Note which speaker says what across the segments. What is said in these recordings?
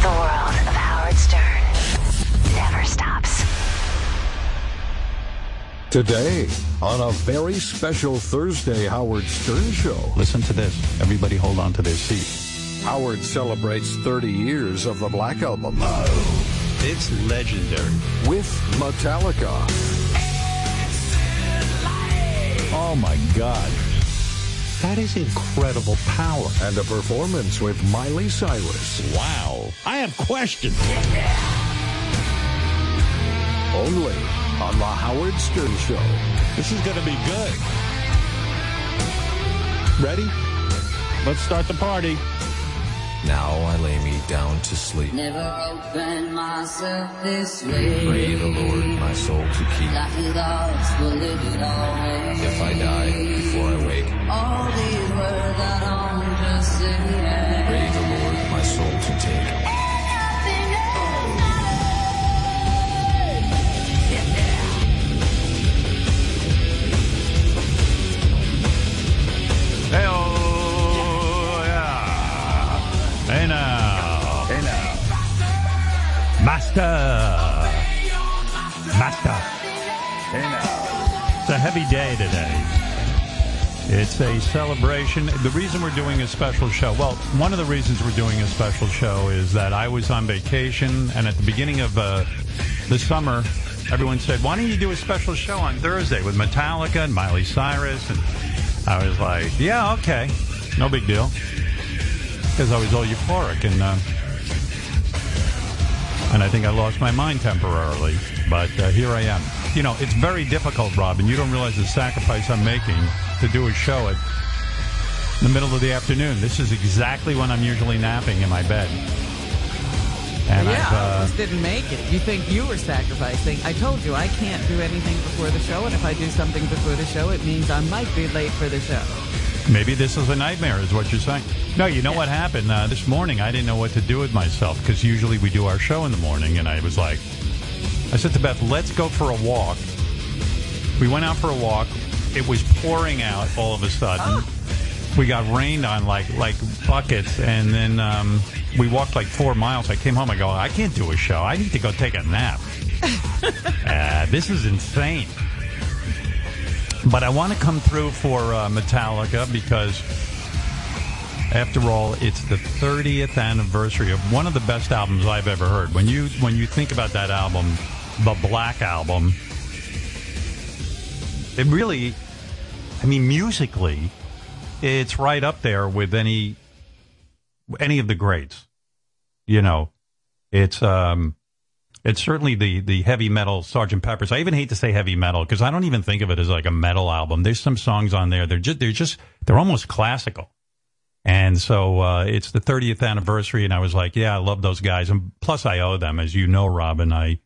Speaker 1: The world of Howard Stern never stops.
Speaker 2: Today, on a very special Thursday Howard Stern show,
Speaker 3: Listen to this. Everybody hold on to their seat.
Speaker 2: Howard celebrates 30 years of the Black Album oh,
Speaker 3: It's legendary.
Speaker 2: with Metallica.
Speaker 3: Oh my God. That is incredible power.
Speaker 2: and a performance with Miley Cyrus.
Speaker 3: Wow. I have questions.
Speaker 2: Only on the Howard Stern Show.
Speaker 3: This is going to be good. Ready? Let's start the party.
Speaker 4: Now I lay me down to sleep.
Speaker 5: Never opened myself this way.
Speaker 4: Pray the Lord my soul to keep.
Speaker 5: Life is ours, we'll live it always.
Speaker 4: If I die before I wake,
Speaker 5: All these words that I'm just saying.
Speaker 4: pray the Lord my soul to take.
Speaker 3: Hey, Master. Master. Hey now. It's a heavy day today. It's a celebration. The reason we're doing a special show, well, one of the reasons we're doing a special show is that I was on vacation, and at the beginning of uh, the summer, everyone said, "Why don't you do a special show on Thursday with Metallica and Miley Cyrus?" And I was like, "Yeah, okay, no big deal," because I was all euphoric and uh, and I think I lost my mind temporarily. But uh, here I am. You know, it's very difficult, Robin. You don't realize the sacrifice I'm making to do a show at the middle of the afternoon. This is exactly when I'm usually napping in my bed. And
Speaker 6: yeah,
Speaker 3: I've,
Speaker 6: I
Speaker 3: uh,
Speaker 6: just didn't make it. You think you were sacrificing. I told you I can't do anything before the show, and if I do something before the show, it means I might be late for the show.
Speaker 3: Maybe this is a nightmare, is what you're saying. No, you know what happened uh, this morning? I didn't know what to do with myself because usually we do our show in the morning, and I was like, I said to Beth, "Let's go for a walk." We went out for a walk. It was pouring out all of a sudden. We got rained on like like buckets, and then um, we walked like four miles. I came home. I go, I can't do a show. I need to go take a nap. uh, this is insane. But I want to come through for uh, Metallica because, after all, it's the 30th anniversary of one of the best albums I've ever heard. When you when you think about that album, the Black Album, it really, I mean, musically, it's right up there with any any of the greats. You know, it's um, it's certainly the the heavy metal Sergeant Pepper's. I even hate to say heavy metal because I don't even think of it as like a metal album. There's some songs on there. They're just they're just they're almost classical. And so uh, it's the 30th anniversary, and I was like, yeah, I love those guys, and plus I owe them, as you know, Robin. I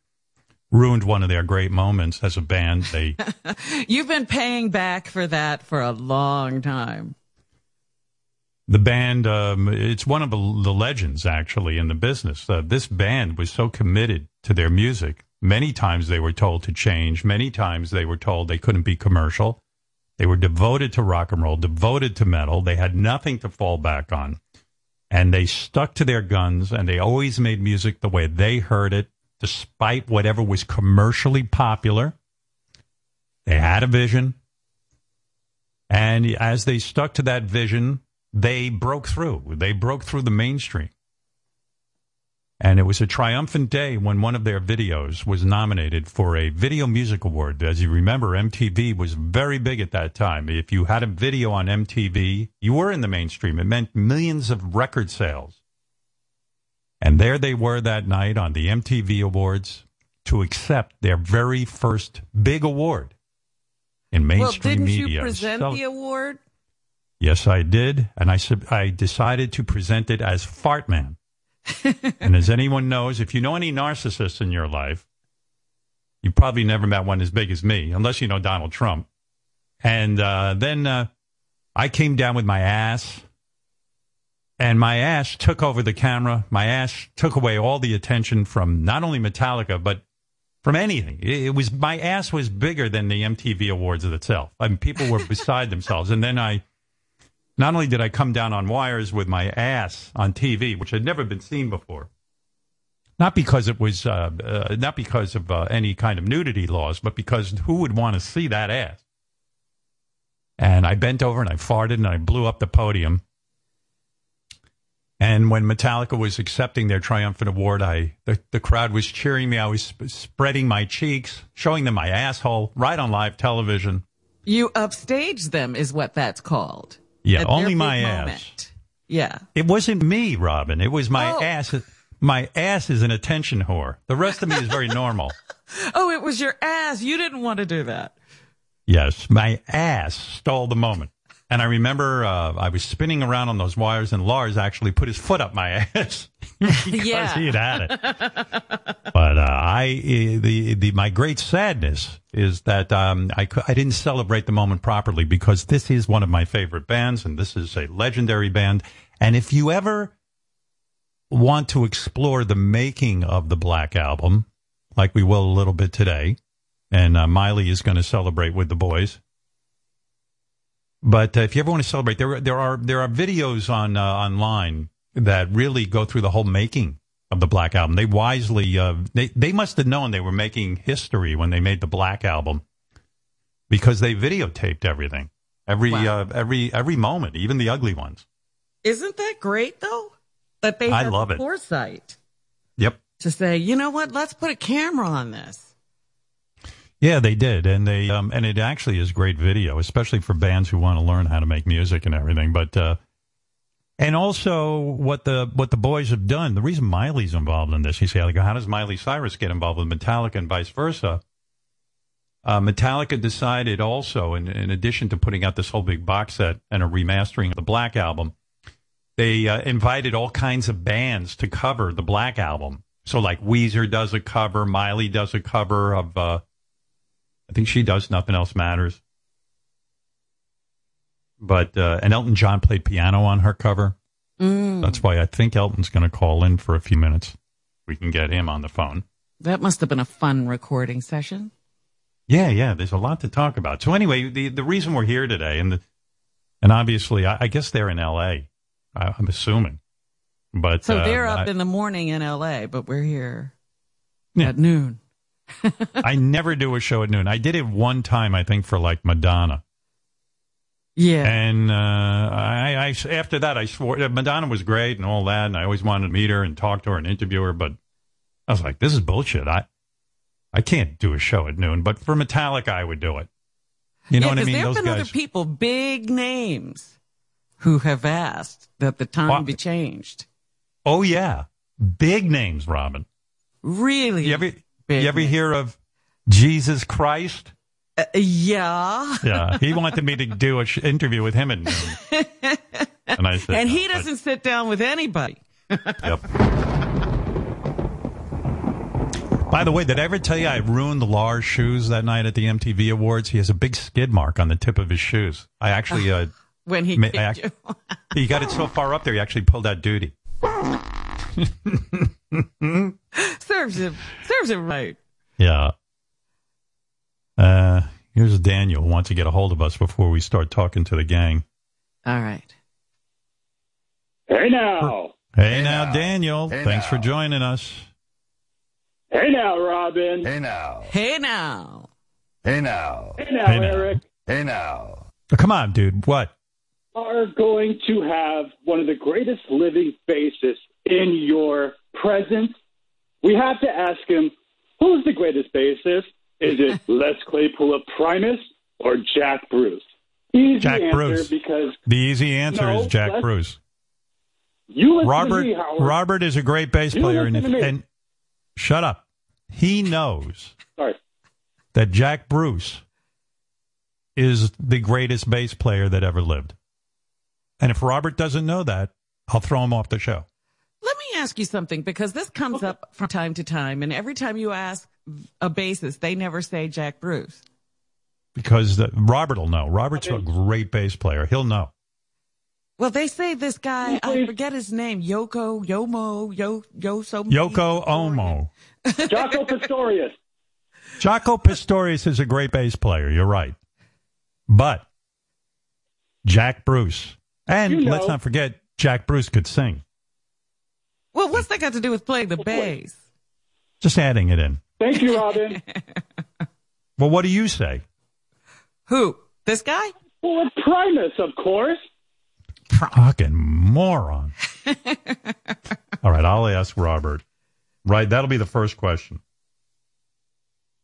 Speaker 3: ruined one of their great moments as a band. They
Speaker 6: You've been paying back for that for a long time.
Speaker 3: The band um, it's one of the, legends actually in the business. Uh, this band was so committed to their music. Many times they were told to change. Many times they were told they couldn't be commercial. They were devoted to rock and roll devoted to metal. They had nothing to fall back on. And they stuck to their guns and they always made music the way they heard it despite whatever was commercially popular. They had a vision. And as they stuck to that vision, they broke through. They broke through the mainstream. And it was a triumphant day when one of their videos was nominated for a Video Music Award. As you remember, MTV was very big at that time. If you had a video on MTV, you were in the mainstream. It meant millions of record sales. And there they were that night on the MTV Awards to accept their very first big award in mainstream media.
Speaker 6: well, didn't
Speaker 3: media.
Speaker 6: you present
Speaker 3: So-
Speaker 6: the award?
Speaker 3: Yes, I did, and I sub- I decided to present it as Fartman. and as anyone knows, if you know any narcissists in your life, you probably never met one as big as me, unless you know Donald Trump. And uh, then uh, I came down with my ass, and my ass took over the camera. My ass took away all the attention from not only Metallica but from anything. It, it was my ass was bigger than the MTV Awards itself. I mean, people were beside themselves. And then I, not only did I come down on wires with my ass on TV, which had never been seen before, Not because it was, uh, uh, not because of uh, any kind of nudity laws, but because who would want to see that ass? And I bent over and I farted and I blew up the podium. And when Metallica was accepting their triumphant award, I the, the crowd was cheering me. I was sp- spreading my cheeks, showing them my asshole right on live television.
Speaker 7: You upstaged them, is what that's called.
Speaker 3: Yeah, only my ass.
Speaker 7: moment. Yeah.
Speaker 3: It wasn't me, Robin. It was my
Speaker 7: Oh.
Speaker 3: ass. My ass is an attention whore. The rest of me is very normal.
Speaker 7: Oh, it was your ass. You didn't want to do that.
Speaker 3: Yes, my ass stole the moment. And I remember uh, I was spinning around on those wires, and Lars actually put his foot up my ass because
Speaker 7: Yeah.
Speaker 3: he had had it. but uh, I, uh, the the my great sadness is that um, I I didn't celebrate the moment properly because this is one of my favorite bands, and this is a legendary band. And if you ever want to explore the making of the Black Album, like we will a little bit today, and uh, Miley is going to celebrate with the boys. But uh, if you ever want to celebrate, there there are there are videos on uh, online that really go through the whole making of the Black Album. They wisely uh, they they must have known they were making history when they made the Black Album because they videotaped everything, every
Speaker 7: Wow.
Speaker 3: uh, every every moment, even the ugly ones.
Speaker 7: Isn't that great, though? That they
Speaker 3: I love
Speaker 7: the
Speaker 3: it.
Speaker 7: foresight
Speaker 3: Yep.
Speaker 7: to say, you know what? Let's put a camera on this.
Speaker 3: Yeah, they did, and they um, and it actually is great video, especially for bands who want to learn how to make music and everything. But uh, and also what the what the boys have done. The reason Miley's involved in this, you say, like, how does Miley Cyrus get involved with Metallica and vice versa? Uh, Metallica decided also, in, in addition to putting out this whole big box set and a remastering of the Black Album, they uh, invited all kinds of bands to cover the Black Album. So, like Weezer does a cover, Miley does a cover of, uh, I think she does Nothing Else Matters. But uh, and Elton John played piano on her cover. That's why I think Elton's going to call in for a few minutes. We can get him on the phone.
Speaker 7: That must have been a fun recording session.
Speaker 3: Yeah, yeah. There's a lot to talk about. So anyway, the the reason we're here today, and the, and obviously, I, I guess they're in L.A. I, am assuming, but
Speaker 7: So
Speaker 3: uh,
Speaker 7: they're up
Speaker 3: I,
Speaker 7: in the morning in LA, but we're here
Speaker 3: Yeah.
Speaker 7: at noon.
Speaker 3: I never do a show at noon. I did it one time, I think, for like Madonna,
Speaker 7: Yeah.
Speaker 3: and uh, I, I after that I swore Madonna was great and all that, and I always wanted to meet her and talk to her and interview her, but I was like, this is bullshit. I I can't do a show at noon, but for Metallica, I would do it. You know
Speaker 7: yeah,
Speaker 3: what I mean?
Speaker 7: There have been
Speaker 3: guys.
Speaker 7: other people, big names, who have asked that the time
Speaker 3: Well-
Speaker 7: be changed.
Speaker 3: Oh yeah, big names, Robin.
Speaker 7: Really?
Speaker 3: You ever you ever hear of Jesus Christ?
Speaker 7: Uh, yeah.
Speaker 3: Yeah, he wanted me to do an sh- interview with him at noon, and I said,
Speaker 7: And
Speaker 3: no,
Speaker 7: he
Speaker 3: but-
Speaker 7: doesn't sit down with anybody.
Speaker 3: Yep. By the way, did I ever tell you I ruined Lars' shoes that night at the MTV Awards? He has a big skid mark on the tip of his shoes. I actually, uh,
Speaker 7: When he
Speaker 3: Ma- act-
Speaker 7: you.
Speaker 3: he got it so far up there, he actually pulled out duty.
Speaker 7: serves him. Serves him right.
Speaker 3: Yeah. Uh, here's Daniel who wants to get a hold of us before we start talking to the gang.
Speaker 7: All right.
Speaker 8: Hey now.
Speaker 3: Hey, now, Daniel.
Speaker 2: Hey
Speaker 3: thanks
Speaker 2: now.
Speaker 3: for joining us.
Speaker 8: Hey now, Robin.
Speaker 2: Hey now.
Speaker 7: Hey now.
Speaker 2: Hey now.
Speaker 8: Hey now,
Speaker 3: Hey now.
Speaker 8: Eric.
Speaker 2: Hey now.
Speaker 3: Come on, dude. What?
Speaker 8: Are going to have one of the greatest living faces in your presence. We have to ask him, who's the greatest bassist? Is it Les Claypool of Primus or Jack Bruce? Easy
Speaker 3: Jack
Speaker 8: answer
Speaker 3: Bruce.
Speaker 8: because
Speaker 3: The easy answer
Speaker 8: No,
Speaker 3: is Jack
Speaker 8: let's-
Speaker 3: Bruce.
Speaker 8: you
Speaker 3: Robert
Speaker 8: to me,
Speaker 3: Robert is a great bass
Speaker 8: You
Speaker 3: player, and, if,
Speaker 8: listen to me.
Speaker 3: and shut up. He knows
Speaker 8: Sorry.
Speaker 3: that Jack Bruce is the greatest bass player that ever lived. And if Robert doesn't know that, I'll throw him off the show.
Speaker 7: Let me ask you something because this comes up from time to time, and every time you ask a bassist, they never say Jack Bruce.
Speaker 3: Because the, Robert will know. Robert's a great bass player. He'll know.
Speaker 7: Well, they say this guy, I forget his name, Yoko, Yomo, Yo, Yoso.
Speaker 3: Yoko Omo.
Speaker 8: Jocko Pistorius.
Speaker 3: Jaco Pastorius is a great bass player. You're right. But Jack Bruce. And
Speaker 8: You know-
Speaker 3: let's not forget, Jack Bruce could sing.
Speaker 7: Well, what's that got to do with playing the bass?
Speaker 3: Just adding it in.
Speaker 8: Thank you, Robin.
Speaker 3: Well, what do you say?
Speaker 6: Who? This guy?
Speaker 8: well, Primus, of course.
Speaker 3: Fucking moron. All right, I'll ask Robert. Right, that'll be the first question.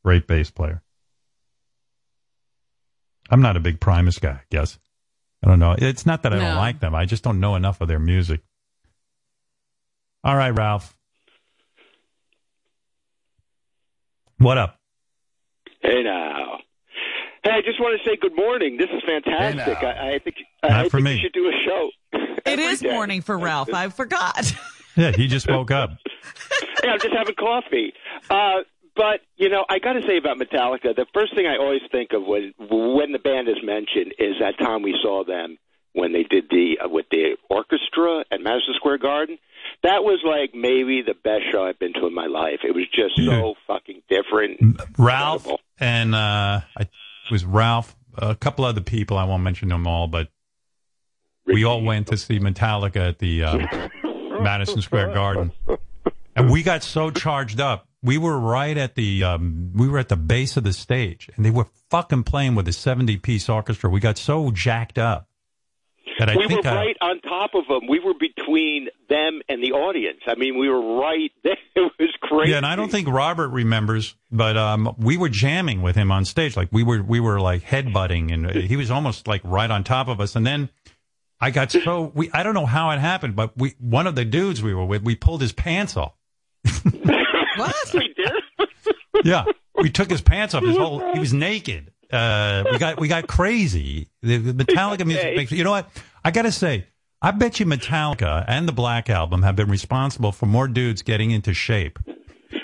Speaker 3: Great bass player. I'm not a big Primus guy, I guess. I don't know. It's not that I don't like them. I just don't know enough of their music. All right, Ralph. What up?
Speaker 9: Hey now. Hey, I just want to say good morning. This is fantastic.
Speaker 10: Hey.
Speaker 9: I, I think
Speaker 3: Not
Speaker 9: I
Speaker 3: for
Speaker 9: think
Speaker 3: me.
Speaker 9: you should do a show.
Speaker 6: It is
Speaker 9: day.
Speaker 6: morning for Ralph. I forgot.
Speaker 3: Yeah, he just woke up.
Speaker 9: yeah, I'm just having coffee. Uh, but you know, I got to say about Metallica, the first thing I always think of when when the band is mentioned is that time we saw them when they did the uh, with the orchestra at Madison Square Garden. That was like maybe the best show I've been to in my life. It was just so fucking different.
Speaker 3: Ralph
Speaker 9: Incredible.
Speaker 3: and uh, I, it was Ralph, a couple other people. I won't mention them all, but we all went to see Metallica at the um, Madison Square Garden, and we got so charged up. We were right at the um, we were at the base of the stage, and they were fucking playing with a seventy piece orchestra. We got so jacked up that I
Speaker 9: we were
Speaker 3: think I,
Speaker 9: right on top of them. We were between them and the audience. I mean, we were right there. It was crazy.
Speaker 3: Yeah, and I don't think Robert remembers, but um, we were jamming with him on stage. Like we were, we were like headbutting, and he was almost like right on top of us. And then I got so we, I don't know how it happened, but we, one of the dudes we were with, we pulled his pants off.
Speaker 6: what?
Speaker 9: we did.
Speaker 3: Yeah, we took his pants off. His whole, he was naked. Uh, we got, we got crazy. The, the Metallica music
Speaker 9: Okay.
Speaker 3: makes. You know what? I got to say. I bet you Metallica and the Black Album have been responsible for more dudes getting into shape.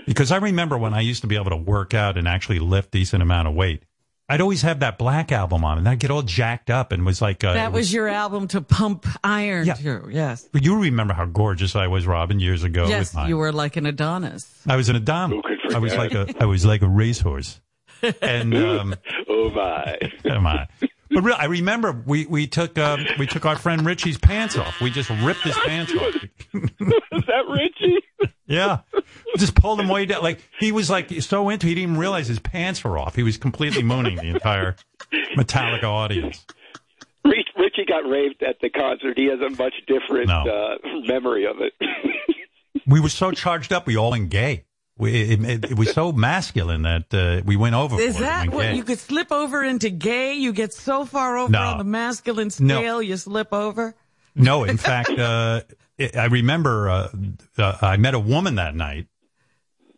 Speaker 3: Because I remember when I used to be able to work out and actually lift decent amount of weight, I'd always have that Black Album on, and I'd get all jacked up and was like, uh,
Speaker 6: That
Speaker 3: it
Speaker 6: was your album to pump iron
Speaker 3: Yeah.
Speaker 6: to. Yes.
Speaker 3: But you remember how gorgeous I was, Robin, years ago.
Speaker 6: yes,
Speaker 3: with mine.
Speaker 6: you were like an Adonis.
Speaker 3: I was an Adonis.
Speaker 9: Who could
Speaker 3: I was like a, I was like a racehorse. And um,
Speaker 9: Oh my!
Speaker 3: Come on. But real, I remember we we took um, we took our friend Richie's pants off. We just ripped his pants off.
Speaker 9: Is that Richie?
Speaker 3: Yeah, just pulled him way down. Like he was like so into, he didn't even realize his pants were off. He was completely mooning the entire Metallica audience.
Speaker 9: Rich, Richie got raped at the concert. He has a much different
Speaker 3: No.
Speaker 9: uh, memory of it.
Speaker 3: We were so charged up, we all in gay. We, it, it, it was so masculine that uh, we went over.
Speaker 6: Is that what you could slip over into gay? You get so far over
Speaker 3: No.
Speaker 6: on the masculine
Speaker 3: No.
Speaker 6: scale, you slip over.
Speaker 3: No, in fact, uh, it, I remember uh, uh, I met a woman that night,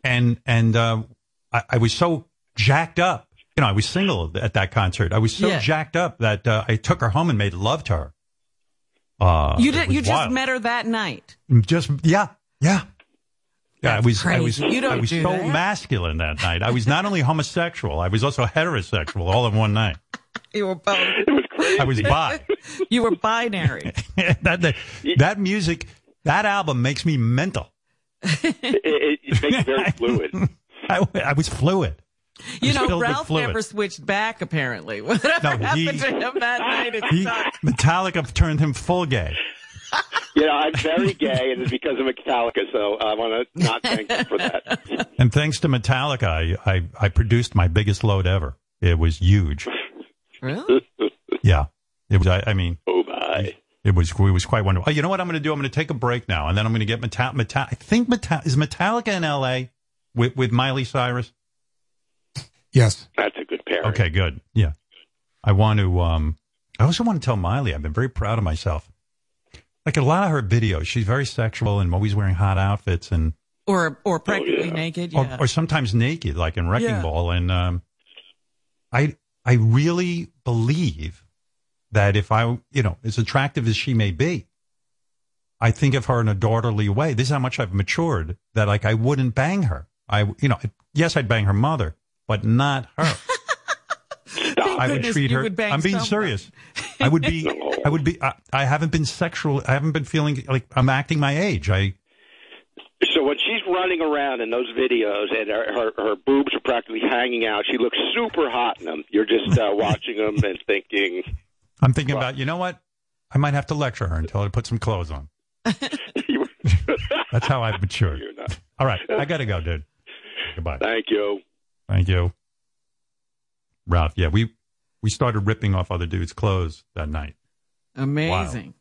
Speaker 3: and and uh, I, I was so jacked up. You know, I was single at that concert. I was so
Speaker 6: Yeah.
Speaker 3: jacked up that uh, I took her home and made love to her. Uh,
Speaker 6: you did. You just met her that night.
Speaker 3: Just yeah, yeah. Yeah, I
Speaker 6: That's
Speaker 3: was. I was,
Speaker 6: you don't
Speaker 3: I was
Speaker 6: do
Speaker 3: so
Speaker 6: that.
Speaker 3: masculine that night. I was not only homosexual, I was also heterosexual all in one night.
Speaker 6: You were both.
Speaker 9: It was crazy.
Speaker 3: I was bi.
Speaker 6: You were binary.
Speaker 3: that, that that music, that album makes me mental.
Speaker 9: It, it, it makes you very fluid.
Speaker 3: I, I was fluid.
Speaker 6: You know,
Speaker 3: filled
Speaker 6: Ralph never switched back. Apparently, whatever
Speaker 3: No,
Speaker 6: happened
Speaker 3: he-
Speaker 6: to him that night, it
Speaker 3: He,
Speaker 6: sucked.
Speaker 3: Metallica turned him full gay.
Speaker 9: You know, I'm very gay, and it's because of Metallica. So I want to not thank them for that.
Speaker 3: And thanks to Metallica, I, I, I produced my biggest load ever. It was huge.
Speaker 6: Really?
Speaker 3: Yeah. It was, I, I mean,
Speaker 9: Oh my!
Speaker 3: it was, it was quite wonderful. Oh, you know what I'm going to do? I'm going to take a break now and then I'm going to get Metal, Metal, I think Metal, is Metallica in LA with, with Miley Cyrus?
Speaker 11: Yes.
Speaker 9: That's a good pair.
Speaker 3: Okay, good. Yeah. I want to, um, I also want to tell Miley, I've been very proud of myself. Like a lot of her videos, she's very sexual and always wearing hot outfits and,
Speaker 6: Or or practically
Speaker 9: yeah.
Speaker 6: naked?
Speaker 3: or, or sometimes naked, like in Wrecking
Speaker 6: Yeah.
Speaker 3: Ball. And um, I I really believe that if I, you know, as attractive as she may be, I think of her in a daughterly way. This is how much I've matured. That like I wouldn't bang her. I, you know, yes, I'd bang her mother, but not her.
Speaker 6: Thank
Speaker 3: I would treat
Speaker 6: you
Speaker 3: her.
Speaker 6: would bang
Speaker 3: I'm being
Speaker 6: someone.
Speaker 3: serious. I would be. I would be. I, I haven't been sexual. I haven't been feeling like I'm acting my age. I.
Speaker 9: So when she's running around in those videos and her, her her boobs are practically hanging out, she looks super hot in them. You're just uh, watching them and thinking,
Speaker 3: I'm thinking about. You know what? I might have to lecture her and tell her to put some clothes on. That's how I've matured.
Speaker 9: you're not.
Speaker 3: All right, I gotta go, dude. Goodbye.
Speaker 9: Thank you.
Speaker 3: Thank you, Ralph. Yeah, we we started ripping off other dudes' clothes that night.
Speaker 6: Amazing.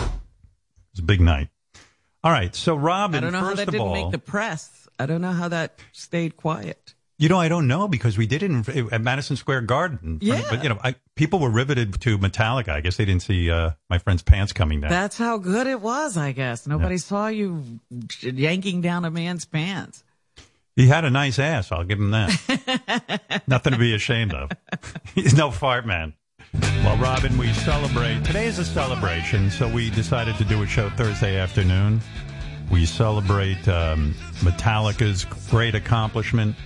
Speaker 3: It was a big night. All right, so Robin,
Speaker 6: I don't know how that didn't
Speaker 3: all,
Speaker 6: make the press. I don't know how that stayed quiet.
Speaker 3: You know, I don't know because we did it in, at Madison Square Garden.
Speaker 6: Yeah.
Speaker 3: But, you know, I, people were riveted to Metallica. I guess they didn't see uh, my friend's pants coming down.
Speaker 6: That's how good it was, I guess. Nobody saw you yanking down a man's pants.
Speaker 3: He had a nice ass. I'll give him that. Nothing to be ashamed of. He's no fart man. Well, Robin, we celebrate. Today is a celebration, so we decided to do a show Thursday afternoon. We celebrate um, Metallica's great accomplishment,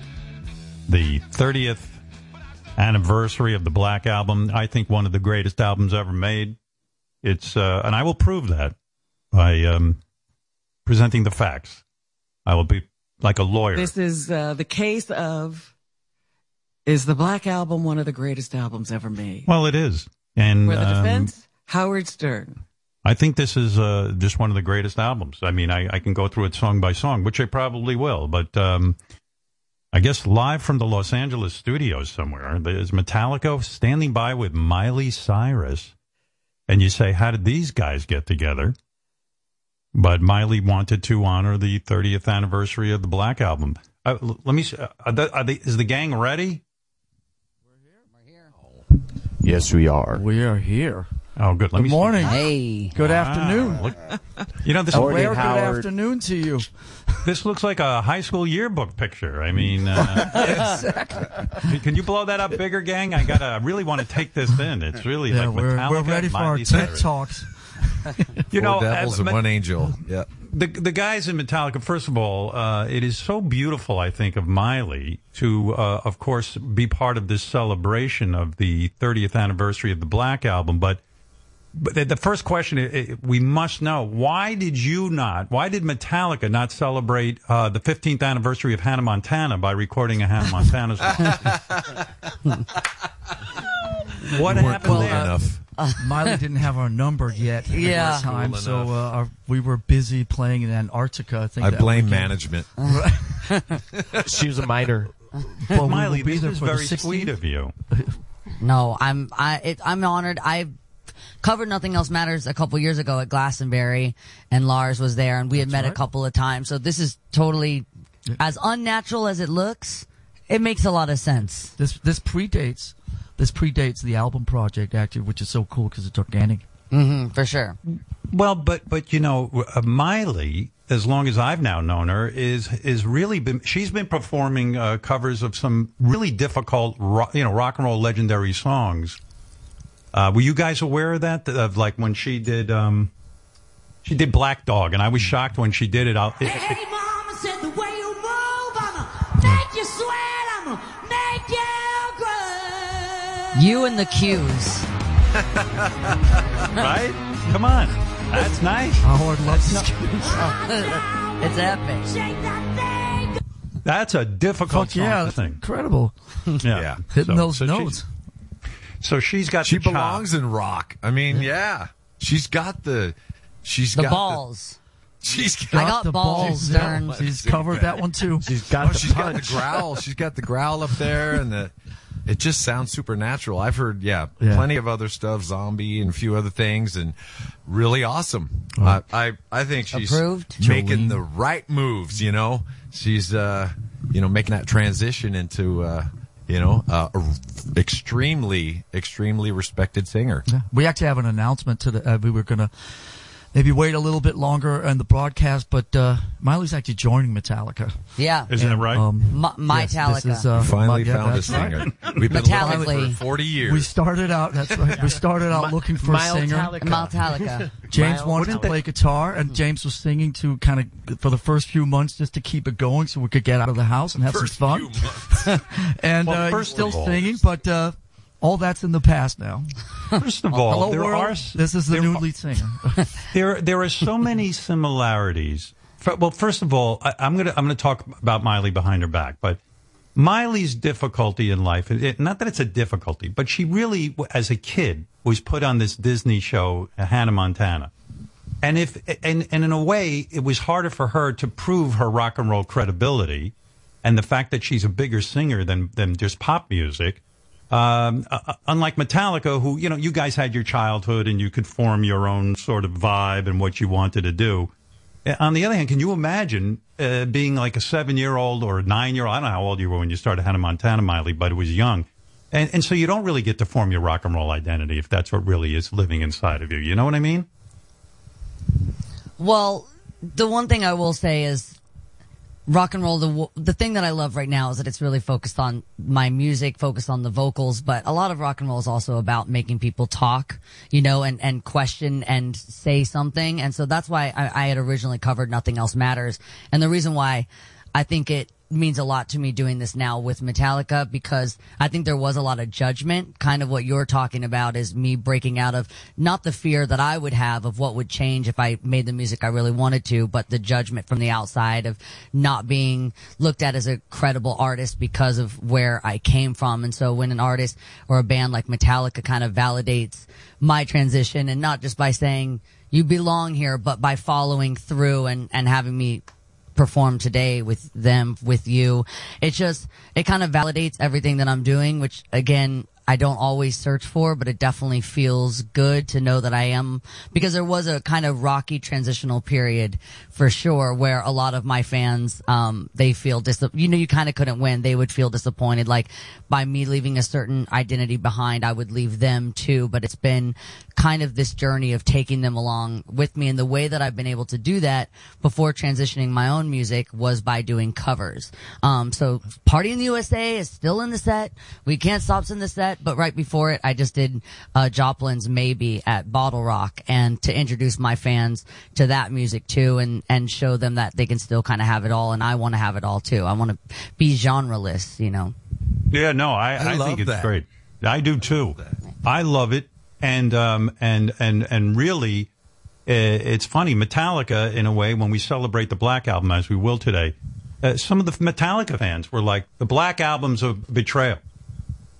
Speaker 3: the 30th anniversary of the Black Album. I think one of the greatest albums ever made. It's uh, and I will prove that by um, presenting the facts. I will be like a lawyer.
Speaker 6: This is uh, the case of is the Black Album one of the greatest albums ever made?
Speaker 3: Well, it is, and
Speaker 6: For the
Speaker 3: um,
Speaker 6: defense, Howard Stern.
Speaker 3: I think this is uh, just one of the greatest albums. I mean, I, I can go through it song by song, which I probably will, but um, I guess live from the Los Angeles studios somewhere, there's Metallica standing by with Miley Cyrus, and you say, how did these guys get together? But Miley wanted to honor the 30th anniversary of the Black Album. Uh, let me. s- uh, Are they, are they, is the gang ready?
Speaker 12: Yes, we are.
Speaker 11: We are here.
Speaker 3: Oh, good. Let
Speaker 11: Good
Speaker 3: me see.
Speaker 11: morning.
Speaker 12: Hey.
Speaker 11: Good
Speaker 3: Wow.
Speaker 11: afternoon.
Speaker 3: Look- you know, this
Speaker 11: A
Speaker 12: Morning,
Speaker 11: rare good afternoon to you.
Speaker 3: This looks like a high school yearbook picture. I mean, uh, can- can you blow that up bigger, gang? I gotta, I really want to take this in. It's really
Speaker 11: Yeah,
Speaker 3: like
Speaker 11: we're, we're ready for our
Speaker 3: Miley
Speaker 11: TED Talks.
Speaker 3: You know,
Speaker 4: Four devils
Speaker 3: uh,
Speaker 4: and one angel. Yeah.
Speaker 3: the the guys in Metallica. First of all, uh, it is so beautiful. I think of Miley to, uh, of course, be part of this celebration of the 30th anniversary of the Black Album. But but the, the first question i i we must know: Why did you not? Why did Metallica not celebrate uh, the 15th anniversary of Hannah Montana by recording a Hannah Montana song? what happened
Speaker 4: cool
Speaker 3: there?
Speaker 4: enough.
Speaker 11: Miley didn't have our number yet. at
Speaker 12: Yeah.
Speaker 11: that time,
Speaker 4: Cool
Speaker 11: so uh, our, we were busy playing in Antarctica. I think
Speaker 4: I
Speaker 11: that
Speaker 4: blame
Speaker 11: weekend.
Speaker 4: management.
Speaker 12: she was a miter.
Speaker 11: But we
Speaker 3: Miley,
Speaker 11: will be
Speaker 3: this
Speaker 11: there
Speaker 3: is
Speaker 11: for the
Speaker 3: very
Speaker 11: 16th.
Speaker 3: sweet of you.
Speaker 13: No, I'm I it, I'm honored. I covered Nothing Else Matters a couple years ago at Glastonbury, and Lars was there, and we had met a couple of times. So this is totally as unnatural as it looks. It makes a lot of sense.
Speaker 11: This this predates this predates the album project actually, which is so cool because it's organic.
Speaker 13: hmm for sure.
Speaker 3: Well, but but you know, uh, Miley, as long as I've now known her, is is really been. She's been performing uh, covers of some really difficult, ro- you know, rock and roll legendary songs. Uh, were you guys aware of that? Of like when she did, um, she did Black Dog, and I was shocked when she did it. I'll, it, it-
Speaker 5: Hey, mama said the way you move, I'ma make you sweat, I'ma make you cry.
Speaker 13: You and the cues.
Speaker 3: right? Come on, that's nice.
Speaker 11: Oh, Howard loves this.
Speaker 13: It's epic.
Speaker 5: Shake that thing.
Speaker 3: That's a difficult
Speaker 11: Fuck yeah,
Speaker 3: song to
Speaker 11: that's
Speaker 3: sing.
Speaker 11: incredible.
Speaker 3: Yeah,
Speaker 4: Yeah.
Speaker 11: Hitting
Speaker 3: So-
Speaker 11: those
Speaker 3: so she-
Speaker 11: notes.
Speaker 3: So she's got
Speaker 4: She
Speaker 3: the
Speaker 4: belongs
Speaker 3: chops.
Speaker 4: in rock. I mean, yeah. She's got the. She's
Speaker 13: The
Speaker 4: got
Speaker 13: balls.
Speaker 4: The, she's
Speaker 13: I
Speaker 4: got.
Speaker 13: got
Speaker 11: the
Speaker 13: balls,
Speaker 11: Yeah,
Speaker 13: Stern.
Speaker 11: She's covered that one too.
Speaker 12: She's got
Speaker 4: Oh,
Speaker 12: the
Speaker 4: she's got the growl. She's got the growl up there, and the. It just sounds supernatural. I've heard, yeah,
Speaker 11: Yeah.
Speaker 4: plenty of other stuff, zombie and a few other things, and really awesome. I, I, I think she's
Speaker 13: Approved?
Speaker 4: making the right moves. You know, she's, uh, you know, making that transition into, uh, you know, uh, a extremely, extremely respected singer.
Speaker 11: Yeah. We actually have an announcement to the. Uh, we were gonna maybe wait a little bit longer in the broadcast, but uh, Miley's actually joining Metallica.
Speaker 13: Yeah.
Speaker 3: Isn't it right?
Speaker 11: Um,
Speaker 13: My, my
Speaker 11: yes,
Speaker 13: Metallica.
Speaker 11: this is, uh,
Speaker 4: Finally
Speaker 11: my- yeah,
Speaker 4: found a
Speaker 11: that's right.
Speaker 4: singer. We've been looking for 40 years.
Speaker 11: We started out. That's right. We started out looking for a singer.
Speaker 13: Metallica.
Speaker 11: James
Speaker 12: Mild-
Speaker 11: wanted to play guitar, and James was singing to kind of for the first few months just to keep it going, so we could get out of the house and have
Speaker 4: First
Speaker 11: some
Speaker 4: few
Speaker 11: fun. and
Speaker 3: Well,
Speaker 11: uh, he's
Speaker 3: first
Speaker 11: still singing, but uh, all that's in the past now.
Speaker 3: First of all,
Speaker 11: Hello,
Speaker 3: there
Speaker 11: world.
Speaker 3: are
Speaker 11: this is the new lead singer.
Speaker 3: There, there are so many similarities. Well, first of all, I, I'm gonna I'm gonna talk about Miley behind her back, but Miley's difficulty in life, it, not that it's a difficulty, but she really, as a kid, was put on this Disney show, Hannah Montana, and if and and in a way, it was harder for her to prove her rock and roll credibility and the fact that she's a bigger singer than than just pop music. Um, uh, uh, unlike Metallica, who you know, you guys had your childhood and you could form your own sort of vibe and what you wanted to do. Uh, On the other hand, can you imagine uh, being like a seven-year-old or a nine-year-old? I don't know how old you were when you started Hannah Montana, Miley, but it was young, and and so you don't really get to form your rock and roll identity if that's what really is living inside of you. You know what I mean?
Speaker 13: Well, the one thing I will say is rock and roll the the thing that I love right now is that it's really focused on my music, focused on the vocals, but a lot of rock and roll is also about making people talk, you know, and and question and say something. And so that's why I, I had originally covered Nothing Else Matters. And the reason why I think it means a lot to me doing this now with Metallica because I think there was a lot of judgment. Kind of what you're talking about is me breaking out of not the fear that I would have of what would change if I made the music I really wanted to, but the judgment from the outside of not being looked at as a credible artist because of where I came from. And so when an artist or a band like Metallica kind of validates my transition and not just by saying you belong here, but by following through and, and having me perform today with them, with you. It just, it kind of validates everything that I'm doing, which again, I don't always search for, but it definitely feels good to know that I am, because there was a kind of rocky transitional period for sure where a lot of my fans, um, they feel dis, you know, you kind of couldn't win. They would feel disappointed. Like by me leaving a certain identity behind, I would leave them too, but it's been kind of this journey of taking them along with me. And the way that I've been able to do that before transitioning my own music was by doing covers. Um, so Party in the USA is still in the set. We Can't Stop's in the set, but right before it, I just did, uh, Joplin's Maybe at BottleRock and to introduce my fans to that music too and, and show them that they can still kind of have it all. And I want to have it all too. I want to be genreless, you know.
Speaker 3: Yeah, no, I,
Speaker 4: I
Speaker 3: I,
Speaker 4: love
Speaker 3: think it's
Speaker 4: that.
Speaker 3: great. I do too. I love it, and um, and and and really, uh, it's funny. Metallica, in a way, when we celebrate the Black Album as we will today, uh, some of the Metallica fans were like, "The Black Album's a betrayal."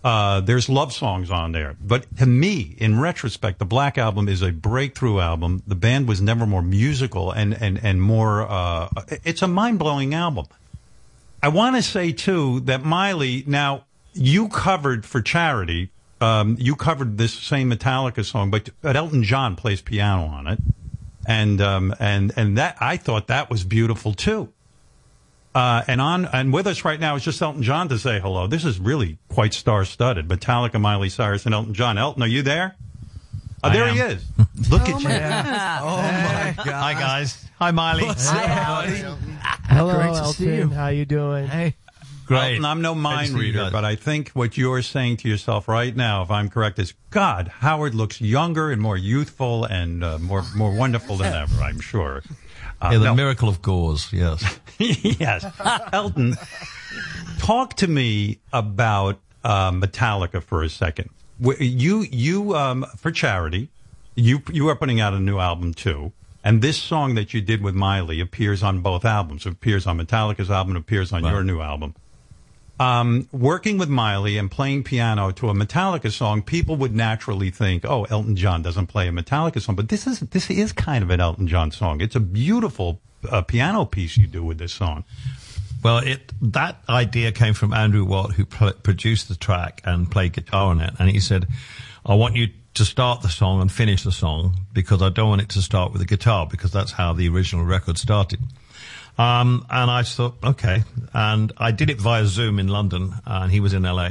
Speaker 3: Uh, there's love songs on there, but to me, in retrospect, the Black Album is a breakthrough album. The band was never more musical and and and more. Uh, it's a mind blowing album. I want to say too that Miley. Now you covered for charity. Um, you covered this same Metallica song, but, but Elton John plays piano on it, and um, and and that I thought that was beautiful too. Uh, and on and with us right now is just Elton John to say hello. This is really quite star studded. Metallica, Miley Cyrus, and Elton John. Elton, are you there? Oh, there he is. Look at you.
Speaker 4: Oh my god!
Speaker 12: Hi guys. Hi Miley.
Speaker 14: Hello,
Speaker 11: Great to
Speaker 14: Elton.
Speaker 11: see you.
Speaker 14: How you doing?
Speaker 11: Hey.
Speaker 12: Great.
Speaker 3: Elton, I'm no mind reader, but I think what you're saying to yourself right now, if I'm correct, is God, Howard looks younger and more youthful and uh, more more wonderful than ever. I'm sure. Uh,
Speaker 12: Yeah, the
Speaker 3: no.
Speaker 12: miracle of gauze. Yes.
Speaker 3: yes. Elton, talk to me about uh, Metallica for a second. You, you, um, for charity, you, you are putting out a new album too. And this song that you did with Miley appears on both albums. It appears on Metallica's album, it appears on your new album. Um, working with Miley and playing piano to a Metallica song, people would naturally think, "Oh, Elton John doesn't play a Metallica song," but this is this is kind of an Elton John song. It's a beautiful uh, piano piece you do with this song.
Speaker 12: Well, it that idea came from Andrew Watt, who pl- produced the track and played guitar on it, and he said, "I want you to start the song and finish the song because I don't want it to start with the guitar because that's how the original record started." Um, and I just thought, okay. And I did it via Zoom in London, and he was in LA.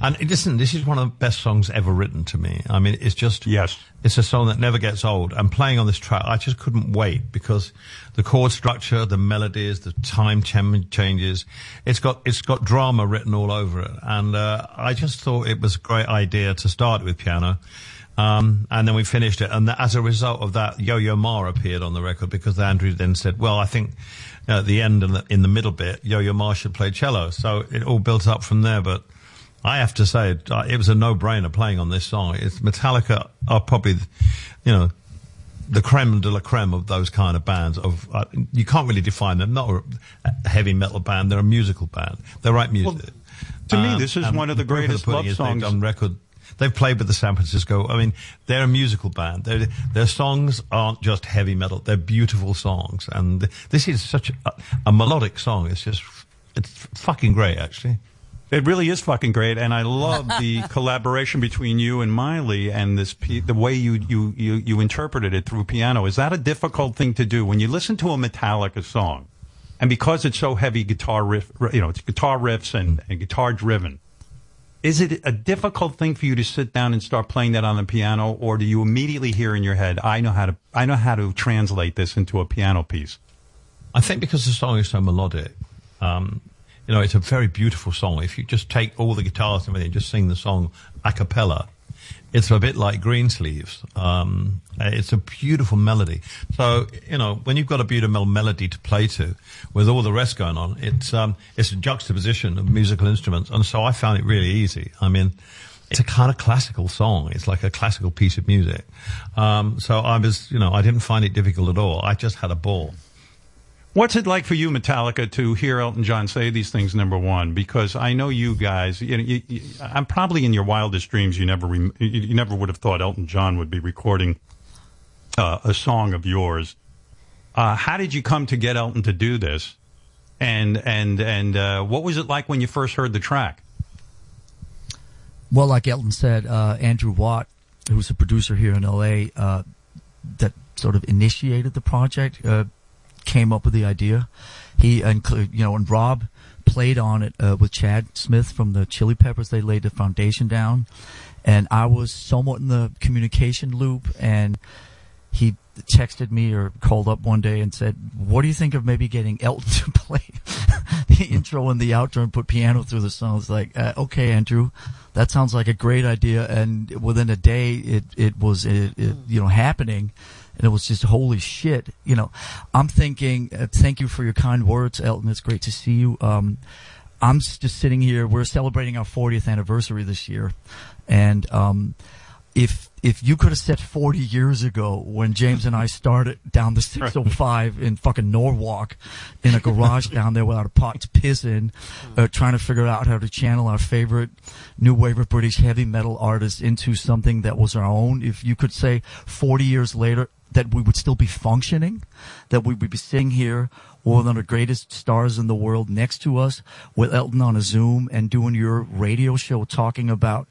Speaker 12: And listen, this is one of the best songs ever written to me. I mean, it's just,
Speaker 3: yes,
Speaker 12: it's a song that never gets old. And playing on this track, I just couldn't wait because the chord structure, the melodies, the time ch- changes, it's got, it's got drama written all over it. And, uh, I just thought it was a great idea to start with piano. Um, and then we finished it. And as a result of that, Yo-Yo Ma appeared on the record because Andrew then said, well, I think at the end and the, in the middle bit, Yo-Yo Ma should play cello. So it all built up from there. But I have to say, it, uh, it was a no-brainer playing on this song. It's Metallica are probably, you know, the creme de la creme of those kind of bands. Of uh, you can't really define them. Not a heavy metal band. They're a musical band. They write music.
Speaker 3: to me, this is one of the greatest love songs.
Speaker 12: They've record. They've played with the San Francisco. I mean, they're a musical band. Their their songs aren't just heavy metal. They're beautiful songs, and this is such a, a melodic song. It's just it's fucking great, actually.
Speaker 3: It really is fucking great, and I love the collaboration between you and Miley, and this the way you, you you you interpreted it through piano. Is that a difficult thing to do when you listen to a Metallica song, and because it's so heavy guitar riff, you know, it's guitar riffs and, and guitar driven? Is it a difficult thing for you to sit down and start playing that on the piano, or do you immediately hear in your head, "I know how to I know how to translate this into a piano piece"?
Speaker 12: I think because the song is so melodic, um, you know, it's a very beautiful song. If you just take all the guitars and everything, just sing the song a cappella, it's a bit like Greensleeves. Um, it's a beautiful melody. So, you know, when you've got a beautiful melody to play to with all the rest going on, it's, um, it's a juxtaposition of musical instruments. And so I found it really easy. I mean, it's a kind of classical song. It's like a classical piece of music. Um, so I was, you know, I didn't find it difficult at all. I just had a ball.
Speaker 3: What's it like for you, Metallica, to hear Elton John say these things? Number one, because I know you guys. You know, you, you, I'm probably in your wildest dreams. You never, you, you never would have thought Elton John would be recording uh, a song of yours. Uh, how did you come to get Elton to do this? And and and uh, what was it like when you first heard the track?
Speaker 11: Well, like Elton said, uh, Andrew Watt, who's a producer here in LA, uh, that sort of initiated the project, uh, came up with the idea. He and you know, and Rob played on it uh, with Chad Smith from the Chili Peppers. They laid the foundation down, and I was somewhat in the communication loop. And he texted me or called up one day and said, "What do you think of maybe getting Elton to play the intro and the outro and put piano through the song?" I was like, uh, "Okay, Andrew, that sounds like a great idea." And within a day, it it was it, it, you know happening. And it was just holy shit, you know. I'm thinking, uh, thank you for your kind words, Elton. It's great to see you. Um, I'm just sitting here. We're celebrating our 40th anniversary this year, and um, if if you could have said 40 years ago when James and I started down the 605 in fucking Norwalk in a garage down there without a pot to piss in, uh, trying to figure out how to channel our favorite new wave of British heavy metal artists into something that was our own, if you could say 40 years later that we would still be functioning, that we would be sitting here with one of the greatest stars in the world next to us with Elton on a Zoom and doing your radio show talking about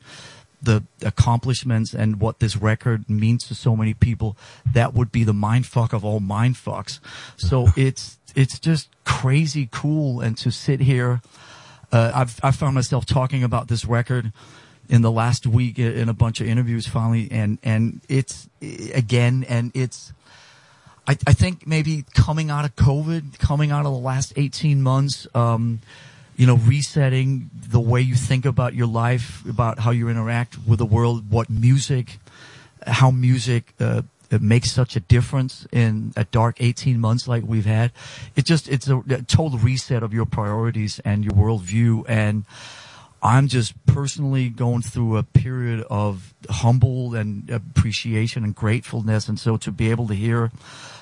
Speaker 11: the accomplishments and what this record means to so many people, that would be the mind fuck of all mind fucks. So it's it's just crazy cool, and to sit here, uh, I've I found myself talking about this record in the last week in a bunch of interviews finally, and and it's again, and it's. I, I think maybe coming out of COVID, coming out of the last 18 months, um, you know, resetting the way you think about your life, about how you interact with the world, what music, how music uh, it makes such a difference in a dark 18 months like we've had. It just, it's a, a total reset of your priorities and your worldview. And I'm just personally going through a period of humble and appreciation and gratefulness. And so to be able to hear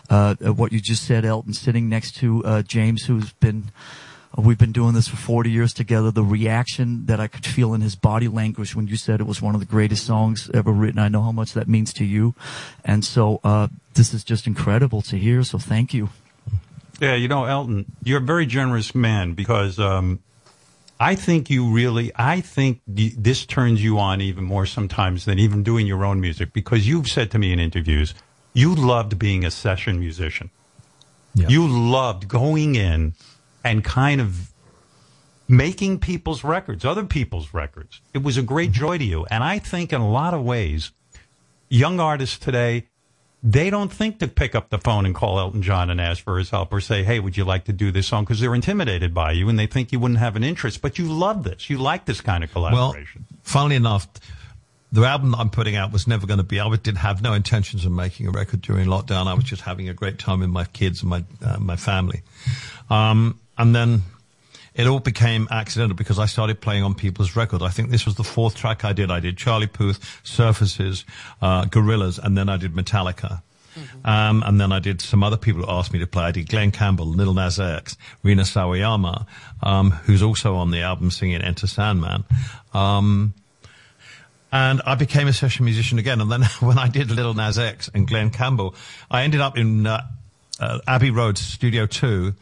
Speaker 11: uh, what you just said, Elton, sitting next to uh, James, who's been We've been doing this for 40 years together. The reaction that I could feel in his body language when you said it was one of the greatest songs ever written. I know how much that means to you. And so, uh, this is just incredible to hear. So thank you.
Speaker 3: Yeah, you know, Elton, you're a very generous man because um, I think you really, I think this turns you on even more sometimes than even doing your own music because you've said to me in interviews, you loved being a session musician. You loved going in and kind of making people's records, other people's records. It was a great mm-hmm. joy to you. And I think in a lot of ways, young artists today, they don't think to pick up the phone and call Elton John and ask for his help or say, hey, would you like to do this song? Because they're intimidated by you and they think you wouldn't have an interest. But you love this. You like this kind of collaboration.
Speaker 12: Well, funnily enough, the album that I'm putting out was never going to be. I did have no intentions of making a record during lockdown. I was just having a great time with my kids and my uh, my family. Um, and then it all became accidental because I started playing on people's records. I think this was the fourth track I did. I did Charlie Puth, Surfaces, uh, Gorillaz, and then I did Metallica. Um, and then I did some other people who asked me to play. I did Glen Campbell, Lil Nas X, Rina Sawayama, um, who's also on the album singing Enter Sandman. Um, and I became a session musician again. And then when I did Lil Nas X and Glen Campbell, I ended up in uh, uh, Abbey Road Studio 2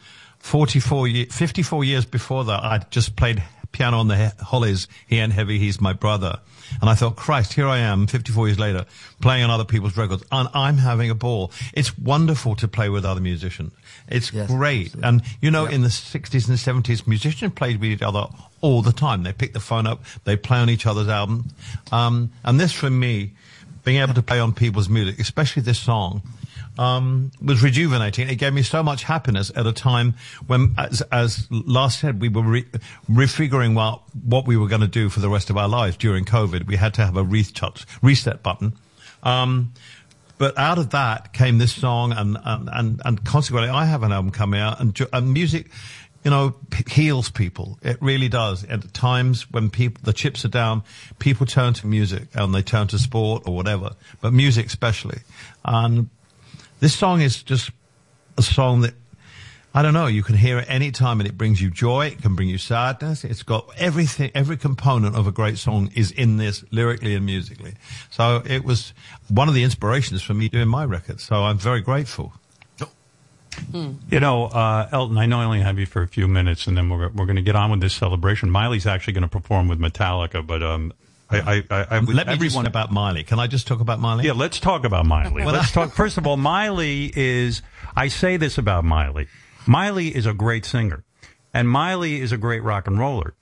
Speaker 12: 44 ye 54 years before that, I'd just played piano on the He- Hollies. He ain't heavy. He's my brother. And I thought, Christ, here I am 54 years later playing on other people's records and I'm having a ball. It's wonderful to play with other musicians. It's great. And you know, in the 60s and 70s, musicians played with each other all the time. They pick the phone up, they play on each other's albums. Um, and this for me, being able to play on people's music, especially this song, um, was rejuvenating. It gave me so much happiness at a time when, as, as Lars said, we were re- refiguring what, what we were going to do for the rest of our lives during COVID. We had to have a reset, reset button. Um, but out of that came this song and, and, and, and consequently I have an album coming out and, and music, you know, heals people. It really does. At times when people, the chips are down, people turn to music and they turn to sport or whatever, but music especially. And this song is just a song that I don't know. You can hear it any time and it brings you joy. It can bring you sadness. It's got everything, every component of a great song is in this lyrically and musically. So it was one of the inspirations for me doing my record. So I'm very grateful.
Speaker 3: You know, uh, Elton, I know I only have you for a few minutes, and then we're we're going to get on with this celebration. Miley's actually going to perform with Metallica, but um, I, I, I, I
Speaker 12: Let me
Speaker 3: everyone
Speaker 12: about Miley. Can I just talk about Miley?
Speaker 3: Yeah, let's talk about Miley.
Speaker 12: Well,
Speaker 3: let's talk. First of all, Miley is. I say this about Miley. Miley is a great singer, and Miley is a great rock and roller,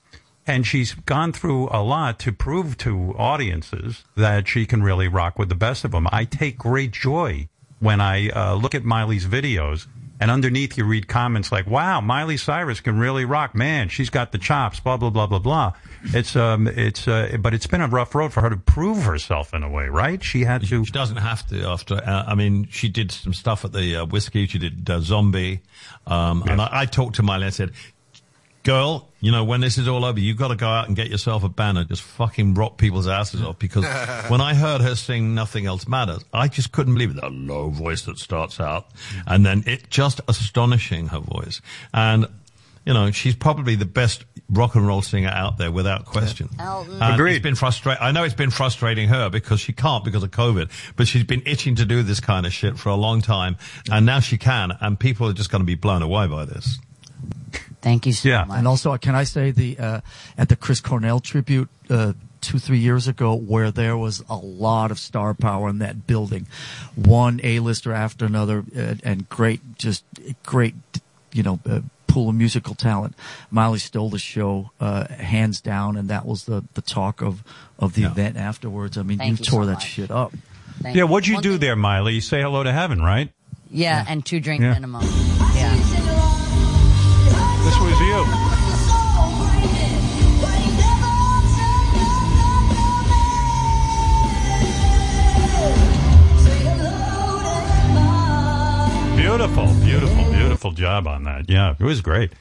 Speaker 3: and she's gone through a lot to prove to audiences that she can really rock with the best of them. I take great joy when I uh, look at Miley's videos. And underneath you read comments like, wow, Miley Cyrus can really rock. Man, she's got the chops, blah, blah, blah, blah, blah. It's, um, it's, uh, but it's been a rough road for her to prove herself in a way, right? She had to.
Speaker 12: She doesn't have to after, uh, I mean, she did some stuff at the uh, Whisky. She did uh, Zombie. Um, and I, I talked to Miley and said, girl, you know, when this is all over, you've got to go out and get yourself a banner. just fucking rock people's asses off. Because when I heard her sing Nothing Else Matters, I just couldn't believe it. That low voice that starts out. And then it just astonishing, her voice. And, you know, she's probably the best rock and roll singer out there without question.
Speaker 13: Elton.
Speaker 3: Agreed.
Speaker 12: It's been frustrating. I know it's been frustrating her because she can't because of COVID, but she's been itching to do this kind of shit for a long time. And now she can. And people are just going to be blown away by this.
Speaker 13: Thank you so
Speaker 3: Yeah.
Speaker 13: much.
Speaker 11: And also, can I say the uh, at the Chris Cornell tribute uh, two three years ago, where there was a lot of star power in that building, one A-lister after another, uh, and great, just great, you know. Uh, pool of musical talent. Miley stole the show, uh, hands down, and that was the, the talk of, of the event afterwards. I mean,
Speaker 13: Thank
Speaker 11: you
Speaker 13: you
Speaker 11: tore
Speaker 13: so
Speaker 11: that
Speaker 13: much.
Speaker 11: shit up.
Speaker 13: Thank
Speaker 3: Yeah, what'd you
Speaker 13: One
Speaker 3: do
Speaker 13: thing-
Speaker 3: there, Miley? You say hello to heaven, right?
Speaker 13: Yeah, and two drink
Speaker 3: Yeah.
Speaker 13: minimum.
Speaker 3: Job on that. Yeah, it was great.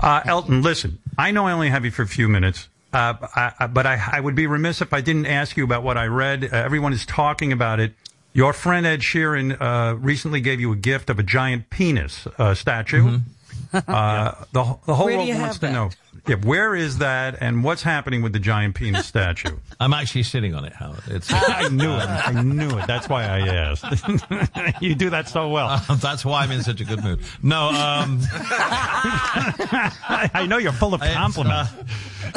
Speaker 3: Uh, Elton, listen, I know I only have you for a few minutes, uh, I, I, but I, I would be remiss if I didn't ask you about what I read. Uh, everyone is talking about it. Your friend Ed Sheeran uh, recently gave you a gift of a giant penis uh, statue. Uh, the, the whole
Speaker 6: Where
Speaker 3: world wants to
Speaker 6: that?
Speaker 3: know. Yeah, where is that, and what's happening with the giant penis statue?
Speaker 12: I'm actually sitting on it, Howard. It's,
Speaker 3: I knew it. I knew it. That's why I asked. you do that so well.
Speaker 12: that's why I'm in such a good mood. No, um,
Speaker 3: I know you're full of compliments.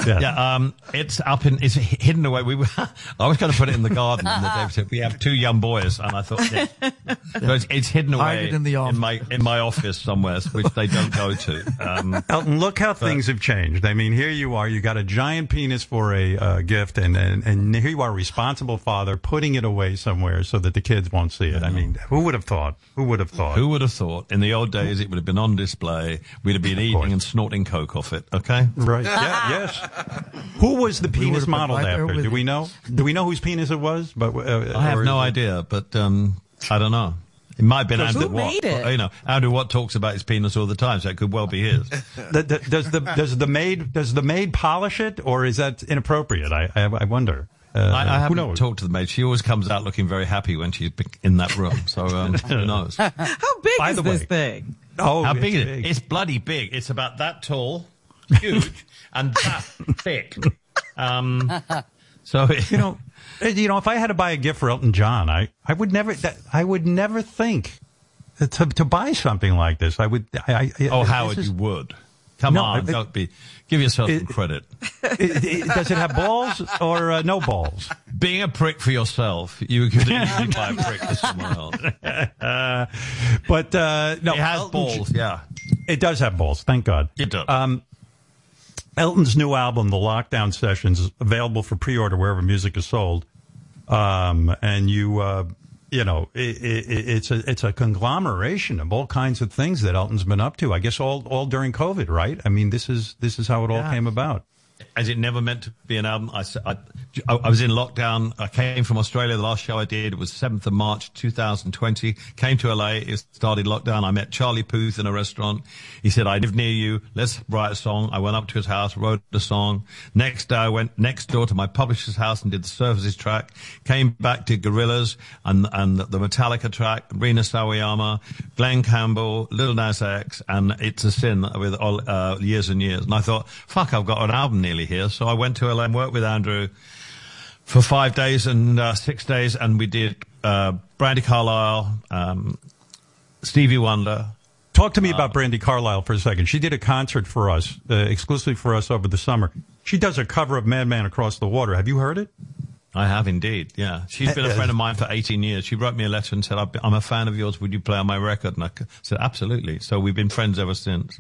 Speaker 12: yeah, yeah um, it's up in, it's hidden away. We were, I was going to put it in the garden, and the David said we have two young boys, and I thought, yeah. so it's, it's hidden away
Speaker 11: it in the office.
Speaker 12: my in my office somewhere, which they don't go to. Um,
Speaker 3: Elton, look how things have changed. I mean, here you are. You got a giant penis for a uh, gift, and, and and here you are, responsible father, putting it away somewhere so that the kids won't see it. I mean, who would have thought? Who would have thought?
Speaker 12: Who would have thought? In the old days, it would have been on display. We'd have been eating and snorting coke off it. Okay,
Speaker 3: Right. Yeah. Yes. Who was the penis
Speaker 11: been
Speaker 3: modeled after? Do we know? Do we know whose penis it was? But uh,
Speaker 12: I have no idea, but um, I don't know. It might have been
Speaker 6: Who
Speaker 12: Andrew
Speaker 6: made
Speaker 12: Watt.
Speaker 6: it?
Speaker 12: You know, Andrew Watt talks about his penis all the time, so it could well be his.
Speaker 3: The- the- does the does the maid does the maid polish it, or is that inappropriate? I I, I wonder. Uh,
Speaker 12: I, I haven't talked to the maid. She always comes out looking very happy when she's in that room. So um, who knows?
Speaker 6: How big
Speaker 3: By
Speaker 6: is
Speaker 3: the
Speaker 6: this
Speaker 3: way-
Speaker 6: thing?
Speaker 3: Oh,
Speaker 12: How big is
Speaker 3: big.
Speaker 12: it? It's bloody big. It's about that tall, huge, and that thick. Um, so
Speaker 3: you know, you know, if I had to buy a gift for Elton John, I, I would never, that, I would never think to to buy something like this. I would. I, I,
Speaker 12: Oh, Howard,
Speaker 3: is-
Speaker 12: you would. Come
Speaker 3: No,
Speaker 12: on,
Speaker 3: it-
Speaker 12: don't be. Give yourself some credit.
Speaker 3: it- it- does it have balls or uh, no balls?
Speaker 12: Being a prick for yourself, you could easily buy a prick for someone else.
Speaker 3: Uh, but uh, no,
Speaker 12: It has
Speaker 3: Elton-
Speaker 12: balls, yeah.
Speaker 3: It does have balls. Thank God.
Speaker 12: It does.
Speaker 3: Um, Elton's new album, The Lockdown Sessions, is available for pre-order wherever music is sold. Um, and you, uh, you know, it, it, it's a it's a conglomeration of all kinds of things that Elton's been up to. I guess all all during COVID, right? I mean, this is this is how it all
Speaker 12: Yeah.
Speaker 3: came about.
Speaker 12: As it never meant to be an album. I, I, I, was in lockdown. I came from Australia. The last show I did was 7th of March 2020. Came to LA. It started lockdown. I met Charlie Puth in a restaurant. He said, I live near you. Let's write a song. I went up to his house, wrote a song. Next day I went next door to my publisher's house and did the Surfaces track. Came back to Gorillaz and, and the Metallica track, Rina Sawayama, Glen Campbell, Lil Nas X, and It's a Sin with all, uh, years and years. And I thought, fuck, I've got an album nearly here. So I went to LA and worked with Andrew for five days and uh, six days, and we did uh, Brandi Carlile, um, Stevie Wonder.
Speaker 3: Talk to me about Brandi Carlile for a second. She did a concert for us, uh, exclusively for us over the summer. She does a cover of Madman Across the Water. Have you heard it?
Speaker 12: I have indeed, yeah. She's been a friend of mine for 18 years. She wrote me a letter and said, "I've been- I'm a fan of yours. Would you play on my record? And I said, absolutely. So we've been friends ever since.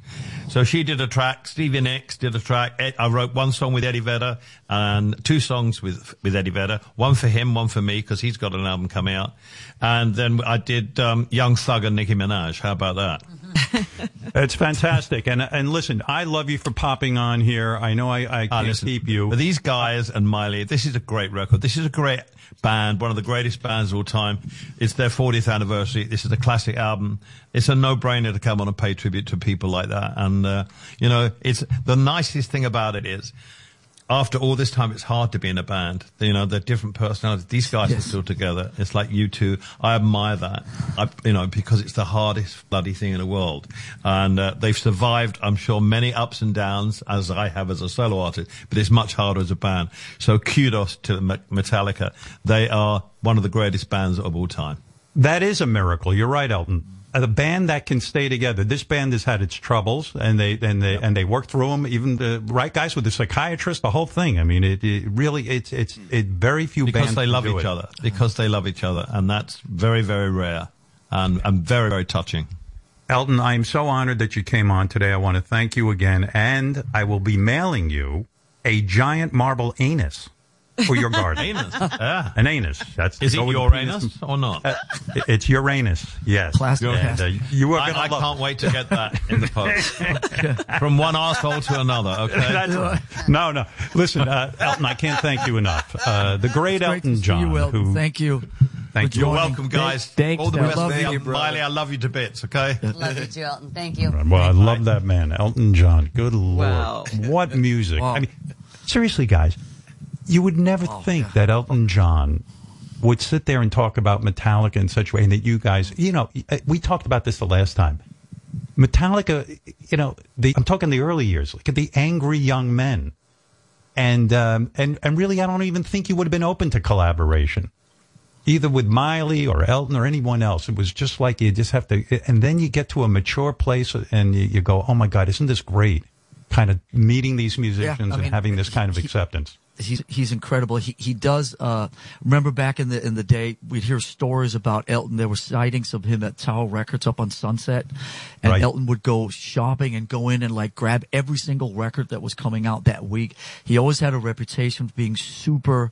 Speaker 12: So she did a track. Stevie Nicks did a track. I wrote one song with Eddie Vedder and two songs with, with Eddie Vedder. One for him, one for me, because he's got an album coming out. And then I did um, Young Thug and Nicki Minaj. How about that?
Speaker 3: It's fantastic. And and listen, I love you for popping on here. I know I, I
Speaker 12: Ah,
Speaker 3: can't
Speaker 12: listen,
Speaker 3: keep you.
Speaker 12: These guys and Miley, this is a great record. This is a great band, one of the greatest bands of all time. It's their 40th anniversary. This is a classic album. It's a no-brainer to come on and pay tribute to people like that. And, uh, you know, it's the nicest thing about it is after all this time, it's hard to be in a band. You know, they're different personalities. These guys are still together. It's like you two. I admire that. I, you know, because it's the hardest bloody thing in the world. And uh, they've survived, I'm sure, many ups and downs, as I have as a solo artist. But it's much harder as a band. So kudos to Metallica. They are one of the greatest bands of all time.
Speaker 3: That is a miracle. You're right, Elton. The band that can stay together. This band has had its troubles, and they and they and they work through them. Even the right guys with the psychiatrist, the whole thing. I mean, it, it really it's it's it very few bands.
Speaker 12: because
Speaker 3: bands
Speaker 12: they love each
Speaker 3: it.
Speaker 12: other. Because they love each other, and that's very, very rare, and and very, very touching.
Speaker 3: Elton, I am so honored that you came on today. I want to thank you again, and I will be mailing you a giant marble anus for your garden.
Speaker 12: Anus, yeah.
Speaker 3: An anus. That's
Speaker 12: Is it
Speaker 3: go with the
Speaker 12: Uranus or not?
Speaker 3: Uh, it's Uranus. Yes.
Speaker 11: Plastic
Speaker 3: And, uh, you are
Speaker 12: I, I can't wait to get that in the post. From one asshole to another, okay?
Speaker 3: That's right. No, no. Listen, uh, Elton, I can't thank you enough. Uh, the great
Speaker 11: Great
Speaker 3: Elton John,
Speaker 11: you, Elton.
Speaker 3: who
Speaker 11: Thank you.
Speaker 3: thank you.
Speaker 12: You're welcome, guys.
Speaker 14: Thanks,
Speaker 12: All the
Speaker 14: Dad.
Speaker 12: best,
Speaker 11: Love
Speaker 12: man.
Speaker 11: you,
Speaker 12: Miley, I love you to bits, okay?
Speaker 13: Love you too, Elton. Thank you.
Speaker 3: Well, I love that man, Elton John. Good lord,
Speaker 6: Wow.
Speaker 3: what music!
Speaker 11: Wow.
Speaker 3: I mean, seriously, guys, you would never think that Elton John would sit there and talk about Metallica in such a way, and that you guys, you know, we talked about this the last time. Metallica, you know, the, I'm talking the early years. Look at the angry young men, and um, and and really, I don't even think you would have been open to collaboration either with Miley or Elton or anyone else. It was just like you just have to, and then you get to a mature place and you, you go, oh my God, isn't this great? Kind of meeting these musicians
Speaker 11: I
Speaker 3: and
Speaker 11: mean,
Speaker 3: having this kind of acceptance.
Speaker 11: He's he's incredible. He he does. Uh, remember back in the in the day, we'd hear stories about Elton. There were sightings of him at Tower Records up on Sunset, and
Speaker 3: Right.
Speaker 11: Elton would go shopping and go in and like grab every single record that was coming out that week. He always had a reputation of being super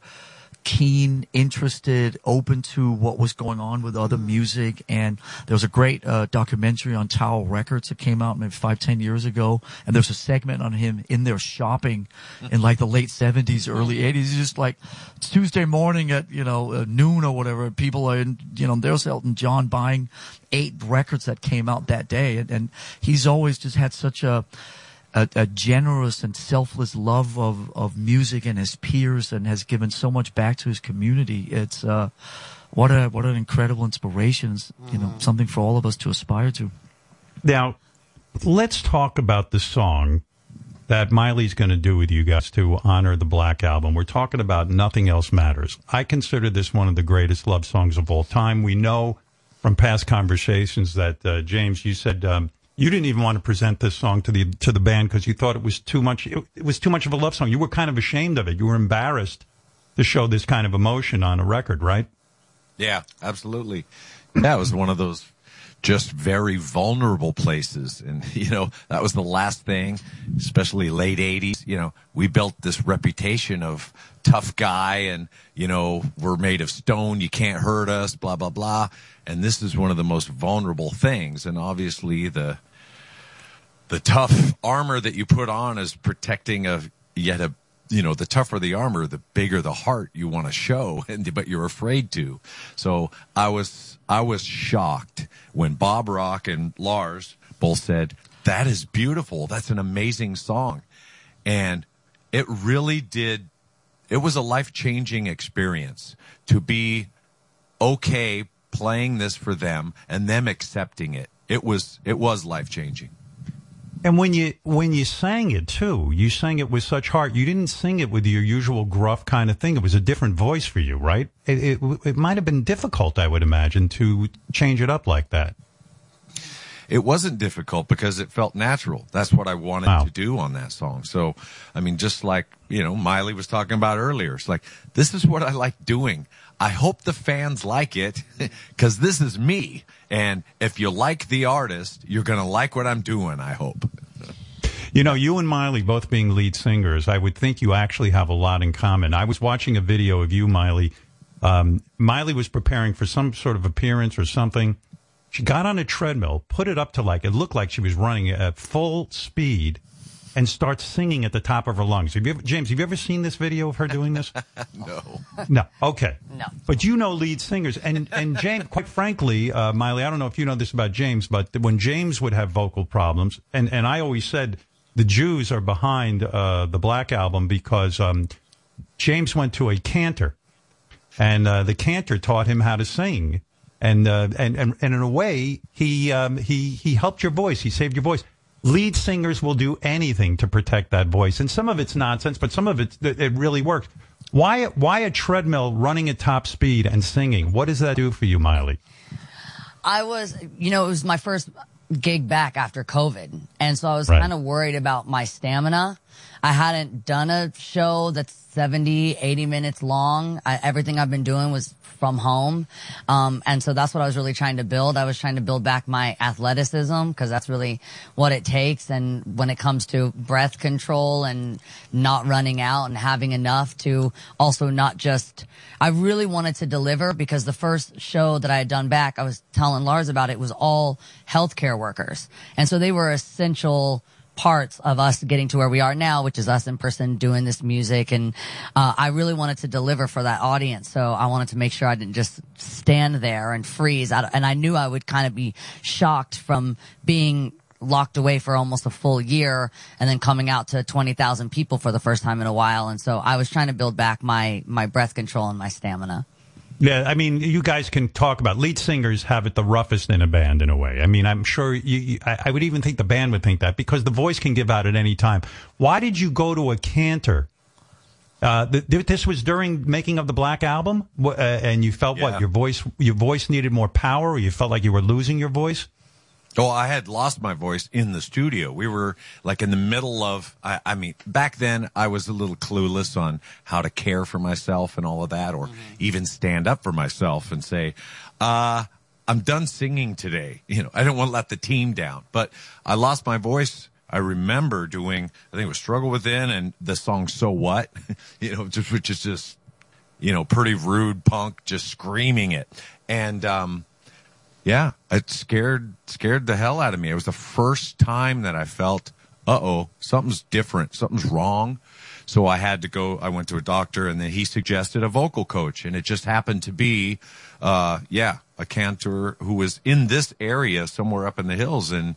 Speaker 11: keen, interested, open to what was going on with other music. And there was a great uh, documentary on Tower Records that came out maybe five, ten years ago. And there's a segment on him in there shopping in like the late seventies, early eighties. He's just like it's Tuesday morning at you know uh, noon or whatever. People are in, you know there's Elton John buying eight records that came out that day, and, and he's always just had such a a, a generous and selfless love of, of music and his peers and has given so much back to his community. It's, uh, what a, what an incredible inspiration, you know, something for all of us to aspire to.
Speaker 3: Now, let's talk about the song that Miley's going to do with you guys to honor the Black Album. We're talking about Nothing Else Matters. I consider this one of the greatest love songs of all time. We know from past conversations that uh, James, you said um, you didn't even want to present this song to the to the band because you thought it was too much. It, it was too much of a love song. You were kind of ashamed of it. You were embarrassed to show this kind of emotion on a record, right?
Speaker 4: Yeah, absolutely. That was one of those just very vulnerable places. And, you know, that was the last thing, especially late 80s. You know, we built this reputation of tough guy and, you know, we're made of stone. You can't hurt us, blah, blah, blah. And this is one of the most vulnerable things. And obviously the, the tough armor that you put on is protecting a yet a you know the tougher the armor the bigger the heart you want to show and but you're afraid to. So i was i was shocked when bob rock and lars both said that is beautiful. That's an amazing song. And it really did it was a life-changing experience to be okay playing this for them and them accepting it. It was it was life-changing
Speaker 3: And when you when you sang it too, you sang it with such heart. You didn't sing it with your usual gruff kind of thing. It was a different voice for you, right? It it, it might have been difficult, I would imagine, to change it up like that.
Speaker 4: it wasn't difficult because it felt natural. That's what I wanted
Speaker 3: Wow.
Speaker 4: to do on that song. So, I mean, just like, you know, Miley was talking about earlier, it's like, this is what I like doing. I hope the fans like it because this is me. And if you like the artist, you're going to like what I'm doing, I hope.
Speaker 3: You know, you and Miley both being lead singers, I would think you actually have a lot in common. I was watching a video of you, Miley. Um, Miley was preparing for some sort of appearance or something. She got on a treadmill, put it up to like, it looked like she was running at full speed and starts singing at the top of her lungs. Have you ever, James, have you ever seen this video of her doing this?
Speaker 4: no.
Speaker 3: No. Okay.
Speaker 13: No.
Speaker 3: But you know lead singers, and and James. Quite frankly, uh, Miley, I don't know if you know this about James, but when James would have vocal problems, and and I always said the Jews are behind uh, the Black album because um, James went to a cantor, and uh, the cantor taught him how to sing, and uh, and and and in a way, he um, he he helped your voice. He saved your voice. Lead singers will do anything to protect that voice, and some of it's nonsense, but some of it it really works. Why why a treadmill running at top speed and singing? What does that do for you, Miley?
Speaker 13: I was, you know, it was my first gig back after COVID. And so I was
Speaker 3: Right.
Speaker 13: kind of worried about my stamina. I hadn't done a show that's 70, 80 minutes long. I, everything I've been doing was from home. Um, and so that's what I was really trying to build. I was trying to build back my athleticism because that's really what it takes. And when it comes to breath control and not running out and having enough to also not just, I really wanted to deliver because the first show that I had done back, I was telling Lars about it, was all healthcare workers. And so they were essential parts of us getting to where we are now, which is us in person doing this music. And uh, I really wanted to deliver for that audience. So I wanted to make sure I didn't just stand there and freeze. I, and I knew I would kind of be shocked from being locked away for almost a full year and then coming out to 20,000 people for the first time in a while. And so I was trying to build back my, my breath control and my stamina.
Speaker 3: Yeah, I mean, you guys can talk about lead singers have it the roughest in a band in a way. I mean, I'm sure you, you I, I would even think the band would think that because the voice can give out at any time. Why did you go to a cantor? Uh, th- th- this was during making of the Black Album, uh, and you felt
Speaker 4: Yeah.
Speaker 3: what your voice your voice needed more power, or you felt like you were losing your voice.
Speaker 4: Oh, I had lost my voice in the studio. We were like in the middle of, I, I mean, back then I was a little clueless on how to care for myself and all of that, or even stand up for myself and say, uh, I'm done singing today. You know, I didn't want to let the team down, but I lost my voice. I remember doing, I think it was Struggle Within and the song So What, you know, just, which is just, you know, pretty rude punk, just screaming it. And, um, yeah, it scared scared the hell out of me. It was the first time that I felt, uh oh, something's different, something's wrong. So I had to go. I went to a doctor, and then he suggested a vocal coach, and it just happened to be, uh, yeah, a cantor who was in this area somewhere up in the hills, and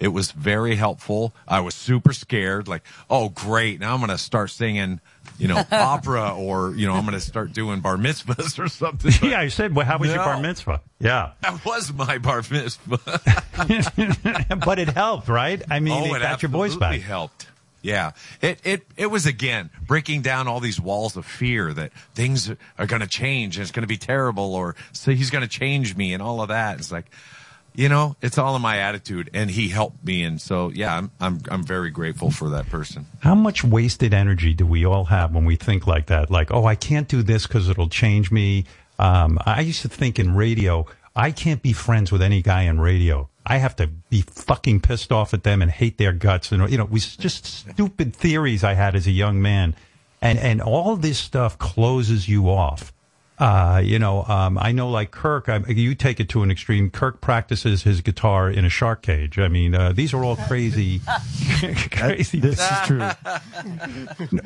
Speaker 4: it was very helpful. I was super scared, like, oh great, now I'm gonna start singing, you know, opera, or you know, I'm gonna start doing bar mitzvahs or something. But
Speaker 3: yeah, I said, well, how was your bar mitzvah? Yeah,
Speaker 4: that was my bar mitzvah.
Speaker 3: but it helped, right? I mean,
Speaker 4: oh,
Speaker 3: it
Speaker 4: it
Speaker 3: got your voice
Speaker 4: absolutely
Speaker 3: back.
Speaker 4: helped. Yeah. It, it, it was again breaking down all these walls of fear that things are going to change and it's going to be terrible or so he's going to change me and all of that. It's like, you know, it's all in my attitude and he helped me. And so, yeah, I'm, I'm, I'm very grateful for that person.
Speaker 3: How much wasted energy do we all have when we think like that? Like, oh, I can't do this because it'll change me. Um, I used to think in radio, I can't be friends with any guy in radio. I have to be fucking pissed off at them and hate their guts. And, you know, it was just stupid theories I had as a young man. And, and all this stuff closes you off. Uh, you know, um, I know like Kirk, I, you take it to an extreme. Kirk practices his guitar in a shark cage. I mean, uh, these are all crazy, crazy.
Speaker 15: This is true.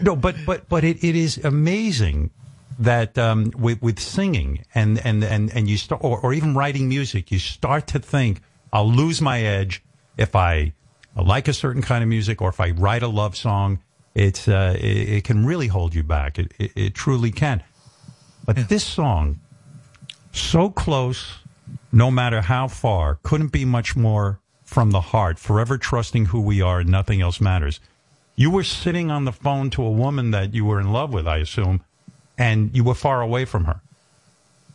Speaker 3: no, but, but, but it, it is amazing that um, with, with singing and, and, and, and you start, or, or even writing music, you start to think, I'll lose my edge if I like a certain kind of music or if I write a love song. It's, uh, it, it can really hold you back. It, it, it truly can. But this song, so close, no matter how far, couldn't be much more from the heart, forever trusting who we are and nothing else matters. You were sitting on the phone to a woman that you were in love with, I assume, and you were far away from her.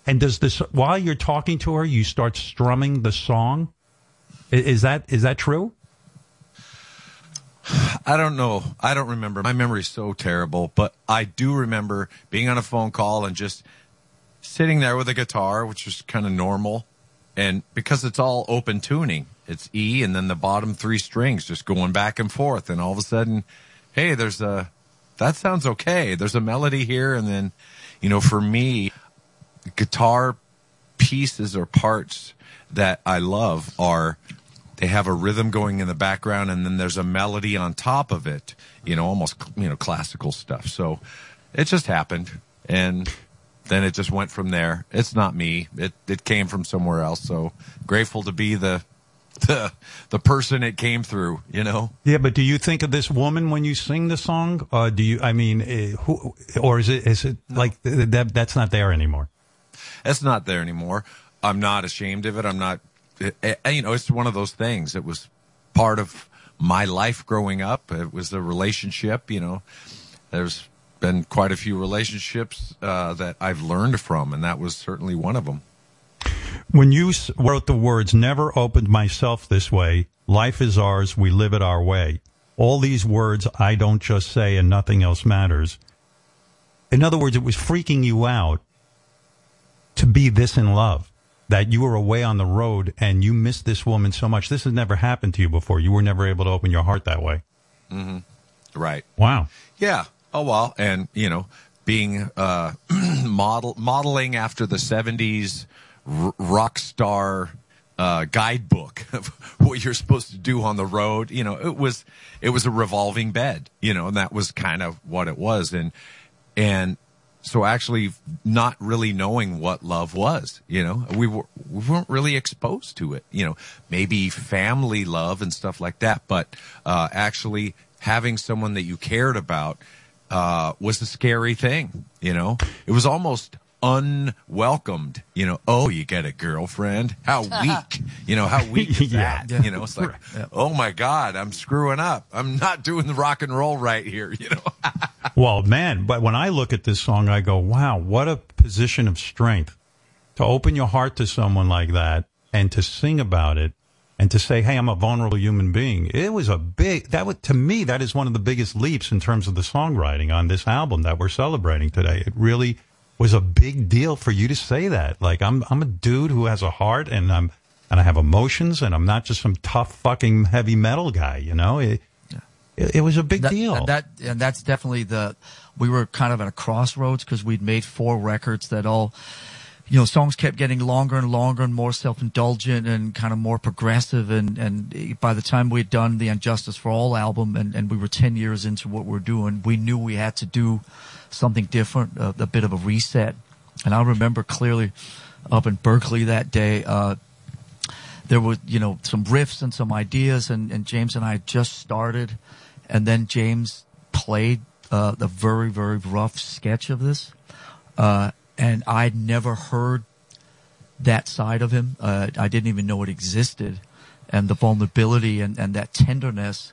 Speaker 3: And does this, while you're talking to her, you start strumming the song? Is that, is that true?
Speaker 4: I don't know. I don't remember. My memory's so terrible, but I do remember being on a phone call and just sitting there with a guitar, which was kind of normal. And because it's all open tuning, it's E and then the bottom three strings just going back and forth. And all of a sudden, hey, there's a, that sounds okay. There's a melody here. And then, you know, for me, guitar pieces or parts that I love are they have a rhythm going in the background and then there's a melody on top of it, you know, almost, you know, classical stuff. So it just happened and then it just went from there. It's not me. It, it came from somewhere else. So grateful to be the, the, the person it came through, you know?
Speaker 3: Yeah, but do you think of this woman when you sing the song? Uh, do you, I mean, uh, who, or is it, is it like th- that, that's not there anymore?
Speaker 4: It's not there anymore. I'm not ashamed of it. I'm not, it, you know, it's one of those things. It was part of my life growing up. It was a relationship, you know, there's been quite a few relationships, uh, that I've learned from, and that was certainly one of them.
Speaker 3: When you wrote the words, never opened myself this way, life is ours, we live it our way. All these words I don't just say and nothing else matters. In other words, it was freaking you out to be this in love. That you were away on the road and you missed this woman so much. This has never happened to you before. You were never able to open your heart that way.
Speaker 4: hmm Right.
Speaker 3: Wow.
Speaker 4: Yeah. Oh well, and you know, being uh, model modeling after the '70s r- rock star uh, guidebook of what you're supposed to do on the road. You know, it was it was a revolving bed. You know, and that was kind of what it was. And and so actually, not really knowing what love was. You know, we were we weren't really exposed to it. You know, maybe family love and stuff like that, but uh, actually having someone that you cared about uh, was a scary thing. You know, it was almost unwelcomed. You know, oh, you get a girlfriend? How weak? You know, how weak is
Speaker 3: Yeah.
Speaker 4: that? You know, it's like, oh my god, I'm screwing up. I'm not doing the rock and roll right here. You know.
Speaker 3: Well, man, but when I look at this song, I go, wow, what a position of strength to open your heart to someone like that and to sing about it and to say, hey, I'm a vulnerable human being. It was a big, that was, to me, that is one of the biggest leaps in terms of the songwriting on this album that we're celebrating today. It really was a big deal for you to say that. Like, I'm, I'm a dude who has a heart and I'm, and I have emotions and I'm not just some tough fucking heavy metal guy, you know? It, it, it was a big
Speaker 11: that,
Speaker 3: deal.
Speaker 11: That and that's definitely the. We were kind of at a crossroads because we'd made four records that all, you know, songs kept getting longer and longer and more self-indulgent and kind of more progressive. And and by the time we'd done the And Justice for All album and and we were ten years into what we're doing, we knew we had to do something different, a, a bit of a reset. And I remember clearly up in Berkeley that day. Uh, there were, you know, some riffs and some ideas, and, and James and I just started, and then James played uh, the very, very rough sketch of this, uh, and I'd never heard that side of him. Uh, I didn't even know it existed, and the vulnerability and, and that tenderness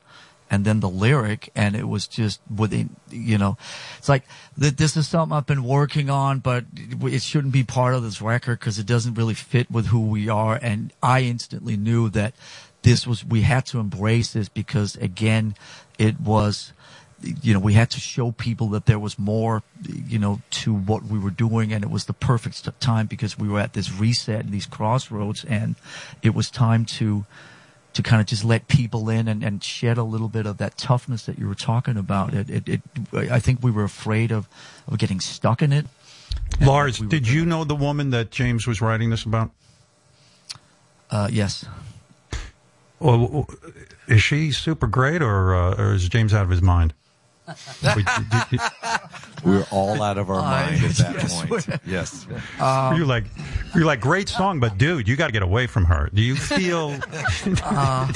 Speaker 11: and then the lyric, and it was just within, you know, it's like th- this is something I've been working on, but it shouldn't be part of this record because it doesn't really fit with who we are. And I instantly knew that this was we had to embrace this because again, it was you know, we had to show people that there was more, you know, to what we were doing, and it was the perfect time because we were at this reset and these crossroads, and it was time to to kind of just let people in and, and shed a little bit of that toughness that you were talking about. It, it, it I think we were afraid of of getting stuck in it.
Speaker 3: Lars, did you know the woman that James was writing this about?
Speaker 11: Uh, yes.
Speaker 3: Well, is she super great, or, uh, or is James out of his mind?
Speaker 4: We were all out of our mind at that
Speaker 3: yes,
Speaker 4: point. Yes.
Speaker 3: you're like, you're like, great song, but dude, you got to get away from her. Do you feel?
Speaker 11: Uh,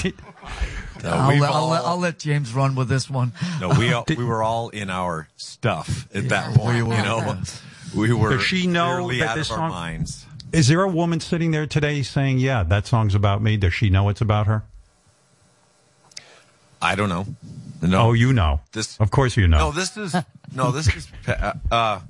Speaker 4: No,
Speaker 11: I'll,
Speaker 4: we've
Speaker 11: let, I'll, I'll let James run with this one.
Speaker 4: No, we all, we were all in our stuff at that point.
Speaker 11: we were,
Speaker 4: you know,
Speaker 11: yes.
Speaker 4: we were.
Speaker 3: Does she know that
Speaker 4: out
Speaker 3: this
Speaker 4: of our
Speaker 3: song?
Speaker 4: minds?
Speaker 3: Is there a woman sitting there today saying, "Yeah, that song's about me"? Does she know it's about her?
Speaker 4: I don't know. No.
Speaker 3: Oh, you know.
Speaker 4: This-
Speaker 3: of course, you know.
Speaker 4: No, this is no, this is. Uh, uh,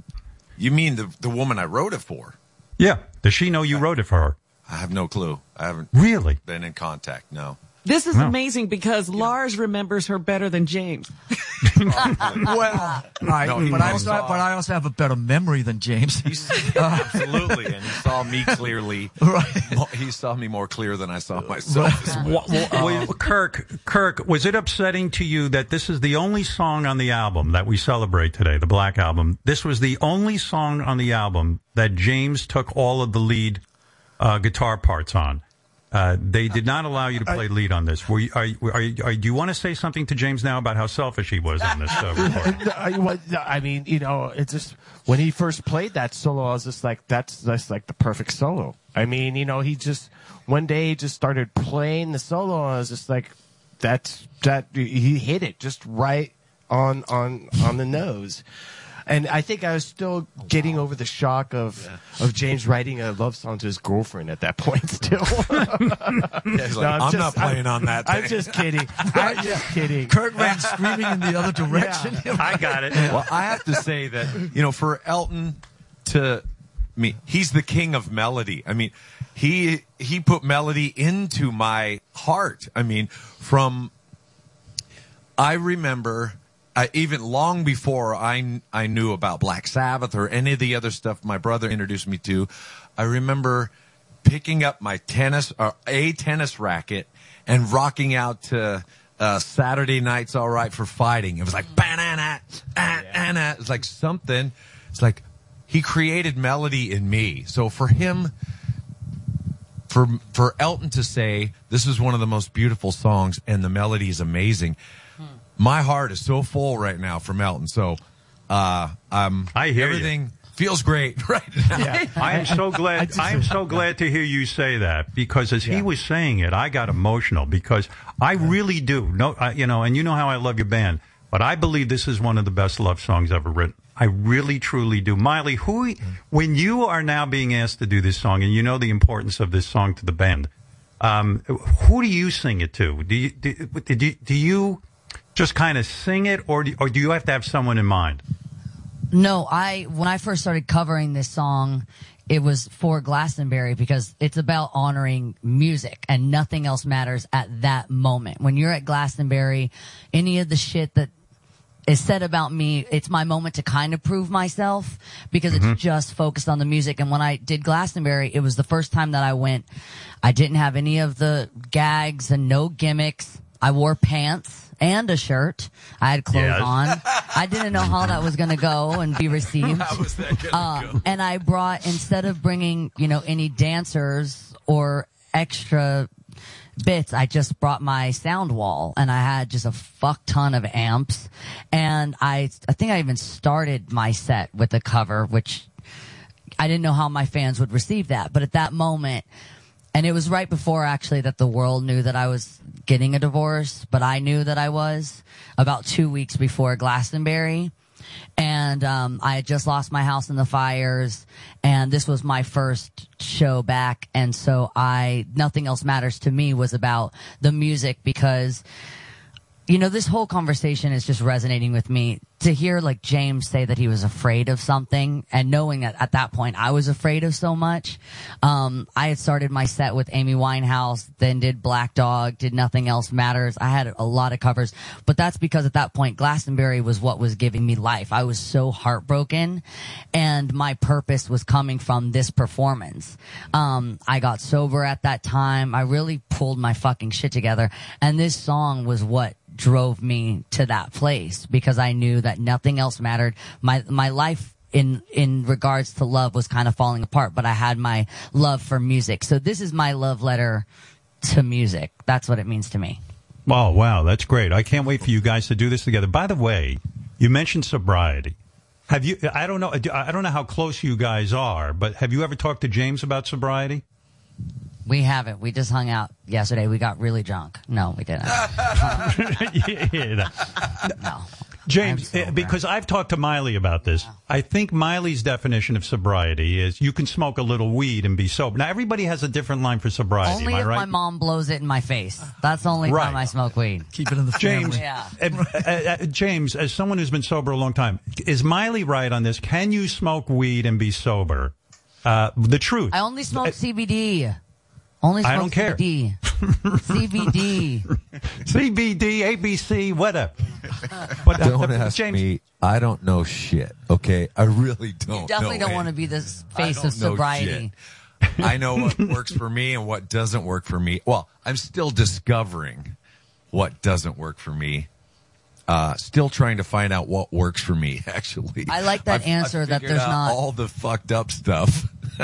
Speaker 4: you mean the the woman I wrote it for?
Speaker 3: yeah. Does she know you wrote it for her?
Speaker 4: I have no clue. I haven't
Speaker 3: Really?
Speaker 4: been in contact. No.
Speaker 6: This is
Speaker 3: No.
Speaker 6: amazing because Lars remembers her better than James.
Speaker 11: well, right,
Speaker 4: No,
Speaker 11: but, I
Speaker 4: must
Speaker 11: also,
Speaker 4: have-
Speaker 11: but I also have a better memory than James.
Speaker 4: Absolutely, and he saw me clearly.
Speaker 11: Right.
Speaker 4: He saw me more clear than I saw myself. as well.
Speaker 3: Well, well, Kirk, Kirk, was it upsetting to you that this is the only song on the album that we celebrate today, the Black Album? This was the only song on the album that James took all of the lead uh, guitar parts on. Uh, they did not allow you to play lead on this. Were you, are, are, are, do you want to say something to James now about how selfish he was on this uh, recording?
Speaker 15: I, I mean, you know, it's just when he first played that solo, I was just like, that's that's like the perfect solo. I mean, you know, he just one day he just started playing the solo, and I was just like, that's that he hit it just right on on on the nose. And I think I was still getting over the shock of of James writing a love song to his girlfriend at that point. Still,
Speaker 4: he's like, "I'm not playing on that
Speaker 15: I'm just kidding. I'm just kidding.
Speaker 11: Kirk ran screaming in the other direction.
Speaker 3: I got it.
Speaker 4: Well, I have to say that you know, for Elton to I me, he's the king of melody. I mean, he he put melody into my heart. I mean, from I remember. I, even long before I I knew about Black Sabbath or any of the other stuff my brother introduced me to, I remember picking up my tennis or a tennis racket and rocking out to uh, Saturday Night's All Right for Fighting. It was like banana, ah, banana. Ah, it's like something. It's like he created melody in me. So for him, for for Elton to say this is one of the most beautiful songs and the melody is amazing, my heart is so full right now from Elton. So uh, um,
Speaker 3: I hear you.
Speaker 4: everything feels great right now.
Speaker 3: I am so glad. I, am so glad to hear you say that because as he was saying it, I got emotional because I really do. No, I, you know, and you know how I love your band, but I believe this is one of the best love songs ever written. I really, truly do. Miley, who, when you are now being asked to do this song, and you know the importance of this song to the band, um, who do you sing it to? Do you do, do, you- do you just kind of sing it, or do, or do you have to have someone in mind?
Speaker 13: No, I when I first started covering this song, it was for Glastonbury because it's about honoring music and nothing else matters at that moment. When you're at Glastonbury, any of the shit that is said about me, it's my moment to kind of prove myself because it's mm-hmm. just focused on the music. And when I did Glastonbury, it was the first time that I went. I didn't have any of the gags and no gimmicks. I wore pants and a shirt. I had clothes
Speaker 16: Yes.
Speaker 13: on. I didn't know how that was going to go and be received.
Speaker 16: How was that gonna
Speaker 13: Um, and I brought instead of bringing you know any dancers or extra bits, I just brought my sound wall and I had just a fuck ton of amps. And I I think I even started my set with a cover, which I didn't know how my fans would receive that. But at that moment, and it was right before actually that the world knew that I was getting a divorce, but I knew that I was about two weeks before Glastonbury. And um, I had just lost my house in the fires, and this was my first show back. And so I, nothing else matters to me was about the music because you know, this whole conversation is just resonating with me. To hear like James say that he was afraid of something and knowing that at that point I was afraid of so much. Um, I had started my set with Amy Winehouse, then did Black Dog, did Nothing Else Matters. I had a lot of covers, but that's because at that point Glastonbury was what was giving me life. I was so heartbroken and my purpose was coming from this performance. Um, I got sober at that time. I really pulled my fucking shit together and this song was what drove me to that place because I knew that nothing else mattered. My, my life in, in regards to love was kind of falling apart, but I had my love for music. So this is my love letter to music. That's what it means to me.
Speaker 3: Oh, wow. That's great. I can't wait for you guys to do this together. By the way, you mentioned sobriety. Have you, I don't know, I don't know how close you guys are, but have you ever talked to James about sobriety?
Speaker 13: We haven't. We just hung out yesterday. We got really drunk. No, we didn't.
Speaker 3: yeah, no. James, eh, because I've talked to Miley about this. I think Miley's definition of sobriety is you can smoke a little weed and be sober. Now, everybody has a different line for sobriety.
Speaker 13: Only
Speaker 3: am I
Speaker 13: if
Speaker 3: right?
Speaker 13: my mom blows it in my face. That's the only
Speaker 3: Right.
Speaker 13: time I smoke weed.
Speaker 11: Keep it in the
Speaker 3: James,
Speaker 13: Yeah.
Speaker 3: uh, uh, uh, James, as someone who's been sober a long time, is Miley right on this? Can you smoke weed and be sober? Uh, the truth.
Speaker 13: I only smoke CBD. Only
Speaker 3: I don't care.
Speaker 13: CBD. CBD.
Speaker 3: CBD, ABC, whatever. But, uh,
Speaker 4: Don't ask
Speaker 3: James,
Speaker 4: me. I don't know shit. Okay, I really don't.
Speaker 13: You definitely
Speaker 4: know
Speaker 13: don't want to be this
Speaker 4: I
Speaker 13: face
Speaker 4: don't
Speaker 13: of
Speaker 4: know
Speaker 13: sobriety.
Speaker 4: shit. I know what works for me and what doesn't work for me. Well, I'm still discovering what doesn't work for me. Uh, still trying to find out what works for me. Actually,
Speaker 13: I like that
Speaker 4: I've-
Speaker 13: answer
Speaker 4: I've
Speaker 13: that there's
Speaker 4: out
Speaker 13: not-
Speaker 4: all the fucked up stuff.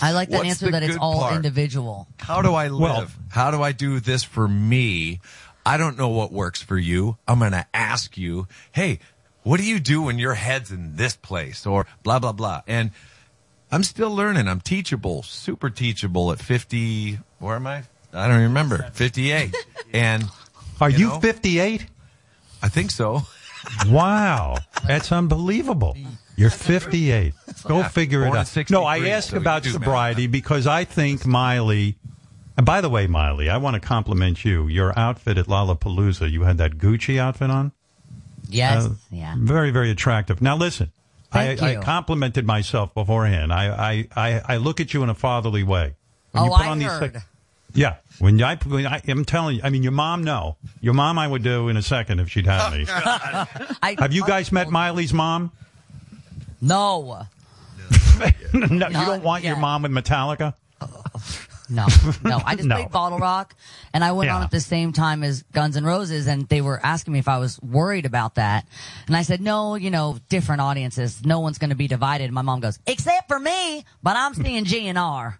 Speaker 13: I like that
Speaker 4: What's
Speaker 13: answer that it's all
Speaker 4: part?
Speaker 13: individual.
Speaker 4: How do I live?
Speaker 3: Well-
Speaker 4: How do I do this for me? I don't know what works for you. I'm going to ask you, hey, what do you do when your head's in this place or blah, blah, blah. And I'm still learning. I'm teachable, super teachable at 50. Where am I? I don't remember. 58. And
Speaker 3: are you,
Speaker 4: know,
Speaker 3: 58?
Speaker 4: I think so.
Speaker 3: Wow, that's unbelievable. You're 58. Go
Speaker 4: Yeah,
Speaker 3: figure it out.
Speaker 4: 63,
Speaker 3: No, I ask
Speaker 4: so
Speaker 3: about
Speaker 4: do math.
Speaker 3: sobriety because I think Miley. And by the way, Miley, I want to compliment you. Your outfit at Lollapalooza, you had that Gucci outfit on.
Speaker 13: Yes.
Speaker 3: Uh,
Speaker 13: yeah.
Speaker 3: Very, very attractive. Now listen, I, I complimented myself beforehand. I, I, I, I look at you in a fatherly way. When
Speaker 13: Oh,
Speaker 3: you put
Speaker 13: I
Speaker 3: on these
Speaker 13: heard.
Speaker 3: thi- yeah. When I, when I, I'm telling you, I mean, your mom, no. Your mom, I would do in a second if she'd have me.
Speaker 13: Oh, I,
Speaker 3: Have you guys met Miley's mom?
Speaker 13: No.
Speaker 3: no, you don't want your mom with Metallica?
Speaker 13: No, no. I just
Speaker 3: No.
Speaker 13: played BottleRock, and I went on at the same time as Guns N' Roses, and they were asking me if I was worried about that, and I said, no, you know, different audiences, no one's going to be divided. My mom goes, except for me, but I'm seeing GNR,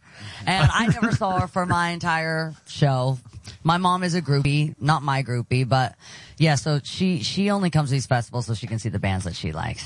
Speaker 13: and I never saw her for my entire show. My mom is a groupie, not my groupie, but yeah, so she she only comes to these festivals so she can see the bands that she likes.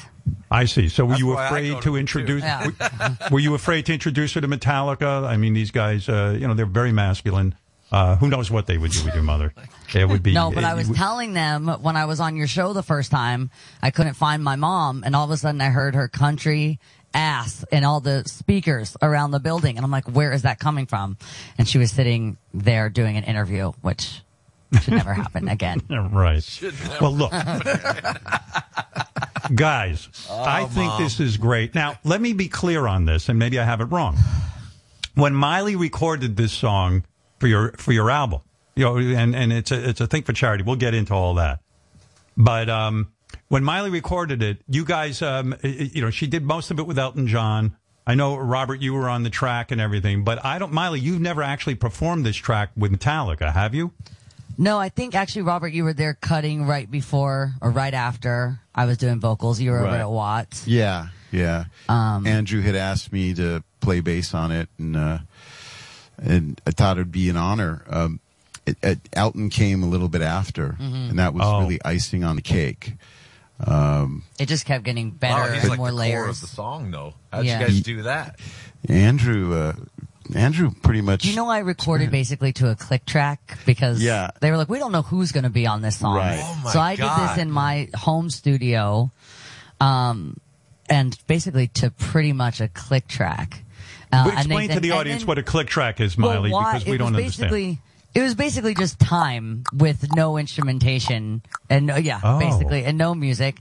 Speaker 3: I see. So were
Speaker 4: That's
Speaker 3: you
Speaker 4: why I go
Speaker 3: afraid
Speaker 4: to
Speaker 3: to introduce?
Speaker 13: too.
Speaker 3: were- Were you afraid to introduce her to Metallica? I mean, these guys, uh, you know, they're very masculine. Uh, who knows what they would do with your mother? It would be
Speaker 13: No, but I was
Speaker 3: would-
Speaker 13: telling them when I was on your show the first time, I couldn't find my mom, and all of a sudden I heard her country ass in all the speakers around the building, and I'm like, where is that coming from? And she was sitting there doing an interview, which should never happen again.
Speaker 3: Right. Well, look, guys, I think this is great. Now, let me be clear on this, and maybe I have it wrong. When Miley recorded this song for your for your album, you know, and and it's a it's a thing for charity. We'll get into all that, but um, when Miley recorded it, you guys, um, i- i- you know, she did most of it with Elton John. I know Robert, you were on the track and everything, but I don't, Miley, you've never actually performed this track with Metallica, have you?
Speaker 13: No, I think actually, Robert, you were there cutting right before or right after I was doing vocals. You were over at Watts.
Speaker 16: Yeah, yeah.
Speaker 13: Um,
Speaker 16: Andrew had asked me to play bass on it, and uh, and I thought it'd be an honor. Um, it, it, Elton came a little bit after,
Speaker 13: Mhm.
Speaker 16: and that was
Speaker 3: Oh.
Speaker 16: really icing on the cake. Um,
Speaker 13: It just kept getting better
Speaker 4: Wow, he's
Speaker 13: and
Speaker 4: like
Speaker 13: more
Speaker 4: the core
Speaker 13: layers.
Speaker 4: of the song, though. How'd
Speaker 13: Yeah.
Speaker 4: you guys do that?
Speaker 16: Andrew, uh, Andrew, pretty much.
Speaker 13: You know I recorded basically to a click track because
Speaker 16: Yeah.
Speaker 13: they were like, we don't know who's going to be on this song.
Speaker 16: Right. Oh
Speaker 4: my
Speaker 13: so I did
Speaker 4: God.
Speaker 13: this in my home studio, um, and basically to pretty much a click track. Uh, and
Speaker 3: Explain
Speaker 13: they-
Speaker 3: to the
Speaker 13: and
Speaker 3: audience
Speaker 13: then-
Speaker 3: what a click track is,
Speaker 13: well,
Speaker 3: Miley,
Speaker 13: why-
Speaker 3: because we
Speaker 13: it
Speaker 3: don't
Speaker 13: was
Speaker 3: understand.
Speaker 13: basically It was basically just time with no instrumentation and no, yeah,
Speaker 3: Oh.
Speaker 13: basically, and no music.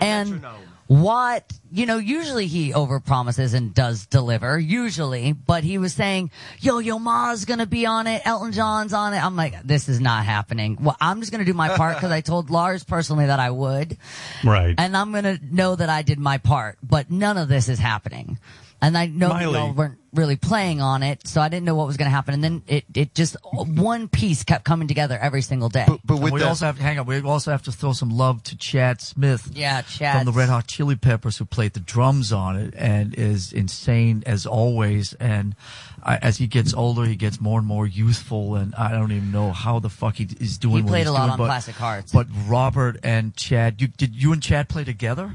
Speaker 13: and what, you know, usually he overpromises and does deliver, usually, but he was saying, yo, Yo Ma's gonna be on it, Elton John's on it. I'm like, this is not happening. Well, I'm just gonna do my part because I told Lars personally that I would.
Speaker 3: Right.
Speaker 13: And I'm gonna know that I did my part, but none of this is happening. And I know
Speaker 3: Miley.
Speaker 13: y'all weren't really playing on it, so I didn't know what was going to happen. And then it, it just, one piece kept coming together every single day.
Speaker 11: But we also have to hang on. We also have to throw some love to Chad Smith.
Speaker 13: Yeah, Chad.
Speaker 11: from the Red Hot Chili Peppers, who played the drums on it and is insane as always. And I, as he gets older, he gets more and more youthful. And I don't even know how the fuck he is doing.
Speaker 13: He
Speaker 11: what
Speaker 13: played
Speaker 11: he's
Speaker 13: a lot
Speaker 11: doing,
Speaker 13: on
Speaker 11: but,
Speaker 13: Classic Hearts.
Speaker 11: But Robert and Chad, you, did you and Chad play together?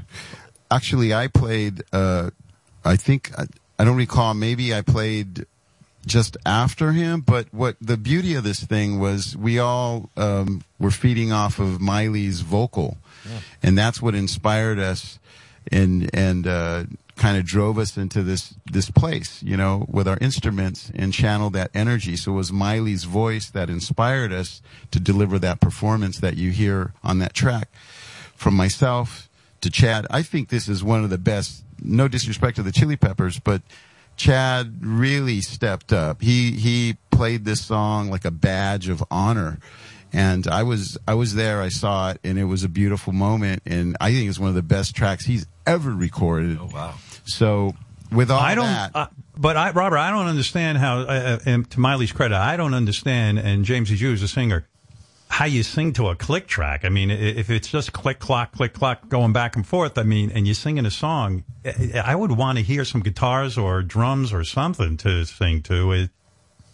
Speaker 16: Actually, I played. Uh, I think I, I don't recall. Maybe I played just after him. But what the beauty of this thing was, we all um, were feeding off of Miley's vocal, and that's what inspired us, and and uh, kind of drove us into this this place. You know, with our instruments and channeled that energy. So it was Miley's voice that inspired us to deliver that performance that you hear on that track. From myself to Chad, I think this is one of the best. No disrespect to the Chili Peppers, but Chad really stepped up. He he played this song like a badge of honor. And I was I was there, I saw it, and it was a beautiful moment. And I think it's one of the best tracks he's ever recorded. Oh
Speaker 4: wow!
Speaker 16: So with all
Speaker 3: I don't,
Speaker 16: that,
Speaker 3: uh, but I, Robert, I don't understand how. Uh, uh, and to Miley's credit, I don't understand. And James, as you as a singer, how you sing to a click track. I mean, if it's just click clock, click clock, going back and forth. I mean, and you're singing a song, I I would want to hear some guitars or drums or something to sing to. It,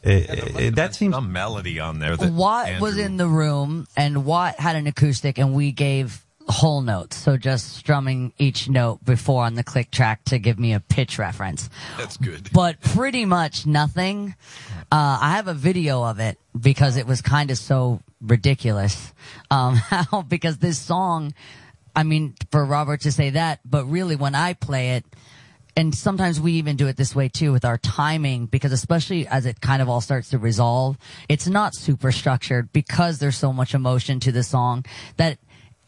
Speaker 3: it, it- that seems
Speaker 4: some melody on there. That
Speaker 13: Watt was in the room, and Watt had an acoustic, and we gave whole notes, so just strumming each note before on the click track to give me a pitch reference.
Speaker 4: That's good.
Speaker 13: But pretty much nothing. Uh, I have a video of it because it was kind of so ridiculous. Um, how because this song, I mean, for Robert to say that, but really when I play it, and sometimes we even do it this way too with our timing because especially as it kind of all starts to resolve, it's not super structured because there's so much emotion to the song that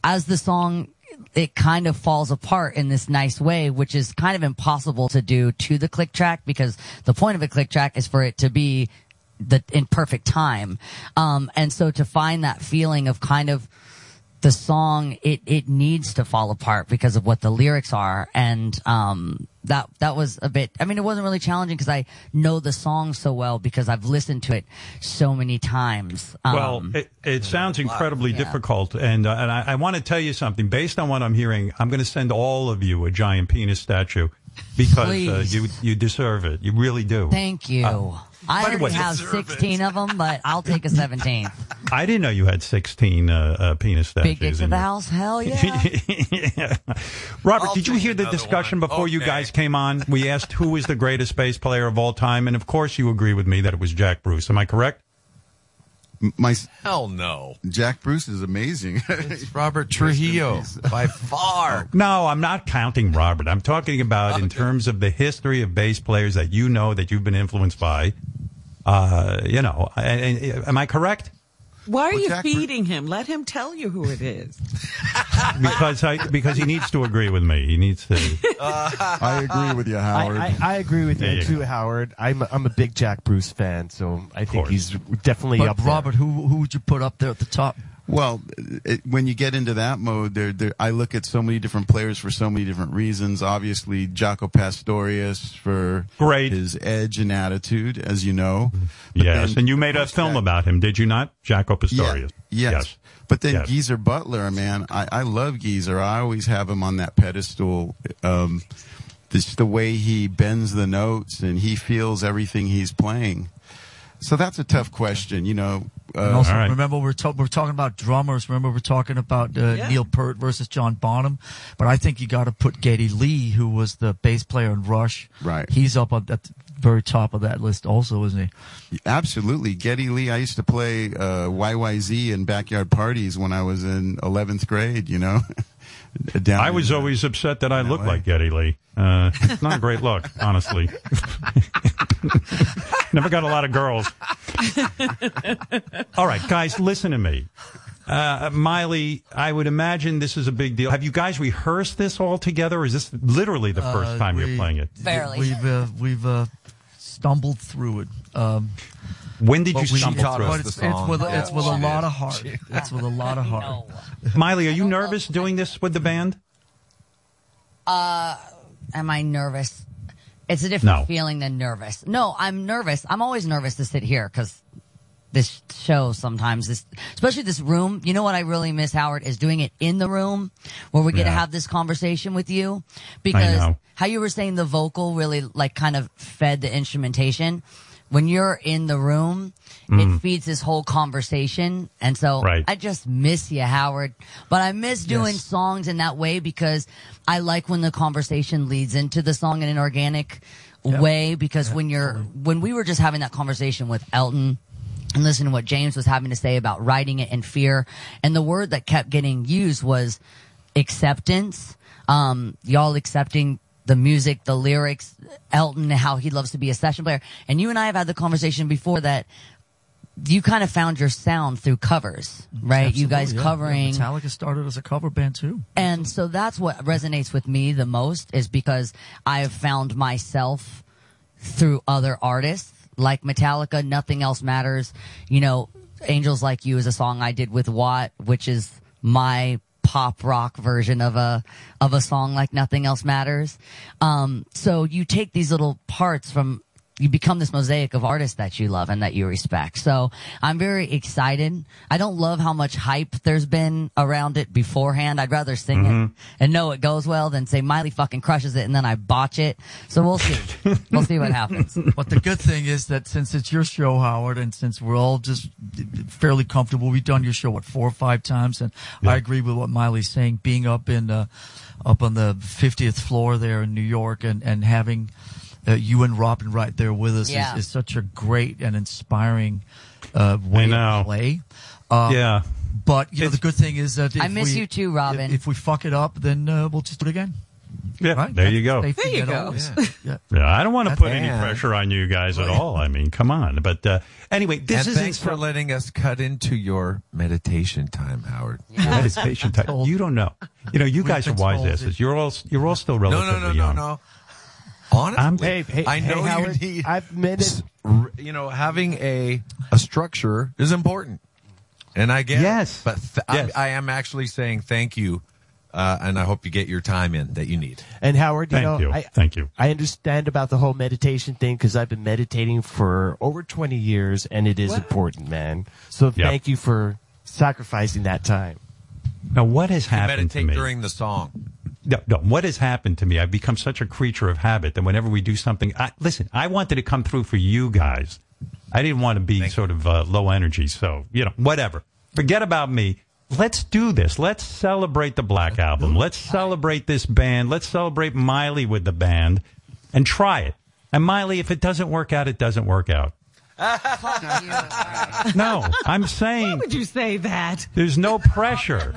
Speaker 13: as the song it kind of falls apart in this nice way, which is kind of impossible to do to the click track because the point of a click track is for it to be the in perfect time. Um, and so to find that feeling of kind of the song, it, it needs to fall apart because of what the lyrics are. And, um, that, that was a bit, I mean, it wasn't really challenging because I know the song so well because I've listened to it so many times. Um,
Speaker 3: Well, it, it sounds incredibly difficult, and uh, and I, I want to tell you something. Based on what I'm hearing, I'm going to send all of you a giant penis statue because uh, you you deserve it. You really do.
Speaker 13: Thank you.
Speaker 3: Uh,
Speaker 13: I
Speaker 3: by the way-
Speaker 13: already have 16 of them, but I'll take a 17th.
Speaker 3: I didn't know you had 16 uh, uh, penis statues.
Speaker 13: Big dicks
Speaker 3: in
Speaker 13: the
Speaker 3: your-
Speaker 13: house? Hell yeah.
Speaker 3: Yeah. Robert, did you hear the discussion before you guys came on? We asked who is the greatest bass player of all time, and of course you agree with me that it was Jack Bruce. Am I correct?
Speaker 16: my
Speaker 4: Hell no.
Speaker 16: Jack Bruce is amazing.
Speaker 4: It's Robert Trujillo by far.
Speaker 3: No, I'm not counting Robert. I'm talking about in terms of the history of bass players that you know that you've been influenced by. Uh, you know, and- and- am I correct?
Speaker 6: Why are
Speaker 16: Well,
Speaker 6: you
Speaker 16: Jack-
Speaker 6: feeding him? Let him tell you who it is.
Speaker 3: Because I because he needs to agree with me. He needs to.
Speaker 16: I agree with you, Howard.
Speaker 15: I, I, I agree with
Speaker 3: There
Speaker 15: you
Speaker 3: you
Speaker 15: too,
Speaker 3: go.
Speaker 15: Howard. I'm a, I'm a big Jack Bruce fan, so I think he's definitely
Speaker 11: But
Speaker 15: up there.
Speaker 11: Robert, who who would you put up there at the top?
Speaker 16: Well, it, when you get into that mode, there, there, I look at so many different players for so many different reasons. Obviously, Jaco Pastorius for
Speaker 3: Great.
Speaker 16: his edge and attitude, as you know. But
Speaker 3: yes,
Speaker 16: then
Speaker 3: and you made a film
Speaker 16: that-
Speaker 3: about him, did you not? Jaco Pastorius.
Speaker 16: Yeah, yes.
Speaker 3: Yes.
Speaker 16: But then
Speaker 3: Yes.
Speaker 16: Geezer Butler, man, I, I love Geezer. I always have him on that pedestal. Um, just the way he bends the notes and he feels everything he's playing. So that's a tough question, you know. Uh,
Speaker 11: And also,
Speaker 3: all right.
Speaker 11: remember we're, to- we're talking about drummers. Remember we're talking about uh,
Speaker 6: Yeah.
Speaker 11: Neil Peart versus John Bonham. But I think you got to put Geddy Lee, who was the bass player in Rush.
Speaker 16: Right.
Speaker 11: He's up at the very top of that list, also, isn't he?
Speaker 16: Absolutely. Geddy Lee, I used to play uh, YYZ in backyard parties when I was in 11th grade, you know. Down
Speaker 3: I was
Speaker 16: in, uh,
Speaker 3: always upset that I looked
Speaker 16: LA.
Speaker 3: like Geddy Lee. Uh, it's not a great look, honestly. Never got a lot of girls. All right, guys, listen to me. Uh, Miley, I would imagine this is a big deal. Have you guys rehearsed this all together, or is this literally the first
Speaker 11: Uh,
Speaker 3: time
Speaker 11: we-
Speaker 3: you're playing it? Barely.
Speaker 11: We've uh, we've uh, stumbled through it. Um,
Speaker 3: When did you
Speaker 11: we-
Speaker 3: stumble
Speaker 11: but
Speaker 3: through it?
Speaker 11: It's, it's with it's with a lot of heart. It's with a lot of heart.
Speaker 3: Miley, are you nervous doing this with the band?
Speaker 13: Uh, am I nervous? It's a different
Speaker 3: No.
Speaker 13: feeling than nervous. No, I'm nervous. I'm always nervous to sit here because this show sometimes this, especially this room. You know what I really miss, Howard, is doing it in the room where we get to have this conversation with you because how you were saying the vocal really like kind of fed the instrumentation. When you're in the room,
Speaker 3: Mm.
Speaker 13: it feeds this whole conversation. And so
Speaker 3: Right.
Speaker 13: I just miss you, Howard. But I miss doing
Speaker 3: Yes.
Speaker 13: songs in that way because I like when the conversation leads into the song in an organic way because when you're when we were just having that conversation with Elton and listening to what James was having to say about writing it in fear and the word that kept getting used was acceptance um y'all accepting the music the lyrics Elton how he loves to be a session player and you and I have had the conversation before that you kind of found your sound through covers right you guys
Speaker 11: yeah.
Speaker 13: covering
Speaker 11: Yeah, Metallica started as a cover band too.
Speaker 13: and so that's what resonates with me the most is because I have found myself through other artists like Metallica, Nothing Else Matters. You know, Angels Like You is a song I did with Watt, which is my pop rock version of a, of a song like Nothing Else Matters. Um, so you take these little parts from, you become this mosaic of artists that you love and that you respect. So I'm very excited. I don't love how much hype there's been around it beforehand. I'd rather sing
Speaker 3: Mm-hmm.
Speaker 13: it and know it goes well than say Miley fucking crushes it and then I botch it. So we'll see. we'll see what happens.
Speaker 11: But the good thing is that since it's your show, Howard, and since we're all just fairly comfortable, we've done your show what four or five times, and I agree with what Miley's saying. Being up in uh, up on the fiftieth floor there in New York, and and having uh, you and Robin right there with us
Speaker 13: Yeah.
Speaker 11: is, is such a great and inspiring uh, way to play. Um,
Speaker 3: Yeah.
Speaker 11: But you know, the good thing is that
Speaker 13: I miss
Speaker 11: we-
Speaker 13: you too, Robin.
Speaker 11: If, if we fuck it up, then uh, we'll just do it again.
Speaker 3: Yeah,
Speaker 11: Right?
Speaker 3: there you go.
Speaker 13: There you go.
Speaker 11: Yeah.
Speaker 3: Yeah, I don't want to
Speaker 11: That's-
Speaker 3: put any pressure on you guys at all. I mean, come on. But uh, anyway, this
Speaker 4: and
Speaker 3: is
Speaker 4: thanks for letting us cut into your meditation time, Howard.
Speaker 3: meditation time. You don't know. You know, you
Speaker 11: We've
Speaker 3: guys are wise asses. You're all you're all still
Speaker 4: No,
Speaker 3: relatively
Speaker 4: no, no, no,
Speaker 3: young.
Speaker 4: no. Honestly,
Speaker 3: I'm-
Speaker 15: Hey, hey,
Speaker 4: I know
Speaker 15: hey,
Speaker 4: you
Speaker 15: Howard,
Speaker 4: need.
Speaker 15: I've made it.
Speaker 4: You know, having a a structure is important, and I get it.
Speaker 3: Yes.
Speaker 4: but th-
Speaker 3: Yes.
Speaker 4: I, I am actually saying thank you, uh, and I hope you get your time in that you need.
Speaker 15: And Howard, you
Speaker 3: Thank
Speaker 15: know,
Speaker 3: you.
Speaker 15: I,
Speaker 3: Thank you.
Speaker 15: I understand about the whole meditation thing because I've been meditating for over 20 years and it is important, man. So
Speaker 3: Yep.
Speaker 15: thank you for sacrificing that time.
Speaker 3: Now, what has happened to
Speaker 4: meditate
Speaker 3: me?
Speaker 4: during the song.
Speaker 3: No, no. What has happened to me? I've become such a creature of habit that whenever we do something, I, listen, I wanted to come through for you guys. I didn't want to be sort of uh, low energy. So, you know, whatever. Forget about me. Let's do this. Let's celebrate the Black Album. Let's celebrate this band. Let's celebrate Miley with the band and try it. And Miley, if it doesn't work out, it doesn't work out. No, I'm saying Why
Speaker 6: Would you say that?
Speaker 3: there's no pressure.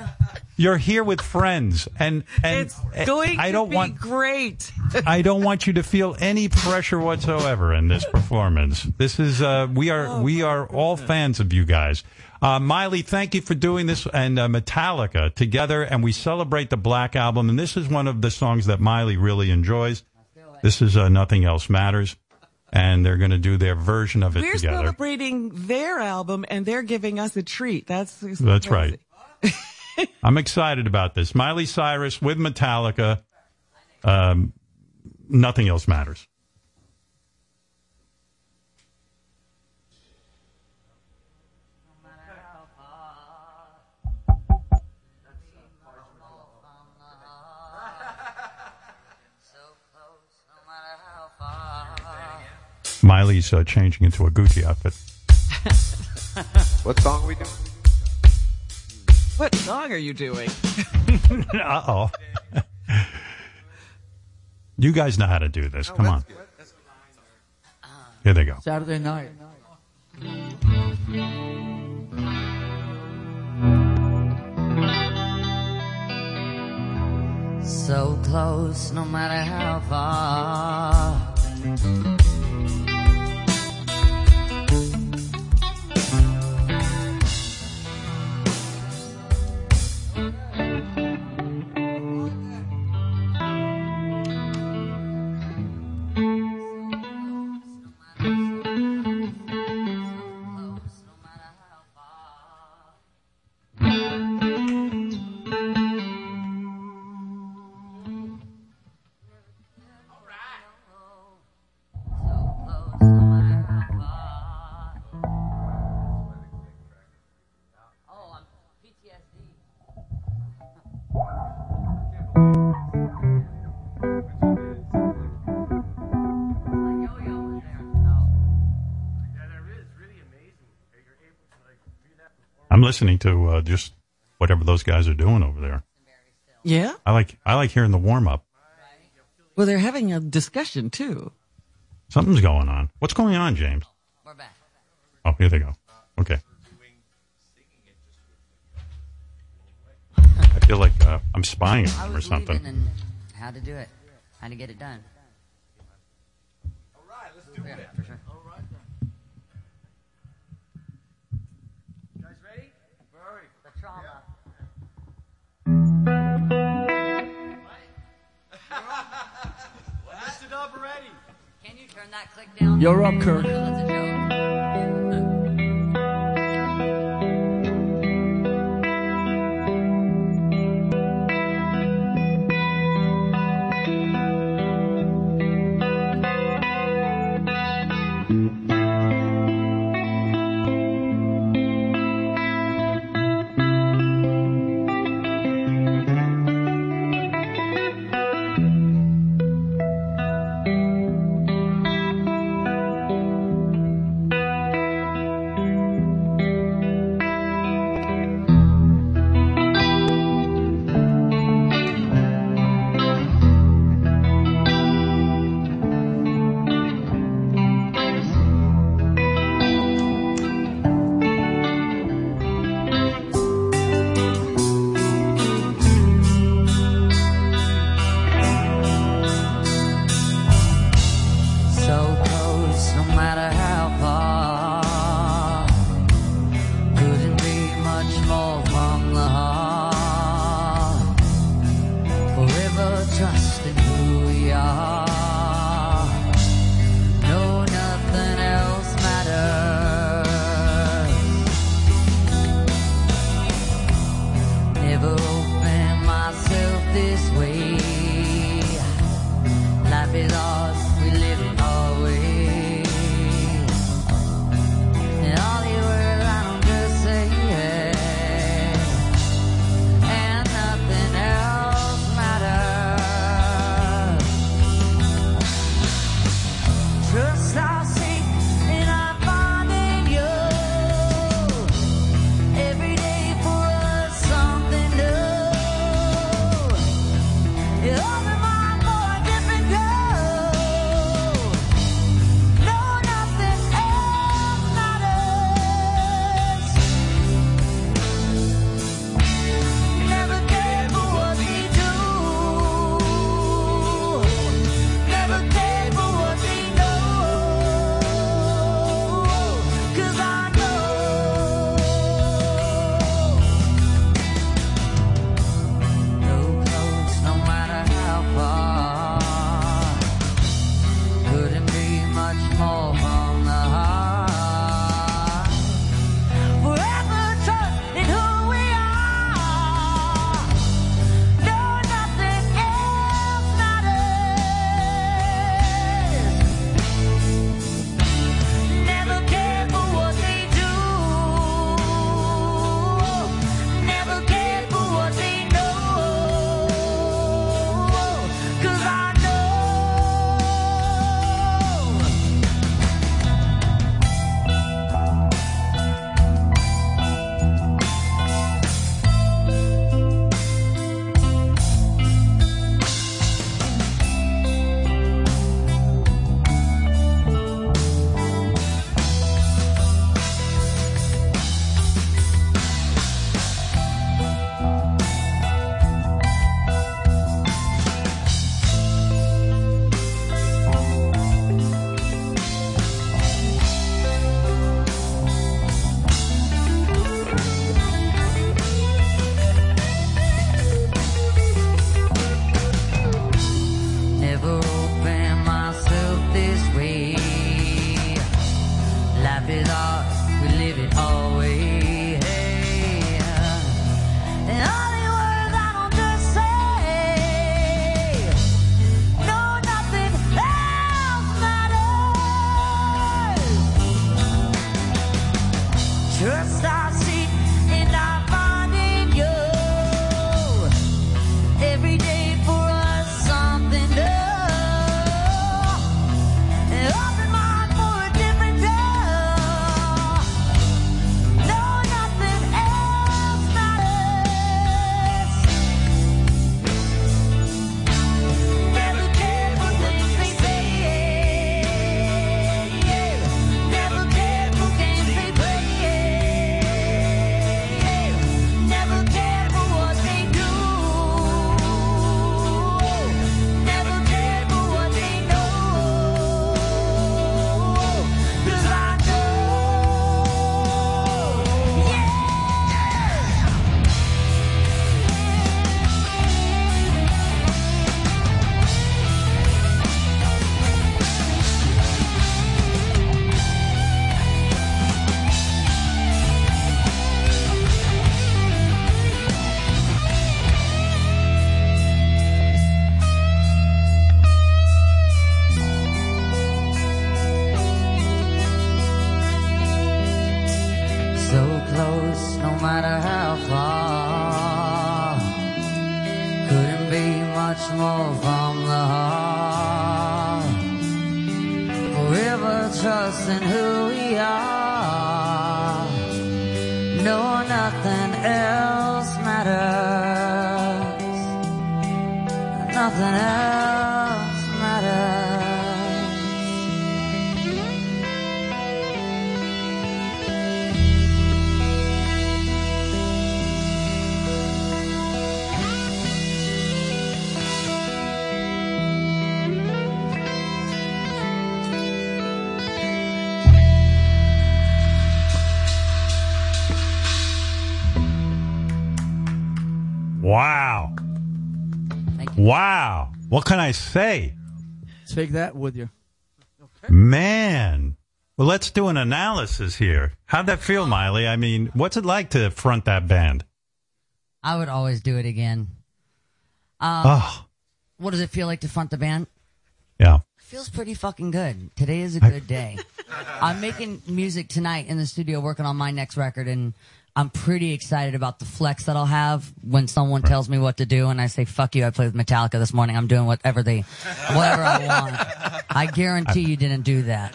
Speaker 3: You're here with friends, and and
Speaker 6: It's going
Speaker 3: I
Speaker 6: to
Speaker 3: don't
Speaker 6: be
Speaker 3: want
Speaker 6: great.
Speaker 3: I don't want you to feel any pressure whatsoever in this performance. This is uh, we are we are all fans of you guys. Uh, Miley, thank you for doing this and uh, Metallica together, and we celebrate the Black Album. And this is one of the songs that Miley really enjoys. This is uh, Nothing Else Matters, and they're going to do their version of it together.
Speaker 6: We're
Speaker 3: together.
Speaker 6: celebrating their album and they're giving us a treat. That's
Speaker 3: That's right. I'm excited about this. Miley Cyrus with Metallica. Um, nothing else matters. Miley's uh, changing into a Gucci outfit.
Speaker 17: What song are we doing?
Speaker 6: What song are you doing?
Speaker 3: uh oh. you guys know how to do this. Come on. Here they go.
Speaker 11: Saturday night.
Speaker 13: So close, no matter how far.
Speaker 3: Listening to uh, just whatever those guys are doing over there.
Speaker 6: Yeah.
Speaker 3: I like I like hearing the warm up.
Speaker 6: Well, they're having a discussion too.
Speaker 3: Something's going on. What's going on, James?
Speaker 13: We're back.
Speaker 3: Oh, here they go. Okay. I feel like uh, I'm spying on them or something.
Speaker 13: how to do it, how to get it done. All right, let's do it. For sure.
Speaker 5: Guys ready?
Speaker 13: The trauma.
Speaker 5: Messed it up already.
Speaker 13: Can you turn that click down?
Speaker 11: You're up, Kirk.
Speaker 13: Life is
Speaker 3: What can I say?
Speaker 11: Take that with you.
Speaker 3: Man. Well, let's do an analysis here. How'd that feel, Miley? I mean, what's it like to front that band?
Speaker 13: I would always do it again. Um,
Speaker 3: Oh.
Speaker 13: What does it feel like to front the band?
Speaker 3: Yeah.
Speaker 13: Feels pretty fucking good. Today is a good day. I'm making music tonight in the studio, working on my next record, and I'm pretty excited about the flex that I'll have when someone tells me what to do, and I say "fuck you." I played with Metallica this morning. I'm doing whatever they, whatever I want. I guarantee you didn't do that.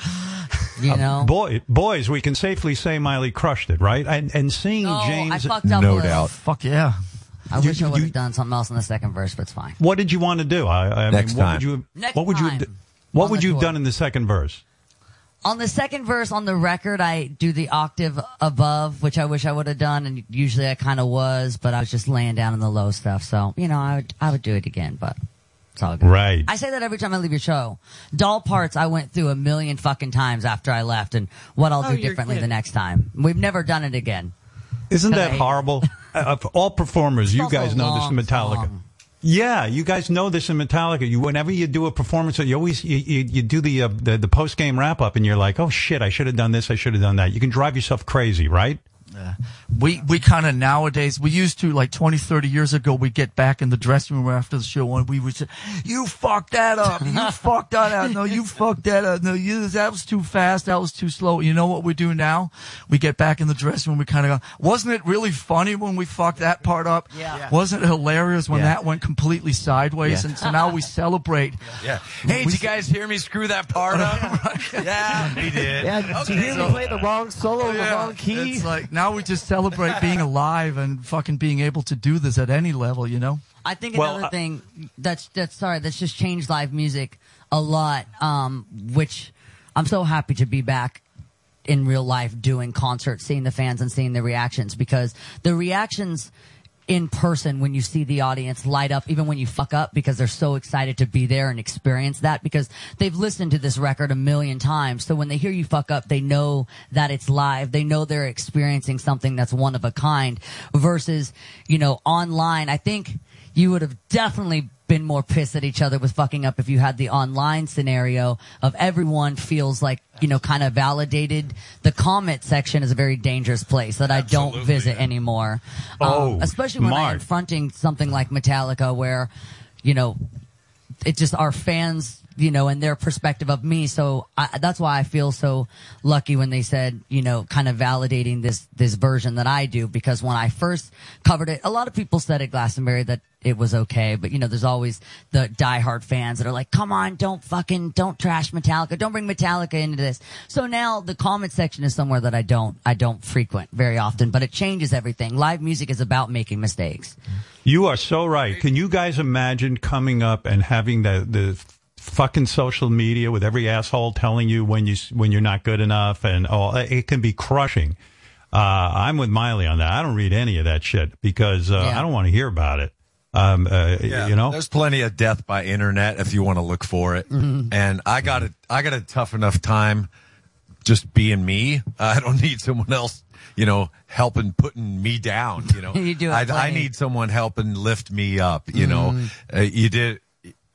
Speaker 13: You uh, know,
Speaker 3: Boy, boys, we can safely say Miley crushed it, right? And and seeing
Speaker 13: No,
Speaker 3: James,
Speaker 13: I fucked up a little.
Speaker 11: Fuck yeah.
Speaker 13: I wish I would have done something else in the second verse, but it's fine.
Speaker 3: What did you want to do? I, I
Speaker 4: Next
Speaker 3: mean, what
Speaker 4: time.
Speaker 3: would you?
Speaker 13: Next
Speaker 3: what would you?
Speaker 13: time.
Speaker 3: What would you have done in the second verse?
Speaker 13: On the second verse on the record, I do the octave above, which I wish I would have done, and usually I kind of was, but I was just laying down in the low stuff. So you know, I would I would do it again, but it's all good.
Speaker 3: Right.
Speaker 13: I say that every time I leave your show. Doll parts I went through a million fucking times after I left, and what I'll
Speaker 7: Oh,
Speaker 13: do
Speaker 7: you're
Speaker 13: differently the next time. We've never done it again.
Speaker 3: Isn't that horrible? uh, of all performers, you guys know this Metallica.
Speaker 13: song.
Speaker 3: Yeah, you guys know this in Metallica. You whenever you do a performance, you always you, you, you do the, uh, the the post game wrap up, and you're like, oh shit, I should have done this, I should have done that. You can drive yourself crazy, right?
Speaker 11: We we kind of nowadays we used to like 20, 30 years ago we get back in the dressing room after the show and we would say, "You fucked that up. You fucked that up. No, you fucked that up. No, you that was too fast. That was too slow." You know what we do now? We get back in the dressing room. We kind of go, "Wasn't it really funny when we fucked that part up?
Speaker 13: Yeah.
Speaker 11: Wasn't it hilarious when
Speaker 4: Yeah.
Speaker 11: that went completely sideways?"
Speaker 4: Yeah.
Speaker 11: And so now we celebrate.
Speaker 4: Yeah. Hey, did you guys hear me screw that part up? yeah, we did.
Speaker 15: Yeah, did you hear me play the wrong solo, the wrong key?
Speaker 11: It's like now we just celebrate being alive and fucking being able to do this at any level, you know?
Speaker 13: I think
Speaker 3: Well,
Speaker 13: another thing that's that's sorry that's just changed live music a lot. Um, which I'm so happy to be back in real life doing concerts, seeing the fans and seeing the reactions because the reactions in person when you see the audience light up even when you fuck up because they're so excited to be there and experience that because they've listened to this record a million times. So when they hear you fuck up they know that it's live. They know they're experiencing something that's one of a kind versus you know online. I think you would have definitely been more pissed at each other with fucking up if you had the online scenario of everyone feels like, you know, kind of validated. The comment section is a very dangerous place that I don't visit anymore.
Speaker 3: Oh,
Speaker 13: Um, especially when I'm confronting something like Metallica where, you know, it just our fans, you know, and their perspective of me. So I, that's why I feel so lucky when they said, you know, kind of validating this, this version that I do. Because when I first covered it, a lot of people said at Glastonbury that it was okay. But, you know, there's always the diehard fans that are like, come on, don't fucking, don't trash Metallica. Don't bring Metallica into this. So now the comment section is somewhere that I don't, I don't frequent very often, but it changes everything. Live music is about making mistakes.
Speaker 3: You are so right. Can you guys imagine coming up and having the the fucking social media with every asshole telling you when you when you're not good enough and oh it can be crushing. Uh, I'm with Miley on that. I don't read any of that shit because uh,
Speaker 4: Yeah.
Speaker 3: I don't want to hear about it. Um, uh,
Speaker 4: Yeah,
Speaker 3: you know,
Speaker 4: there's plenty of death by internet if you want to look for it. And I got it. I got a tough enough time just being me. I don't need someone else, you know, helping putting me down. You know,
Speaker 13: You do
Speaker 4: I, I need someone helping lift me up. You know, uh, you did.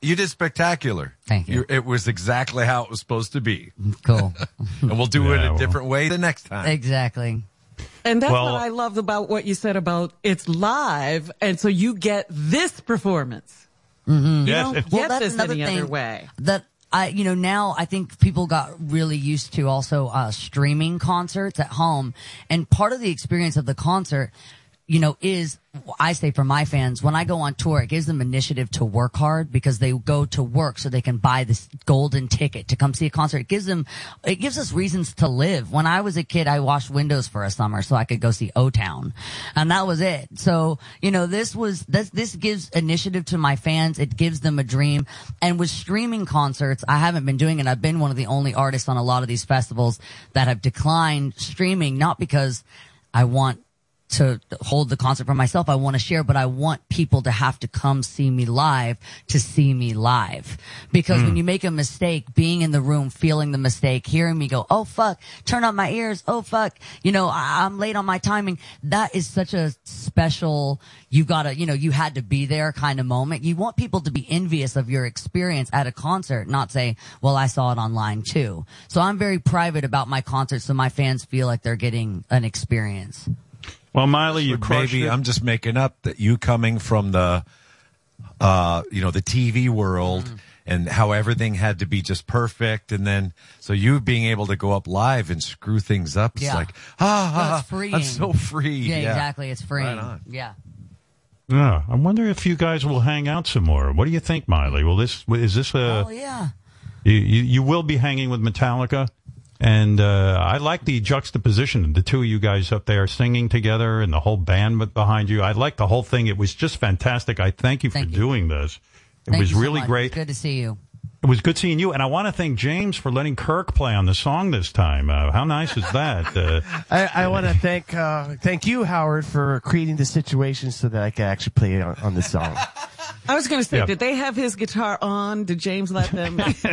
Speaker 4: You did spectacular.
Speaker 13: Thank you.
Speaker 4: It was exactly how it was supposed to be.
Speaker 13: Cool.
Speaker 4: and we'll do it a
Speaker 3: well.
Speaker 4: different way the next time.
Speaker 13: Exactly.
Speaker 7: And that's
Speaker 3: Well-
Speaker 7: what I love about what you said about it's live, and so you get this performance.
Speaker 13: Mm-hmm.
Speaker 7: You
Speaker 3: Yes,
Speaker 7: don't
Speaker 3: if-
Speaker 7: get this any other way.
Speaker 13: That I, you know, now I think people got really used to also uh, streaming concerts at home, and part of the experience of the concert, you know, is I say for my fans when I go on tour, it gives them initiative to work hard because they go to work so they can buy this golden ticket to come see a concert. It gives them, it gives us reasons to live. When I was a kid, I washed windows for a summer so I could go see O Town, and that was it. So you know, this was this this gives initiative to my fans. It gives them a dream. And with streaming concerts, I haven't been doing it. I've been one of the only artists on a lot of these festivals that have declined streaming, not because I want to hold the concert for myself. I want to share, but I want people to have to come see me live to see me live. Because when hmm. you make a mistake, being in the room, feeling the mistake, hearing me go, oh fuck, turn up my ears, oh fuck, you know, I- I'm late on my timing. That is such a special, you gotta, you know, you had to be there kind of moment. You want people to be envious of your experience at a concert, not say, well, I saw it online too. So I'm very private about my concerts so my fans feel like they're getting an experience.
Speaker 3: Well, Miley, you crushed
Speaker 4: maybe
Speaker 3: it.
Speaker 4: I'm just making up that you coming from the, uh, you know, the TV world
Speaker 3: Mm.
Speaker 4: and how everything had to be just perfect, and then so you being able to go up live and screw things up, it's like ah,
Speaker 13: No,
Speaker 4: ah,
Speaker 13: it's.
Speaker 4: I'm so free.
Speaker 13: Yeah, exactly. It's freeing.
Speaker 4: Right.
Speaker 13: Yeah.
Speaker 3: Yeah, I wonder if you guys will hang out some more. What do you think, Miley? Will this is this a?
Speaker 13: Oh yeah.
Speaker 3: You, you you will be hanging with Metallica, and uh, I like the juxtaposition of the two of you guys up there singing together and the whole band behind you. I like the whole thing. It was just fantastic. I thank you for doing this. It
Speaker 13: Thank
Speaker 3: was
Speaker 13: you so
Speaker 3: really
Speaker 13: much.
Speaker 3: great.
Speaker 13: Good to see you.
Speaker 3: It was good seeing you, and I want to thank James for letting Kirk play on the song this time. Uh, how nice is that? Uh,
Speaker 15: I, I want to thank uh, thank you, Howard, for creating the situation so that I can actually play on, on this song.
Speaker 7: I was going to say,
Speaker 15: Yeah.
Speaker 7: did they have his guitar on? Did James let them?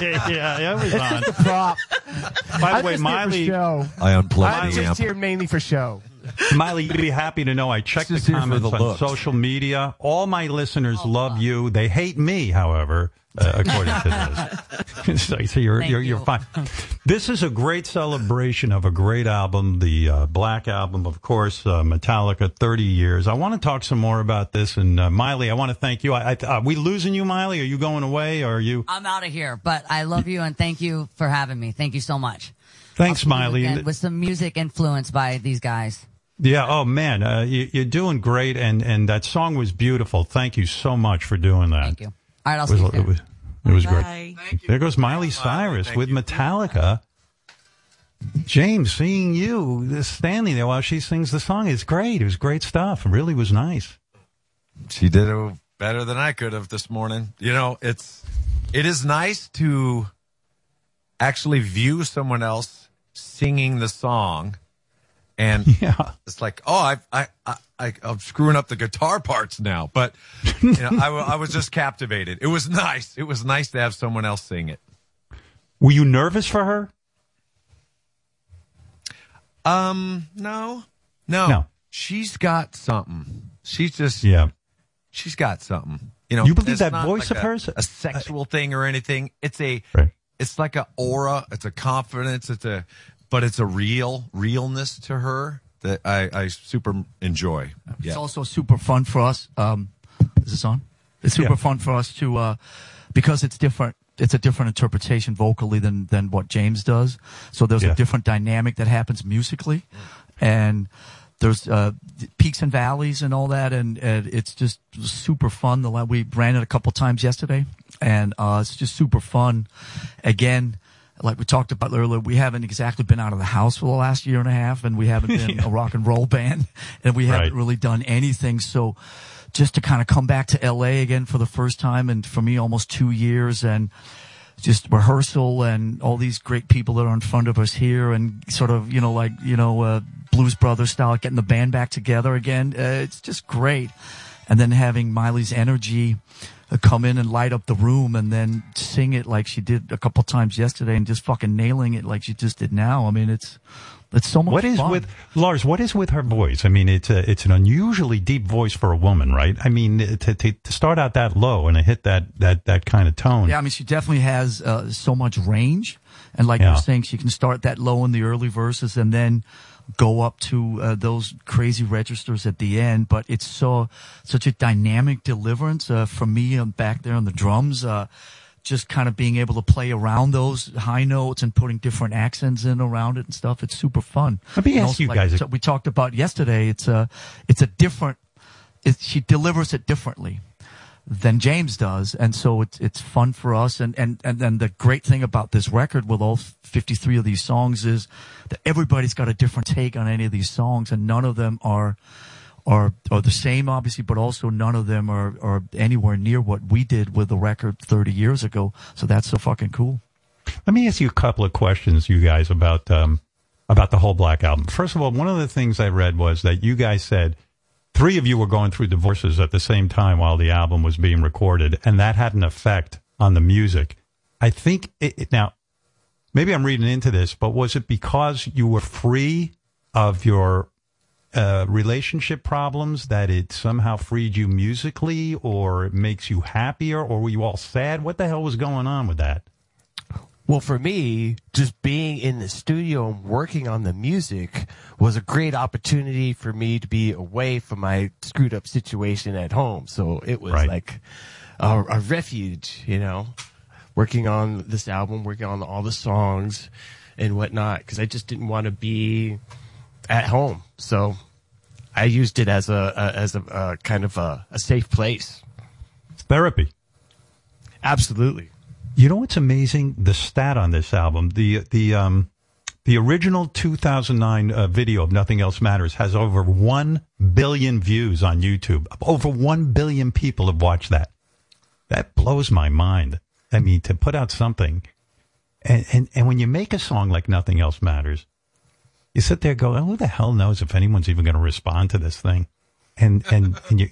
Speaker 3: yeah, it was
Speaker 15: It's
Speaker 3: on.
Speaker 15: just a prop.
Speaker 3: By the
Speaker 15: I'm
Speaker 3: way, Miley-
Speaker 15: here show.
Speaker 4: I unplugged
Speaker 15: I'm
Speaker 4: the
Speaker 15: just
Speaker 4: amp.
Speaker 15: here mainly for show.
Speaker 3: Miley, you'd be happy to know I checked the
Speaker 4: Just here for
Speaker 3: comments
Speaker 4: the
Speaker 3: on social media. All my listeners love you. They hate me, however, uh, according to this. so, so you're you're, you're
Speaker 13: you.
Speaker 3: fine. This is a great celebration of a great album, the uh, Black Album, of course, uh, Metallica, 30 years. I want to talk some more about this. And uh, Miley, I want to thank you. I, I, are we losing you, Miley? Are you going away? Or are you?
Speaker 13: I'm out of here, but I love you and thank you for having me. Thank you so much.
Speaker 3: Thanks,
Speaker 13: I'll see you
Speaker 3: Miley.
Speaker 13: with some music influenced by these guys.
Speaker 3: Yeah. Oh man, uh, you, you're doing great, and and that song was beautiful. Thank you so much for doing that. Thank
Speaker 13: you. All right, I'll
Speaker 3: it
Speaker 13: see
Speaker 3: was,
Speaker 13: you.
Speaker 3: It was, it was
Speaker 7: Bye.
Speaker 3: great. There goes Miley Cyrus with Metallica. James, seeing you standing there while she sings the song is great. It was great stuff. It really was nice.
Speaker 4: She did it better than I could have this morning. You know, it's it is nice to actually view someone else singing the song, and
Speaker 3: yeah.
Speaker 4: it's like, oh, I, I, I, I, I'm screwing up the guitar parts now. But you know, I, I was just captivated. It was nice. It was nice to have someone else sing it.
Speaker 3: Were you nervous for her?
Speaker 4: Um, no, no,
Speaker 3: No.
Speaker 4: She's got something. She's just
Speaker 3: Yeah.
Speaker 4: she's got something. You know,
Speaker 3: You believe that voice
Speaker 4: like
Speaker 3: of
Speaker 4: a-
Speaker 3: hers?
Speaker 4: a sexual thing or anything. It's a,
Speaker 3: Right.
Speaker 4: it's like a aura. It's a confidence. It's a, but it's a real realness to her that I, I super enjoy.
Speaker 11: It's
Speaker 4: Yeah.
Speaker 11: also super fun for us. Um, is this on? It's super
Speaker 4: Yeah.
Speaker 11: fun for us to, uh, because it's different. It's a different interpretation vocally than, than what James does. So there's
Speaker 3: Yeah.
Speaker 11: a different dynamic that happens musically. And there's, uh, peaks and valleys and all that. And, and it's just super fun. The, we ran it a couple times yesterday and, uh, it's just super fun. Again, like we talked about earlier, we haven't exactly been out of the house for the last year and a half, and we haven't been a rock and roll band, and we haven't
Speaker 3: Right.
Speaker 11: really done anything. So, just to kind of come back to LA again for the first time, and for me, almost two years, and just rehearsal and all these great people that are in front of us here, and sort of you know like you know uh, Blues Brothers style, getting the band back together again. Uh, it's just great, and then having Miley's energy uh, come in and light up the room and then sing it like she did a couple times yesterday and just fucking nailing it like she just did now. I mean, it's it's so much
Speaker 3: What is
Speaker 11: fun.
Speaker 3: with Lars? What is with her voice? I mean, it's a, it's an unusually deep voice for a woman, right? I mean, to, to, to start out that low and to hit that that that kind of tone.
Speaker 11: Yeah, I mean, she definitely has uh, so much range, and like
Speaker 3: Yeah.
Speaker 11: you're saying, she can start that low in the early verses and then go up to uh, those crazy registers at the end. But it's so such a dynamic deliverance uh, for me. I'm back there on the drums. Uh, just kind of being able to play around those high notes and putting different accents in around it and stuff. It's super fun.
Speaker 3: Let me ask
Speaker 11: also,
Speaker 3: you
Speaker 11: like,
Speaker 3: guys
Speaker 11: so we talked about yesterday. It's a, it's a different. It, she delivers it differently than James does, and so it's it's fun for us. And and and then the great thing about this record with all 53 of these songs is that everybody's got a different take on any of these songs, and none of them are are are the same, obviously, but also none of them are are anywhere near what we did with the record 30 years ago. So that's so fucking cool.
Speaker 3: Let me ask you a couple of questions, you guys, about um, about the whole Black album. First of all, one of the things I read was that you guys said three of you were going through divorces at the same time while the album was being recorded, and that had an effect on the music. I think it, it- now, maybe I'm reading into this, but was it because you were free of your uh, relationship problems that it somehow freed you musically, or it makes you happier, or were you all sad? What the hell was going on with that?
Speaker 15: Well, for me, just being in the studio and working on the music was a great opportunity for me to be away from my screwed up situation at home. So it was
Speaker 3: Right.
Speaker 15: like a, a refuge, you know, working on this album, working on all the songs and whatnot, because I just didn't want to be at home. So I used it as a, a as a, a kind of a, a safe place.
Speaker 3: Therapy.
Speaker 15: Absolutely.
Speaker 3: You know what's amazing? The stat on this album, the the um, the original 2009 uh, video of Nothing Else Matters has over one billion views on YouTube. Over one billion people have watched that. That blows my mind. I mean, to put out something, and and, and when you make a song like Nothing Else Matters, you sit there going, who the hell knows if anyone's even going to respond to this thing? And and and you.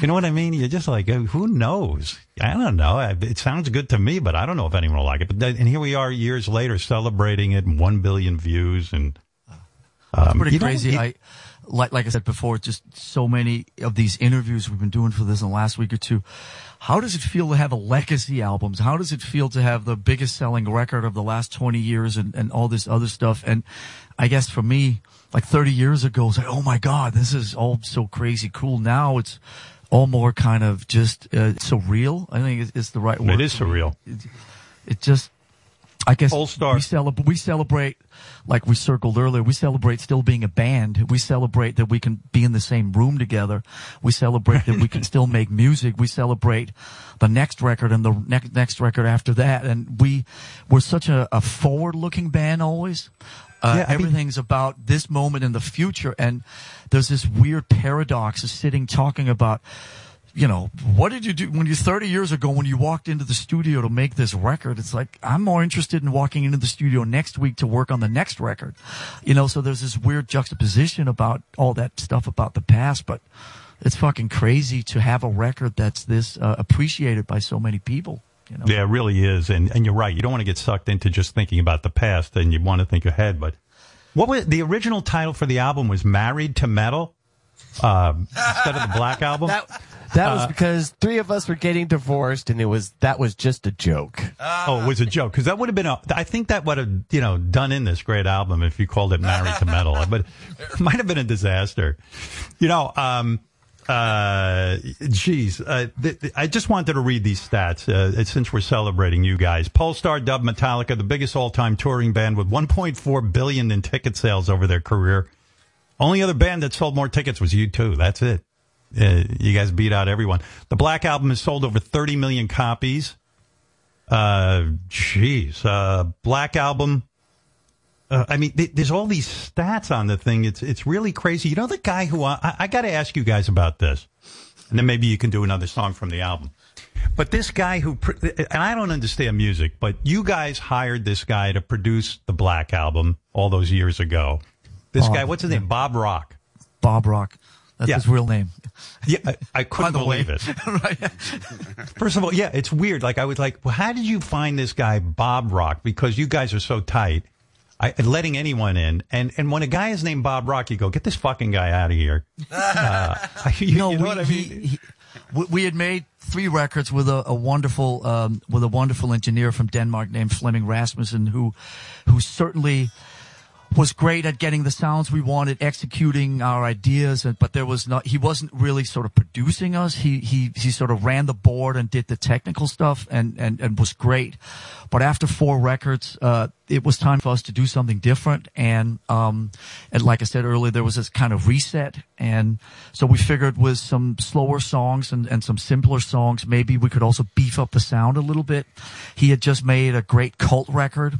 Speaker 3: You know what I mean? You're just like, uh, who knows? I don't know. It sounds good to me, but I don't know if anyone will like it. But and here we are years later celebrating it, and one billion views, and
Speaker 11: It's
Speaker 3: um,
Speaker 11: pretty crazy.
Speaker 3: it-
Speaker 11: I like like I said before, just so many of these interviews we've been doing for this in the last week or two. How does it feel to have a legacy albums? How does it feel to have the biggest selling record of the last twenty years and, and all this other stuff? And I guess for me, like thirty years ago, it's like, oh my god, this is all so crazy cool. Now it's all more kind of just uh, surreal. I think it's, it's the right word.
Speaker 3: It is surreal.
Speaker 11: It, it just I guess
Speaker 3: Full star.
Speaker 11: we celebrate. We celebrate, like we circled earlier. We celebrate still being a band. We celebrate that we can be in the same room together. We celebrate that we can still make music. We celebrate the next record and the next next record after that. And we we're such a, a forward looking band always. Uh,
Speaker 3: Yeah, I mean-
Speaker 11: everything's about this moment in the future, and there's this weird paradox of sitting talking about you know, what did you do when you 30 years ago when you walked into the studio to make this record? It's like, I'm more interested in walking into the studio next week to work on the next record. You know, so there's this weird juxtaposition about all that stuff about the past, but it's fucking crazy to have a record that's this uh, appreciated by so many people. You know?
Speaker 3: Yeah, it really is. And and you're right. You don't want to get sucked into just thinking about the past, and you want to think ahead. But what was the original title for the album? Was "Married to Metal" um, instead of the Black Album?
Speaker 15: That that was
Speaker 3: Uh,
Speaker 15: because three of us were getting divorced, and it was that was just a joke.
Speaker 3: Oh, it was a joke because that would have been a. I think that would have you know done in this great album if you called it "Married to Metal," but it might have been a disaster. You know, um, uh, geez, uh, th- th- I just wanted to read these stats uh, since we're celebrating you guys. Pollstar dubbed Metallica the biggest all-time touring band with 1.4 billion in ticket sales over their career. Only other band that sold more tickets was U2. That's it. Uh, you guys beat out everyone. The Black Album has sold over 30 million copies. Uh, jeez, uh, Black Album. Uh, I mean, th- there's all these stats on the thing. It's it's really crazy. You know, the guy who I, I got to ask you guys about this, and then maybe you can do another song from the album. But this guy who, pr- and I don't understand music, but you guys hired this guy to produce the Black Album all those years ago. This
Speaker 11: Bob,
Speaker 3: guy, what's his name? Bob Rock.
Speaker 11: Bob Rock. That's
Speaker 3: Yeah.
Speaker 11: his real name.
Speaker 3: Yeah, I, I couldn't
Speaker 11: way.
Speaker 3: believe it. First of all, yeah, it's weird. Like I was like, well, how did you find this guy Bob Rock? Because you guys are so tight. I, letting anyone in, and and when a guy is named Bob Rock, you go get this fucking guy out of here. Uh, you,
Speaker 11: no,
Speaker 3: you know
Speaker 11: we,
Speaker 3: what I mean?
Speaker 11: he- we, we had made three records with a, a wonderful um, with a wonderful engineer from Denmark named Flemming Rasmussen, who who certainly was great at getting the sounds we wanted, executing our ideas, but there was not, he wasn't really sort of producing us. He, he, he sort of ran the board and did the technical stuff and, and, and was great. But after four records, uh, it was time for us to do something different. And, um, and like I said earlier, there was this kind of reset. And so we figured with some slower songs and, and some simpler songs, maybe we could also beef up the sound a little bit. He had just made a great cult record.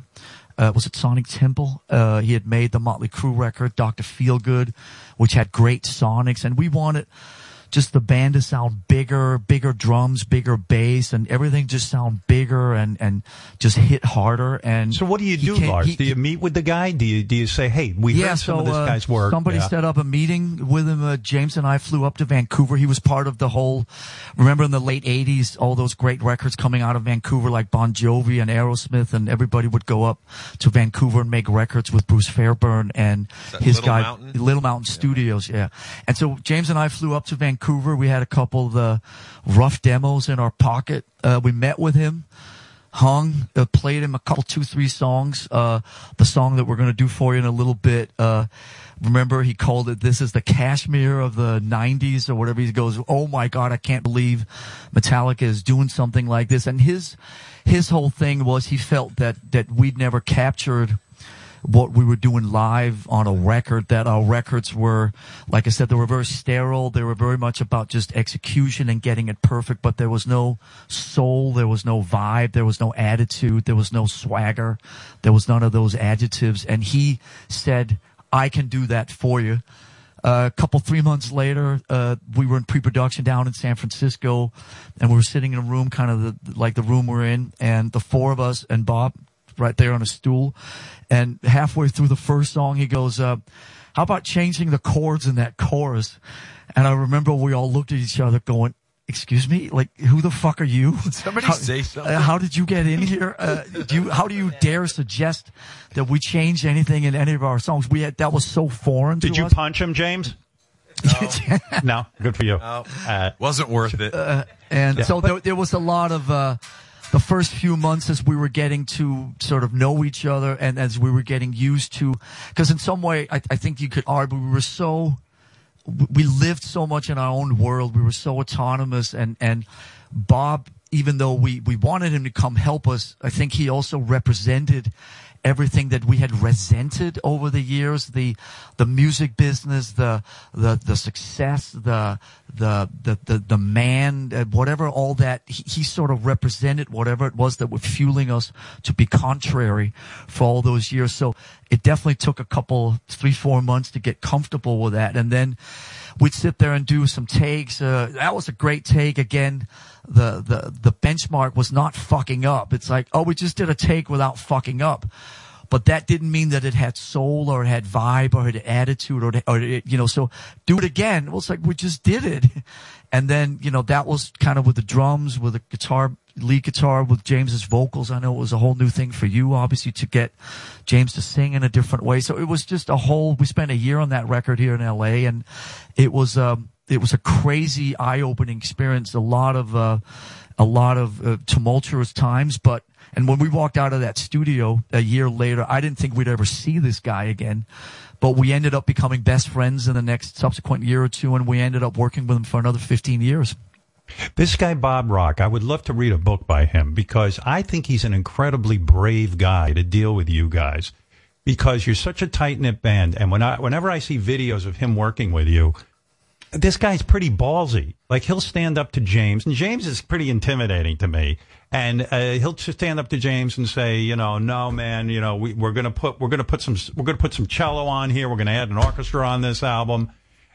Speaker 11: Uh, was it Sonic Temple? Uh, he had made the Motley Crue record, Dr. Feelgood, which had great sonics. And we wanted, just the band to sound bigger, bigger drums, bigger bass, and everything just sound bigger and and just hit harder. And
Speaker 3: so, what do you do, Lars?
Speaker 11: he-
Speaker 3: do you meet with the guy? Do you do you say, "Hey, we
Speaker 11: yeah,
Speaker 3: heard some
Speaker 11: so
Speaker 3: of this
Speaker 11: uh,
Speaker 3: guy's work"?
Speaker 11: somebody
Speaker 3: Yeah.
Speaker 11: set up a meeting with him. Uh, James and I flew up to Vancouver. He was part of the whole. Remember in the late '80s, all those great records coming out of Vancouver, like Bon Jovi and Aerosmith, and everybody would go up to Vancouver and make records with Bruce Fairbairn and his
Speaker 4: Little
Speaker 11: guy,
Speaker 4: Mountain?
Speaker 11: Little Mountain Studios. Yeah, and so James and I flew up to Vancouver. We had a couple of the rough demos in our pocket. Uh, we met with him hung, uh, played him a couple, two, three songs. Uh, the song that we're going to do for you in a little bit. Uh, remember he called it, this is the Kashmir of the 90s or whatever. He goes, oh my God, I can't believe Metallica is doing something like this. And his, his whole thing was he felt that, that we'd never captured what we were doing live on a record that our records were like i said they were very sterile. They were very much about just execution and getting it perfect but there was no soul there was no vibe there was no attitude there was no swagger there was none of those adjectives. And he said i can do that for you. Uh, a couple three months later, uh, we were in pre-production down in San Francisco, and we were sitting in a room, kind of the, like the room we're in, and the four of us and Bob right there on a stool. And halfway through the first song, he goes, uh, "How about changing the chords in that chorus?" And I remember we all looked at each other, going. Excuse me, like who the fuck are you?
Speaker 4: somebody
Speaker 11: how,
Speaker 4: say something?
Speaker 11: uh, how did you get in here? Uh, do you, how do you dare suggest that we change anything in any of our songs? We had that was so foreign.
Speaker 3: Did
Speaker 11: to
Speaker 3: you
Speaker 11: us.
Speaker 3: punch him, James? no, good for you.
Speaker 4: No.
Speaker 3: Uh,
Speaker 4: Wasn't worth it.
Speaker 11: Uh, and
Speaker 3: Yeah.
Speaker 11: so there, there was a lot of uh, the first few months as we were getting to sort of know each other and as we were getting used to because in some way I, I think you could argue we were so we lived so much in our own world. We were so autonomous and and bob even though we we wanted him to come help us i think he also represented everything that we had resented over the years the the music business the the the success the the the the, the man uh, whatever all that he, he sort of represented whatever it was that was fueling us to be contrary for all those years. So it definitely took a couple three four months to get comfortable with that. And then we'd sit there and do some takes uh, that was a great take again the the the benchmark was not fucking up it's like oh we just did a take without fucking up but that didn't mean that it had soul or it had vibe or it had attitude or, or it, you know, so do it again. Well, it's like we just did it. And then, you know, that was kind of with the drums, with the guitar, lead guitar, with James's vocals. I know it was a whole new thing for you, obviously, to get James to sing in a different way. So it was just a whole, we spent a year on that record here in LA and it was, um, it was a crazy eye-opening experience. A lot of, uh, a lot of uh, tumultuous times, but and when we walked out of that studio a year later, I didn't think we'd ever see this guy again. But we ended up becoming best friends in the next subsequent year or two, and we ended up working with him for another 15 years.
Speaker 3: This guy, Bob Rock, I would love to read a book by him because I think he's an incredibly brave guy to deal with you guys because you're such a tight knit band. And when I, whenever I see videos of him working with you, this guy's pretty ballsy. Like he'll stand up to James, and James is pretty intimidating to me. And uh, he'll stand up to James and say, you know, no, man, you know, we, we're gonna put we're gonna put some we're gonna put some cello on here. We're gonna add an orchestra on this album.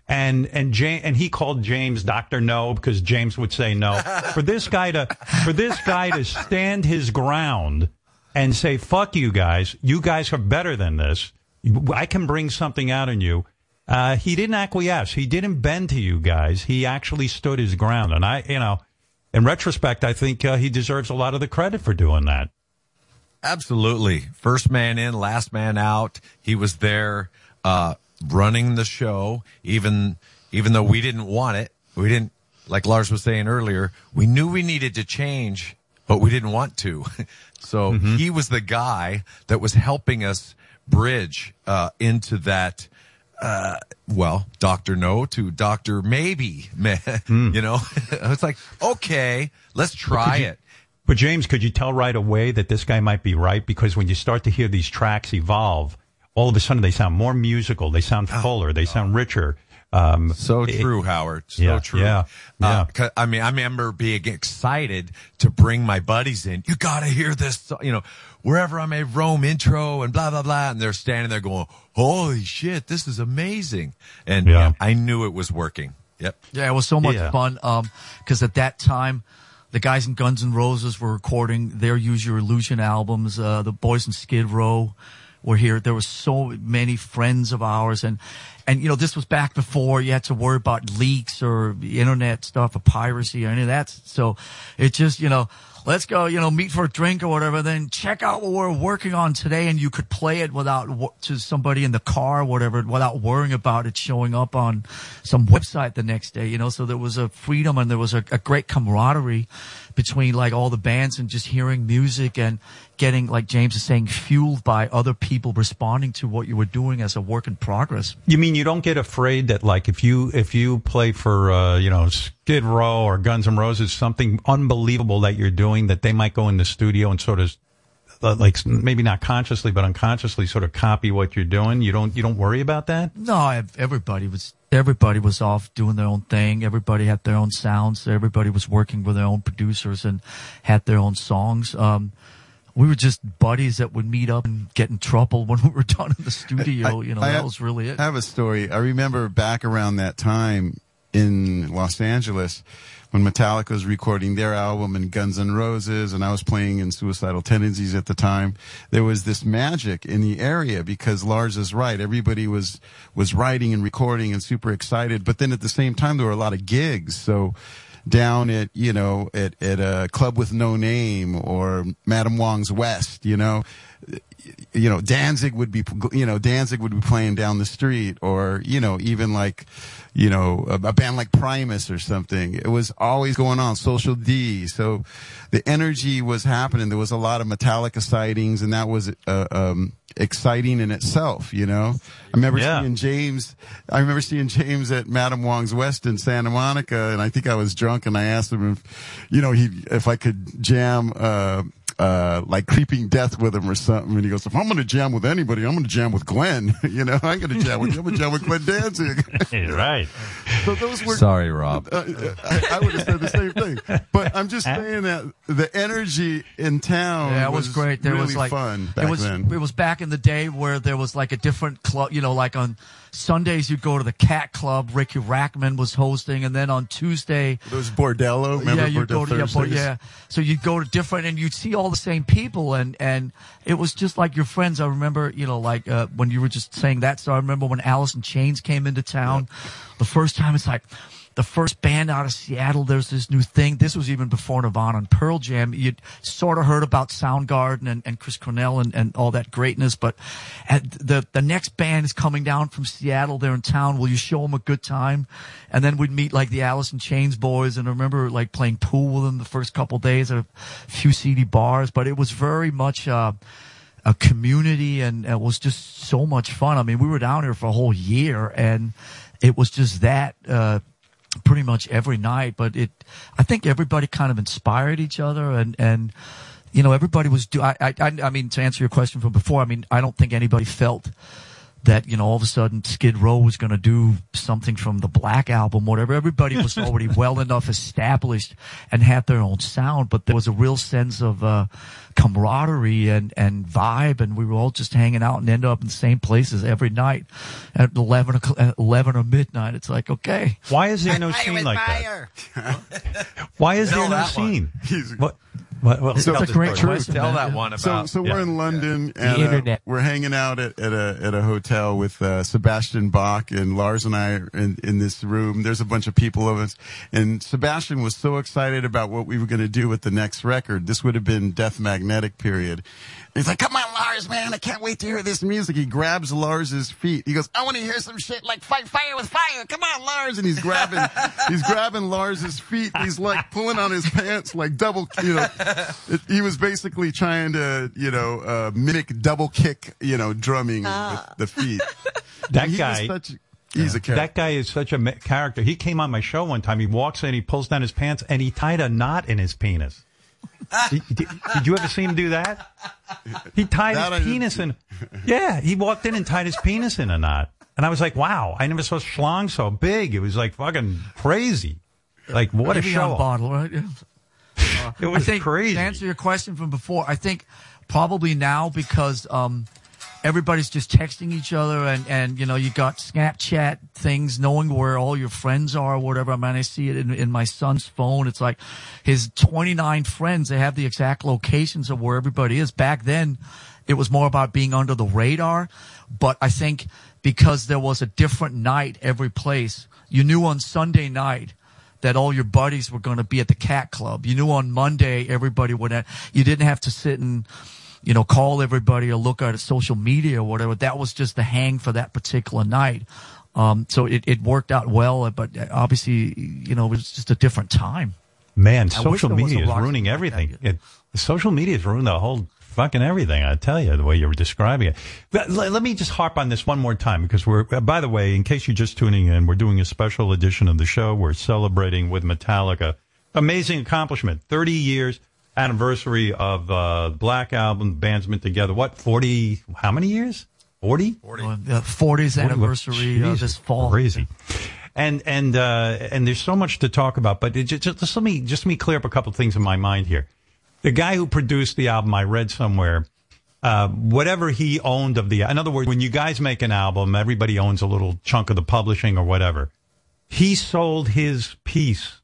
Speaker 3: And and James and he called James Doctor No because James would say no. for this guy to for this guy to stand his ground and say, "Fuck you guys, you guys are better than this. I can bring something out in you." Uh, he didn't acquiesce. He didn't bend to you guys. He actually stood his ground. And I, you know, in retrospect, I think uh, he deserves a lot of the credit for doing that.
Speaker 4: Absolutely. First man in, last man out. He was there, uh, running the show, even, even though we didn't want it. We didn't, like Lars was saying earlier, we knew we needed to change, but we didn't want to. so he was the guy that was helping us bridge uh, into that. Uh, well, Doctor No to Doctor Maybe, you know, it's like okay, let's try
Speaker 3: you-
Speaker 4: it.
Speaker 3: But James, could you tell right away that this guy might be right? Because when you start to hear these tracks evolve, all of a sudden they sound more musical, they sound fuller, they sound richer. Um,
Speaker 4: So
Speaker 3: it-
Speaker 4: true, Howard. So
Speaker 3: yeah,
Speaker 4: true.
Speaker 3: Yeah,
Speaker 4: Uh, 'cause- I mean, I remember being excited to bring my buddies in. You got to hear this, so- you know, wherever I may roam intro and blah, blah, blah. And they're standing there going, holy shit, this is amazing. And
Speaker 3: Yeah.
Speaker 4: I knew it was working. Yep.
Speaker 11: Yeah, it was so much
Speaker 3: Yeah.
Speaker 11: fun. Um, cause at that time, the guys in Guns N' Roses were recording their Use Your Illusion albums. Uh, the boys in Skid Row were here. There were so many friends of ours and, and you know, this was back before you had to worry about leaks or internet stuff or piracy or any of that. So it just, you know, let's go, you know, meet for a drink or whatever. Then check out what we're working on today, and you could play it without to somebody in the car, or whatever, without worrying about it showing up on some website the next day. You know, so there was a freedom and there was a, a great camaraderie between like all the bands and just hearing music and getting, like James is saying, fueled by other people responding to what you were doing as a work in progress.
Speaker 3: You mean you don't get afraid that like if you if you play for uh, you know Skid Row or Guns N' Roses something unbelievable that you're doing that they might go in the studio and sort of uh, like maybe not consciously but unconsciously sort of copy what you're doing. You don't you don't worry about that.
Speaker 11: No, everybody was everybody was off doing their own thing. Everybody had their own sounds. Everybody was working with their own producers and had their own songs. Um, we were just buddies that would meet up and get in trouble when we were done in the studio. you know,
Speaker 16: I
Speaker 11: that
Speaker 16: have-
Speaker 11: was really it.
Speaker 16: I have a story. I remember back around that time in Los Angeles when Metallica was recording their album and Guns N' Roses and I was playing in Suicidal Tendencies at the time. There was this magic in the area because Lars is right. Everybody was, was writing and recording and super excited. But then at the same time, there were a lot of gigs. So, down at you know at at a club with no name or Madam Wong's West, you know, you know Danzig would be you know Danzig would be playing down the street or you know even like you know a, a band like Primus or something. It was always going on. Social D. So the energy was happening. There was a lot of Metallica sightings, and that was uh, um, exciting in itself. You know, I remember
Speaker 3: Yeah.
Speaker 16: seeing James. I remember seeing James at Madam Wong's West in Santa Monica, and I think I was drunk, and I asked him if, you know, he if I could jam. Uh, uh, like creeping death with him or something. And he goes, if I'm going to jam with anybody, I'm going to jam with Glenn. you know, I'm going to jam with, I'm going to jam with Glenn Danzig.
Speaker 3: right.
Speaker 16: So those were.
Speaker 4: Sorry, Rob.
Speaker 16: Uh, I, I would have said the same thing. But I'm just saying that the energy in town
Speaker 11: Yeah, it was, great. There
Speaker 16: really
Speaker 11: was like
Speaker 16: fun back
Speaker 11: it was
Speaker 16: then.
Speaker 11: it was back in the day where there was like a different club. You know, like on Sundays you'd go to the Cat Club. Riki Rachtman was hosting, and then on Tuesday
Speaker 16: There was Bordello. Remember
Speaker 11: yeah, you
Speaker 16: Bordello
Speaker 11: go to yeah, but
Speaker 16: Thursdays?
Speaker 11: yeah. So you'd go to different, and you'd see all the same people, and and it was just like your friends. I remember, you know, like uh, when you were just saying that. So I remember when Alice in Chains came into town, the first time. It's like the first band out of Seattle. There's this new thing. This was even before Nirvana and Pearl Jam. You'd sort of heard about Soundgarden and, and Chris Cornell and, and all that greatness, but the the next band is coming down from Seattle. They're in town. Will you show them a good time? And then we'd meet like the Alice in Chains boys, and I remember like playing pool with them the first couple days at a few seedy bars. But it was very much. Uh, a community and it was just so much fun. I mean, we were down here for a whole year and it was just that, uh, pretty much every night, but it, I think everybody kind of inspired each other and, and, you know, everybody was do, I, I, I mean, to answer your question from before, I mean, I don't think anybody felt that, you know, all of a sudden Skid Row was going to do something from the Black album, whatever. Everybody was already well enough established and had their own sound, but there was a real sense of, uh, camaraderie and, and vibe. And we were all just hanging out and end up in the same places every night at 11 o'clock, at 11 or midnight. It's like, okay.
Speaker 3: Why is there no scene like that? Why is
Speaker 16: Tell
Speaker 3: there no
Speaker 16: that
Speaker 3: scene? What? What? what
Speaker 16: So-
Speaker 3: tell
Speaker 16: It's a great
Speaker 3: story.
Speaker 16: truth,
Speaker 4: Tell that one
Speaker 16: So,
Speaker 4: about.
Speaker 16: so
Speaker 3: yeah.
Speaker 16: we're in London
Speaker 15: The
Speaker 16: and uh, we're hanging out at, at a at a hotel with uh, Sebastian Bach and Lars and I are in, in this room. There's a bunch of people of us, and Sebastian was so excited about what we were going to do with the next record. This would have been Death Magnetic period. He's like, "Come on, Lars, Lars, man, I can't wait to hear this music. He grabs Lars's feet. He goes, I want to hear some shit like fight fire with fire. Come on, Lars. And he's grabbing, he's grabbing Lars's feet. He's like pulling on his pants, like double, you know, it, he was basically trying to, you know, uh, mimic double kick, you know, drumming with the feet.
Speaker 3: That
Speaker 16: He
Speaker 3: guy.
Speaker 16: such- he's a character.
Speaker 3: That guy is such a character. He came on my show one time. He walks in, he pulls down his pants, and he tied a knot in his penis. Did, did- did you ever see him do that? He tied
Speaker 16: That
Speaker 3: his
Speaker 16: didn't
Speaker 3: penis in. Yeah, he walked in and tied his penis in a knot. And I was like, wow, I never saw schlong so big. It was like fucking crazy. Like, what a show.
Speaker 11: on bottle, right? Yeah.
Speaker 3: It was
Speaker 11: I think,
Speaker 3: crazy.
Speaker 11: To answer your question from before, I think probably now because um, everybody's just texting each other and, and, you know, you got Snapchat things, knowing where all your friends are or whatever. I mean, I see it in, in my son's phone. It's like his 29 friends, they have the exact locations of where everybody is. Back then, it was more about being under the radar. But I think because there was a different night every place, you knew on Sunday night that all your buddies were going to be at the cat club. You knew on Monday everybody would have, you didn't have to sit and, you know, call everybody or look at social media or whatever. That was just the hang for that particular night. Um, so it, it worked out well, but obviously, you know, it was just a different time.
Speaker 3: Man,
Speaker 11: I
Speaker 3: social media is ruining
Speaker 11: like
Speaker 3: everything. It, social media has ruined the whole fucking everything. I tell you, the way you were describing it. But let, let me just harp on this one more time because we're, uh, by the way, in case you're just tuning in, we're doing a special edition of the show. We're celebrating with Metallica. Amazing accomplishment. 30 years anniversary of, uh, Black Album. The band's been together. What, 40, how many years? 40?
Speaker 11: Uh, the 40th anniversary uh, this fall.
Speaker 3: Crazy. And and uh, and there's so much to talk about, but it just, just let me just let me clear up a couple of things in my mind here. The guy who produced the album, I read somewhere, uh, whatever he owned of the, in other words, when you guys make an album, everybody owns a little chunk of the publishing or whatever. He sold his piece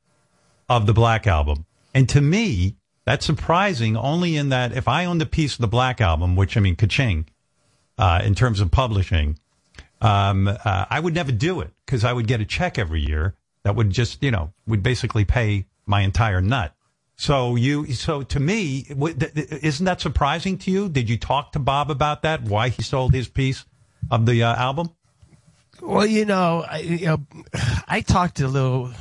Speaker 3: of the Black Album, and to me, that's surprising. Only in that if I owned a piece of the Black Album, which I mean, kaching, uh, in terms of publishing, um, uh, I would never do it because I would get a check every year that would just, you know, would basically pay my entire nut. So you, so to me, isn't that surprising to you? Did you talk to Bob about that? Why he sold his piece of the uh, album?
Speaker 15: Well, you know, I, you know, I talked a little,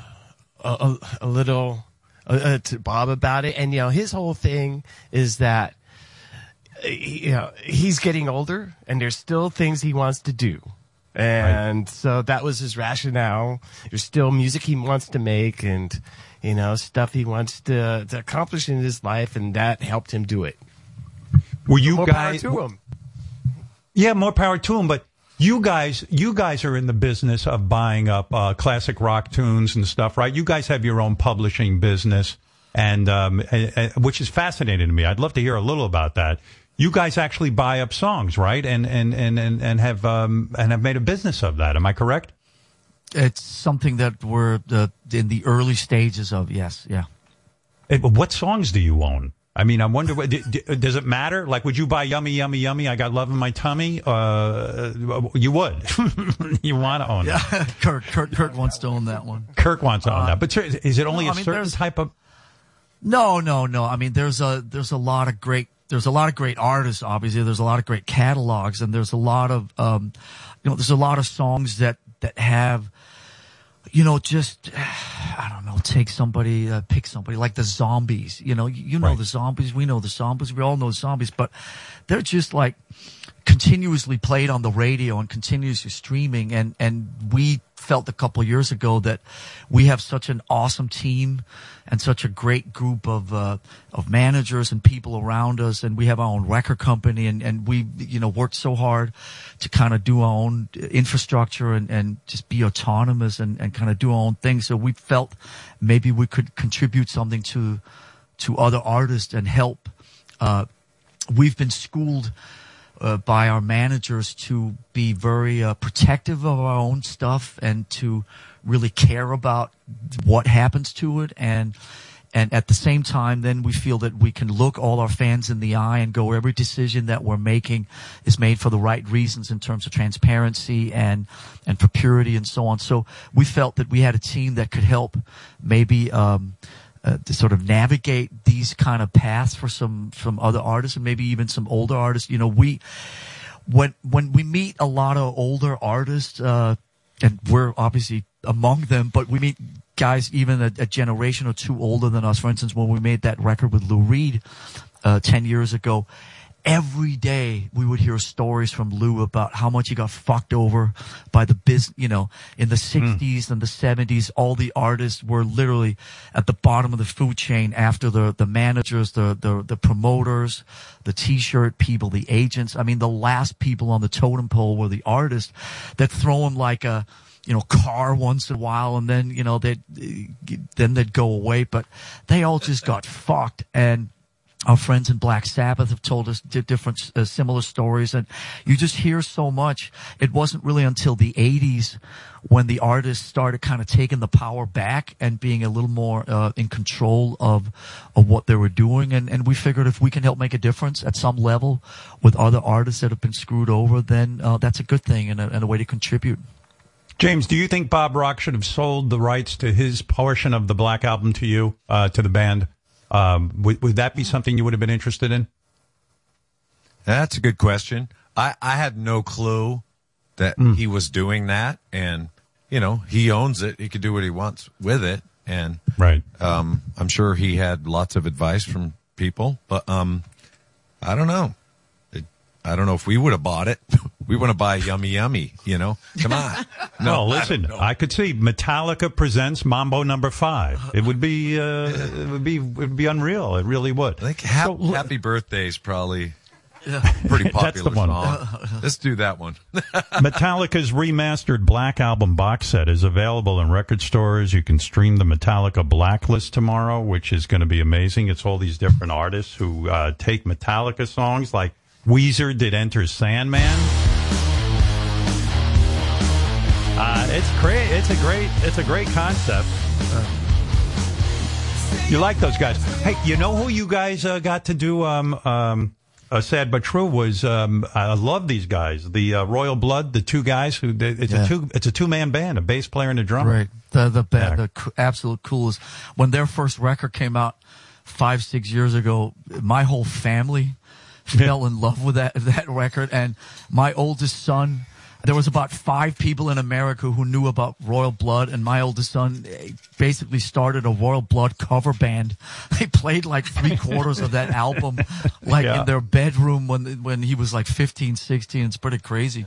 Speaker 15: a, a little uh, uh, to Bob about it, and you know, his whole thing is that, you know, he's getting older, and there's still things he wants to do, and so that was his rationale. There's still music he wants to make, and you know, stuff he wants to, to accomplish in his life, and that helped him do it.
Speaker 3: Were you
Speaker 15: More
Speaker 3: guys?
Speaker 15: power to him.
Speaker 3: Yeah, more power to him. But you guys, you guys are in the business of buying up uh, classic rock tunes and stuff, right? You guys have your own publishing business, and um, which is fascinating to me. I'd love to hear a little about that. You guys actually buy up songs, right? And and and and, and have um, and have made a business of that. Am I correct?
Speaker 11: It's something that we're uh, in the early stages of. Yes, yeah.
Speaker 3: But what songs do you own? I mean, I wonder. what- Does it matter? Like, would you buy "Yummy, Yummy, Yummy"? I got love in my tummy. Uh, you would. you want to own
Speaker 11: Yeah,
Speaker 3: that?
Speaker 11: Kirk, Kirk, Kirk wants to own that one.
Speaker 3: Kirk wants to own that. But is it only
Speaker 11: no,
Speaker 3: a
Speaker 11: I mean,
Speaker 3: certain type of?
Speaker 11: No, no, no. I mean, there's a there's a lot of great there's a lot of great artists. Obviously, there's a lot of great catalogs, and there's a lot of um, you know, there's a lot of songs that that have, you know, just I don't know, take somebody, uh, pick somebody like the Zombies. You know, you, you know the Zombies, we know the Zombies, we all know Zombies, but they're just like continuously played on the radio and continuously streaming and and we felt a couple years ago that we have such an awesome team and such a great group of uh, of managers and people around us. And we have our own record company and and we you know worked so hard to kind of do our own infrastructure and and just be autonomous and and kind of do our own thing. So we felt maybe we could contribute something to to other artists and help uh, we've been schooled uh, by our managers to be very uh, protective of our own stuff and to really care about what happens to it and and at the same time then we feel that we can look all our fans in the eye and go every decision that we're making is made for the right reasons in terms of transparency and and for purity and so on so we felt that we had a team that could help maybe um uh, to sort of navigate these kind of paths for some some other artists and maybe even some older artists. You know, we when when we meet a lot of older artists, uh, and we're obviously among them, but we meet guys even a, a generation or two older than us. For instance, when we made that record with Lou Reed uh, ten years ago, every day we would hear stories from Lou about how much he got fucked over by the business, you know, in the 60s and the 70s, all the artists were literally at the bottom of the food chain after the, the managers, the, the, the promoters, the t-shirt people, the agents. I mean, the last people on the totem pole were the artists that throw them like a, you know, car once in a while and then, you know, they'd, then they'd go away, but they all just got fucked and, our friends in Black Sabbath have told us di- different, uh, similar stories, and you just hear so much. It wasn't really until the '80s when the artists started kind of taking the power back and being a little more uh, in control of of what they were doing, and and we figured if we can help make a difference at some level with other artists that have been screwed over, then uh, that's a good thing and a, and a way to contribute.
Speaker 3: James, do you think Bob Rock should have sold the rights to his portion of the Black Album to you, uh, to the band? Um, would, would that be something you would have been interested in?
Speaker 4: That's a good question. I, I had no clue that
Speaker 3: Hmm.
Speaker 4: he was doing that, and you know he owns it. He could do what he wants with it, and
Speaker 3: right.
Speaker 4: Um, I'm sure he had lots of advice from people, but um, I don't know. It, I don't know if we would have bought it. we want to buy Yummy Yummy. You know, come on.
Speaker 3: No,
Speaker 4: I
Speaker 3: listen. I, could see Metallica presents Mambo Number Five. It would be, uh, it would be, it would be unreal. It really would.
Speaker 4: I think Hap- Happy Birthday is probably pretty popular That's
Speaker 3: the one.
Speaker 4: song. Let's do that one.
Speaker 3: Metallica's remastered Black Album box set is available in record stores. You can stream the Metallica Blacklist tomorrow, which is going to be amazing. It's all these different artists who uh, take Metallica songs, like Weezer did Enter Sandman. Uh, it's great. It's a great. It's a great concept. You like those guys? Hey, you know who you guys uh, got to do? Um, um, uh, sad but true was um, I love these guys. The uh, Royal Blood, the two guys who they, it's
Speaker 11: Yeah.
Speaker 3: a two it's a two man band, a bass player and a drummer.
Speaker 11: Right. The the ba- the co- absolute coolest. When their first record came out five six years ago, my whole family fell in love with that that record, and my oldest son. There was about five people in America who knew about Royal Blood, and my oldest son eh, basically started a Royal Blood cover band. They played like three quarters of that album, like
Speaker 3: Yeah.
Speaker 11: in their bedroom when when he was like 15, 16. It's pretty crazy.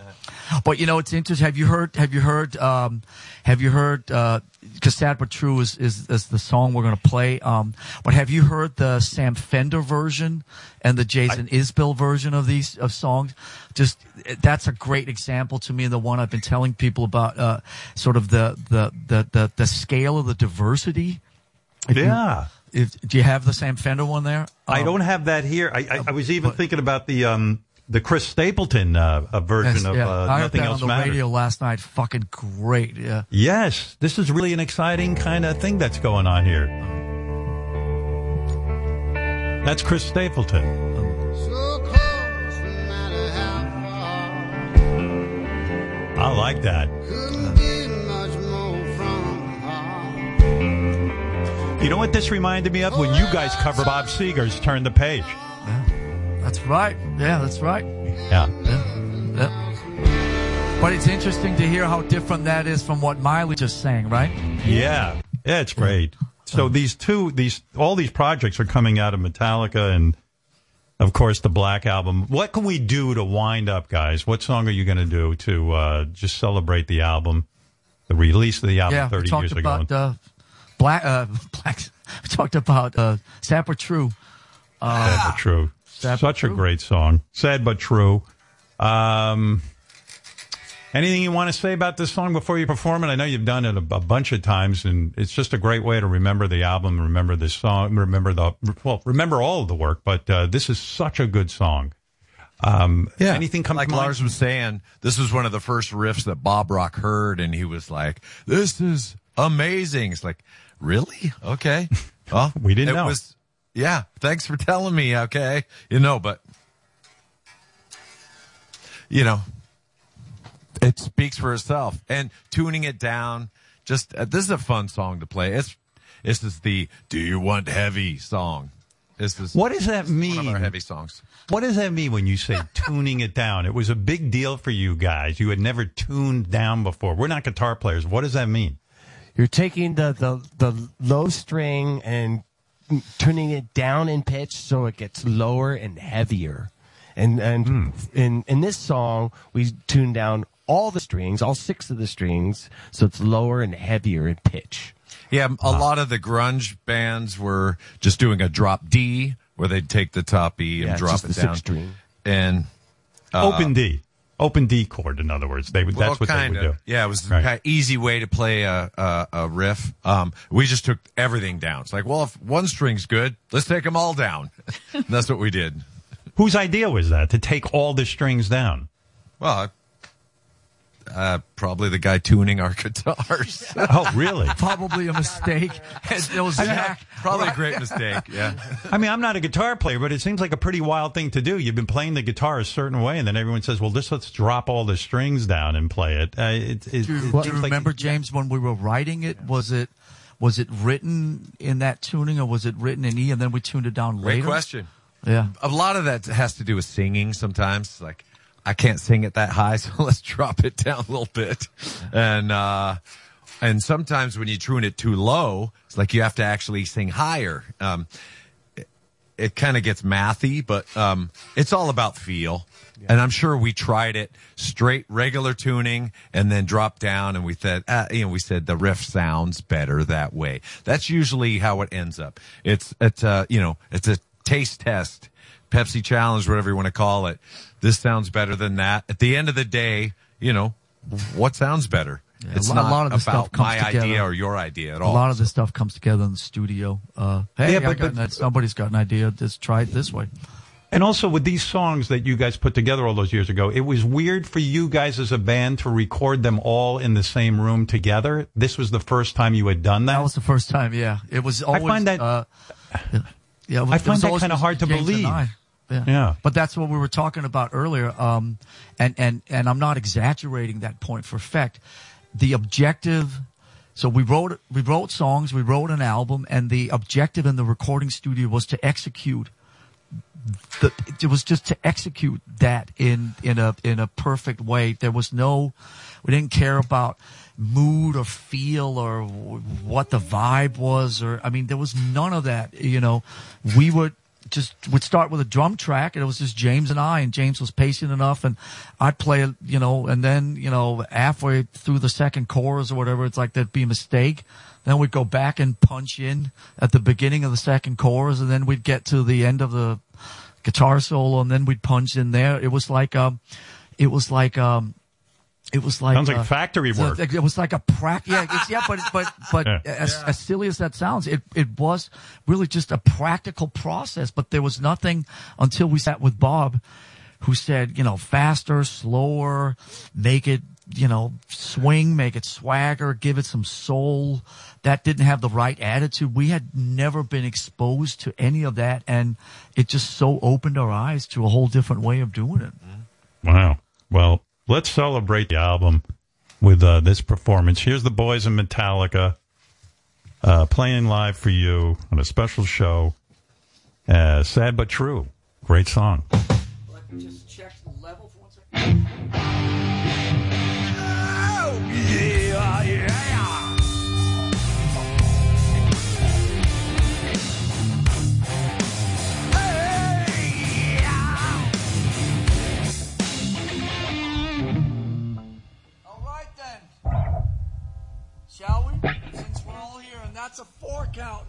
Speaker 11: But you know, it's interesting. Have you heard? Have you heard? Um, have you heard? Uh, because Sad but True is, is is the song we're going to play. Um, but have you heard the Sam Fender version and the Jason Isbell version of these of songs? Just that's a great example to me, and the one I've been telling people about. Uh, sort of the the the the, the scale of the diversity. If you-
Speaker 3: Yeah.
Speaker 11: if, do you have the Sam Fender one there?
Speaker 3: I
Speaker 11: Um,
Speaker 3: don't have that here. I, I, I was even thinking about the um, the Chris Stapleton uh, version
Speaker 11: yes,
Speaker 3: of
Speaker 11: yeah.
Speaker 3: uh,
Speaker 11: I heard that on the
Speaker 3: Matters.
Speaker 11: radio last night. Fucking great. Yeah.
Speaker 3: Yes, this is really an exciting kind of thing that's going on here. That's Chris Stapleton. I like that. You know what this reminded me of? When you guys cover Bob Seger's Turn the Page.
Speaker 11: That's right. Yeah, that's right.
Speaker 3: Yeah.
Speaker 11: Yeah. But it's interesting to hear how different that is from what Miley just sang, right?
Speaker 3: Yeah. Yeah, it's great. So these two, these, all these projects are coming out of Metallica and, of course, the Black Album. What can we do to wind up, guys? What song are you going to do to uh, just celebrate the album, the release of the album
Speaker 11: yeah,
Speaker 3: 30
Speaker 11: we talked
Speaker 3: years ago?
Speaker 11: about uh, black. Uh, black. We talked about uh, Sad but True. Uh,
Speaker 3: Sad but true.
Speaker 11: Sad
Speaker 3: Such
Speaker 11: but
Speaker 3: a
Speaker 11: true.
Speaker 3: great song. Sad but true. Um, anything you want to say about this song before you perform it? I know you've done it a, a bunch of times, and it's just a great way to remember the album, remember the song, remember the well, remember all of the work. But uh, this is such a good song. Um,
Speaker 4: Yeah.
Speaker 3: Anything come
Speaker 4: like
Speaker 3: to mind?
Speaker 4: Lars was saying, this was one of the first riffs that Bob Rock heard, and he was like, "This is amazing." It's like, really? Okay. Well,
Speaker 3: We didn't
Speaker 4: it
Speaker 3: know.
Speaker 4: Was, yeah. Thanks for telling me. Okay. You know, but you know, it speaks for itself. And tuning it down, just uh, this is a fun song to play. It's This is the "Do You Want Heavy" song. Is this is
Speaker 3: What does that mean?
Speaker 4: One of our heavy songs.
Speaker 3: What does that mean when you say tuning it down? It was a big deal for you guys. You had never tuned down before. We're not guitar players. What does that mean?
Speaker 15: You're taking the, the, the low string and turning it down in pitch so it gets lower and heavier. And and in in this song, we tune down all the strings, all six of the strings, so it's lower and heavier in pitch.
Speaker 4: Yeah, a lot of the grunge bands were just doing a drop D, where they'd take the top E and
Speaker 15: Yeah,
Speaker 4: drop
Speaker 15: just
Speaker 4: it
Speaker 15: the
Speaker 4: down.
Speaker 15: string.
Speaker 4: And uh,
Speaker 3: Open D. Open D chord, in other words. They would,
Speaker 4: Well,
Speaker 3: that's what
Speaker 4: kinda.
Speaker 3: they would do.
Speaker 4: Yeah, it was the
Speaker 3: Right.
Speaker 4: kind of easy way to play a, a, a riff. Um, we just took everything down. It's like, well, if one string's good, let's take them all down. That's what we did.
Speaker 3: Whose idea was that to take all the strings down?
Speaker 4: Well, uh, probably the guy tuning our guitars.
Speaker 3: Oh, really?
Speaker 11: Probably a mistake. It was Zach.
Speaker 4: Probably a great mistake. Yeah.
Speaker 3: I mean, I'm not a guitar player, but it seems like a pretty wild thing to do. You've been playing the guitar a certain way, and then everyone says, "Well, just let's drop all the strings down and play it." Uh, it, it,
Speaker 11: Do you,
Speaker 3: it
Speaker 11: do you
Speaker 3: seems like-
Speaker 11: remember James when we were writing it? Was it was it written in that tuning, or was it written in E and then we tuned it down
Speaker 4: Great
Speaker 11: later?
Speaker 4: Great question.
Speaker 11: Yeah.
Speaker 4: A lot of that has to do with singing sometimes. Like, I can't sing it that high, so let's drop it down a little bit. And, uh, and sometimes when you tune it too low, it's like you have to actually sing higher. Um, it, it kind of gets mathy, but, um, it's all about feel. And I'm sure we tried it straight regular tuning and then dropped down and we said, uh, you know, we said the riff sounds better that way. That's usually how it ends up. It's, it's, uh, you know, it's a taste test, Pepsi challenge, whatever you want to call it. This sounds better than that. At the end of the day, you know, what sounds better?
Speaker 11: Yeah,
Speaker 4: it's
Speaker 11: a lot- a lot of the
Speaker 4: about
Speaker 11: stuff comes
Speaker 4: my
Speaker 11: together.
Speaker 4: idea or your idea at all.
Speaker 11: A lot of this stuff comes together in the studio. Uh, hey,
Speaker 3: Yeah,
Speaker 11: I
Speaker 3: but-
Speaker 11: got
Speaker 3: but-
Speaker 11: an- somebody's got an idea. Just try it this way.
Speaker 3: And also with these songs that you guys put together all those years ago, it was weird for you guys as a band to record them all in the same room together. This was the first time you had done that.
Speaker 11: That was the first time. Yeah, it was. Always,
Speaker 3: I find that
Speaker 11: Uh, yeah, it
Speaker 3: I find that kind of hard to believe.
Speaker 11: Yeah.
Speaker 3: Yeah.
Speaker 11: But that's what we were talking about earlier. Um, and, and, and I'm not exaggerating that point for effect. The objective, so we wrote, we wrote songs, we wrote an album, and the objective in the recording studio was to execute the, it was just to execute that in, in a, in a perfect way. There was no, we didn't care about mood or feel or what the vibe was or, I mean, there was none of that, you know, we would just, would start with a drum track and it was just James and I and James was patient enough and I'd play you know, and then, you know, halfway through the second chorus or whatever, it's like there'd be a mistake. Then we'd go back and punch in at the beginning of the second chorus and then we'd get to the end of the guitar solo and then we'd punch in there. It was like, um, it was like, um, it was like
Speaker 3: Sounds like
Speaker 11: uh,
Speaker 3: factory work.
Speaker 11: It was like a practice. Yeah, it's, yeah, but but but
Speaker 3: Yeah.
Speaker 11: as, as silly as that sounds, it it was really just a practical process. But there was nothing until we sat with Bob, who said, you know, faster, slower, make it, you know, swing, make it swagger, give it some soul. That didn't have the right attitude. We had never been exposed to any of that, and it just so opened our eyes to a whole different way of doing it.
Speaker 3: Wow. Well, let's celebrate the album with uh, this performance. Here's the boys in Metallica uh, playing live for you on a special show. Uh, sad but true. Great song.
Speaker 11: Just check the level for one second. Shall we? Since we're all here, and that's a four count,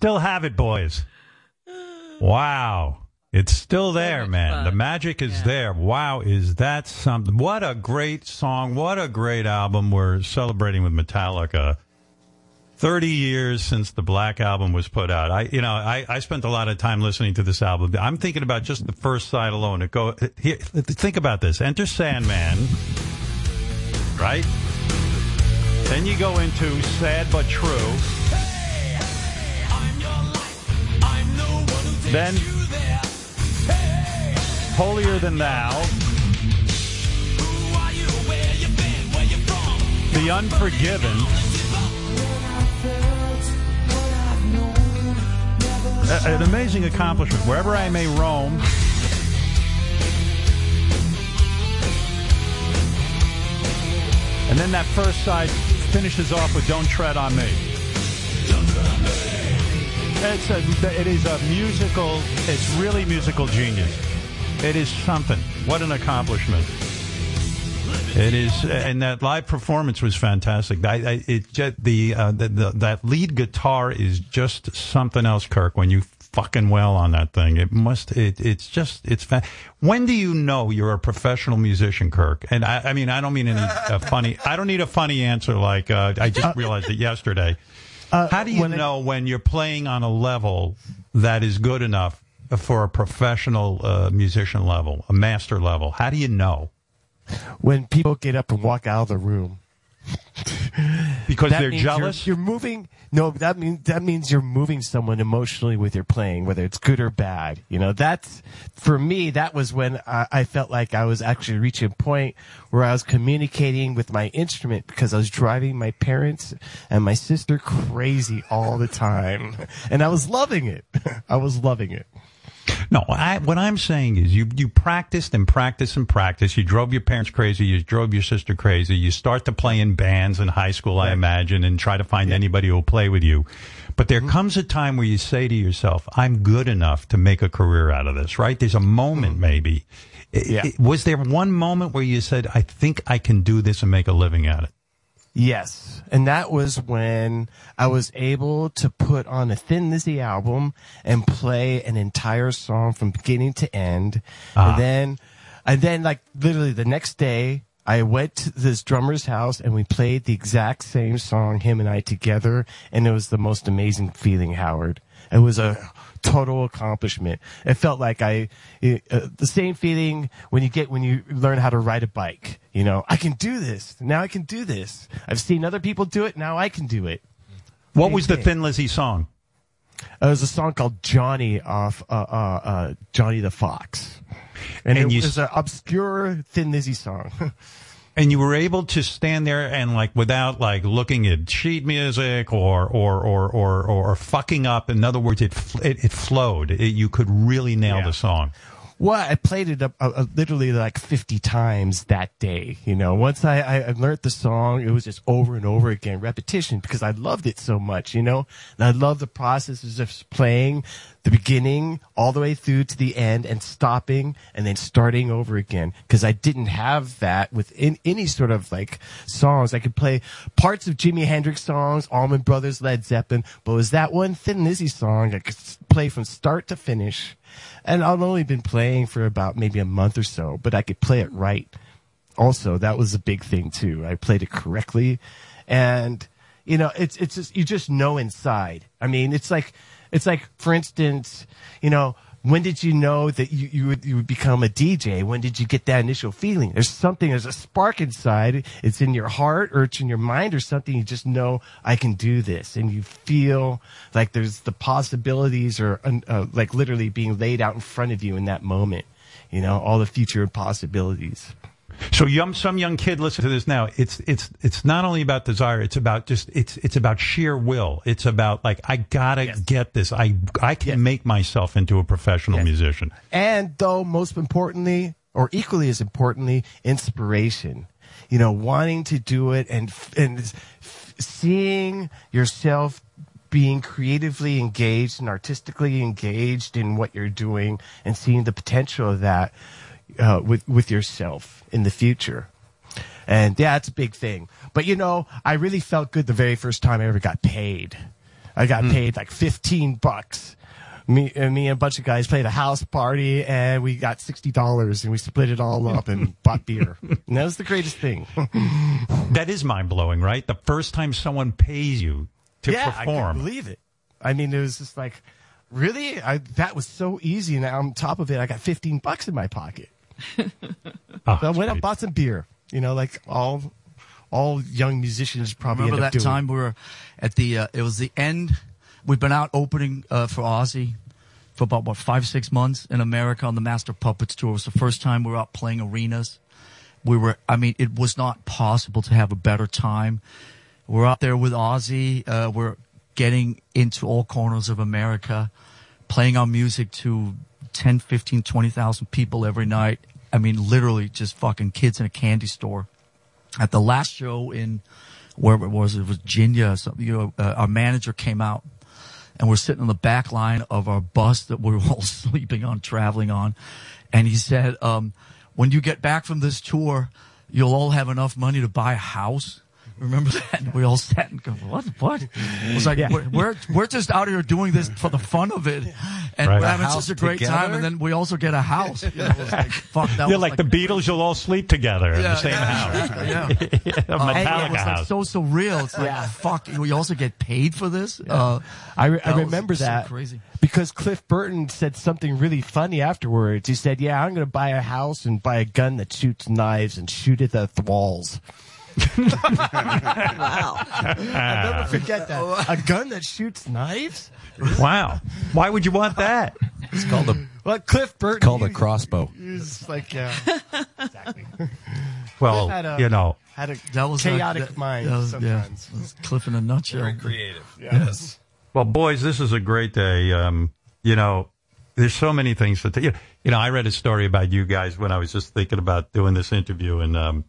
Speaker 3: still have it, boys. Wow. It's still there, man. Fun. The magic is yeah. there. Wow, is that something? What a great song. What a great album. We're celebrating with Metallica. 30 years since the Black Album was put out. I, you know, I, I spent a lot of time listening to this album. I'm thinking about just the first side alone. It go, here, think about this. Enter Sandman, right? Then you go into Sad But True. Then Holier Than Thou. The Unforgiven. An amazing accomplishment. Wherever I may roam. And then that first side finishes off with Don't Tread on Me. It's a, it is a musical, it's really musical genius. It is something. What an accomplishment. It is, and that live performance was fantastic. I, I, it just, the, uh, the, the that lead guitar is just something else, Kirk. When you fucking well on that thing, it must. It, it's just it's. Fa- when do you know you're a professional musician, Kirk? And I, I mean, I don't mean any uh, funny. I don't need a funny answer like uh, I just realized it yesterday. How do you know when you're playing on a level that is good enough for a professional uh, musician level, a master level? How do you know?
Speaker 15: when people get up and walk out of the room
Speaker 3: because
Speaker 15: That
Speaker 3: they're
Speaker 15: means you're-
Speaker 3: jealous?
Speaker 15: You're, moving. No, that means that means you're moving someone emotionally with your playing, whether it's good or bad. You know, that's for me. That was when I, I felt like I was actually reaching a point where I was communicating with my instrument because I was driving my parents and my sister crazy all the time, and I was loving it. I was loving it.
Speaker 3: No, I, what I'm saying is you, you practiced and practiced and practiced. You drove your parents crazy. You drove your sister crazy. You start to play in bands in high school, I imagine, and try to find anybody who will play with you. But there mm-hmm. comes a time where you say to yourself, I'm good enough to make a career out of this, right? There's a moment mm-hmm. maybe. I- I- was there one moment where you said, I think I can do this and make a living at it?
Speaker 15: Yes. And that was when I was able to put on a Thin Lizzy album and play an entire song from beginning to end.
Speaker 3: Ah.
Speaker 15: And then, and then like literally the next day, I went to this drummer's house and we played the exact same song, him and I together. And it was the most amazing feeling, Howard. It was a total accomplishment. It felt like I, uh, the same feeling when you get when you learn how to ride a bike. You know, I can do this. Now I can do this. I've seen other people do it. Now I can do it.
Speaker 3: What was the. Thin Lizzy song?
Speaker 15: Uh, It was a song called Johnny off uh, uh, uh, Johnny the Fox, and,
Speaker 3: And
Speaker 15: it
Speaker 3: you
Speaker 15: was an obscure Thin Lizzy song.
Speaker 3: and you were able to stand there and like without like looking at sheet music or or or or, or fucking up. In other words, it it, it flowed. It, you could really nail the song.
Speaker 15: Well, I played it up, uh, uh, literally like 50 times that day. You know, once I, I, learned the song, it was just over and over again, repetition, because I loved it so much, you know? And I love the process of just playing the beginning all the way through to the end and stopping and then starting over again. Because I didn't have that with in, any sort of like songs. I could play parts of Jimi Hendrix songs, Allman Brothers, Led Zeppelin, but was that one Thin Lizzy song I could play from start to finish. And I've only been playing for about maybe a month or so, but I could play it right. Also, that was a big thing too. I played it correctly. And, you know, it's, it's just, you just know inside. I mean, it's like, it's like, for instance, you know, when did you know that you, you would, you would become a DJ? When did you get that initial feeling? There's something, there's a spark inside. It's in your heart or it's in your mind or something. You just know I can do this. And you feel like there's the possibilities are uh, like literally being laid out in front of you in that moment. You know, all the future possibilities.
Speaker 3: So young, some young kid listen to this now. It's it's it's not only about desire. It's about just it's it's about sheer will. It's about like I gotta get this. I I can make myself into a professional musician.
Speaker 15: And though most importantly, or equally as importantly, inspiration. You know, wanting to do it and and f- seeing yourself being creatively engaged and artistically engaged in what you're doing and seeing the potential of that uh, with with yourself in the future. And yeah, it's a big thing. But you know, I really felt good the very first time I ever got paid. I got paid like 15 bucks. Me, and me and a bunch of guys played a house party and we got $60 and we split it all up and bought beer. And that was the greatest thing.
Speaker 3: That is mind blowing, right? The first time someone pays you to
Speaker 15: yeah,
Speaker 3: perform.
Speaker 15: couldn't believe it. I mean, it was just like, really? I, that was so easy. And on top of it, I got 15 bucks in my pocket.
Speaker 3: Oh,
Speaker 15: so I went out and bought some beer, you know, like all, all young musicians probably
Speaker 11: Remember
Speaker 15: end up
Speaker 11: that
Speaker 15: doing.
Speaker 11: time we were at the, uh, it was the end. We've been out opening, uh, for Ozzy for about, what, five, six months in America on the Master Puppets tour. It was the first time we were out playing arenas. We were, I mean, it was not possible to have a better time. We're out there with Ozzy. Uh, we're getting into all corners of America, playing our music to 10, 15, 20,000 people every night. I mean, literally just fucking kids in a candy store. At the last show in, where it was, it was Virginia, or something, you know, uh, our manager came out and we're sitting on the back line of our bus that we were all sleeping on, traveling on. And he said, um, when you get back from this tour, you'll all have enough money to buy a house. Remember that? And we all sat and go, what, what? It was like, we're, we're, we're just out here doing this for the fun of it. And
Speaker 3: Right.
Speaker 11: we're having such a great
Speaker 3: together?
Speaker 11: time. And then we also get a house. You know, was like, fuck, that
Speaker 3: You're
Speaker 11: was
Speaker 3: like, the Beatles. You'll all sleep together in the same house.
Speaker 11: yeah.
Speaker 3: a
Speaker 11: Uh, it
Speaker 3: Metallica
Speaker 11: was like so surreal. It's like, fuck, we also get paid for this? Uh,
Speaker 15: I, re- I
Speaker 11: that was
Speaker 15: remember
Speaker 11: so
Speaker 15: that
Speaker 11: crazy.
Speaker 15: because Cliff Burton said something really funny afterwards. He said, "Yeah, I'm going to buy a house and buy a gun that shoots knives and shoot at the walls." Wow! I'll never forget that. A gun that shoots knives.
Speaker 3: Wow. Why would you want that?
Speaker 4: It's called a
Speaker 15: Well, Cliff Burton.
Speaker 4: called a crossbow.
Speaker 15: It's like, yeah, exactly.
Speaker 3: Well,
Speaker 15: Had a-
Speaker 3: you know,
Speaker 15: had a
Speaker 11: That was
Speaker 15: chaotic
Speaker 11: that-
Speaker 15: mind
Speaker 11: that was- yeah,
Speaker 15: sometimes.
Speaker 11: that was Cliff in a nutshell.
Speaker 4: Very creative.
Speaker 15: Yes.
Speaker 3: Well, boys, this is a great day. Um, you know, there's so many things to. T- you know, I read a story about you guys when I was just thinking about doing this interview, and um,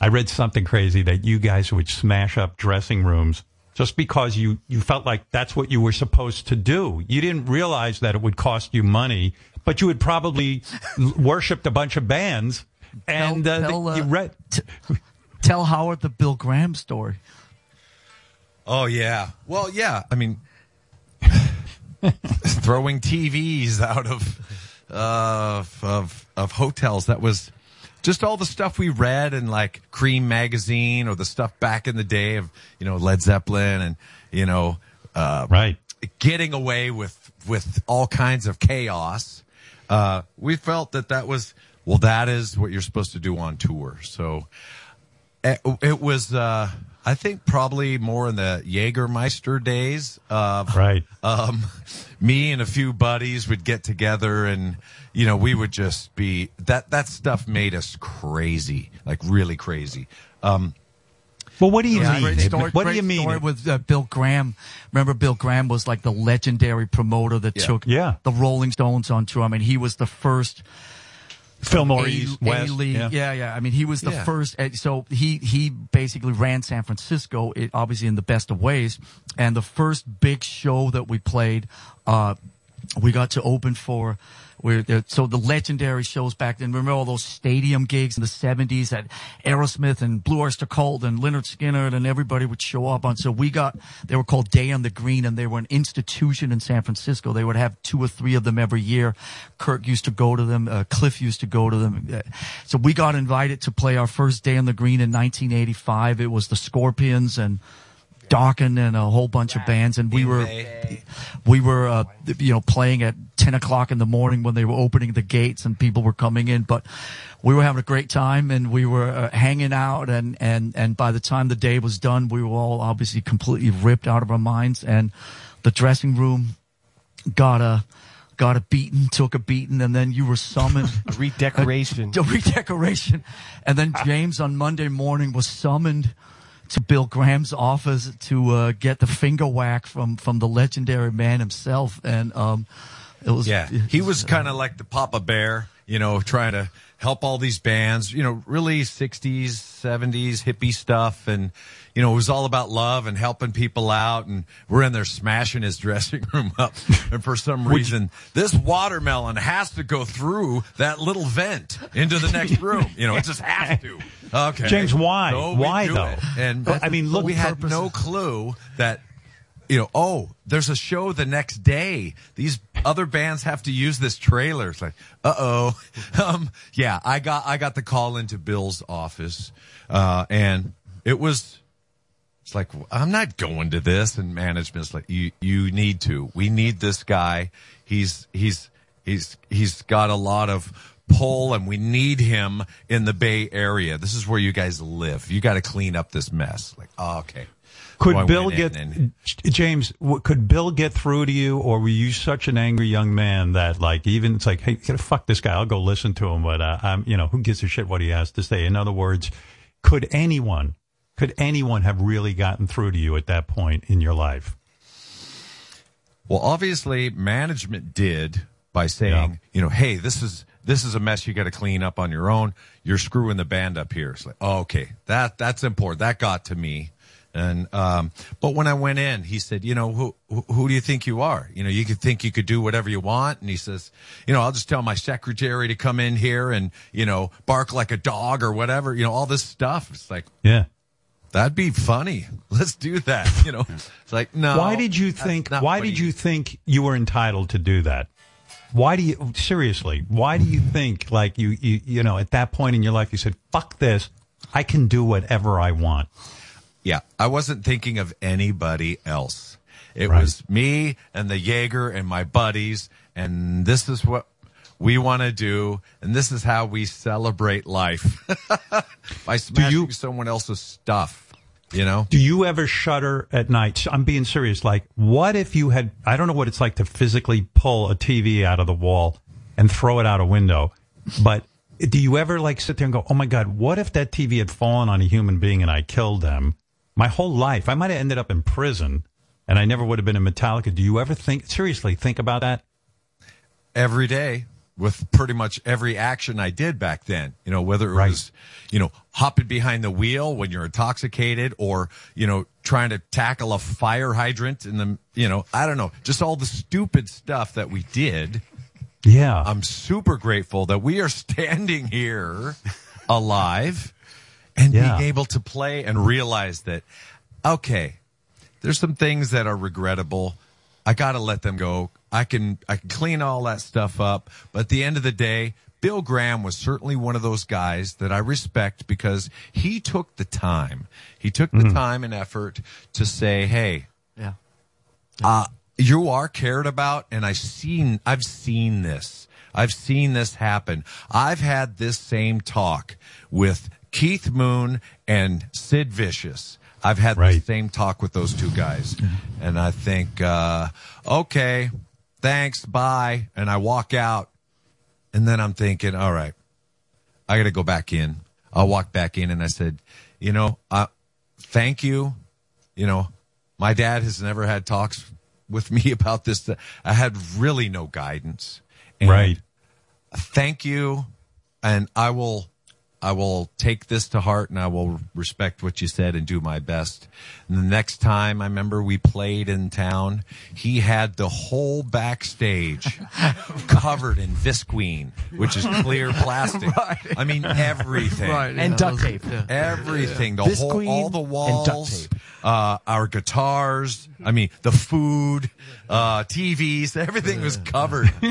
Speaker 3: I read something crazy that you guys would smash up dressing rooms just because you you felt like that's what you were supposed to do. You didn't realize that it would cost you money, but you had probably l- worshipped a bunch of bands, and uh,
Speaker 11: tell,
Speaker 3: the- you
Speaker 11: uh,
Speaker 3: read.
Speaker 11: Tell Howard the Bill Graham story.
Speaker 4: Oh yeah. Well, yeah. I mean, throwing TVs out of uh, of of hotels. That was just all the stuff we read in like Creem magazine or the stuff back in the day of you know Led Zeppelin and you know uh,
Speaker 3: right
Speaker 4: getting away with with all kinds of chaos. Uh, we felt that that was well. That is what you're supposed to do on tour. So it, it was. Uh, I think probably more in the Jägermeister days of
Speaker 3: right.
Speaker 4: Um, me and a few buddies would get together and you know we would just be that that stuff made us crazy, like really crazy. Um,
Speaker 3: well, what do you
Speaker 11: Yeah, great story,
Speaker 3: What do you mean?
Speaker 11: Story with uh, Bill Graham. Remember, Bill Graham was like the legendary promoter that
Speaker 3: Yeah.
Speaker 11: took
Speaker 3: Yeah.
Speaker 11: the Rolling Stones on tour. I mean, he was the first.
Speaker 3: Fillmore
Speaker 11: A-
Speaker 3: East, West,
Speaker 11: A-League-
Speaker 3: yeah.
Speaker 11: yeah, yeah. I mean, he was the
Speaker 3: Yeah.
Speaker 11: first. uh, So he he basically ran San Francisco, it, obviously in the best of ways. And the first big show that we played, uh, we got to open for. So the legendary shows back then. Remember all those stadium gigs in the seventies that Aerosmith and Blue Oyster Cult and Lynyrd Skynyrd and everybody would show up on. So we got they were called Day on the Green and they were an institution in San Francisco. They would have two or three of them every year. Kirk used to go to them. Uh, Cliff used to go to them. Uh, So we got invited to play our first Day on the Green in 1985. It was the Scorpions and. Dokken and a whole bunch of bands, and we were we were uh, you know playing at ten o'clock in the morning when they were opening the gates and people were coming in, but we were having a great time and we were uh, hanging out and and and by the time the day was done, we were all obviously completely ripped out of our minds, and the dressing room got a got a beating, took a beating, and then you were summoned.
Speaker 15: A redecoration.
Speaker 11: A, a redecoration. And then James on Monday morning was summoned to Bill Graham's office to uh, get the finger whack from, from the legendary man himself. And um, it was.
Speaker 4: Yeah, he was kind of like the Papa Bear, you know, trying to help all these bands, you know, really 60s, 70s hippie stuff. And, you know, it was all about love and helping people out. And we're in there smashing his dressing room up. And for some reason, this watermelon has to go through that little vent into the next room. You know, it just has to. Okay.
Speaker 3: James, why?
Speaker 4: So
Speaker 3: Why, though?
Speaker 4: it. And
Speaker 3: Well, I mean, look-
Speaker 4: we had no clue that you know, oh, there's a show the next day. These other bands have to use this trailer. It's like, uh oh. Um, yeah, I got, I got the call into Bill's office, uh, and it was, it's like, I'm not going to this. And management's like, you, you need to. We need this guy. He's, he's, he's, he's got a lot of pull and we need him in the Bay Area. This is where you guys live. You got to clean up this mess. Like, oh, okay. So
Speaker 3: Could Bill get
Speaker 4: and-
Speaker 3: James? Could Bill get through to you, or were you such an angry young man that, like, even it's like, hey, fuck this guy. I'll go listen to him, but uh, I'm, you know, who gives a shit what he has to say? In other words, could anyone, could anyone have really gotten through to you at that point in your life?
Speaker 4: Well, obviously, management did by saying, you know, hey, this is this is a mess you got to clean up on your own. You're screwing the band up here. It's like, oh, okay, that that's important. That got to me. And um, but when I went in, he said, you know, who who who do you think you are? You know, you could think you could do whatever you want. And he says, you know, I'll just tell my secretary to come in here and you know bark like a dog or whatever. You know, all this stuff. It's like,
Speaker 3: Yeah.
Speaker 4: That'd be funny. Let's do that. You know, it's like no.
Speaker 3: why did you think? Why did
Speaker 4: he-
Speaker 3: you think you were entitled to do that? Why do you seriously? Why do you think like you you you know at that point in your life you said fuck this? I can do whatever I want.
Speaker 4: Yeah, I wasn't thinking of anybody else. It
Speaker 3: Right.
Speaker 4: was me and the Jaeger and my buddies, and this is what we want to do, and this is how we celebrate life by smashing someone else's stuff. You know,
Speaker 3: Do you ever shudder at night? I'm being serious. Like, what if you had, I don't know what it's like to physically pull a TV out of the wall and throw it out a window, but do you ever like sit there and go, oh my God, what if that TV had fallen on a human being and I killed them? My whole life, I might have ended up in prison and I never would have been in Metallica. Do you ever think, seriously, think about that?
Speaker 4: every day with pretty much every action I did back then. You know, whether it was, you know, hopping behind the wheel when you're intoxicated or, you know, trying to tackle a fire hydrant in the, you know, I don't know, just all the stupid stuff that we did.
Speaker 3: Yeah.
Speaker 4: I'm super grateful that we are standing here alive and
Speaker 3: Yeah.
Speaker 4: being able to play and realize that, okay, there's some things that are regrettable. I got to let them go. I can I can clean all that stuff up, but at the end of the day, Bill Graham was certainly one of those guys that I respect because he took the time. He took the time and effort to say, "Hey,
Speaker 11: Yeah.
Speaker 4: uh, you are cared about and I've seen I've seen this. I've seen this happen. I've had this same talk with Keith Moon and Sid Vicious. I've had the same talk with those two guys. And I think uh okay, thanks, bye. And I walk out and then I'm thinking, all right, I got to go back in. I walked back in and I said, you know, uh, thank you. You know, my dad has never had talks with me about this. I had really no guidance. And
Speaker 3: Right.
Speaker 4: Thank you. And I will, I will take this to heart and I will respect what you said and do my best. And the next time I remember we played in town, he had the whole backstage covered in Visqueen, which is clear plastic. I mean, everything.
Speaker 15: Right, And duct tape. Yeah.
Speaker 4: Everything. The
Speaker 15: Visqueen
Speaker 4: whole, all the
Speaker 15: and duct
Speaker 4: walls, uh, our guitars. I mean, the food, uh, TVs, everything was covered.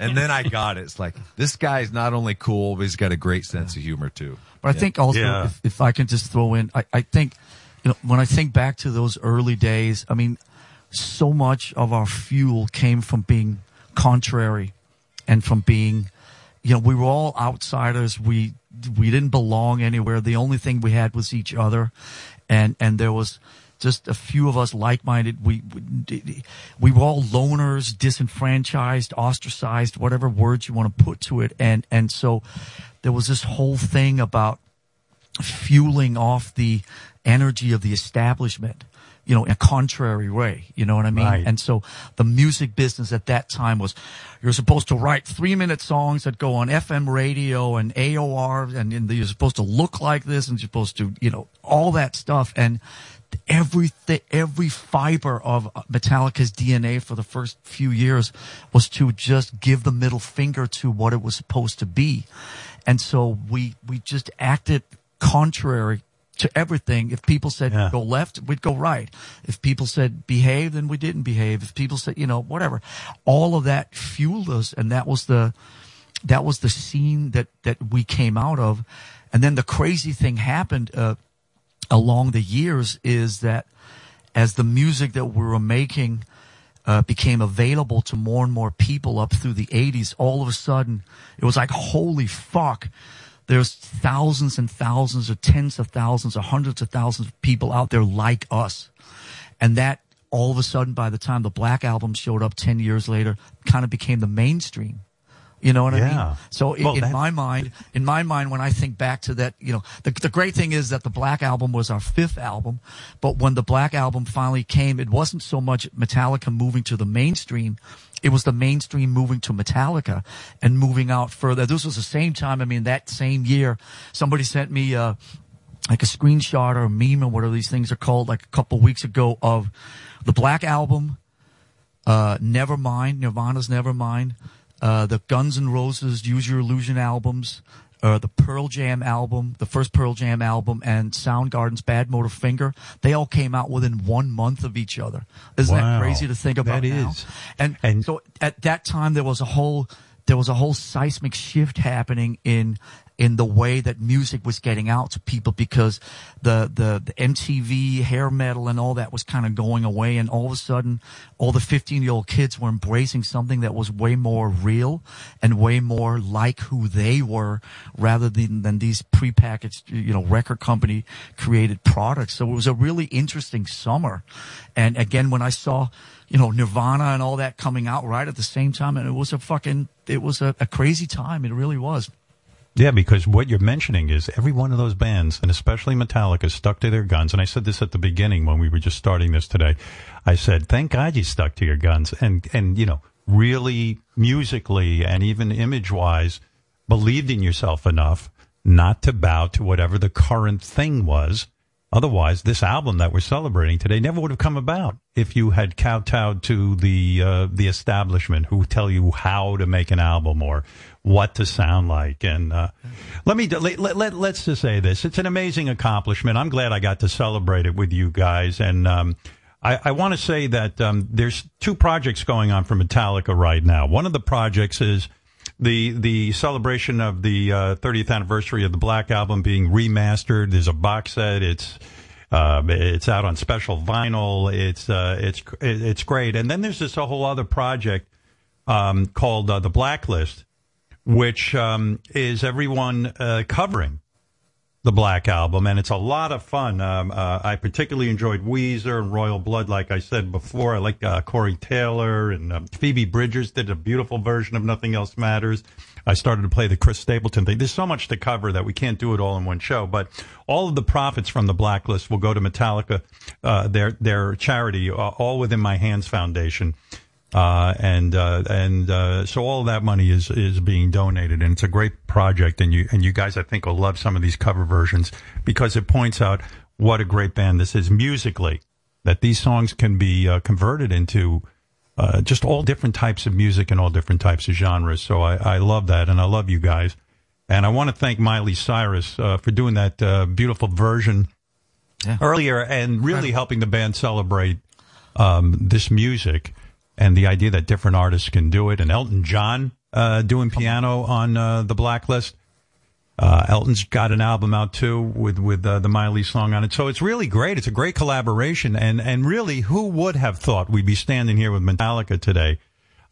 Speaker 4: and then I got it. It's like, this guy's not only cool, but he's got a great sense of humor too.
Speaker 11: But I think also, if, if I can just throw in, I, I think, you know, when I think back to those early days, I mean, so much of our fuel came from being contrary and from being, you know, we were all outsiders. We, we didn't belong anywhere. The only thing we had was each other. And, and there was just a few of us like-minded. We, we, we were all loners, disenfranchised, ostracized, whatever words you want to put to it. And, and so there was this whole thing about fueling off the energy of the establishment, you know, in a contrary way. You know what I mean?
Speaker 3: Right.
Speaker 11: And so the music business at that time was you're supposed to write three minute songs that go on FM radio and AOR and, and you're supposed to look like this and you're supposed to, you know, all that stuff. And everything, every fiber of Metallica's DNA for the first few years was to just give the middle finger to what it was supposed to be. And so we, we just acted contrary to everything. If people said go left, we'd go right. If people said behave, then we didn't behave. If people said, you know, whatever, all of that fueled us. And that was the, that was the scene that, that we came out of. And then the crazy thing happened, uh, along the years is that as the music that we were making, uh, became available to more and more people up through the 80s, all of a sudden it was like, holy fuck. There's thousands and thousands or tens of thousands or hundreds of thousands of people out there like us. And that all of a sudden, by the time the Black Album showed up 10 years later, kind of became the mainstream. You know what I mean? So in,
Speaker 3: Well,
Speaker 11: in my mind, in my mind, when I think back to that, you know, the, the great thing is that the Black Album was our fifth album, but when the Black Album finally came, it wasn't so much Metallica moving to the mainstream. It was the mainstream moving to Metallica and moving out further. This was the same time. I mean, that same year, somebody sent me, uh, like a screenshot or a meme or whatever these things are called, like a couple weeks ago of the Black Album, uh, Nevermind, Nirvana's Nevermind, uh, the Guns N' Roses Use Your Illusion albums, uh, the Pearl Jam album, the first Pearl Jam album, and Soundgarden's Badmotorfinger. They all came out within one month of each other. Isn't
Speaker 3: Wow.
Speaker 11: that crazy to think about
Speaker 3: That
Speaker 11: now?
Speaker 3: is.
Speaker 11: And, and so at that time there was a whole there was a whole seismic shift happening in in the way that music was getting out to people because the the, the MTV hair metal and all that was kind of going away and all of a sudden all the 15 year old kids were embracing something that was way more real and way more like who they were rather than than these prepackaged you know record company created products so it was a really interesting summer and again when I saw you know, Nirvana and all that coming out right at the same time. And it was a fucking, it was a, a crazy time. It really was.
Speaker 3: Yeah, because what you're mentioning is every one of those bands, and especially Metallica, stuck to their guns. And I said this at the beginning when we were just starting this today. I said, "Thank God you stuck to your guns," and and you know, really musically and even image wise, believed in yourself enough not to bow to whatever the current thing was. Otherwise, this album that we're celebrating today never would have come about if you had kowtowed to the uh, the establishment who tell you how to make an album or what to sound like. And uh, let me let, let, let, let's just say this: it's an amazing accomplishment. I'm glad I got to celebrate it with you guys. And um, I, I want to say that um, there's two projects going on for Metallica right now. One of the projects is the the celebration of the uh, 30th anniversary of the Black Album being remastered. There's a box set. It's uh, it's out on special vinyl. It's uh, it's it's great. And then there's this whole other project um, called uh, the Blacklist, which um, is everyone uh, covering the Black Album, and it's a lot of fun. Um, uh, I particularly enjoyed Weezer and Royal Blood, like I said before. I like uh, Corey Taylor and um, Phoebe Bridgers did a beautiful version of Nothing Else Matters. I started to play the Chris Stapleton thing. There's so much to cover that we can't do it all in one show, but all of the profits from the Blacklist will go to Metallica, uh, their their charity, uh, all within my Hands Foundation. Uh, and uh, and uh, so all of that money is is being donated, and it's a great project. And you and you guys, I think, will love some of these cover versions because it points out what a great band this is musically. That these songs can be uh, converted into uh, just all different types of music and all different types of genres. So I, I love that, and I love you guys. And I want to thank Miley Cyrus uh, for doing that uh, beautiful version earlier and really helping the band celebrate um, this music and the idea that different artists can do it. And Elton John uh, doing piano on uh, the Blacklist. Uh, Elton's got an album out too with with uh, the Miley song on it, so it's really great. It's a great collaboration, and and really, who would have thought we'd be standing here with Metallica today?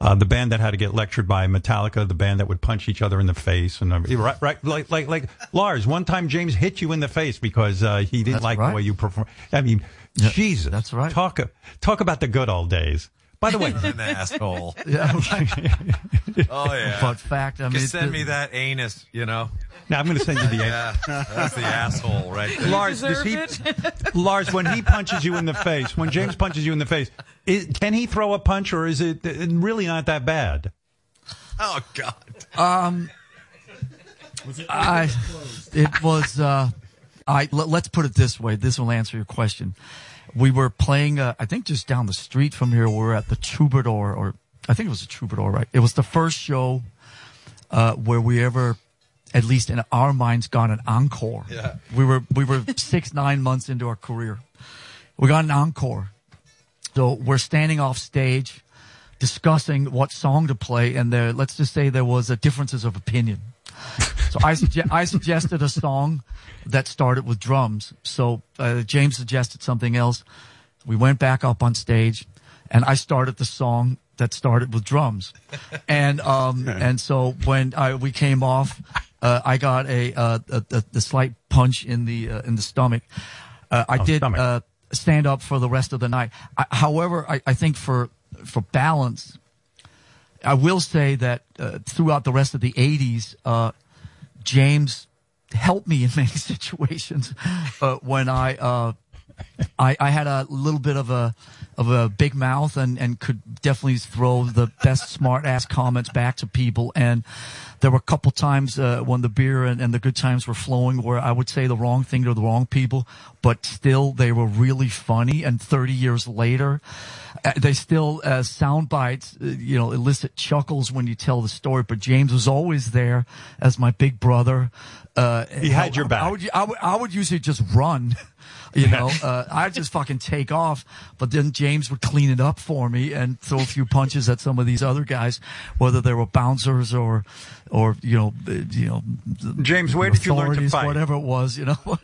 Speaker 3: Uh, the band that had to get lectured by Metallica, the band that would punch each other in the face, and uh, right, right, like like like Lars. One time, James hit you in the face because uh, he didn't
Speaker 11: That's
Speaker 3: like
Speaker 11: right.
Speaker 3: the way you perform. I mean, Jesus, that's
Speaker 11: right.
Speaker 3: Talk talk about the good old days. By the way,
Speaker 4: An asshole.
Speaker 11: Yeah,
Speaker 4: Oh yeah.
Speaker 11: But fact, I mean,
Speaker 4: Just send
Speaker 11: it-
Speaker 4: me that anus. You know.
Speaker 3: Now I'm going to send you the
Speaker 4: yeah. That's the asshole right there.
Speaker 3: Lars, does he, Lars, when he punches you in the face, when James punches you in the face, is, can he throw a punch or is it uh, really not that bad?
Speaker 4: Oh God.
Speaker 11: Um, I, it was, uh, I, let, let's put it this way. This will answer your question. We were playing, uh, I think just down the street from here. We were at the Troubadour, or I think it was the Troubadour, right? It was the first show, uh, where we ever, at least in our minds, got an encore.
Speaker 4: Yeah.
Speaker 11: We were, we were six, nine months into our career. We got an encore. So we're standing off stage discussing what song to play, and there, let's just say there was a differences of opinion. So I, sugge- I suggested a song that started with drums. So uh, James suggested something else. We went back up on stage, and I started the song that started with drums, and um, and so when I we came off, uh, I got a, uh, a, a the slight punch in the uh, in the stomach. Uh, I
Speaker 3: Oh,
Speaker 11: did
Speaker 3: stomach.
Speaker 11: uh, stand up for the rest of the night. I, however, I, I think for for balance, I will say that uh, throughout the rest of the '80s, uh, James helped me in many situations uh, when I, uh, I I had a little bit of a of a big mouth and and could definitely throw the best smart ass comments back to people and there were a couple times uh, when the beer and, and the good times were flowing where I would say the wrong thing to the wrong people, but still they were really funny. And 30 years later, they still uh, sound bites, uh, you know, elicit chuckles when you tell the story. But James was always there as my big brother. Uh,
Speaker 3: He had your back.
Speaker 11: I would, I would, I would usually just run. You know, uh, I'd just fucking take off, but then James would clean it up for me and throw a few punches at some of these other guys, whether they were bouncers or, or you know, uh, you know.
Speaker 3: James, where did you learn to fight?
Speaker 11: Whatever it was, you know.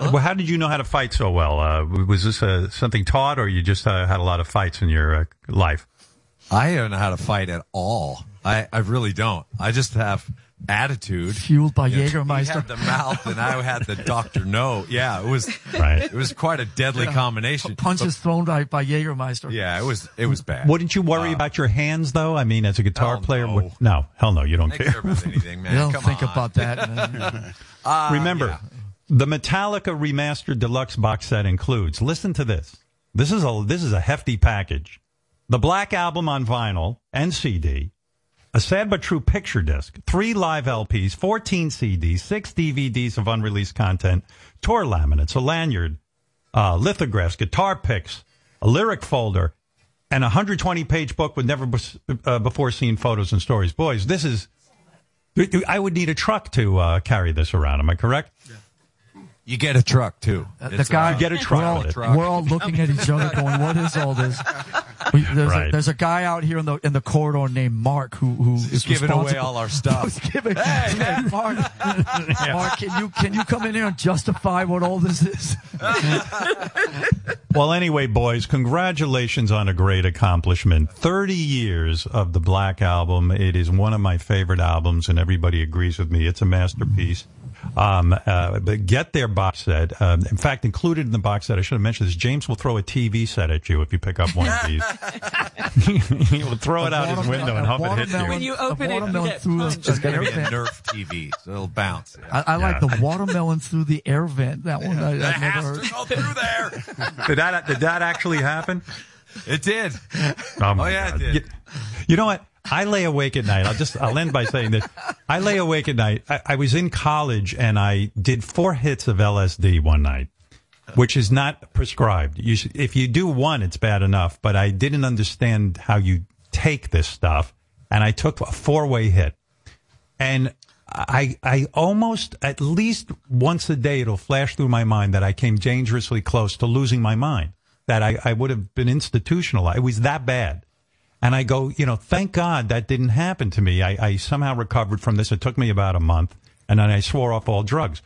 Speaker 3: Well, how did you know how to fight so well? Uh, was this uh, something taught, or you just uh, had a lot of fights in your uh, life?
Speaker 4: I don't know how to fight at all. I, I really don't. I just have attitude.
Speaker 11: Fueled by
Speaker 4: You know,
Speaker 11: Jägermeister.
Speaker 4: He had the mouth and I had the Dr. No. Yeah, it was,
Speaker 3: Right.
Speaker 4: it was quite a deadly
Speaker 11: Yeah.
Speaker 4: combination.
Speaker 11: Punches thrown by, by Jägermeister.
Speaker 4: Yeah, it was, it was bad.
Speaker 3: Wouldn't you worry about your hands, though? I mean, as a guitar
Speaker 4: Hell
Speaker 3: player,
Speaker 4: no.
Speaker 3: what- no, hell no, you don't care.
Speaker 4: care about anything, man.
Speaker 11: You don't
Speaker 4: Come
Speaker 11: think
Speaker 4: on.
Speaker 11: about that. man.
Speaker 4: Uh,
Speaker 3: Remember,
Speaker 4: yeah.
Speaker 3: the Metallica remastered deluxe box set includes. Listen to this. This is a this is a hefty package. The Black album on vinyl and CD, a sad but true picture disc, three live LPs, 14 CDs, six DVDs of unreleased content, tour laminates, a lanyard, uh, lithographs, guitar picks, a lyric folder, and a 120 page book with never bes- uh, before seen photos and stories. Boys, this is. I would need a truck to uh, carry this around. Am I correct?
Speaker 4: You get a truck too.
Speaker 11: Uh, the
Speaker 4: It's,
Speaker 11: guy,
Speaker 4: uh,
Speaker 3: get a truck
Speaker 11: We're all,
Speaker 3: it.
Speaker 11: we're all looking at each other, going, "What is all this?" We, there's,
Speaker 3: Right.
Speaker 11: a, there's a guy out here in the in the corridor named Mark who who is
Speaker 4: giving away all our stuff.
Speaker 11: Giving, hey, Mark, Mark, can you can you come in here and justify what all this is?
Speaker 3: Well, anyway, boys, congratulations on a great accomplishment. 30 years of the Black Album. It is one of my favorite albums, and everybody agrees with me. It's a masterpiece. Um, uh, but get their box set. Um, in fact, included in the box set, I should have mentioned this. James will throw a TV set at you if you pick up one of these. he will throw it out his window and hope it hits you.
Speaker 7: When you open it, you
Speaker 11: watermelon through a,
Speaker 7: punched.
Speaker 4: It's
Speaker 11: an
Speaker 4: going
Speaker 11: air
Speaker 4: to be a
Speaker 11: vent.
Speaker 4: Nerf TV, so it'll bounce.
Speaker 11: I, I like the watermelon through the air vent. That one I,
Speaker 4: It
Speaker 11: I've never
Speaker 4: has
Speaker 11: heard.
Speaker 4: to go through there.
Speaker 3: Did that, did that actually happen?
Speaker 4: It did.
Speaker 3: Oh, my
Speaker 4: Oh, yeah, it did.
Speaker 3: You, you know what? I lay awake at night. I'll just, I'll end by saying this. I lay awake at night. I, I was in college and I did four hits of LSD one night, which is not prescribed. You should, if you do one, it's bad enough, but I didn't understand how you take this stuff. And I took a four way hit and I, I almost at least once a day it'll flash through my mind that I came dangerously close to losing my mind. That I, I would have been institutionalized. It was that bad. And I go, you know, thank God that didn't happen to me. I, I somehow recovered from this. It took me about a month, and then I swore off all drugs.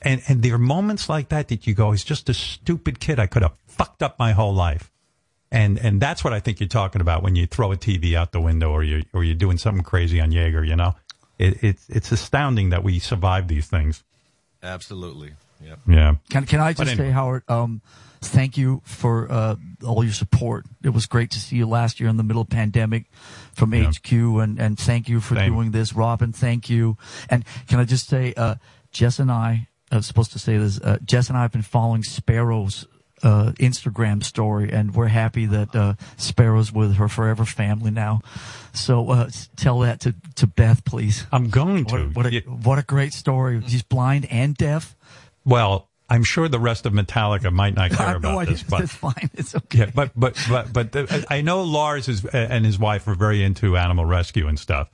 Speaker 3: And and there are moments like that that you go, he's just a stupid kid. I could have fucked up my whole life. And and that's what I think you're talking about when you throw a TV out the window or you or you're doing something crazy on Jaeger. You know, it, it's it's astounding that we survive these things.
Speaker 4: Absolutely. Yep.
Speaker 3: Yeah.
Speaker 11: Can can I just
Speaker 3: anyway.
Speaker 11: say, Howard? Um, thank you for uh, all your support. It was great to see you last year in the middle of pandemic from HQ, and and thank you for doing this, Robin. Thank you. And can I just say, uh, Jess and I. I was supposed to say this. Uh, Jess and I have been following Sparrow's uh, Instagram story, and we're happy that uh, Sparrow's with her forever family now. So uh, tell that to, to Beth, please.
Speaker 3: I'm going to.
Speaker 11: What, what a what a great story. He's blind and deaf.
Speaker 3: Well, I'm sure the rest of Metallica might not care about
Speaker 11: no
Speaker 3: this, but
Speaker 11: It's fine. It's okay.
Speaker 3: yeah, but but but but the, I know Lars is and his wife are very into animal rescue and stuff.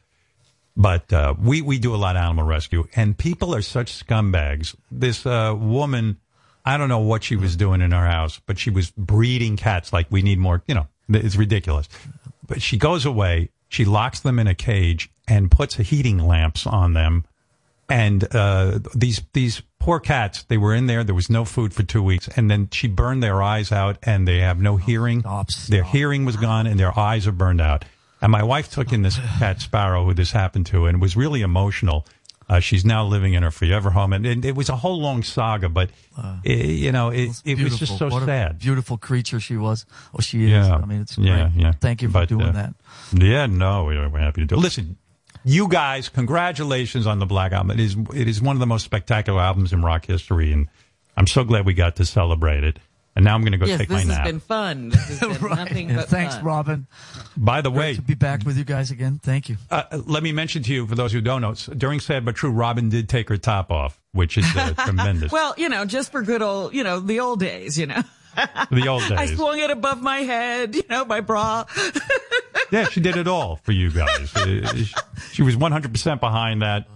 Speaker 3: But uh, we we do a lot of animal rescue, and people are such scumbags. This uh, woman, I don't know what she was doing in her house, but she was breeding cats. Like we need more, you know, it's ridiculous. But she goes away, she locks them in a cage and puts heating lamps on them and uh, these these poor cats they were in there there was no food for two weeks and then she burned their eyes out and they have no hearing their hearing was gone and their eyes are burned out and my wife took in this cat sparrow who this happened to and it was really emotional uh, she's now living in her forever home and, and it was a whole long saga but eh, you know it, it was just so
Speaker 11: What a
Speaker 3: sad
Speaker 11: beautiful creature she was. Oh, she is.
Speaker 3: yeah
Speaker 11: I mean, it's
Speaker 3: yeah
Speaker 11: great.
Speaker 3: yeah
Speaker 11: Thank you for
Speaker 3: But,
Speaker 11: doing
Speaker 3: uh,
Speaker 11: that.
Speaker 3: yeah, no, we're we're happy to do. it. Listen, you guys, congratulations on the Black Album. It is it is one of the most spectacular albums in rock history, and I'm so glad we got to celebrate it. And now I'm going to go
Speaker 7: yes,
Speaker 3: take
Speaker 7: this
Speaker 3: my
Speaker 7: has
Speaker 3: nap.
Speaker 7: been fun. This has been nothing but
Speaker 11: thanks,
Speaker 7: fun.
Speaker 11: Robin.
Speaker 3: By the
Speaker 11: Great
Speaker 3: way,
Speaker 11: to be back with you guys again. Thank you.
Speaker 3: uh, let me mention to you, for those who don't know, during Sad But True, Robin did take her top off, which is uh, tremendous.
Speaker 7: Well, you know, just for good old, you know, the old days, you know.
Speaker 3: The old days.
Speaker 7: I swung it above my head, you know, my bra.
Speaker 3: Yeah, she did it all for you guys. Uh, she was 100% behind that.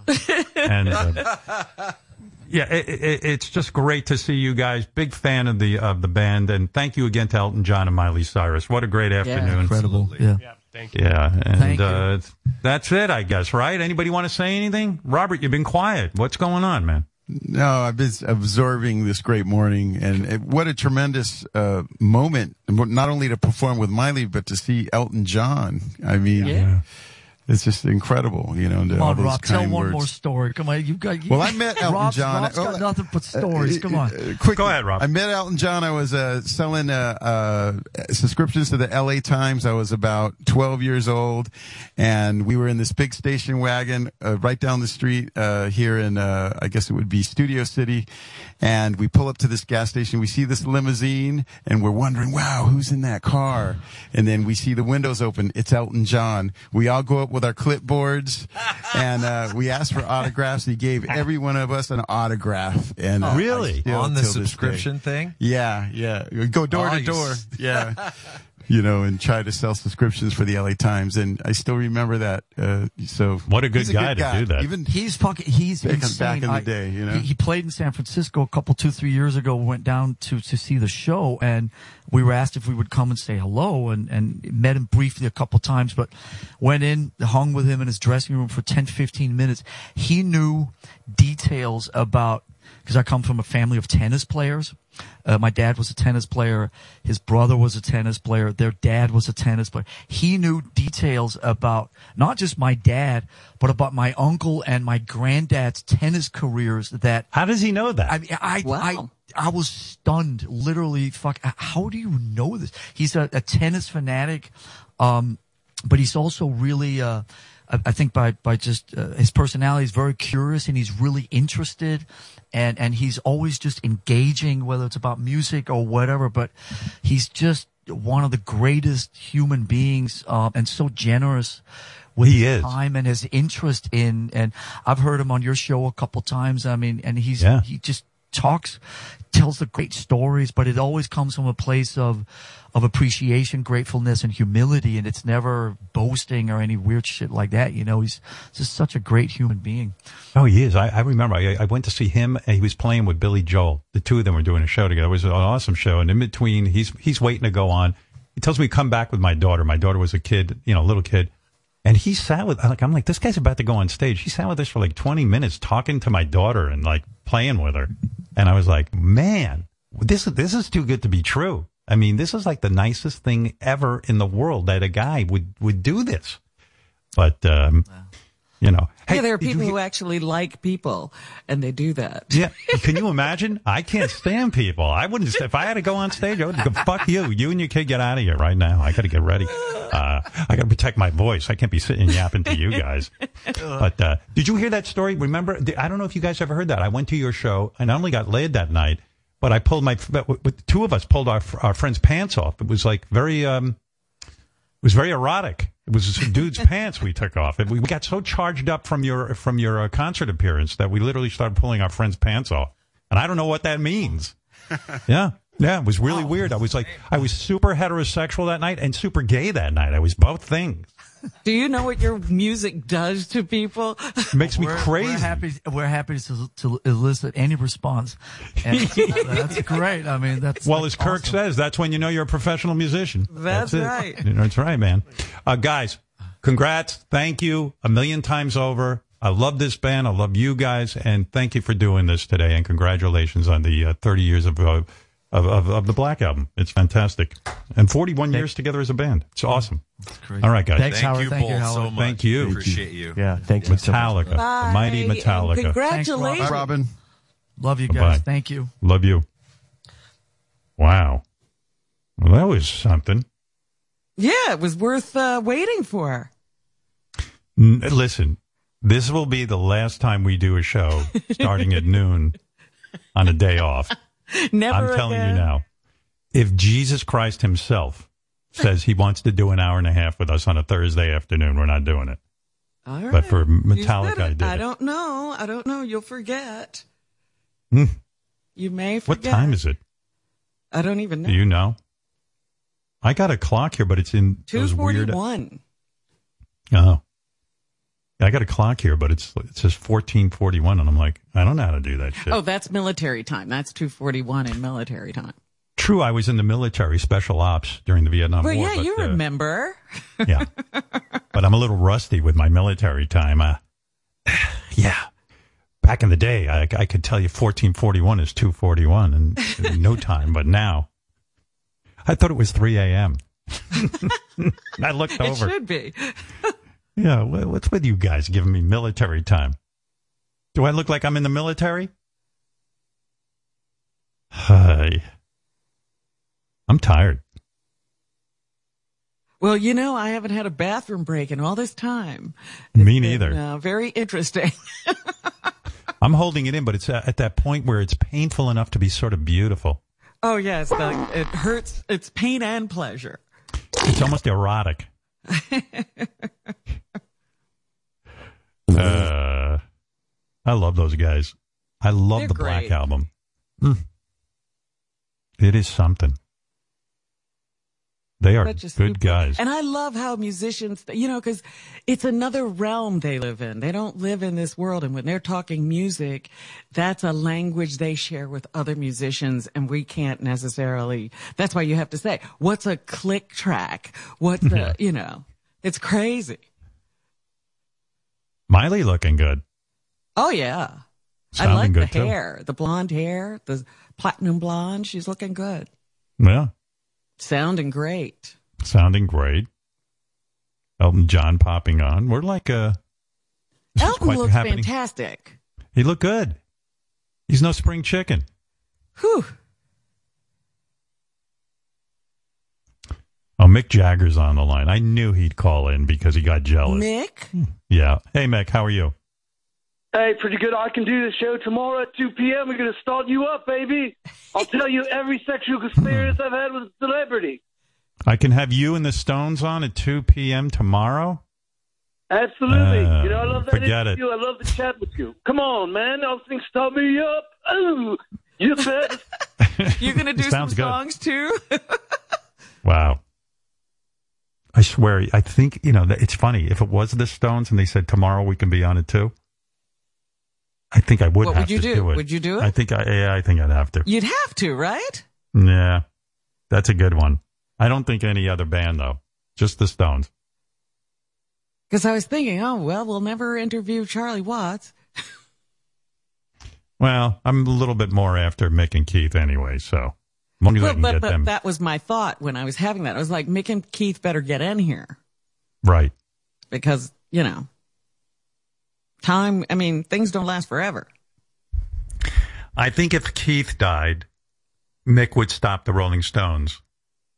Speaker 3: And uh, yeah, it, it, it's just great to see you guys. Big fan of the of the band, and thank you again to Elton John and Miley Cyrus. What a great afternoon!
Speaker 11: Incredible. Yeah.
Speaker 15: Thank you.
Speaker 3: Yeah, and
Speaker 11: Thank you.
Speaker 3: uh, that's it, I guess. Right? Anybody want to say anything? Robert, you've been quiet. What's going on, man?
Speaker 16: No, I've been absorbing this great morning, and it, what a tremendous uh, moment! Not only to perform with Miley, but to see Elton John. I mean,
Speaker 11: Yeah.
Speaker 16: It's just incredible, you know.
Speaker 11: Come
Speaker 16: all
Speaker 11: on,
Speaker 16: those
Speaker 11: Rob. Tell
Speaker 16: kind
Speaker 11: one
Speaker 16: words.
Speaker 11: more story. Come on, you've got. You,
Speaker 16: Well, I met Elton
Speaker 11: Rob's,
Speaker 16: John.
Speaker 11: Rob's got
Speaker 16: Oh,
Speaker 11: nothing but stories. Come on.
Speaker 16: Uh, quick,
Speaker 3: Go ahead, Rob.
Speaker 16: I met Elton John. I was uh, selling uh, uh, subscriptions to the L.A. Times. I was about 12 years old, and we were in this big station wagon uh, right down the street uh, here in, uh, I guess it would be Studio City. And we pull up to this gas station. We see this limousine, and we're wondering, "Wow, who's in that car?" And then we see the windows open. It's Elton John. We all go up with our clipboards, and uh, we asked for autographs. He gave every one of us an autograph. And uh,
Speaker 3: Really?
Speaker 4: On the
Speaker 16: till this day-
Speaker 4: subscription thing?
Speaker 16: yeah, yeah. Go door to door. Yeah. You know, and try to sell subscriptions for the LA Times. And I still remember that. Uh, so
Speaker 3: What a good
Speaker 16: he's
Speaker 3: guy to do that.
Speaker 16: Even
Speaker 11: He's fucking. He's
Speaker 16: Back in-
Speaker 11: insane.
Speaker 16: back in the
Speaker 11: I-
Speaker 16: day, you know?
Speaker 11: He, he played in San Francisco a couple, two, three years ago. Went down to to see the show, and we were asked if we would come and say hello, and and met him briefly a couple times, but went in, hung with him in his dressing room for 10, 15 minutes. He knew details about because I come from a family of tennis players. Uh, my dad was a tennis player. His brother was a tennis player. Their dad was a tennis player. He knew details about not just my dad, but about my uncle and my granddad's tennis careers that.
Speaker 3: How does he know that?
Speaker 11: I mean, I, I, I was stunned. Literally, fuck, how do you know this? He's a, a tennis fanatic. Um, but he's also really, uh, I I think by, by just, uh, his personality is very curious and he's really interested and, and he's always just engaging, whether it's about music or whatever, but he's just one of the greatest human beings, um, and so generous with
Speaker 3: He
Speaker 11: his
Speaker 3: is.
Speaker 11: time and his interest in, and I've heard him on your show a couple times. I mean, and he's,
Speaker 3: Yeah.
Speaker 11: he just talks, tells the great stories, but it always comes from a place of, of appreciation, gratefulness, and humility. And it's never boasting or any weird shit like that. You know, he's just such a great human being.
Speaker 3: Oh, he is. I, I remember. I, I went to see him, and he was playing with Billy Joel. The two of them were doing a show together. It was an awesome show. And in between, he's he's waiting to go on. He tells me come back with my daughter. My daughter was a kid, you know, a little kid, and he sat with. Like I'm like, this guy's about to go on stage. He sat with us for like 20 minutes talking to my daughter and like playing with her. And I was like, man, this this is too good to be true. I mean, this is like the nicest thing ever in the world that a guy would would do this. But um, you know,
Speaker 7: yeah, there are
Speaker 3: did you
Speaker 7: people who actually like people, and they do that.
Speaker 3: Yeah. Can you imagine? I can't stand people. I wouldn't, if I had to go on stage, I would go, fuck you. You and your kid get out of here right now. I got to get ready. Uh, I got to protect my voice. I can't be sitting yapping to you guys. But, uh, did you hear that story? Remember, I don't know if you guys ever heard that. I went to your show and I only got laid that night, but I pulled my, with two of us pulled our, our friend's pants off. It was like very, um, it was very erotic. It was a dude's pants we took off. And we got so charged up from your from your uh, concert appearance that we literally started pulling our friend's pants off. And I don't know what that means. Yeah. Yeah, it was really weird. I was like, I was super heterosexual that night and super gay that night. I was both things.
Speaker 7: Do you know what your music does to people?
Speaker 3: It makes me
Speaker 11: We're-
Speaker 3: crazy.
Speaker 11: We're happy. We're happy to, to elicit any response, and that's great. I mean, that's
Speaker 3: well, as Kirk says, that's when you know you're a professional musician.
Speaker 7: That's
Speaker 3: it.
Speaker 7: right.
Speaker 3: You know, That's right, man. Uh, guys, congrats. Thank you a million times over. I love this band. I love you guys, and thank you for doing this today. And congratulations on the uh, 30 years of, uh, of of of the Black album. It's fantastic, and 41 years together as a band. It's awesome. All right, guys.
Speaker 15: Thanks,
Speaker 4: Thank
Speaker 15: Howard.
Speaker 4: you
Speaker 15: Thank you,
Speaker 4: both
Speaker 15: Howard.
Speaker 4: so much.
Speaker 3: Thank you.
Speaker 4: Appreciate you.
Speaker 15: Yeah, thank you so much.
Speaker 3: Metallica, the mighty Metallica.
Speaker 7: and Congratulations.
Speaker 16: Bye, Robin.
Speaker 11: Love you
Speaker 3: Bye-bye.
Speaker 11: guys. Thank you.
Speaker 3: Love you. Wow. Well, that was something.
Speaker 7: Yeah, it was worth uh, waiting for.
Speaker 3: N- Listen, this will be the last time we do a show starting at noon on a day off.
Speaker 7: Never
Speaker 3: I'm telling
Speaker 7: again.
Speaker 3: you now. If Jesus Christ himself says he wants to do an hour and a half with us on a Thursday afternoon, we're not doing it.
Speaker 7: All right.
Speaker 3: But for Metallica, I did
Speaker 7: I don't know. I don't know. You'll forget.
Speaker 3: Hmm.
Speaker 7: You may forget.
Speaker 3: What time is it?
Speaker 7: I don't even know.
Speaker 3: Do you know? I got a clock here, but it's in
Speaker 7: Two
Speaker 3: those
Speaker 7: forty
Speaker 3: weird.
Speaker 7: one.
Speaker 3: Oh. I got a clock here, but it's it says fourteen forty one, and I'm like, I don't know how to do that shit.
Speaker 7: Oh, that's military time. That's two forty one in military time.
Speaker 3: True, I was in the military, special ops during the Vietnam War.
Speaker 7: well,
Speaker 3: War.
Speaker 7: yeah,
Speaker 3: but,
Speaker 7: you
Speaker 3: uh,
Speaker 7: remember.
Speaker 3: yeah, but I'm a little rusty with my military time. Uh, yeah, back in the day, I, I could tell you 1441 is 241 in, in no time, but now I thought it was 3 a.m. I looked over.
Speaker 7: It should be.
Speaker 3: Yeah, what's with you guys giving me military time? Do I look like I'm in the military? Hi. I'm tired.
Speaker 7: Well, you know, I haven't had a bathroom break in all this time.
Speaker 3: Me
Speaker 7: Been,
Speaker 3: neither.
Speaker 7: uh, very interesting.
Speaker 3: I'm holding it in, but it's uh, at that point where it's painful enough to be sort of beautiful.
Speaker 7: oh yes, the, it hurts. It's pain and pleasure.
Speaker 3: It's almost erotic. Uh, I love those guys. I love
Speaker 7: They're
Speaker 3: the Black
Speaker 7: great.
Speaker 3: Album. Mm. It is something. They are
Speaker 7: Such
Speaker 3: good
Speaker 7: super-
Speaker 3: guys.
Speaker 7: And I love how musicians, you know, because it's another realm they live in. They don't live in this world. And when they're talking music, that's a language they share with other musicians. And we can't necessarily, that's why you have to say, what's a click track? What's a, you know, it's crazy.
Speaker 3: Miley looking good.
Speaker 7: Oh, yeah. I
Speaker 3: Sounding
Speaker 7: like the
Speaker 3: good, too.
Speaker 7: hair, the blonde hair, the platinum blonde. She's looking good.
Speaker 3: Yeah,
Speaker 7: Sounding great.
Speaker 3: sounding great. Elton John popping on. We're like, uh,
Speaker 7: Elton looks
Speaker 3: happening.
Speaker 7: fantastic.
Speaker 3: He looked good. He's no spring chicken.
Speaker 7: Whew.
Speaker 3: Oh, Mick Jagger's on the line. I knew he'd call in because he got jealous.
Speaker 7: Mick?
Speaker 3: Yeah. Hey, Mick, how are you?
Speaker 18: Hey, pretty good. I can do the show tomorrow at 2 p.m. We're going to start you up, baby. I'll tell you every sexual experience I've had with a celebrity.
Speaker 3: I can have you and the Stones on at 2 p.m. tomorrow.
Speaker 18: Absolutely.
Speaker 3: Uh,
Speaker 18: you know, I love that
Speaker 3: forget it.
Speaker 18: interview. I love the chat with you. Come on, man. Those things start me up. Ooh, you bet.
Speaker 7: You gonna do some
Speaker 3: good.
Speaker 7: songs too?
Speaker 3: Wow. I swear, I think, you know, that- it's funny. If it was the Stones and they said tomorrow we can be on it too, I think I would
Speaker 7: What
Speaker 3: have
Speaker 7: would you
Speaker 3: to
Speaker 7: do?
Speaker 3: it.
Speaker 7: Would you do it?
Speaker 3: I think I, yeah, I think I'd have to.
Speaker 7: You'd have to, right?
Speaker 3: Yeah. That's a good one. I don't think any other band though. Just the Stones.
Speaker 7: Because I was thinking, oh well, we'll never interview Charlie Watts.
Speaker 3: Well, I'm a little bit more after Mick and Keith anyway, so long
Speaker 7: But, but, but
Speaker 3: them
Speaker 7: that was my thought when I was having that. I was like, Mick and Keith better get in here
Speaker 3: right.
Speaker 7: because you know, time. I mean, things don't last forever.
Speaker 3: I think if Keith died, Mick would stop the Rolling Stones.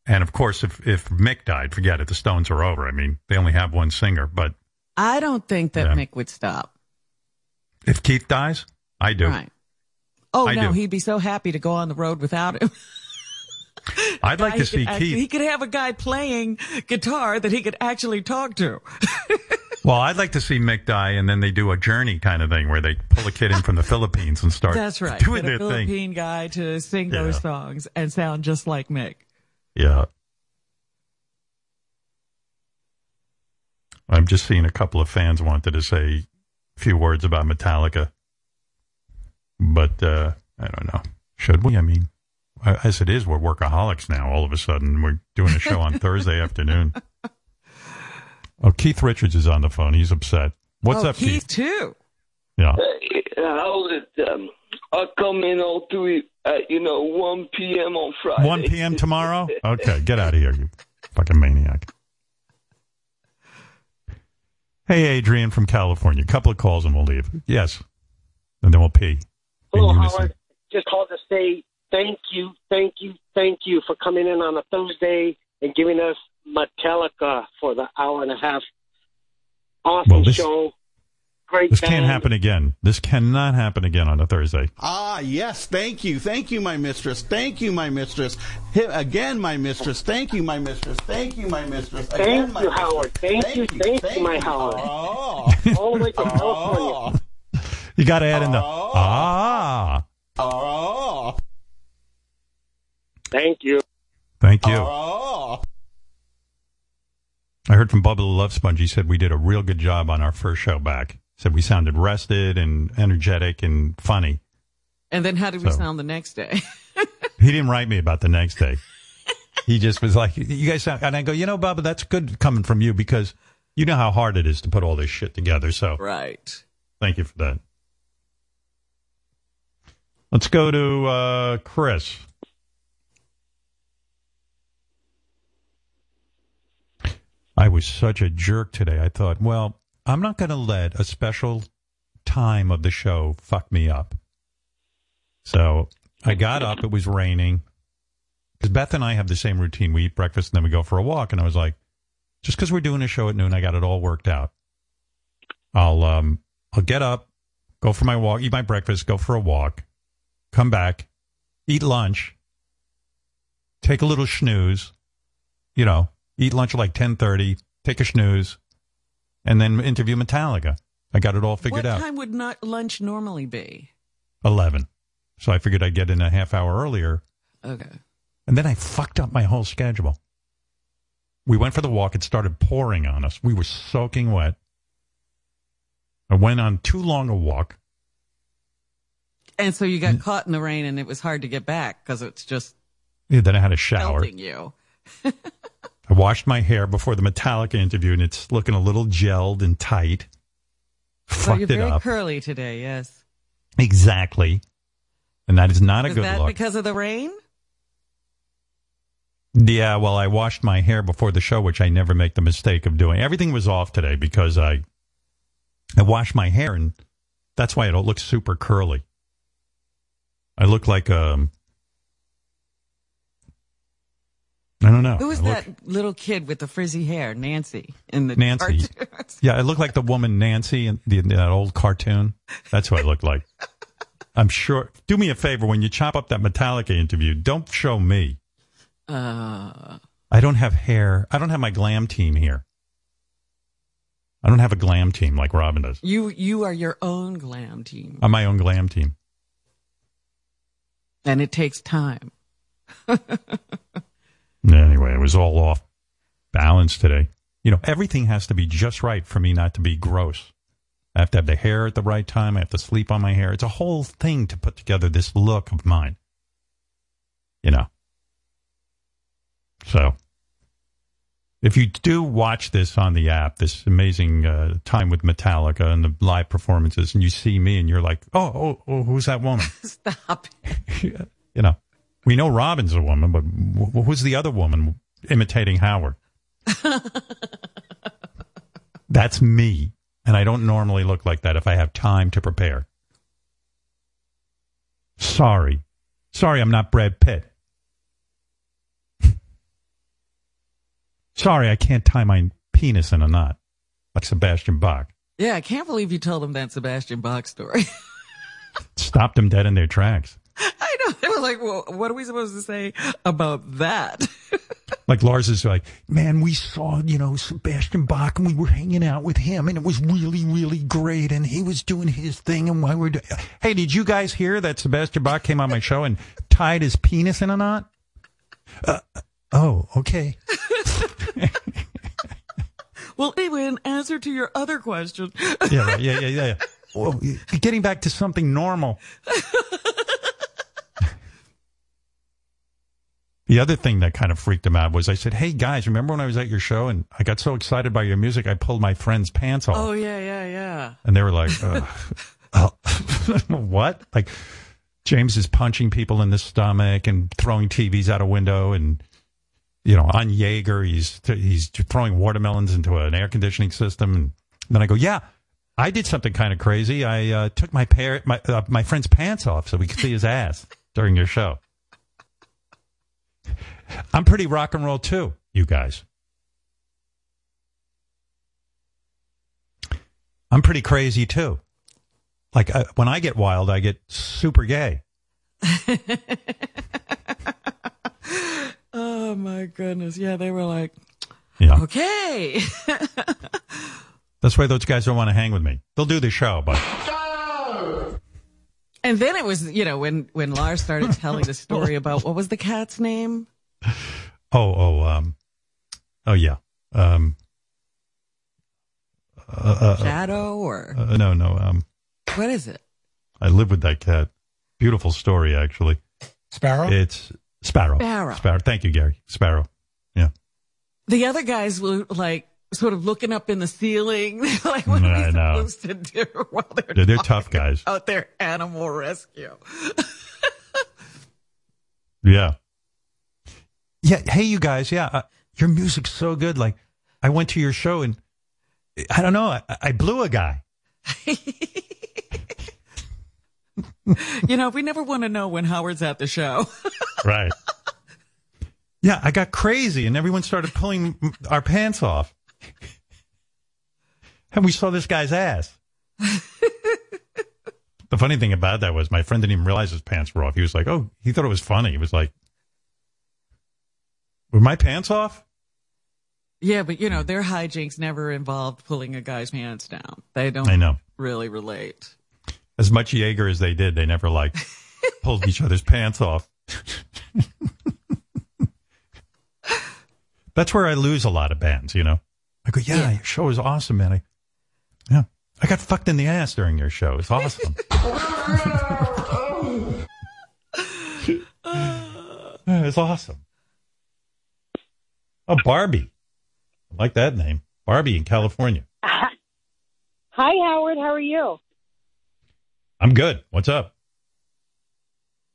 Speaker 3: And of course, if, if Mick died, forget it. The Stones are over. I mean, they only have one singer. But
Speaker 7: I don't think that
Speaker 3: Yeah.
Speaker 7: Mick would stop.
Speaker 3: if Keith dies, I do.
Speaker 7: Right. Oh
Speaker 3: I
Speaker 7: no,
Speaker 3: do.
Speaker 7: he'd be so happy to go on the road without him.
Speaker 3: I'd like to see
Speaker 7: could actually-
Speaker 3: Keith.
Speaker 7: He could have a guy playing guitar that he could actually talk to.
Speaker 3: Well, I'd like to see Mick die, and then they do a journey kind of thing where they pull a kid in from the Philippines and start
Speaker 7: That's right.
Speaker 3: doing
Speaker 7: Get a
Speaker 3: thing.
Speaker 7: Philippine guy to sing
Speaker 3: Yeah.
Speaker 7: those songs and sound just like Mick.
Speaker 3: Yeah. I'm just seeing a couple of fans wanted to say a few words about Metallica. But uh, I don't know. Should we? I mean, as it is, we're workaholics now. All of a sudden, we're doing a show on Thursday afternoon. Oh, Keith Richards is on the phone. He's upset. What's
Speaker 7: oh,
Speaker 3: up, Keith?
Speaker 7: Keith too.
Speaker 3: Yeah.
Speaker 19: Hey, how's it? Um, I come in all through at you know 1 p.m. on Friday.
Speaker 3: 1 p.m. tomorrow? Okay, get out of here, you fucking maniac. Hey, Adrian from California. A couple of calls and we'll leave. Yes. And then we'll pee. in
Speaker 20: Hello. Howard. Just called to say thank you, thank you, thank you for coming in on a Thursday and giving us Metallica for the hour and a half. Awesome
Speaker 3: Well, this-
Speaker 20: show. Great
Speaker 3: This
Speaker 20: band.
Speaker 3: can't happen again. This cannot happen again on a Thursday.
Speaker 21: Ah, yes. Thank you. Thank you, my mistress. Thank you, my mistress. Again, my mistress. Thank you, my mistress. Thank you, my mistress. Again,
Speaker 20: Thank
Speaker 21: my
Speaker 20: you,
Speaker 21: mistress.
Speaker 20: Howard. Thank, you, thank, you, my Howard.
Speaker 21: Oh.
Speaker 20: All the way to California.
Speaker 3: You got to add in the ah.
Speaker 21: Oh.
Speaker 20: Thank you.
Speaker 3: Thank you.
Speaker 21: Oh.
Speaker 3: I heard from Bubba the Love Sponge. He said we did a real good job on our first show back. Said we sounded rested and energetic and funny.
Speaker 7: And then how did we
Speaker 3: So-
Speaker 7: sound the next day?
Speaker 3: He didn't write me about the next day. he just was like, "You guys," sound, and I go, "You know, Bubba, that's good coming from you because you know how hard it is to put all this shit together." So,
Speaker 7: right.
Speaker 3: thank you for that. Let's go to uh, Chris. I was such a jerk today. I thought, well, I'm not going to let a special time of the show fuck me up. So I got up. It was raining. Because Beth and I have the same routine. We eat breakfast and then we go for a walk. And I was like, just because we're doing a show at noon, I got it all worked out. I'll um I'll get up, go for my walk, eat my breakfast, go for a walk, come back, eat lunch, take a little snooze, you know, eat lunch at like ten thirty, take a snooze, and then interview Metallica. I got it all figured
Speaker 7: what
Speaker 3: out.
Speaker 7: What time would not lunch normally be?
Speaker 3: Eleven. So I figured I'd get in a half hour earlier.
Speaker 7: Okay.
Speaker 3: And then I fucked up my whole schedule. We went for the walk. It started pouring on us. We were soaking wet. I went on too long a walk.
Speaker 7: And so you got caught in the rain and it was hard to get back because it's just
Speaker 3: Yeah, then I had a shower.
Speaker 7: you.
Speaker 3: I washed my hair before the Metallica interview, and it's looking a little gelled and tight.
Speaker 7: So
Speaker 3: Fucked
Speaker 7: you're
Speaker 3: it
Speaker 7: very
Speaker 3: up.
Speaker 7: curly today, yes.
Speaker 3: Exactly. And that is not a
Speaker 7: Was
Speaker 3: good
Speaker 7: that
Speaker 3: look.
Speaker 7: because of the rain?
Speaker 3: Yeah, well, I washed my hair before the show, which I never make the mistake of doing. Everything was off today because I I washed my hair, and that's why it don't look super curly. I look like um, I don't know.
Speaker 7: Who was
Speaker 3: look-
Speaker 7: that little kid with the frizzy hair? Nancy in the
Speaker 3: Nancy.
Speaker 7: cartoons.
Speaker 3: Yeah, I look like the woman Nancy in, the, in that old cartoon. That's what I looked like. I'm sure. Do me a favor when you chop up that Metallica interview. Don't show me.
Speaker 7: Uh,
Speaker 3: I don't have hair. I don't have my glam team here. I don't have a glam team like Robin does.
Speaker 7: you you are your own glam team,
Speaker 3: I'm my own glam team.
Speaker 7: and it takes time.
Speaker 3: Anyway, it was all off balance today. You know, everything has to be just right for me not to be gross. I have to have the hair at the right time. I have to sleep on my hair. It's a whole thing to put together this look of mine. You know. So, if you do watch this on the app, this amazing uh, time with Metallica and the live performances, and you see me and you're like, oh, oh, oh who's that woman?
Speaker 7: Stop.
Speaker 3: you know, we know Robin's a woman, but wh- who's the other woman imitating Howard? That's me. And I don't normally look like that if I have time to prepare. Sorry. Sorry, I'm not Brad Pitt. Sorry, I can't tie my penis in a knot like Sebastian Bach.
Speaker 7: Yeah, I can't believe you told them that Sebastian Bach story.
Speaker 3: Stopped them dead in their tracks.
Speaker 7: I know. It was like, well, what are we supposed to say about that?
Speaker 3: Like Lars is like, man, we saw, you know, Sebastian Bach and we were hanging out with him and it was really, really great. And he was doing his thing and why we're doing. Hey, did you guys hear that Sebastian Bach came on my show and tied his penis in a knot? Uh, oh, okay.
Speaker 7: well, anyway, in answer to your other question.
Speaker 3: Yeah, yeah, yeah, yeah. yeah. Well, getting back to something normal. The other thing that kind of freaked him out was I said, Hey guys, remember when I was at your show and I got so excited by your music, I pulled my friend's pants off.
Speaker 7: Oh, yeah, yeah, yeah.
Speaker 3: And they were like, uh, oh, what? Like, James is punching people in the stomach and throwing TVs out a window and, you know, on Jaeger, he's, he's throwing watermelons into an air conditioning system. And then I go, yeah, I did something kind of crazy. I uh, took my pair, my, uh, my friend's pants off so we could see his ass during your show. I'm pretty rock and roll too, you guys. I'm pretty crazy too. Like uh, when I get wild, I get super gay.
Speaker 7: Oh my goodness. Yeah, they were like,
Speaker 3: Yeah.
Speaker 7: okay.
Speaker 3: That's why those guys don't want to hang with me. They'll do the show, but
Speaker 7: and then it was, you know, when, when Lars started telling the story about what was the cat's name?
Speaker 3: Oh, oh, um, oh yeah, um, uh, uh,
Speaker 7: Shadow or
Speaker 3: uh, no, no, um,
Speaker 7: what is it?
Speaker 3: I live with that cat. Beautiful story, actually.
Speaker 22: Sparrow.
Speaker 3: It's Sparrow.
Speaker 7: Sparrow.
Speaker 3: Sparrow. Thank you, Gary. Sparrow. Yeah.
Speaker 7: The other guys were like sort of looking up in the ceiling. like, what are
Speaker 3: I
Speaker 7: we supposed to do while they're,
Speaker 3: They're, they're tough guys.
Speaker 7: Out there, animal rescue.
Speaker 3: Yeah. Yeah. Hey, you guys. Yeah. Uh, your music's so good. Like, I went to your show and I don't know. I, I blew a guy.
Speaker 7: you know, we never want to know when Howard's at the show.
Speaker 3: Right. yeah. I got crazy and everyone started pulling our pants off. And we saw this guy's ass. the funny thing about that was my friend didn't even realize his pants were off. He was like, oh, he thought it was funny. He was like, were my pants off?
Speaker 7: yeah, but you know, their hijinks never involved pulling a guy's pants down. They don't
Speaker 3: I know.
Speaker 7: really relate.
Speaker 3: As much Jaeger as they did, they never like pulled each other's pants off. That's where I lose a lot of bands, you know. I go, yeah, your show is awesome, man. I, yeah, I got fucked in the ass during your show. It's awesome. Yeah, it's awesome. Oh, Barbie. I like that name. Barbie in California.
Speaker 23: Hi, Howard. How are you?
Speaker 3: I'm good. What's up?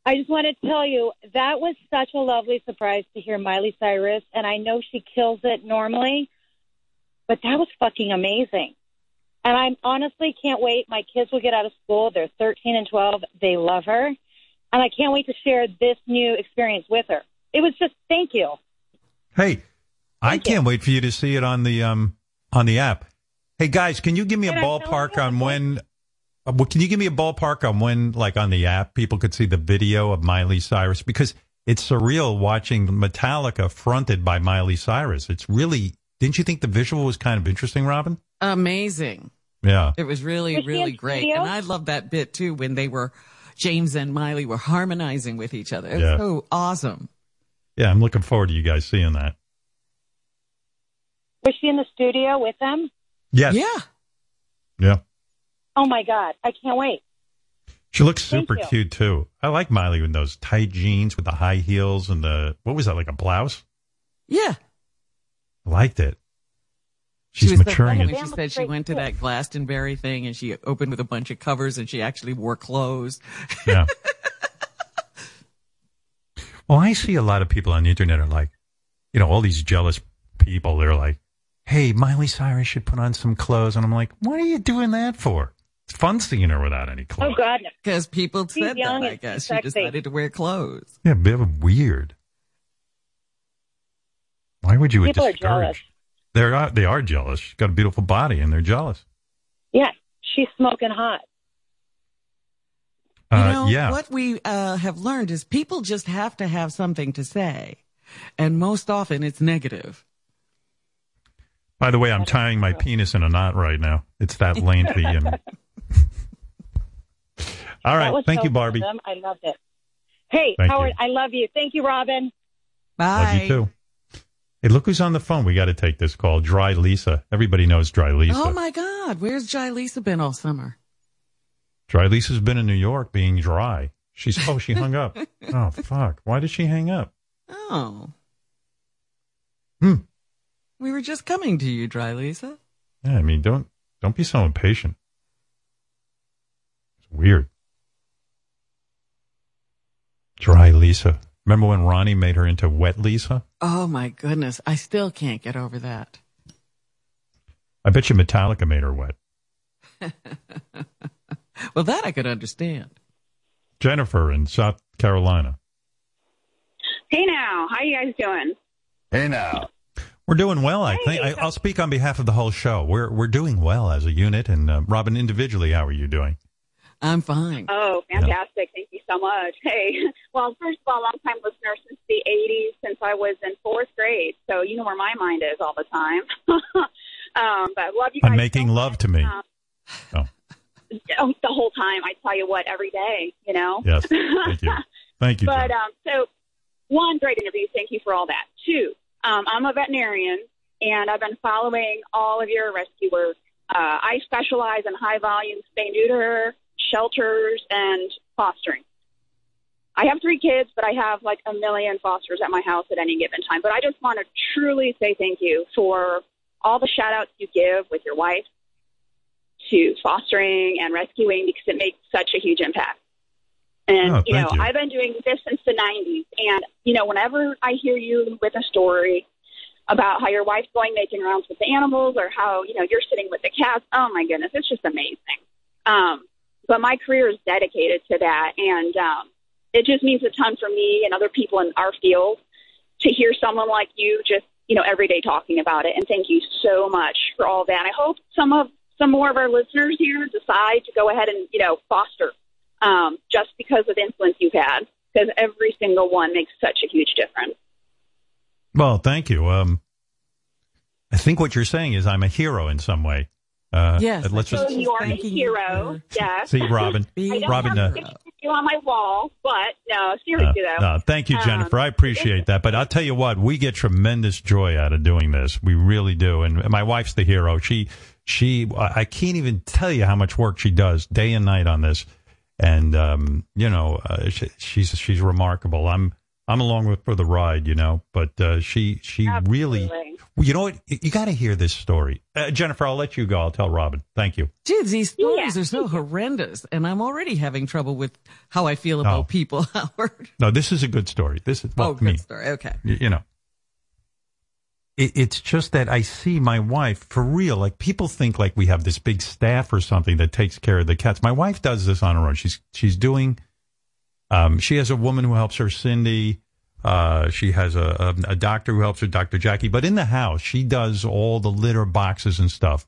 Speaker 23: I just want to tell you that was such a lovely surprise to hear Miley Cyrus, and I know she kills it normally, but that was fucking amazing. And I honestly can't wait. My kids will get out of school. They're 13 and 12. They love her. And I can't wait to share this new experience with her. It was just, thank you.
Speaker 3: Hey, I can't wait for you to see it on the um on the app. Hey guys, can you give me a
Speaker 23: Can I
Speaker 3: ballpark on when? Uh, can you give me a ballpark on when, like on the app, people could see the video of Miley Cyrus? Because it's surreal watching Metallica fronted by Miley Cyrus. It's really. Didn't you think the visual was kind of interesting, Robin?
Speaker 7: Amazing.
Speaker 3: Yeah.
Speaker 7: It was really,
Speaker 23: Was
Speaker 7: really great.
Speaker 23: studio?
Speaker 7: And I love that bit too when they were, James and Miley were harmonizing with each other. It's
Speaker 3: Yeah.
Speaker 7: so awesome.
Speaker 3: Yeah, I'm looking forward to you guys seeing that.
Speaker 23: Was she in the studio with them?
Speaker 3: Yes.
Speaker 7: Yeah.
Speaker 3: Yeah.
Speaker 23: Oh my God. I can't wait.
Speaker 3: She looks super cute too. I like Miley in those tight jeans with the high heels and the what was that like a blouse?
Speaker 7: Yeah.
Speaker 3: I liked it.
Speaker 7: She
Speaker 3: She's
Speaker 7: was so
Speaker 3: maturing
Speaker 7: funny
Speaker 3: it.
Speaker 7: when she said she went to that Glastonbury thing and she opened with a bunch of covers and she actually wore clothes.
Speaker 3: Yeah. well, I see a lot of people on the internet are like, you know, all these jealous people. They're like, "Hey, Miley Cyrus should put on some clothes," and I'm like, "What are you doing that for? It's fun seeing her without any clothes."
Speaker 23: Oh God. no.
Speaker 7: Because people
Speaker 23: She's
Speaker 7: said
Speaker 23: young
Speaker 7: that, I guess.
Speaker 23: she's
Speaker 7: She decided to wear clothes.
Speaker 3: Yeah, a bit of weird. Why would you
Speaker 23: People are jealous.
Speaker 3: They're uh, they are jealous. She's got a beautiful body, and they're jealous.
Speaker 23: Yeah. She's smoking hot.
Speaker 7: You
Speaker 3: Uh,
Speaker 7: know,
Speaker 3: yeah.
Speaker 7: what we uh, have learned is people just have to have something to say. And most often it's negative.
Speaker 3: By the way, I'm tying my penis in a knot right now. It's that lengthy. And... All
Speaker 23: That
Speaker 3: right,
Speaker 23: was
Speaker 3: thank
Speaker 23: so
Speaker 3: you, Barbie.
Speaker 23: awesome. I loved it. Hey,
Speaker 3: Thank
Speaker 23: Howard,
Speaker 3: you.
Speaker 23: I love you. Thank you, Robin. Bye.
Speaker 3: Love you too. Hey, look who's on the phone. We got to take this call. Dry Lisa. Everybody knows Dry Lisa.
Speaker 7: Oh my God, where's Dry Lisa been all summer?
Speaker 3: Dry Lisa's been in New York being dry. She's oh she hung up. Oh fuck! Why did she hang up?
Speaker 7: Oh.
Speaker 3: Hmm.
Speaker 7: We were just coming to you, Dry Lisa.
Speaker 3: Yeah, I mean don't don't be so impatient. It's weird. Dry Lisa. Remember when Ronnie made her into Wet Lisa?
Speaker 7: Oh my goodness. I still can't get over that.
Speaker 3: I bet you Metallica made her wet.
Speaker 7: Well, that I could understand.
Speaker 3: Jennifer in South Carolina.
Speaker 22: Hey now, how you guys doing?
Speaker 24: Hey now.
Speaker 3: We're doing well, I think. I, I'll speak on behalf of the whole show. We're we're doing well as a unit, and uh, Robin individually. How are you doing?
Speaker 7: I'm fine.
Speaker 22: Oh, fantastic! Thank you so much. Hey, well, first of all, long time listener since the '80s, since I was in fourth grade, so you know where my mind is all the time. um, but love you guys.
Speaker 3: I'm making love to me.
Speaker 22: Um,
Speaker 3: Oh.
Speaker 22: oh, the whole time. I tell you what, every day. You know.
Speaker 3: Yes, thank you. Thank you.
Speaker 22: But um, so one great interview. Thank you for all that. Two, um, I'm a veterinarian, and I've been following all of your rescue work. Uh, I specialize in high volume spay neuter, shelters, and fostering. I have three kids, but I have like a million fosters at my house at any given time. But I just want to truly say thank you for all the shout outs you give with your wife to fostering and rescuing because it makes such a huge impact. And
Speaker 25: Oh,
Speaker 22: you know,
Speaker 25: you.
Speaker 22: I've been doing this since the '90s, and you know, whenever I hear you with a story about how your wife's going making rounds with the animals, or how you know you're sitting with the cats, oh my goodness, it's just amazing. Um, but my career is dedicated to that, and um, it just means a ton for me and other people in our field to hear someone like you just you know every day talking about it. And thank you so much for all that. I hope some of some more of our listeners here decide to go ahead and you know foster um, just because of the influence you've had, because every single one makes such a huge difference.
Speaker 3: Well, thank you. Um, I think what you're saying is I'm a hero in some way. Uh, Let's
Speaker 22: so
Speaker 3: just
Speaker 22: you are a hero. Yes.
Speaker 3: see, Robin.
Speaker 22: I don't
Speaker 3: Robin.
Speaker 22: have
Speaker 3: Uh,
Speaker 22: a picture of you on my wall, but no,
Speaker 3: uh,
Speaker 22: seriously though.
Speaker 3: no, thank you,
Speaker 22: Um,
Speaker 3: Jennifer. I appreciate that. But I'll tell you what, we get tremendous joy out of doing this. We really do. And my wife's the hero. She, she, I I can't even tell you how much work she does day and night on this. And, um, you know, uh, she, she's, she's remarkable. I'm, I'm along with for the ride, you know, but, uh, she, she really, you know what? You got to hear this story. Uh, Jennifer, I'll let you go. I'll tell Robin. Thank you.
Speaker 7: Geez, these stories are so horrendous, and I'm already having trouble with how I feel
Speaker 3: No.
Speaker 7: about people, Howard.
Speaker 3: No, this is a good story. This is, well,
Speaker 7: oh,
Speaker 3: I mean,
Speaker 7: good story. Okay.
Speaker 3: y- you know it, it's just that i see my wife for real like people think like we have this big staff or something that takes care of the cats. My wife does this on her own. She's she's doing um she has a woman who helps her cindy. Uh she has a, a, a doctor who helps her dr jackie. But in the house she does all the litter boxes and stuff.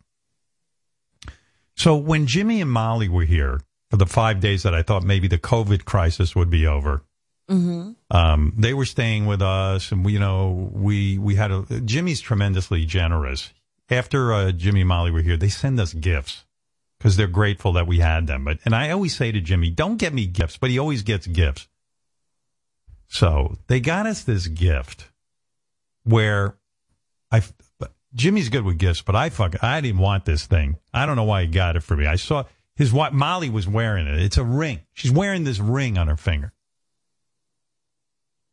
Speaker 3: So when jimmy and molly were here for the five days that i thought maybe the covid crisis would be over
Speaker 7: Mm-hmm.
Speaker 3: um, they were staying with us, and we, you know, we we had a Jimmy's tremendously generous. After uh, Jimmy and Molly were here, they send us gifts because they're grateful that we had them. But and I always say to Jimmy, "Don't get me gifts," but he always gets gifts. So they got us this gift where I Jimmy's good with gifts, but I fuck I didn't want this thing. I don't know why he got it for me. I saw his wife Molly was wearing it. It's a ring. She's wearing this ring on her finger.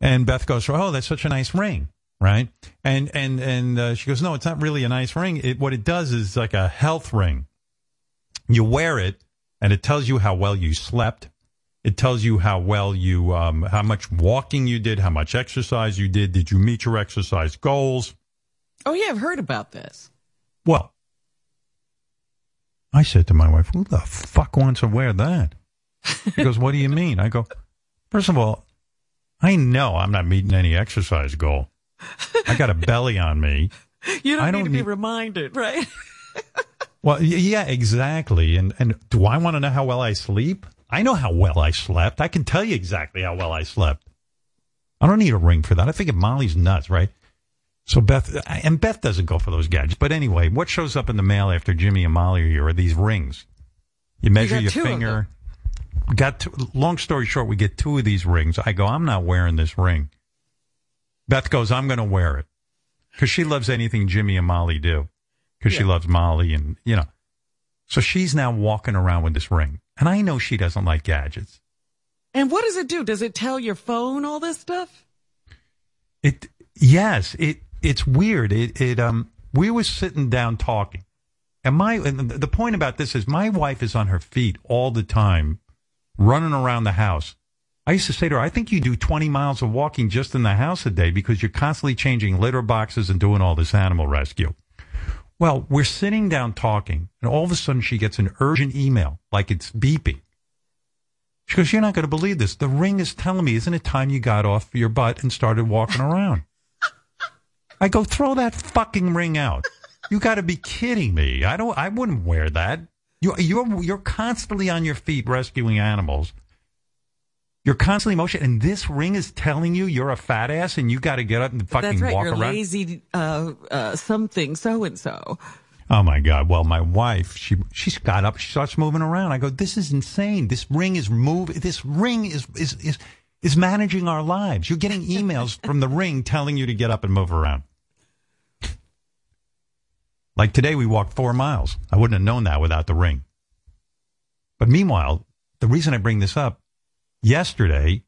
Speaker 3: And Beth goes, "Oh, that's such a nice ring." Right? And and and uh, she goes, "No, it's not really a nice ring. It, what it does is like a health ring. You wear it and it tells you how well you slept. It tells you how well you um how much walking you did, how much exercise you did, did you meet your exercise goals?"
Speaker 7: Oh, yeah, I've heard about this.
Speaker 3: Well, I said to my wife, "Who the fuck wants to wear that?" She goes, "What do you mean?" I go, first of all, I know I'm not meeting any exercise goal. I got a belly on me.
Speaker 7: You don't
Speaker 3: I
Speaker 7: need
Speaker 3: don't
Speaker 7: to be
Speaker 3: need-
Speaker 7: reminded, right?
Speaker 3: Well, yeah, exactly. And and do I want to know how well I sleep? I know how well I slept. I can tell you exactly how well I slept. I don't need a ring for that. I think if Molly's nuts, right? So Beth and Beth doesn't go for those gadgets. But anyway, what shows up in the mail after Jimmy and Molly are here are these rings. You measure
Speaker 7: got
Speaker 3: your
Speaker 7: of
Speaker 3: finger. Got two, long story short, we get two of these rings. I go, I'm not wearing this ring. Beth goes, I'm going to wear it because she loves anything Jimmy and Molly do because she loves Molly and you know. So she's now walking around with this ring, and I know she doesn't like gadgets.
Speaker 7: And what does it do? Does it tell your phone all this stuff?
Speaker 3: It yes, it it's weird. It it um we were sitting down talking, And my and the point about this is my wife is on her feet all the time, running around the house. I used to say to her, I think you do 20 miles of walking just in the house a day because you're constantly changing litter boxes and doing all this animal rescue. Well, we're sitting down talking, and all of a sudden she gets an urgent email, like it's beeping. She goes, You're not going to believe this. The ring is telling me, isn't it time you got off your butt and started walking around? I go, Throw that fucking ring out. You got to be kidding me. I don't, I wouldn't wear that. You, you're, you're constantly on your feet rescuing animals. You're constantly motion, and this ring is telling you you're a fat ass and you got to get up and fucking
Speaker 7: That's right.
Speaker 3: walk
Speaker 7: You're
Speaker 3: around.
Speaker 7: lazy, uh, uh, something, so and so.
Speaker 3: Oh my God! Well, my wife, she she's got up, she starts moving around. I go, this is insane. This ring is move. This ring is is is is managing our lives. You're getting emails from the ring telling you to get up and move around. Like today, we walked four miles. I wouldn't have known that without the ring. But meanwhile, the reason I bring this up, yesterday,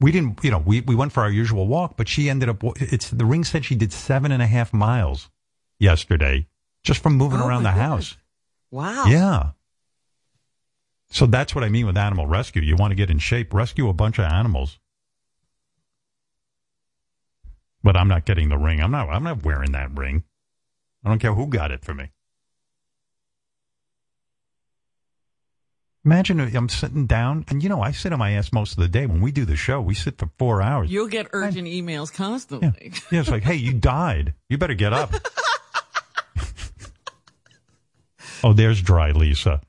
Speaker 3: we didn't, you know, we, we went for our usual walk, but she ended up, it's, the ring said she did seven and a half miles yesterday just from moving
Speaker 7: Oh,
Speaker 3: around the
Speaker 7: my
Speaker 3: house.
Speaker 7: Wow.
Speaker 3: Yeah. So that's what I mean with animal rescue. You want to get in shape, rescue a bunch of animals. But I'm not getting the ring. I'm not I'm not wearing that ring. I don't care who got it for me. Imagine if I'm sitting down and you know, I sit on my ass most of the day. When we do the show, we sit for four hours.
Speaker 7: You'll get urgent emails constantly.
Speaker 3: Yeah, it's like, hey, you died. You better get up. oh, there's Dry Lisa.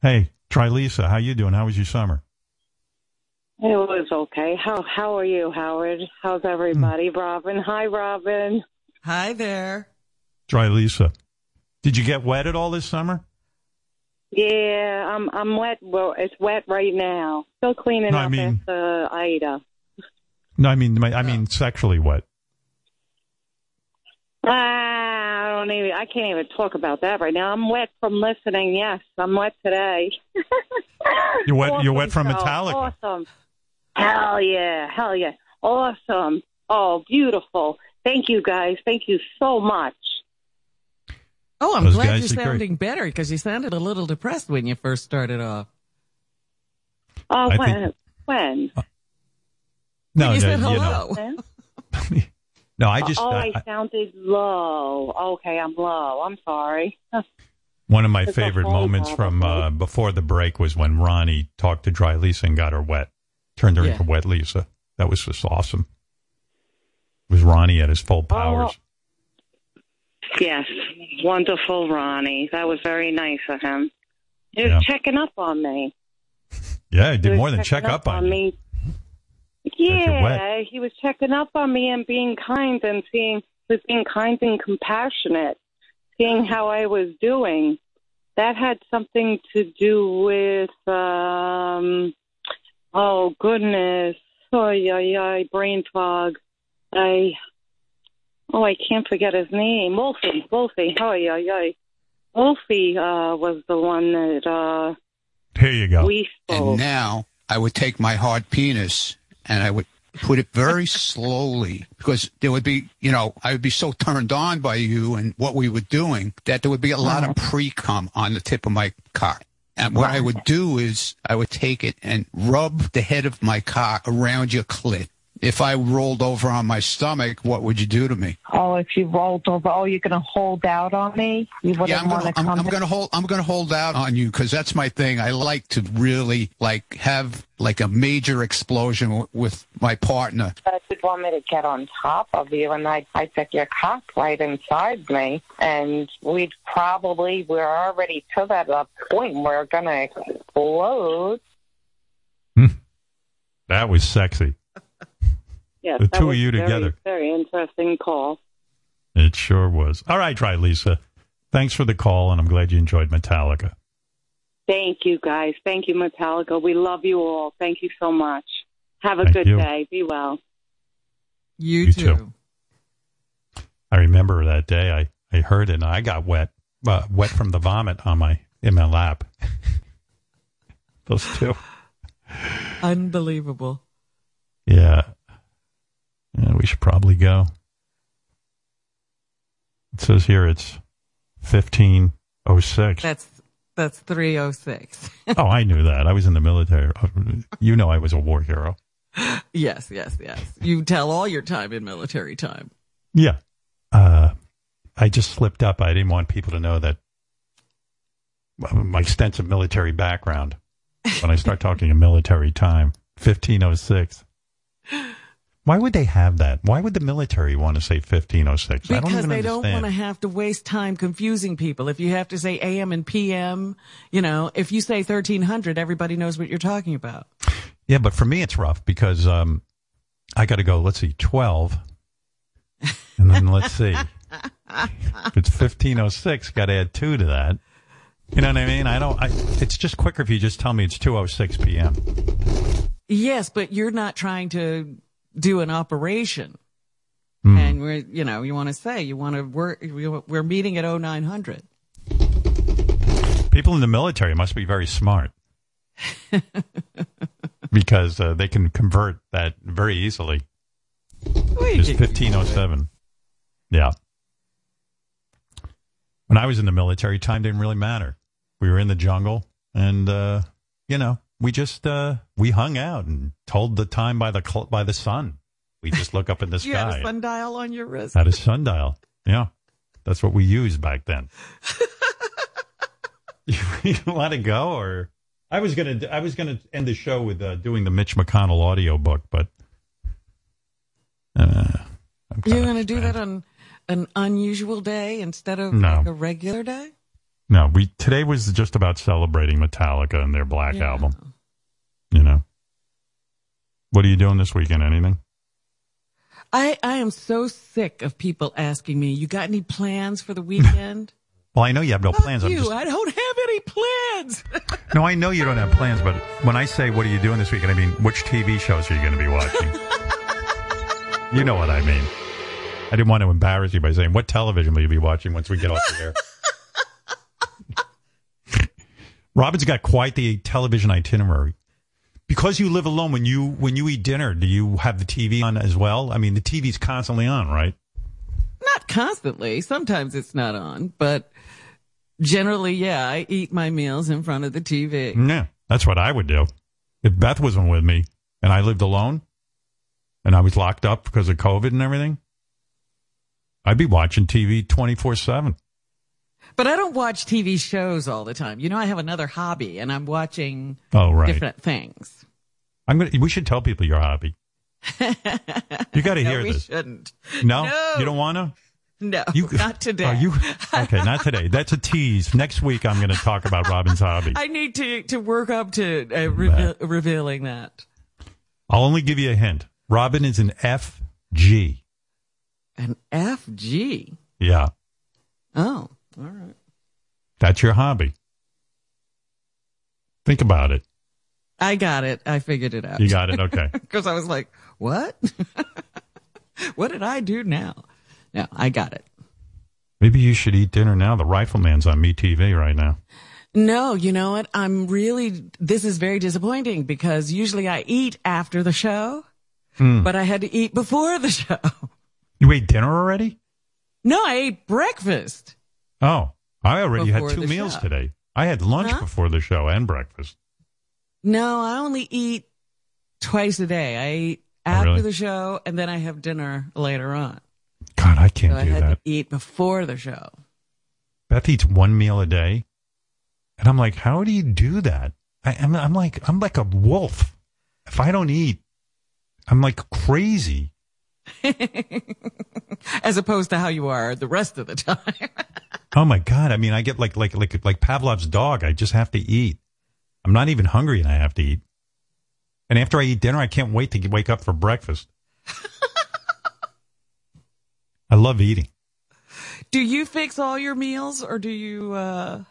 Speaker 3: Hey, Dry Lisa, how you doing? How was your summer?
Speaker 25: It was okay. How how are you, Howard? How's everybody? Hmm. Robin. Hi, Robin.
Speaker 7: Hi there.
Speaker 3: Dry Lisa. Did you get wet at all this summer?
Speaker 25: Yeah, I'm I'm wet. Well, it's wet right now. Still cleaning
Speaker 3: No, I
Speaker 25: up
Speaker 3: mean-
Speaker 25: after Ida.
Speaker 3: No, I mean, I mean sexually wet.
Speaker 25: Ah, I don't even. I can't even talk about that right now. I'm wet from listening. Yes, I'm wet today.
Speaker 3: You're wet. you're wet from
Speaker 25: show.
Speaker 3: Metallica.
Speaker 25: Awesome. Hell yeah. Hell yeah. Awesome. Oh, beautiful. Thank you guys. Thank you so much.
Speaker 7: Oh, I'm
Speaker 3: Those
Speaker 7: glad you're
Speaker 3: are great.
Speaker 7: sounding better because you sounded a little depressed when you first started off.
Speaker 25: Oh,
Speaker 3: I
Speaker 25: when?
Speaker 3: think-
Speaker 25: when?
Speaker 3: No,
Speaker 7: you
Speaker 3: no,
Speaker 7: said
Speaker 3: you
Speaker 7: hello.
Speaker 3: know. No, I just
Speaker 25: Oh,
Speaker 3: uh,
Speaker 25: I sounded low. Okay, I'm low. I'm sorry.
Speaker 3: one of my
Speaker 25: It's
Speaker 3: favorite
Speaker 25: phone
Speaker 3: moments from uh, before the break was when Ronnie talked to Dry Lisa and got her wet, turned her
Speaker 25: Yeah.
Speaker 3: into Wet Lisa. That was just awesome. Was Ronnie at his full powers.
Speaker 25: Yes, wonderful, Ronnie. That was very nice of him. He was
Speaker 3: Yeah.
Speaker 25: checking up on me.
Speaker 3: Yeah, he
Speaker 25: He
Speaker 3: did
Speaker 25: was
Speaker 3: more than check up on you.
Speaker 25: me. Yeah, he was checking up on me and being kind and seeing he was being kind and compassionate, seeing how I was doing. That had something to do with um oh goodness. Oh yeah, yeah, brain fog. I oh I can't forget his name. Wolfie. Wolfie. Oh yeah, yeah. Wolfie uh was the one that uh
Speaker 3: Here you go.
Speaker 25: we spoke.
Speaker 26: And now I would take my hard penis and I would put it very slowly because there would be, you know, I would be so turned on by you and what we were doing that there would be a lot of pre cum on the tip of my cock. And what I would do is I would take it and rub the head of my cock around your clit. If I rolled over on my stomach, what would you do to me?
Speaker 27: Oh, if you rolled over, oh, you're going to hold out on me? You wouldn't
Speaker 26: Yeah, I'm gonna, I'm, I'm gonna hold, I'm gonna hold out on you because that's my thing. I like to really like have like a major explosion w- with my partner.
Speaker 27: But you'd want me to get on top of you, and I'd, I'd take your cock right inside me, and we'd probably, we're already to that uh, point where we're going to explode.
Speaker 3: That was sexy.
Speaker 25: Yes,
Speaker 3: The
Speaker 25: that
Speaker 3: two of you
Speaker 25: very,
Speaker 3: together.
Speaker 25: Very interesting call.
Speaker 3: It sure was. All right, Dry Lisa. Thanks for the call, and I'm glad you enjoyed Metallica.
Speaker 25: Thank you, guys. Thank you, Metallica. We love you all. Thank you so much. Have a
Speaker 3: Thank
Speaker 25: good
Speaker 3: you.
Speaker 25: day. Be well.
Speaker 7: You,
Speaker 3: You too. I remember that day. I, I heard it, and I got wet, uh, wet from the vomit on my in my lap. Those two.
Speaker 7: Unbelievable.
Speaker 3: Yeah. Yeah, we should probably go. Let's says here it's fifteen oh six.
Speaker 7: That's that's three oh six.
Speaker 3: oh, I knew that. I was in the military. You know, I was a war hero.
Speaker 7: Yes, yes, yes. You tell all your time in military time.
Speaker 3: Yeah. Uh, I just slipped up. I didn't want people to know that uh, my extensive military background. When I start talking in military time, 1506. Why would they have that? Why would the military want to say 1506? I don't
Speaker 7: Because
Speaker 3: even
Speaker 7: they don't want to have to waste time confusing people. If you have to say AM and PM, you know, if you say 1300, everybody knows what you're talking about.
Speaker 3: Yeah, but for me it's rough because um, I got to go. Let's see, twelve, and then let's see. if it's fifteen oh six, got to add two to that. You know what I mean? I don't. I, it's just quicker if you just tell me it's two oh six p.m.
Speaker 7: Yes, but you're not trying to do an operation.
Speaker 3: Hmm.
Speaker 7: And we're, you know, you want to say, you want to work, we're meeting at 0900.
Speaker 3: People in the military must be very smart because uh, they can convert that very easily. It's fifteen oh seven. Yeah. When I was in the military, time didn't really matter. We were in the jungle, and uh, you know, we just uh, we hung out and told the time by the cl- by the sun. We just look up in the sky.
Speaker 7: You had a sundial on your wrist.
Speaker 3: Had a sundial. Yeah, that's what we used back then. you, want to go, or I was gonna I was gonna end the show with uh, doing the Mitch McConnell audio book, but uh,
Speaker 7: You're to do that on an unusual day instead of
Speaker 3: No.
Speaker 7: like a regular day?
Speaker 3: no, we today was just about celebrating Metallica and their Black
Speaker 7: Yeah.
Speaker 3: album. You know, what are you doing this weekend? Anything?
Speaker 7: I, I am so sick of people asking me, you got any plans for the weekend?
Speaker 3: Well, I know you have no plans. I'm
Speaker 7: you,
Speaker 3: just
Speaker 7: I don't have any plans.
Speaker 3: no, I know you don't have plans, but when I say what are you doing this weekend, I mean which TV shows are you going to be watching? you know what I mean. I didn't want to embarrass you by saying what television will you be watching once we get off the air. Robin's got quite the television itinerary. Because you live alone, when you when you eat dinner, do you have the TV on as well? I mean, the TV's constantly on, right?
Speaker 7: not constantly. Sometimes it's not on, but generally, yeah, I eat my meals in front of the TV.
Speaker 3: Yeah, that's what I would do. If Beth wasn't with me and I lived alone and I was locked up because of COVID and everything, I'd be watching TV 24 7.
Speaker 7: But I don't watch TV shows all the time. You know, I have another hobby and I'm watching
Speaker 3: Oh, right.
Speaker 7: different things.
Speaker 3: I'm gonna. We should tell people your hobby. You got to
Speaker 7: No,
Speaker 3: hear
Speaker 7: we
Speaker 3: this.
Speaker 7: shouldn't.
Speaker 3: No,
Speaker 7: No.
Speaker 3: you don't want to.
Speaker 7: No,
Speaker 3: You
Speaker 7: not today.
Speaker 3: Are you okay? Not today. That's a tease. Next week, I'm going to talk about Robin's hobby.
Speaker 7: I need to, to work up to uh, reve- revealing that.
Speaker 3: I'll only give you a hint. Robin is an FG.
Speaker 7: An FG.
Speaker 3: Yeah,
Speaker 7: Oh, all right.
Speaker 3: that's your hobby. Think about it.
Speaker 7: I got it. I figured it out.
Speaker 3: You got it. Okay.
Speaker 7: Because I was like, what? what did I do now? No, I got it.
Speaker 3: Maybe you should eat dinner now. The Rifleman's on MeTV right now.
Speaker 7: No, you know what? I'm really, this is very disappointing because usually I eat after the show,
Speaker 3: Hmm.
Speaker 7: but I had to eat before the show.
Speaker 3: You ate dinner already?
Speaker 7: No, I ate breakfast.
Speaker 3: Oh, I already had two meals
Speaker 7: show.
Speaker 3: today. I had lunch
Speaker 7: Huh?
Speaker 3: before the show and breakfast.
Speaker 7: No, I only eat twice a day. I eat
Speaker 3: Oh,
Speaker 7: after
Speaker 3: really?
Speaker 7: the show and then I have dinner later on.
Speaker 3: God, I can't
Speaker 7: so I
Speaker 3: do
Speaker 7: had
Speaker 3: that.
Speaker 7: to eat before the show.
Speaker 3: Beth eats one meal a day, and I'm like, how do you do that? I, I'm, I'm like, I'm like a wolf. If I don't eat, I'm like crazy.
Speaker 7: As opposed to how you are the rest of the time.
Speaker 3: Oh my god! I mean, I get like like like like Pavlov's dog. I just have to eat. I'm not even hungry, and I have to eat. And after I eat dinner, I can't wait to wake up for breakfast. I love eating.
Speaker 7: do you fix all your meals or do you, uh,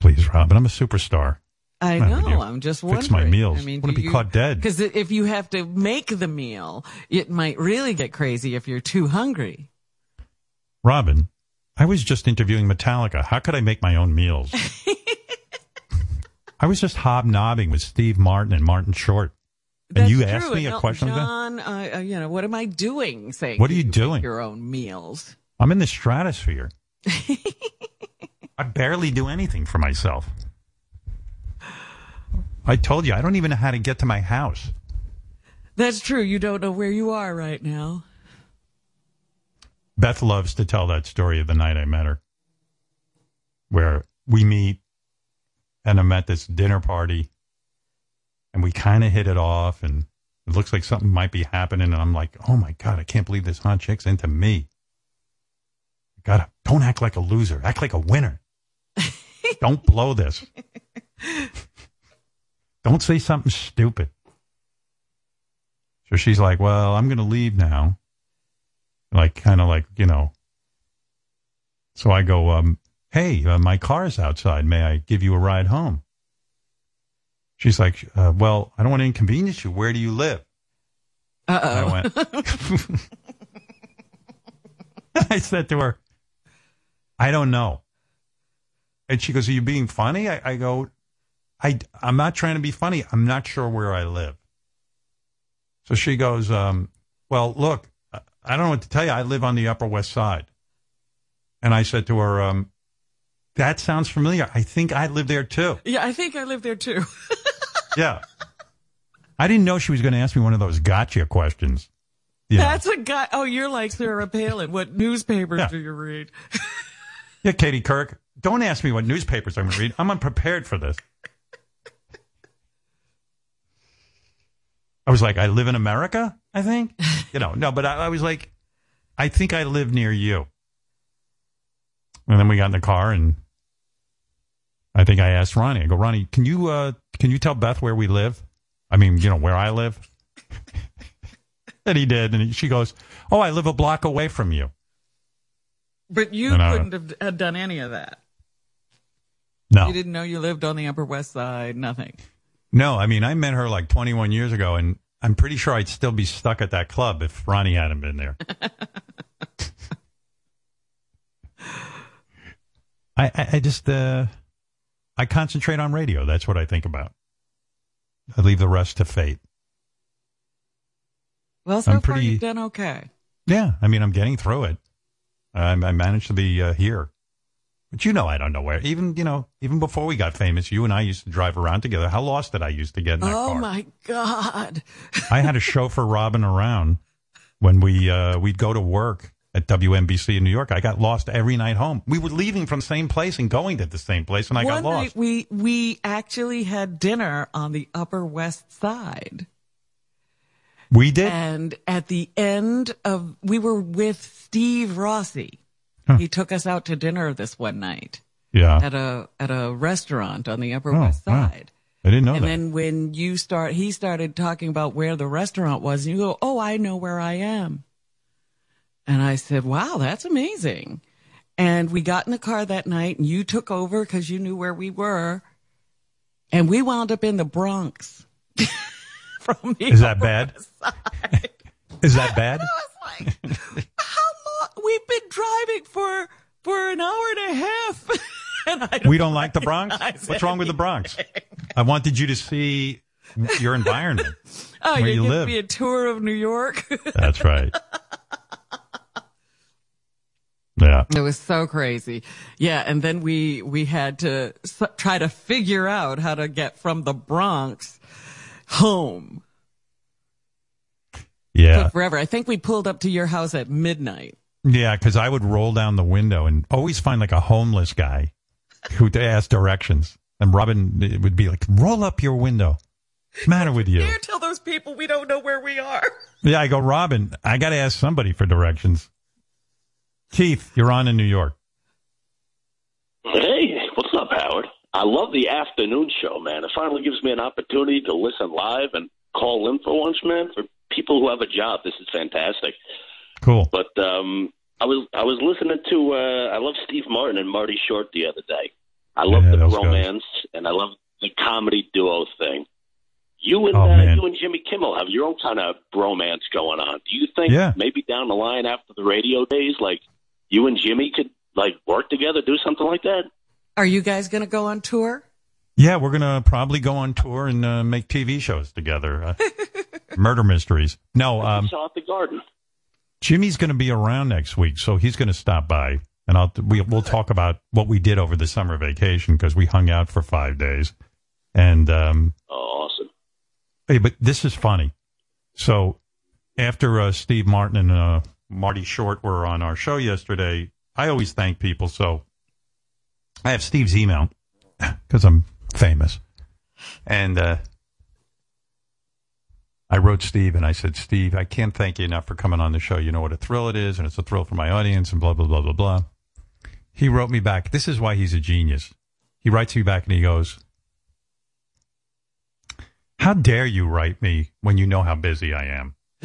Speaker 3: Please, Robin, I'm a superstar.
Speaker 7: I know.
Speaker 3: you.
Speaker 7: I'm just wondering.
Speaker 3: Fix my meals.
Speaker 7: I mean,
Speaker 3: Want to be
Speaker 7: you-
Speaker 3: caught dead?
Speaker 7: Because if you have to make the meal, it might really get crazy if you're too hungry.
Speaker 3: Robin, I was just interviewing Metallica. How could I make my own meals? I was just hobnobbing with Steve Martin and Martin Short. And
Speaker 7: That's
Speaker 3: you
Speaker 7: true.
Speaker 3: asked me a question like that?
Speaker 7: John, uh, uh, you know, what am I doing? Saying
Speaker 3: What are you
Speaker 7: make
Speaker 3: doing?
Speaker 7: Your own meals.
Speaker 3: I'm in the stratosphere. I barely do anything for myself. I told you, I don't even know how to get to my house.
Speaker 7: That's true. You don't know where you are right now.
Speaker 3: Beth loves to tell that story of the night I met her, where we meet and I'm at this dinner party and we kind of hit it off and it looks like something might be happening. And I'm like, oh my God, I can't believe this hot chick's into me. Gotta, don't act like a loser. Act like a winner. don't blow this. don't say something stupid. So she's like, well, I'm going to leave now. Like, kind of like, you know. So I go, um, hey, uh, my car's outside. May I give you a ride home? She's like, uh, well, I don't want to inconvenience you. Where do you live?
Speaker 7: Uh
Speaker 3: I
Speaker 7: oh.
Speaker 3: went, I said to her, I don't know. And she goes, Are you being funny? I, I go, I, I'm not trying to be funny. I'm not sure where I live. So she goes, um, Well, look, I don't know what to tell you. I live on the Upper West Side. And I said to her, um, That sounds familiar. I think I live there too.
Speaker 7: yeah, I think I live there too.
Speaker 3: Yeah. I didn't know she was going to ask me one of those gotcha questions. Know.
Speaker 7: That's a guy. Oh, you're like Sarah Palin. What newspapers
Speaker 3: Yeah.
Speaker 7: do you read?
Speaker 3: Yeah, Katie Couric, don't ask me what newspapers I'm going to read. I'm unprepared for this. I was like, I live in America, I think. You know, no, but I, I was like, I think I live near you. And then we got in the car and I think I asked Ronnie, I go, Ronnie, can you, uh, can you tell Beth where we live? I mean, you know, where I live? and he did. And he, she goes, Oh, I live a block away from you.
Speaker 7: But you
Speaker 3: And
Speaker 7: couldn't have had done any of that.
Speaker 3: No.
Speaker 7: You didn't know you lived on the Upper West Side. Nothing.
Speaker 3: No, I mean, I met her like 21 years ago, and I'm pretty sure I'd still be stuck at that club if Ronnie hadn't been there. I, I, I just, uh, I concentrate on radio. That's what I think about. I leave the rest to fate.
Speaker 7: Well, so
Speaker 3: I'm
Speaker 7: far
Speaker 3: pretty-
Speaker 7: you've done okay.
Speaker 3: Yeah, I mean, I'm getting through it. I, I managed to be uh, here. But you know, I don't know where. Even, you know, even before we got famous, you and I used to drive around together. How lost did I used to get in that
Speaker 7: Oh
Speaker 3: car?
Speaker 7: my God.
Speaker 3: I had a chauffeur robbing around when we uh, we'd go to work at WNBC in New York. I got lost every night home. We were leaving from the same place and going to the same place, and I
Speaker 7: One
Speaker 3: got lost.
Speaker 7: night we we actually had dinner on the Upper West Side.
Speaker 3: we did.
Speaker 7: And at the end of, we were with Steve Rossi. He took us out to dinner this one night
Speaker 3: yeah,
Speaker 7: at a at a restaurant on the Upper
Speaker 3: Oh,
Speaker 7: West
Speaker 3: wow.
Speaker 7: Side.
Speaker 3: I didn't know
Speaker 7: and
Speaker 3: that.
Speaker 7: then when you start, he started talking about where the restaurant was, and you go, "Oh, I know where I am." And I said, "Wow, that's amazing." And we got in the car that night, and you took over because you knew where we were, and we wound up in the Bronx. From the
Speaker 3: Is that bad?
Speaker 7: Side.
Speaker 3: Is that bad?
Speaker 7: We've been driving for for an hour and a half. and I don't
Speaker 3: we don't like the Bronx.
Speaker 7: I said
Speaker 3: What's wrong with the Bronx? I wanted you to see your environment
Speaker 7: Oh,
Speaker 3: where
Speaker 7: you
Speaker 3: you
Speaker 7: give
Speaker 3: live.
Speaker 7: me a tour of New York.
Speaker 3: That's right. Yeah.
Speaker 7: It was so crazy. Yeah, and then we we had to s- try to figure out how to get from the Bronx home.
Speaker 3: Yeah.
Speaker 7: Took forever. I think we pulled up to your house at midnight.
Speaker 3: Yeah, because I would roll down the window and always find like a homeless guy who'd ask directions. And Robin would be like, roll up your window. What's the matter with you?
Speaker 7: Dare tell those people we don't know where we are.
Speaker 3: Yeah, I go, Robin, I got to ask somebody for directions. Keith, you're on in New York.
Speaker 28: Hey, what's up, Howard? I love the afternoon show, man. It finally gives me an opportunity to listen live and call in for once, man. For people who have a job, this is fantastic.
Speaker 3: Cool.
Speaker 28: But um, I was I was listening to uh, I love Steve Martin and Marty Short the other day. I love
Speaker 3: Yeah,
Speaker 28: the
Speaker 3: those guys.
Speaker 28: romance and I love the comedy duo thing. You and
Speaker 3: Oh,
Speaker 28: uh, you and Jimmy Kimmel have your own kind of bromance going on. Do you think
Speaker 3: Yeah.
Speaker 28: maybe down the line after the radio days, like you and Jimmy could like work together, do something like that?
Speaker 7: Are you guys going to go on tour?
Speaker 3: Yeah, we're going to probably go on tour and uh, make TV shows together. Uh, murder mysteries. No, um,
Speaker 28: Saw at the Garden.
Speaker 3: Jimmy's going to be around next week, so he's going to stop by, and I'll we, we'll talk about what we did over the summer vacation because we hung out for five days, and um,
Speaker 28: Oh, awesome.
Speaker 3: Hey, but this is funny. So after uh, Steve Martin and uh, Marty Short were on our show yesterday, I always thank people. So I have Steve's email because I'm famous, and uh, I wrote Steve and I said, Steve, I can't thank you enough for coming on the show. You know what a thrill it is, and it's a thrill for my audience, and blah blah blah blah blah. He wrote me back. This is why he's a genius. He writes me back and he goes, how dare you write me when you know how busy I am?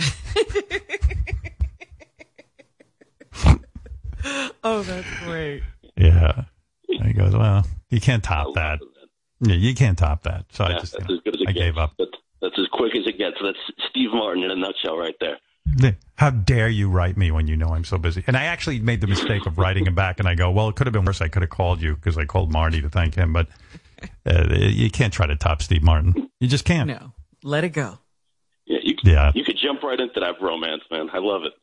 Speaker 7: Oh, that's great.
Speaker 3: Yeah. And he goes, well, you can't top that. Yeah, you can't top that. So I just,
Speaker 28: that's
Speaker 3: you
Speaker 28: as as
Speaker 3: I
Speaker 28: gets.
Speaker 3: gave up.
Speaker 28: That, that's as quick as it gets. That's Steve Martin in a nutshell, right there.
Speaker 3: How dare you write me when you know I'm so busy? And I actually made the mistake of writing him back, and I go, well, it could have been worse. I could have called you because I called Marty to thank him, but uh, you can't try to top Steve Martin. You just can't.
Speaker 7: No, let it go.
Speaker 28: Yeah, you,
Speaker 3: Yeah.
Speaker 28: you could jump right into that romance, man. I love it.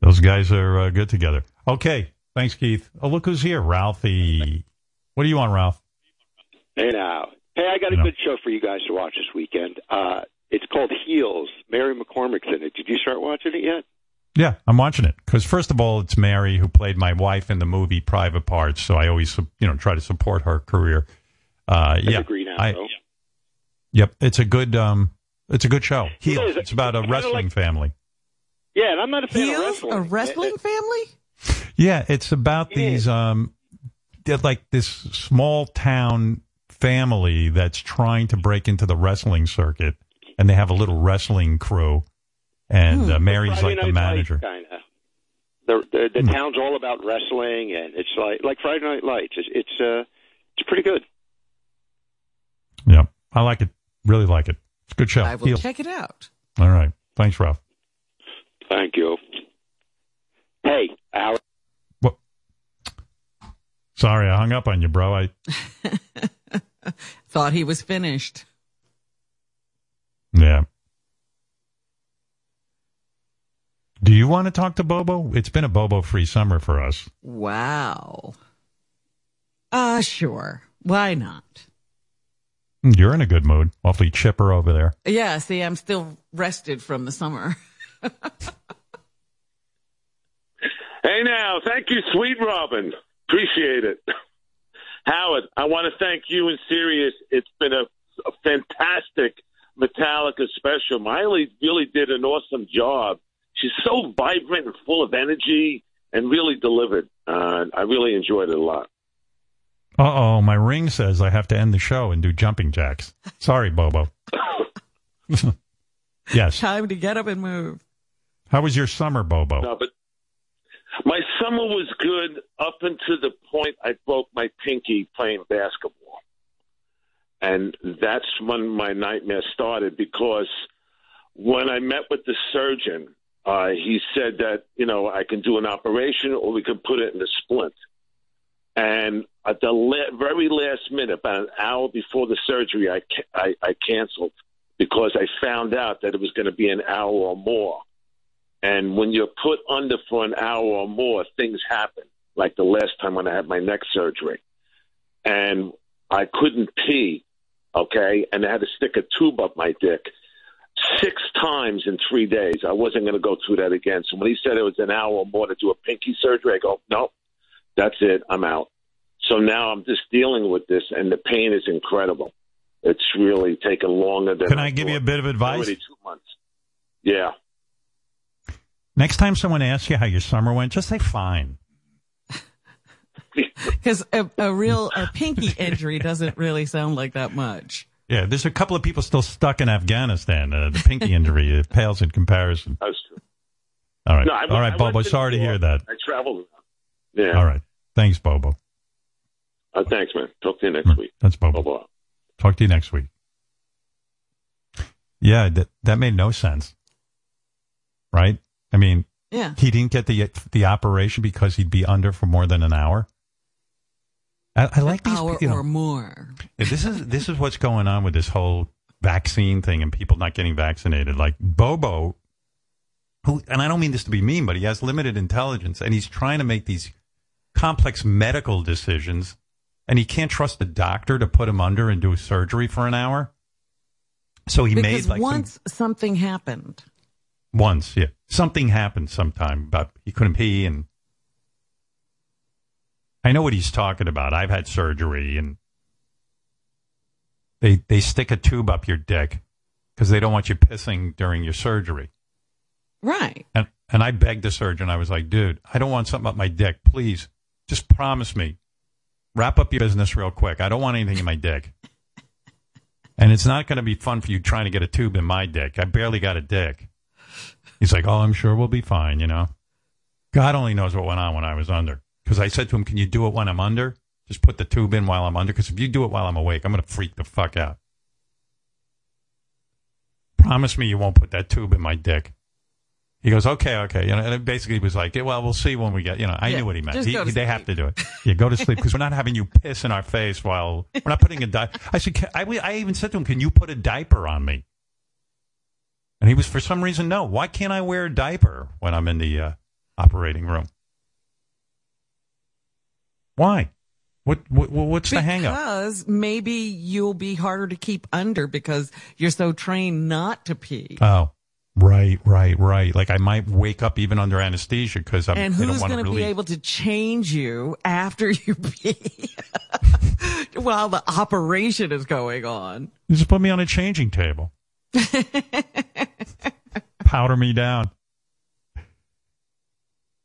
Speaker 3: Those guys are uh, good together. Okay. Thanks, Keith. Oh, look who's here. Ralphie. What do you want, Ralph?
Speaker 29: Hey now, hey, I got a good show for you guys to watch this weekend. Uh, it's called Heels. Mary McCormack's in it. Did you start watching it yet?
Speaker 3: Yeah, I'm watching it because first of all, it's Mary who played my wife in the movie Private Parts, so I always you know try to support her career. Uh, yeah,
Speaker 29: a green
Speaker 3: I-
Speaker 29: arrow.
Speaker 3: yep, it's a good um, it's a good show. Heels.
Speaker 29: is.
Speaker 3: It's about a wrestling
Speaker 29: like-
Speaker 3: family.
Speaker 29: Yeah, and I'm not a fan of wrestling.
Speaker 7: a wrestling family?
Speaker 3: Yeah, it's about these um, like this small town family that's trying to break into the wrestling circuit, and they have a little wrestling crew, and uh, Mary's
Speaker 29: Friday
Speaker 3: like the manager.
Speaker 29: Lights, kinda. The the, the town's all about wrestling, and it's like like Friday Night Lights. It's it's uh it's pretty good.
Speaker 3: Yeah, I like it. Really like it. It's a good show.
Speaker 7: I will
Speaker 3: Heels.
Speaker 7: check it out.
Speaker 3: All right. Thanks, Ralph.
Speaker 29: Thank you. Hey, Howard.
Speaker 3: Sorry, I hung up on you, bro. I
Speaker 7: Thought he was finished.
Speaker 3: yeah. Do you want to talk to Bobo? It's been a Bobo free summer for us.
Speaker 7: Wow. Uh, sure. Why not?
Speaker 3: You're in a good mood. Awfully chipper over there.
Speaker 7: Yeah, see, I'm still rested from the summer.
Speaker 30: Hey now, thank you, Sweet Robin. Appreciate it. Howard, I want to thank you and Sirius. It's been a, a fantastic Metallica special. Miley really did an awesome job. She's so vibrant and full of energy and really delivered. Uh, I really enjoyed it a lot.
Speaker 3: Uh oh, my ring says I have to end the show and do jumping jacks. Sorry, Bobo. yes.
Speaker 7: Time to get up and move.
Speaker 3: How was your summer, Bobo?
Speaker 30: No, but my summer was good up until the point I broke my pinky playing basketball. And that's when my nightmare started because when I met with the surgeon, uh, he said that, you know, I can do an operation or we can put it in a splint. And at the la- very last minute, about an hour before the surgery, I, ca- I, I canceled because I found out that it was going to be an hour or more. And when you're put under for an hour or more, things happen. Like the last time when I had my neck surgery, and I couldn't pee. Okay, and I had to stick a tube up my dick six times in three days. I wasn't going to go through that again. So when he said it was an hour or more to do a pinky surgery, I go, nope, that's it. I'm out. So now I'm just dealing with this, and the pain is incredible. It's really taken longer than.
Speaker 3: Can I give you a bit of advice?
Speaker 30: Already two months. Yeah.
Speaker 3: Next time someone asks you how your summer went, just say fine.
Speaker 7: Because a, a real a pinky injury doesn't really sound like that much.
Speaker 3: Yeah, there's a couple of people still stuck in Afghanistan. Uh, the pinky injury it pales in comparison.
Speaker 30: That's true.
Speaker 3: All right.
Speaker 30: No, I-
Speaker 3: All
Speaker 30: I
Speaker 3: Bobo.
Speaker 30: to
Speaker 3: Sorry to hear that.
Speaker 30: I traveled. Yeah.
Speaker 3: All right. Thanks, Bobo.
Speaker 30: Uh, thanks, man. Talk to you next week.
Speaker 3: That's Bobo.
Speaker 30: Bye-bye.
Speaker 3: Talk to you next week. Yeah, that that made no sense. Right? I mean,
Speaker 7: Yeah.
Speaker 3: he didn't get the the operation because he'd be under for more than an hour. I, I like these.
Speaker 7: Hour
Speaker 3: you know,
Speaker 7: or more.
Speaker 3: This is this is what's going on with this whole vaccine thing and people not getting vaccinated. Like Bobo who, and I don't mean this to be mean, but he has limited intelligence and he's trying to make these complex medical decisions and he can't trust a doctor to put him under and do surgery for an hour. So he
Speaker 7: because
Speaker 3: made like some-
Speaker 7: once something happened.
Speaker 3: Once, yeah. Something happened sometime but he couldn't pee and I know what he's talking about. I've had surgery and they they stick a tube up your dick because they don't want you pissing during your surgery.
Speaker 7: Right.
Speaker 3: And and I begged the surgeon. I was like, dude, I don't want something up my dick. Please, just promise me. Wrap up your business real quick. I don't want anything in my dick. And it's not going to be fun for you trying to get a tube in my dick. I barely got a dick. He's like, oh, I'm sure we'll be fine, you know? God only knows what went on when I was under. Because I said to him, can you do it when I'm under? Just put the tube in while I'm under. Because if you do it while I'm awake, I'm going to freak the fuck out. Promise me you won't put that tube in my dick. He goes, okay, okay. You know, and it basically was like, yeah, well, we'll see when we get, you know, I
Speaker 7: Yeah,
Speaker 3: knew what he meant. He- they have to do it. Yeah, go to sleep because we're not having you piss in our face while we're not putting a diaper. I said, "Can- I, I even said to him, can you put a diaper on me? And he was, for some reason, no. Why can't I wear a diaper when I'm in the uh, operating room? Why? What, what what's the hang up?
Speaker 7: Because maybe you'll be harder to keep under because you're so trained not to pee.
Speaker 3: Oh, right, right, right. Like I might wake up even under anesthesia because I'm.
Speaker 7: and who's going
Speaker 3: to
Speaker 7: to be able to change you after you pee while the operation is going on?
Speaker 3: Just put me on a changing table. Powder me down.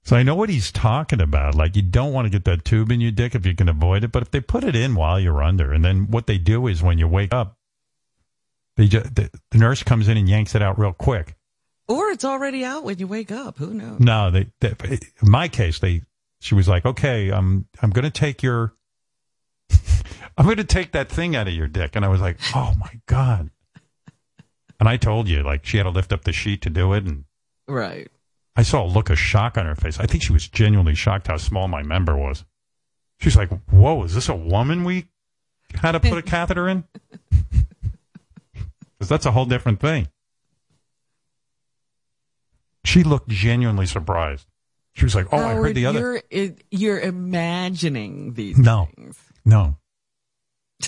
Speaker 3: So I know what he's talking about. Like you don't want to get that tube in your dick if you can avoid it. But if they put it in while you're under, and then what they do is when you wake up, they just, the, the nurse comes in and yanks it out real quick.
Speaker 7: Or it's already out when you wake up. Who knows?
Speaker 3: No, they, they in my case, they she was like, okay, um, I'm I'm going to take your, I'm going to take that thing out of your dick, and I was like, oh my god. And I told you, like, she had to lift up the sheet to do it, and
Speaker 7: Right.
Speaker 3: I saw a look of shock on her face. I think she was genuinely shocked how small my member was. She's like, "Whoa, is this a woman we had to put a catheter in?" Because that's a whole different thing. She looked genuinely surprised. She was like, "Oh, oh I heard the other."
Speaker 7: You're, you're imagining these
Speaker 3: No,
Speaker 7: things.
Speaker 3: no.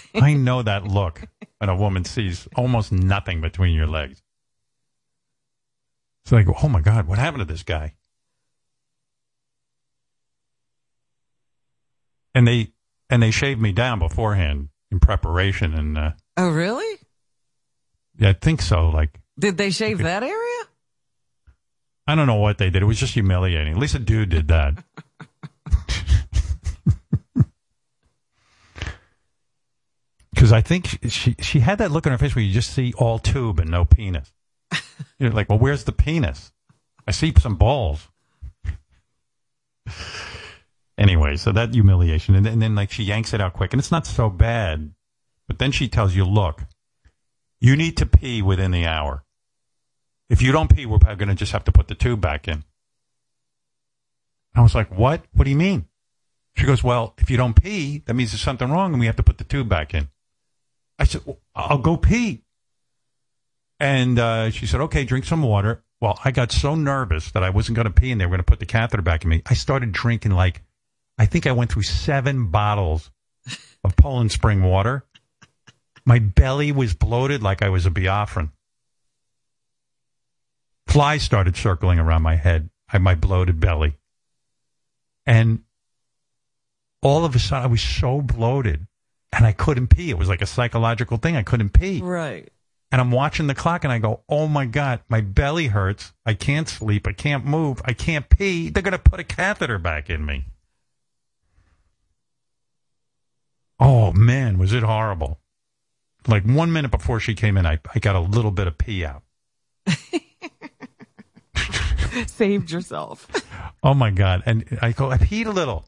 Speaker 3: I know that look when a woman sees almost nothing between your legs. It's like, oh my God, what happened to this guy? And they and they shaved me down beforehand in preparation, and uh,
Speaker 7: Oh, really?
Speaker 3: yeah, I think so. Like,
Speaker 7: Did they shave that area?
Speaker 3: I don't know what they did. It was just humiliating. At least a dude did that. Because I think she, she she had that look on her face where you just see all tube and no penis. You're like, well, where's the penis? I see some balls. anyway, so that humiliation, and then, and then like she yanks it out quick, and it's not so bad. But then she tells you, look, you need to pee within the hour. If you don't pee, we're probably going to just have to put the tube back in. I was like, what? What do you mean? She goes, well, if you don't pee, that means there's something wrong and we have to put the tube back in. I said, well, I'll go pee. And uh, she said, okay, drink some water. Well, I got so nervous that I wasn't going to pee and they were going to put the catheter back in me. I started drinking like, I think I went through seven bottles of Poland Spring water. My belly was bloated like I was a Biafran. Flies started circling around my head, I my bloated belly. And all of a sudden, I was so bloated and I couldn't pee. It was like a psychological thing. I couldn't pee.
Speaker 7: Right.
Speaker 3: And I'm watching the clock and I go, oh my God, my belly hurts. I can't sleep. I can't move. I can't pee. They're going to put a catheter back in me. Oh man, was it horrible. Like one minute before she came in, I, I got a little bit of pee out.
Speaker 7: Saved yourself.
Speaker 3: Oh my God. And I go, I peed a little.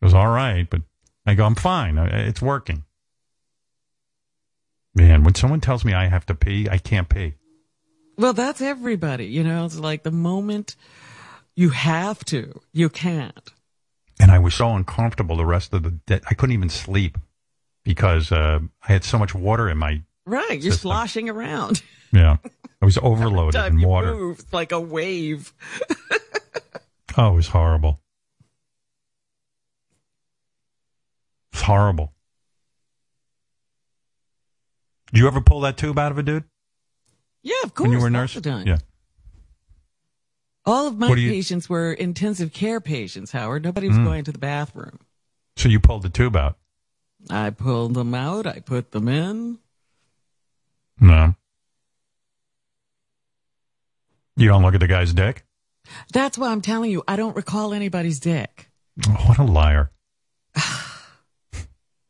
Speaker 3: It was all right. But I go, I'm fine. It's working. Man, when someone tells me I have to pee, I can't pee.
Speaker 7: Well, that's everybody. You know, it's like the moment you have to, you can't.
Speaker 3: And I was so uncomfortable the rest of the day. I couldn't even sleep because uh, I had so much water in my.
Speaker 7: Right. You're
Speaker 3: System.
Speaker 7: sloshing around.
Speaker 3: Yeah. I was overloaded in water.
Speaker 7: move, like a wave.
Speaker 3: Oh, it was horrible. It's horrible. Do you ever pull that tube out of a dude
Speaker 7: Yeah, of course.
Speaker 3: when you were a nurse? Yeah.
Speaker 7: All of my
Speaker 3: you-
Speaker 7: patients were intensive care patients, Howard. Nobody was
Speaker 3: Mm.
Speaker 7: going to the bathroom.
Speaker 3: So you pulled the tube out?
Speaker 7: I pulled them out. I put them in.
Speaker 3: No. You don't look at the guy's dick?
Speaker 7: That's why I'm telling you, I don't recall anybody's dick.
Speaker 3: Oh, what a liar.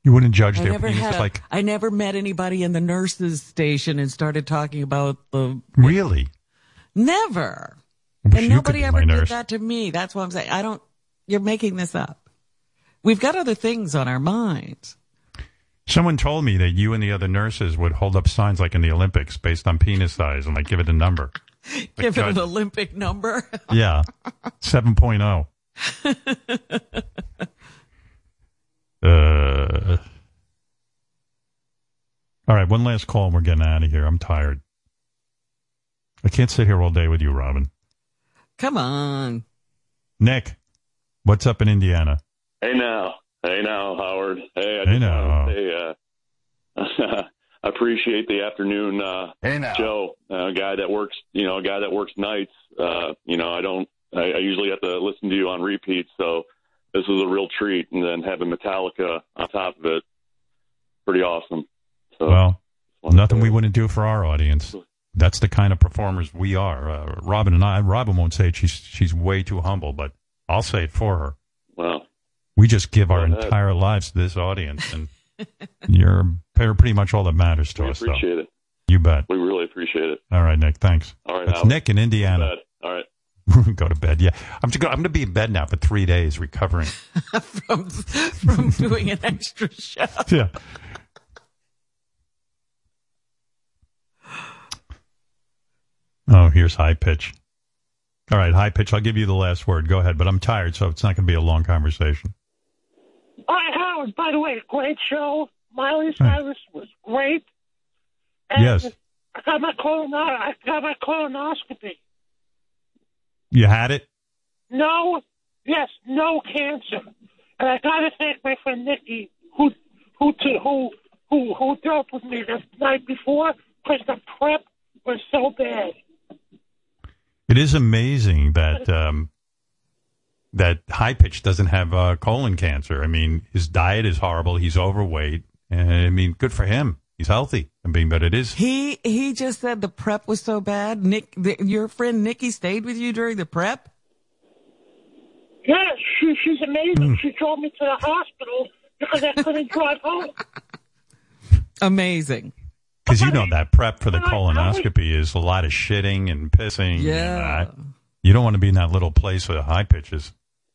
Speaker 3: you wouldn't judge
Speaker 7: I
Speaker 3: their
Speaker 7: never
Speaker 3: penis
Speaker 7: had.
Speaker 3: Like
Speaker 7: I never met anybody in the nurses' station and started talking about the.
Speaker 3: really?
Speaker 7: Never. And nobody ever did
Speaker 3: nurse.
Speaker 7: that to me. That's why I'm saying I don't. You're making this up. We've got other things on our minds.
Speaker 3: Someone told me that you and the other nurses would hold up signs like in the Olympics based on penis size and like give it a number.
Speaker 7: Give it an Olympic number.
Speaker 3: Yeah. 7.0. Uh, all right, one last call and we're getting out of here. I'm tired. I can't sit here all day with you, Robin.
Speaker 7: Come on.
Speaker 3: Nick, what's up in Indiana?
Speaker 31: Hey now, hey now, Howard. Hey, I
Speaker 3: Hey
Speaker 31: just
Speaker 3: now.
Speaker 31: wanna uh, I appreciate the afternoon uh,
Speaker 24: Hey now.
Speaker 31: show. Uh, a guy that works, you know, a guy that works nights. Uh, you know, I don't. I, I usually have to listen to you on repeat, so this is a real treat. And then having Metallica on top of it, pretty awesome. So
Speaker 3: Well, nothing we wouldn't do for our audience. That's the kind of performers we are. Uh, Robin and I, Robin won't say it. She's, she's way too humble, but I'll say it for her.
Speaker 31: well,
Speaker 3: We just give our entire lives to this audience, and you're pretty much all that matters to
Speaker 31: we
Speaker 3: us.
Speaker 31: appreciate
Speaker 3: though.
Speaker 31: it.
Speaker 3: You bet.
Speaker 31: We really appreciate it.
Speaker 3: All right, Nick. Thanks.
Speaker 31: All right,
Speaker 3: That's Nick in Indiana.
Speaker 31: All right.
Speaker 3: Go to bed. Yeah, I'm to go, I'm going to be in bed now for three days recovering.
Speaker 7: from from doing an extra show.
Speaker 3: yeah. Oh, here's high pitch. All right, high pitch. I'll give you the last word. Go ahead, but I'm tired, so it's not going to be a long conversation.
Speaker 32: Hi, Howard. By the way, great show. Miley Cyrus was great. And
Speaker 3: Yes.
Speaker 32: I got my colon. I got my colonoscopy.
Speaker 3: You had it.
Speaker 32: No, yes, no cancer. And I got to thank my friend Nikki, who who to, who who who dealt with me the night before because the prep was so bad.
Speaker 3: It is amazing that um, that high pitch doesn't have uh, colon cancer. I mean, his diet is horrible. He's overweight, and I mean, good for him. He's healthy. I mean, but it is.
Speaker 7: He he just said the prep was so bad. Nick, the, your friend Nikki stayed with you during the prep.
Speaker 32: Yeah, she she's amazing. Hmm. She drove me to the hospital because I couldn't drive home.
Speaker 7: Amazing.
Speaker 3: Because you know that prep for the colonoscopy is a lot of shitting and pissing. and
Speaker 7: Yeah.
Speaker 3: that. you don't want to be in that little place with the high pitches,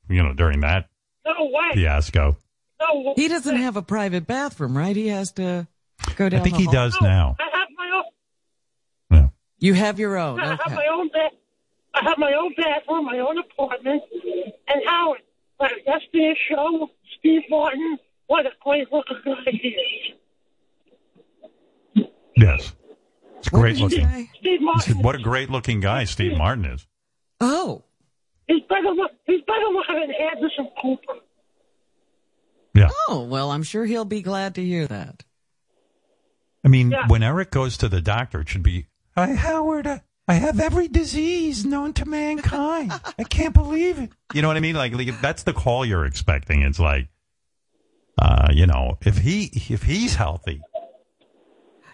Speaker 3: you know, during that
Speaker 32: No way.
Speaker 3: fiasco.
Speaker 32: No.
Speaker 7: He doesn't have a private bathroom, right? He has to go down.
Speaker 3: I think
Speaker 7: the
Speaker 3: he
Speaker 7: hall.
Speaker 3: does now.
Speaker 32: I have my own.
Speaker 7: You have your own.
Speaker 32: I have my own bed. I have my own bathroom, my own apartment. And Howard, like yesterday's show, Steve Martin, what a great looking guy he is.
Speaker 3: Yes. It's
Speaker 32: What
Speaker 3: great
Speaker 32: did
Speaker 3: looking.
Speaker 32: say? Steve Martin.
Speaker 3: said, what a great looking guy Steve Martin is.
Speaker 7: Oh.
Speaker 32: He's better look. He's better looking than Anderson Cooper.
Speaker 3: Yeah.
Speaker 7: Oh well, I'm sure he'll be glad to hear that.
Speaker 3: I mean,
Speaker 32: Yeah.
Speaker 3: when Eric goes to the doctor, it should be, Hi, Howard. uh, I have every disease known to mankind. I can't believe it. You know what I mean? Like, like that's the call you're expecting. It's like, uh, you know, if he if he's healthy,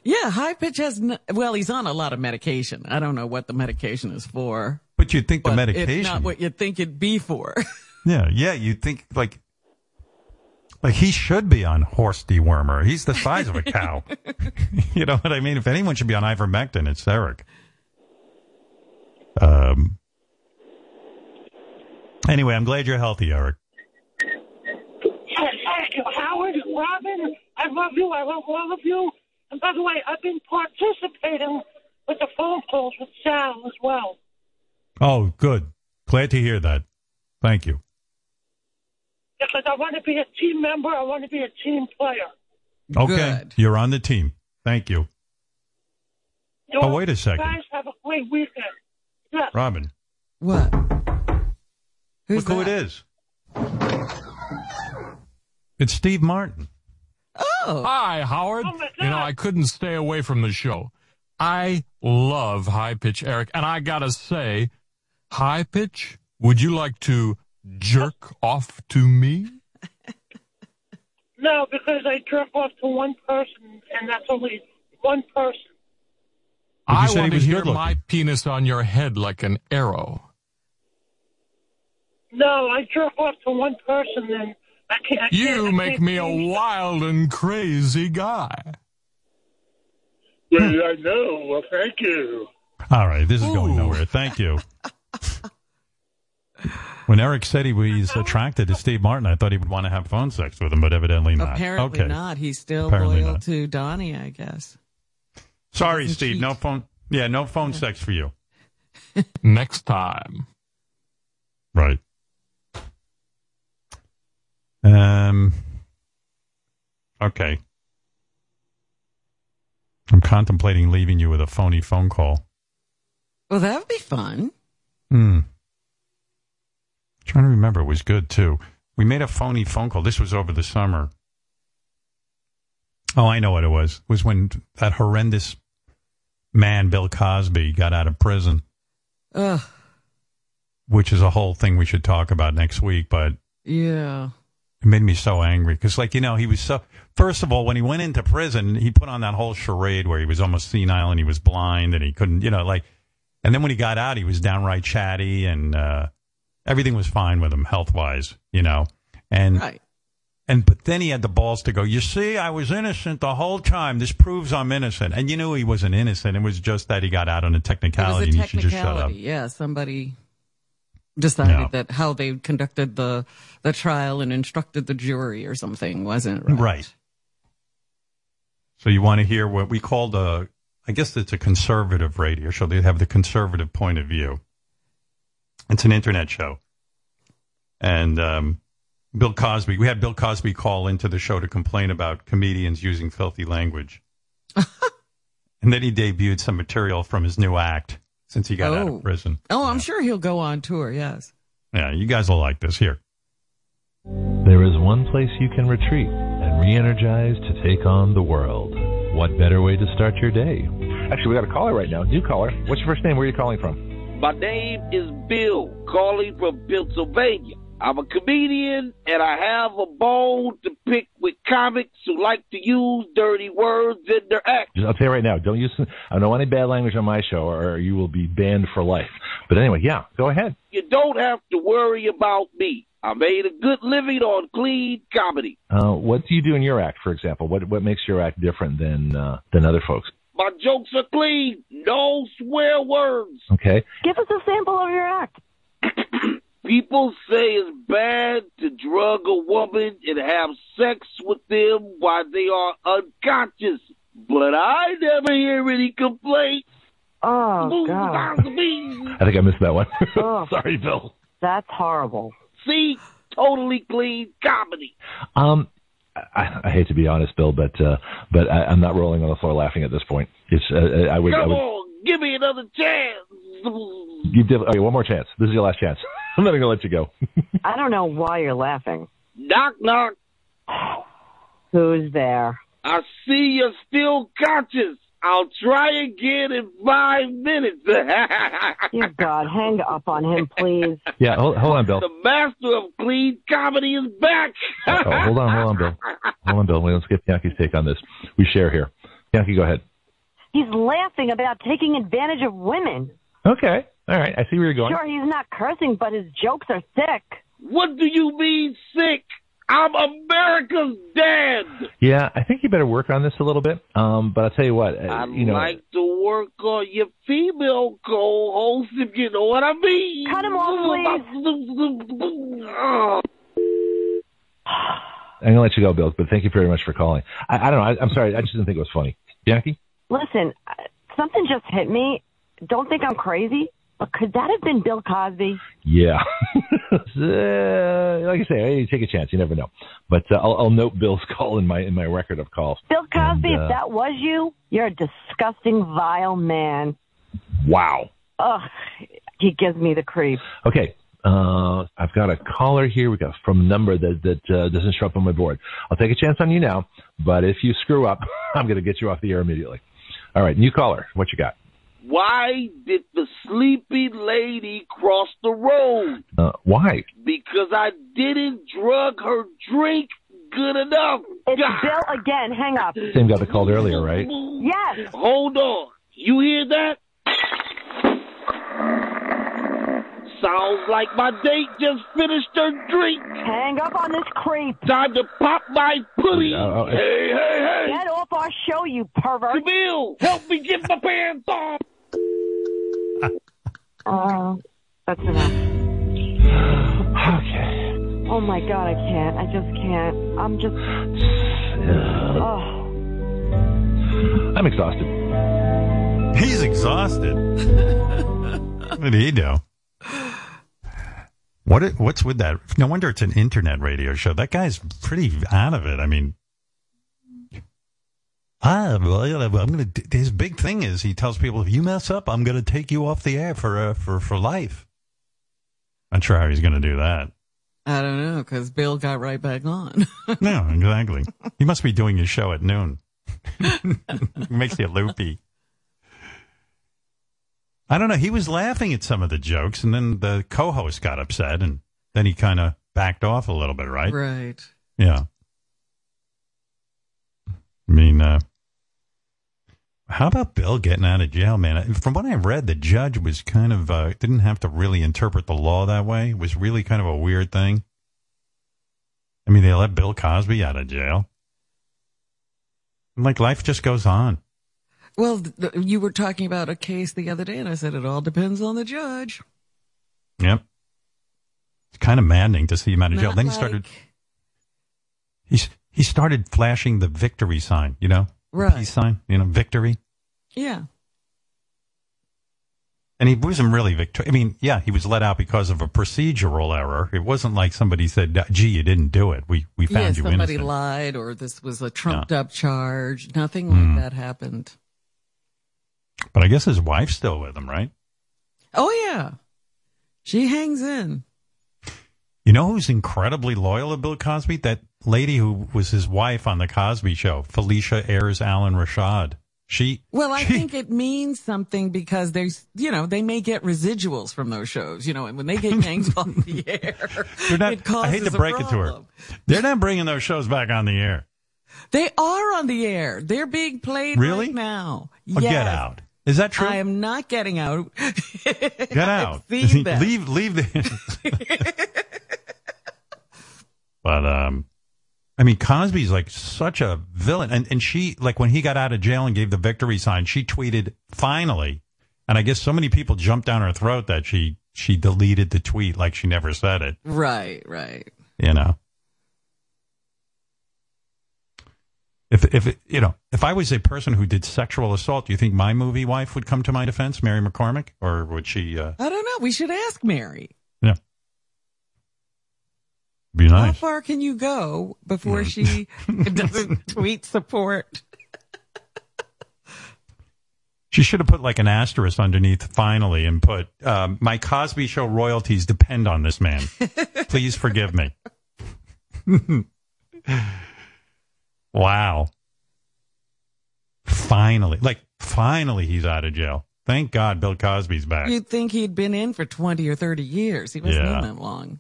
Speaker 7: Yeah, high pitch has. N- well, he's on a lot of medication. I don't know what the medication is for.
Speaker 3: but you'd think the medication.
Speaker 7: It's not what you'd think it'd be for.
Speaker 3: Yeah, yeah. you'd think like, like he should be on horse dewormer. He's the size of a cow. you know what I mean? If anyone should be on ivermectin, it's Eric. Um. Anyway, I'm glad you're healthy, Eric.
Speaker 32: Howard, Robin. I love you. I love all of you. And by the way, I've been participating with the phone calls with Sal as well.
Speaker 3: Oh, good. Glad to hear that. Thank you.
Speaker 32: Because I want to be a team member. I want to be a team player.
Speaker 3: Okay, you're on the team. Thank you. Oh, wait a second.
Speaker 32: Guys, have a great weekend. Yeah.
Speaker 3: Robin.
Speaker 7: What?
Speaker 3: Look who it is. It's Steve Martin.
Speaker 7: Oh.
Speaker 33: Hi, Howard. Oh, you know, I couldn't stay away from the show. I love High Pitch Eric, and I gotta say, High Pitch, would you like to jerk off to me?
Speaker 32: No, because I jerk off to one person, and that's only one person.
Speaker 33: I
Speaker 3: said he
Speaker 33: want to hear my penis on your head like an arrow.
Speaker 32: No, I jerk off to one person, and I can't. I can't
Speaker 33: You
Speaker 32: I
Speaker 33: make
Speaker 32: can't
Speaker 33: me a
Speaker 32: change
Speaker 33: wild and crazy guy.
Speaker 32: Well, I know. Well, thank you.
Speaker 3: All right, this is going nowhere. Thank you. When Eric said he was attracted to Steve Martin, I thought he would want to have phone sex with him, but evidently not.
Speaker 7: Apparently
Speaker 3: okay.
Speaker 7: not. He's still
Speaker 3: Apparently
Speaker 7: loyal
Speaker 3: not.
Speaker 7: to Donnie, I guess.
Speaker 3: Sorry,
Speaker 7: Doesn't
Speaker 3: Steve.
Speaker 7: cheat.
Speaker 3: No phone. Yeah, no phone sex for you.
Speaker 33: Next time.
Speaker 3: Right. Um. Okay. I'm contemplating leaving you with a phony phone call.
Speaker 7: Well, that would be fun.
Speaker 3: Hmm. Trying to remember, it was good too. We made a phony phone call. This was over the summer. Oh, I know what it was. It was when that horrendous man, Bill Cosby, got out of prison,
Speaker 7: Ugh.
Speaker 3: which is a whole thing we should talk about next week. But
Speaker 7: Yeah.
Speaker 3: it made me so angry because, like, you know, he was so. First of all, when he went into prison, he put on that whole charade where he was almost senile and he was blind and he couldn't, you know, like. And then when he got out, he was downright chatty and uh, everything was fine with him health wise, you know. And
Speaker 7: Right.
Speaker 3: and but then he had the balls to go. You see, I was innocent the whole time. This proves I'm innocent. And you knew he wasn't innocent. It was just that he got out on a
Speaker 7: It
Speaker 3: technicality.
Speaker 7: a
Speaker 3: and he should just shut up.
Speaker 7: Yeah, somebody decided
Speaker 3: Yeah.
Speaker 7: that how they conducted the the trial and instructed the jury or something wasn't right.
Speaker 3: Right. So you want to hear what we called a, I guess it's a conservative radio show. They have the conservative point of view. It's an internet show. And um, Bill Cosby, we had Bill Cosby call into the show to complain about comedians using filthy language. and then he debuted some material from his new act since he got out
Speaker 7: Oh.
Speaker 3: of prison.
Speaker 7: Oh, I'm sure he'll go on tour. Yes.
Speaker 3: Yeah, you guys will like this. Here.
Speaker 34: There is one place you can retreat and re-energize to take on the world. What better way to start your day?
Speaker 35: Actually, we got a caller right now. New caller. What's your first name? Where are you calling from?
Speaker 36: My name is Bill, calling from Pennsylvania. I'm a comedian, and I have a bone to pick with comics who like to use dirty words in their act.
Speaker 35: I'll tell you right now. Don't use. I don't want any bad language on my show, or you will be banned for life. But anyway, yeah, go ahead.
Speaker 36: You don't have to worry about me. I made a good living on clean comedy.
Speaker 35: Uh, what do you do in your act, for example? What what makes your act different than uh, than other folks?
Speaker 36: My jokes are clean, no swear words.
Speaker 35: Okay.
Speaker 36: Give us a sample of your act. People say it's bad to drug a woman and have sex with them while they are unconscious, but I never hear any complaints.
Speaker 27: Oh, God.
Speaker 35: I think I missed that one.
Speaker 27: Oh.
Speaker 35: Sorry, Bill.
Speaker 27: That's horrible.
Speaker 36: See, totally clean comedy.
Speaker 35: Um, I, I hate to be honest, Bill, but uh, but I, I'm not rolling on the floor laughing at this point. It's uh, I would. I
Speaker 36: Come
Speaker 35: would
Speaker 36: on, give me another chance.
Speaker 35: you did, okay, one more chance. This is your last chance. I'm not going to let you go.
Speaker 27: I don't know why you're laughing.
Speaker 36: Knock, knock.
Speaker 27: Who's there?
Speaker 36: I see you're still conscious. I'll try again in five minutes.
Speaker 27: Dear God, hang up on him, please.
Speaker 35: Yeah, hold, hold on, Bill.
Speaker 36: The master of clean comedy is back.
Speaker 35: Oh, hold on, hold on, Bill. Hold on, Bill. Wait, Let's get Yankee's take on this. We share here. Yankee, go ahead.
Speaker 27: He's laughing about taking advantage of women.
Speaker 35: Okay. All right. I see where you're going.
Speaker 27: Sure, he's not cursing, but his jokes are sick.
Speaker 36: What do you mean sick? I'm America's dad.
Speaker 35: Yeah, I think you better work on this a little bit. Um, but I'll tell you what. uh,
Speaker 36: I'd
Speaker 35: you know,
Speaker 36: like to work on your female co-host, if you know what I mean.
Speaker 27: Cut him off,
Speaker 36: please.
Speaker 35: I'm gonna let you go, Bill. But thank you very much for calling. I, I don't know. I, I'm sorry. I just didn't think it was funny. Yankee.
Speaker 27: Listen, uh, something just hit me. Don't think I'm crazy,
Speaker 37: Could that have been Bill Cosby?
Speaker 35: Yeah. Uh, like I say, hey, take a chance. You never know. But uh, I'll, I'll note Bill's call in my in my record of calls.
Speaker 37: Bill Cosby,
Speaker 35: And, uh,
Speaker 37: if that was you, you're a disgusting, vile man.
Speaker 35: Wow.
Speaker 37: Ugh, he gives me the creep.
Speaker 35: Okay. Uh, I've got a caller here. We got from a number that that uh, doesn't show up on my board. I'll take a chance on you now, but if you screw up, I'm going to get you off the air immediately. All right, new caller. What you got?
Speaker 36: Why did the sleepy lady cross the road?
Speaker 35: Uh, why?
Speaker 36: Because I didn't drug her drink good enough.
Speaker 37: It's Bill again. Hang up.
Speaker 35: Same guy that called earlier, right?
Speaker 37: Yes.
Speaker 36: Hold on. You hear that? Sounds like my date just finished her drink.
Speaker 37: Hang up on this creep.
Speaker 36: Time to pop my pussy.
Speaker 35: Oh,
Speaker 36: hey, hey, hey.
Speaker 37: Get off our show, you pervert.
Speaker 36: Bill, help me get my pants off.
Speaker 37: Uh, that's enough.
Speaker 35: Okay.
Speaker 37: Oh my god, I can't. I just can't. I'm just. Oh.
Speaker 35: I'm exhausted.
Speaker 3: He's exhausted. what did he do? What it- what's with that? No wonder it's an internet radio show. That guy's pretty out of it. I mean, ah, well, I'm gonna. His big thing is he tells people if you mess up, I'm gonna take you off the air for uh, for for life. Not sure how he's gonna do that.
Speaker 7: I don't know because Bill got right back on.
Speaker 3: No, exactly. He must be doing his show at noon. Makes you loopy. I don't know. He was laughing at some of the jokes, and then the co-host got upset, and then he kind of backed off a little bit, right?
Speaker 7: Right.
Speaker 3: Yeah. I mean, uh, how about Bill getting out of jail, man? From what I read, the judge was kind of uh, didn't have to really interpret the law that way. It was really kind of a weird thing. I mean, they let Bill Cosby out of jail. Like life just goes on.
Speaker 7: Well, th- you were talking about a case the other day, and I said it all depends on the judge.
Speaker 3: Yep. It's kind of maddening to see him out of jail. Then he
Speaker 7: like-
Speaker 3: started. He's he started flashing the victory sign. You know, The
Speaker 7: Right.
Speaker 3: peace sign. You know, victory.
Speaker 7: Yeah.
Speaker 3: And he wasn't really victor. I mean, yeah, he was let out because of a procedural error. It wasn't like somebody said, "Gee, you didn't do it. We we found
Speaker 7: yeah,
Speaker 3: you
Speaker 7: somebody
Speaker 3: innocent."
Speaker 7: lied, or this was a trumped up charge. Nothing like hmm. that happened.
Speaker 3: But I guess his wife's still with him, right?
Speaker 7: Oh yeah, she hangs in.
Speaker 3: You know who's incredibly loyal to Bill Cosby? That lady who was his wife on the Cosby Show, Phylicia Ayers Allen Rashad. She
Speaker 7: Well, I think it means something because there's, you know, they may get residuals from those shows, you know, and when they get yanked off the air,
Speaker 3: they're not.
Speaker 7: it causes
Speaker 3: I hate to break it to her. They're not bringing those shows back on the air.
Speaker 7: They are on the air. They're being played
Speaker 3: Really?
Speaker 7: right now.
Speaker 3: Oh,
Speaker 7: yes.
Speaker 3: get out. Is that true?
Speaker 7: I am not getting out.
Speaker 3: Get out. leave leave the But um I mean Cosby's like such a villain and and she like when he got out of jail and gave the victory sign, she tweeted finally. And I guess so many people jumped down her throat that she she deleted the tweet like she never said it,
Speaker 7: Right, right.
Speaker 3: you know. If if you know, if I was a person who did sexual assault, do you think my movie wife would come to my defense, Mary McCormack, or would she uh
Speaker 7: I don't know. We should ask Mary.
Speaker 3: yeah. Be nice.
Speaker 7: How far can you go before
Speaker 3: Hmm.
Speaker 7: she doesn't tweet support?
Speaker 3: She should have put like an asterisk underneath finally and put, um, my Cosby show royalties depend on this man. Please forgive me. wow. Finally. Like, finally he's out of jail. Thank God Bill Cosby's back.
Speaker 7: You'd think he'd been in for 20 or 30 years. He wasn't
Speaker 3: Yeah.
Speaker 7: in that long.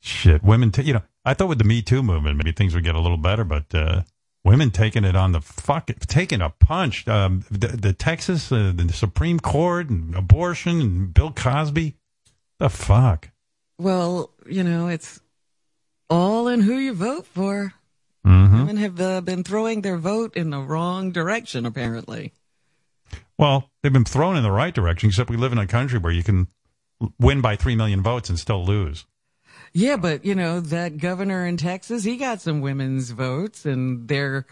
Speaker 3: Shit. Women, ta- you know, I thought with the Me Too movement, maybe things would get a little better, but, uh, women taking it on the fuck, taking a punch. Um, the, the Texas, uh, the Supreme Court and abortion and Bill Cosby. The fuck?
Speaker 7: Well, you know, it's all in who you vote for.
Speaker 3: Mm-hmm.
Speaker 7: Women have uh, been throwing their vote in the wrong direction, apparently.
Speaker 3: Well, they've been thrown in the right direction, except we live in a country where you can win by 3 million votes and still lose.
Speaker 7: Yeah, but you know, that governor in Texas, he got some women's votes and their,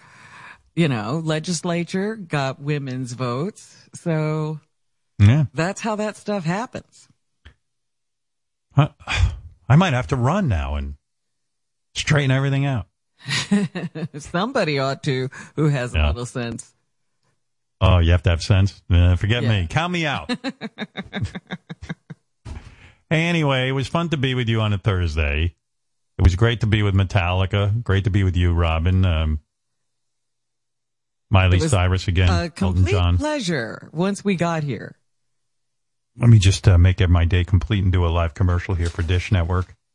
Speaker 7: you know, legislature got women's votes. So
Speaker 3: Yeah.
Speaker 7: That's how that stuff happens.
Speaker 3: I, I might have to run now and straighten everything out.
Speaker 7: Somebody ought to who has
Speaker 3: Yeah.
Speaker 7: a little sense.
Speaker 3: Oh, you have to have sense. Uh, forget
Speaker 7: Yeah.
Speaker 3: me. Count me out. Hey, anyway, it was fun to be with you on a Thursday. It was great to be with Metallica. Great to be with you, Robin. Um, Miley Cyrus again.
Speaker 7: A complete
Speaker 3: John.
Speaker 7: pleasure once we got here.
Speaker 3: Let me just uh, make my day complete and do a live commercial here for Dish Network.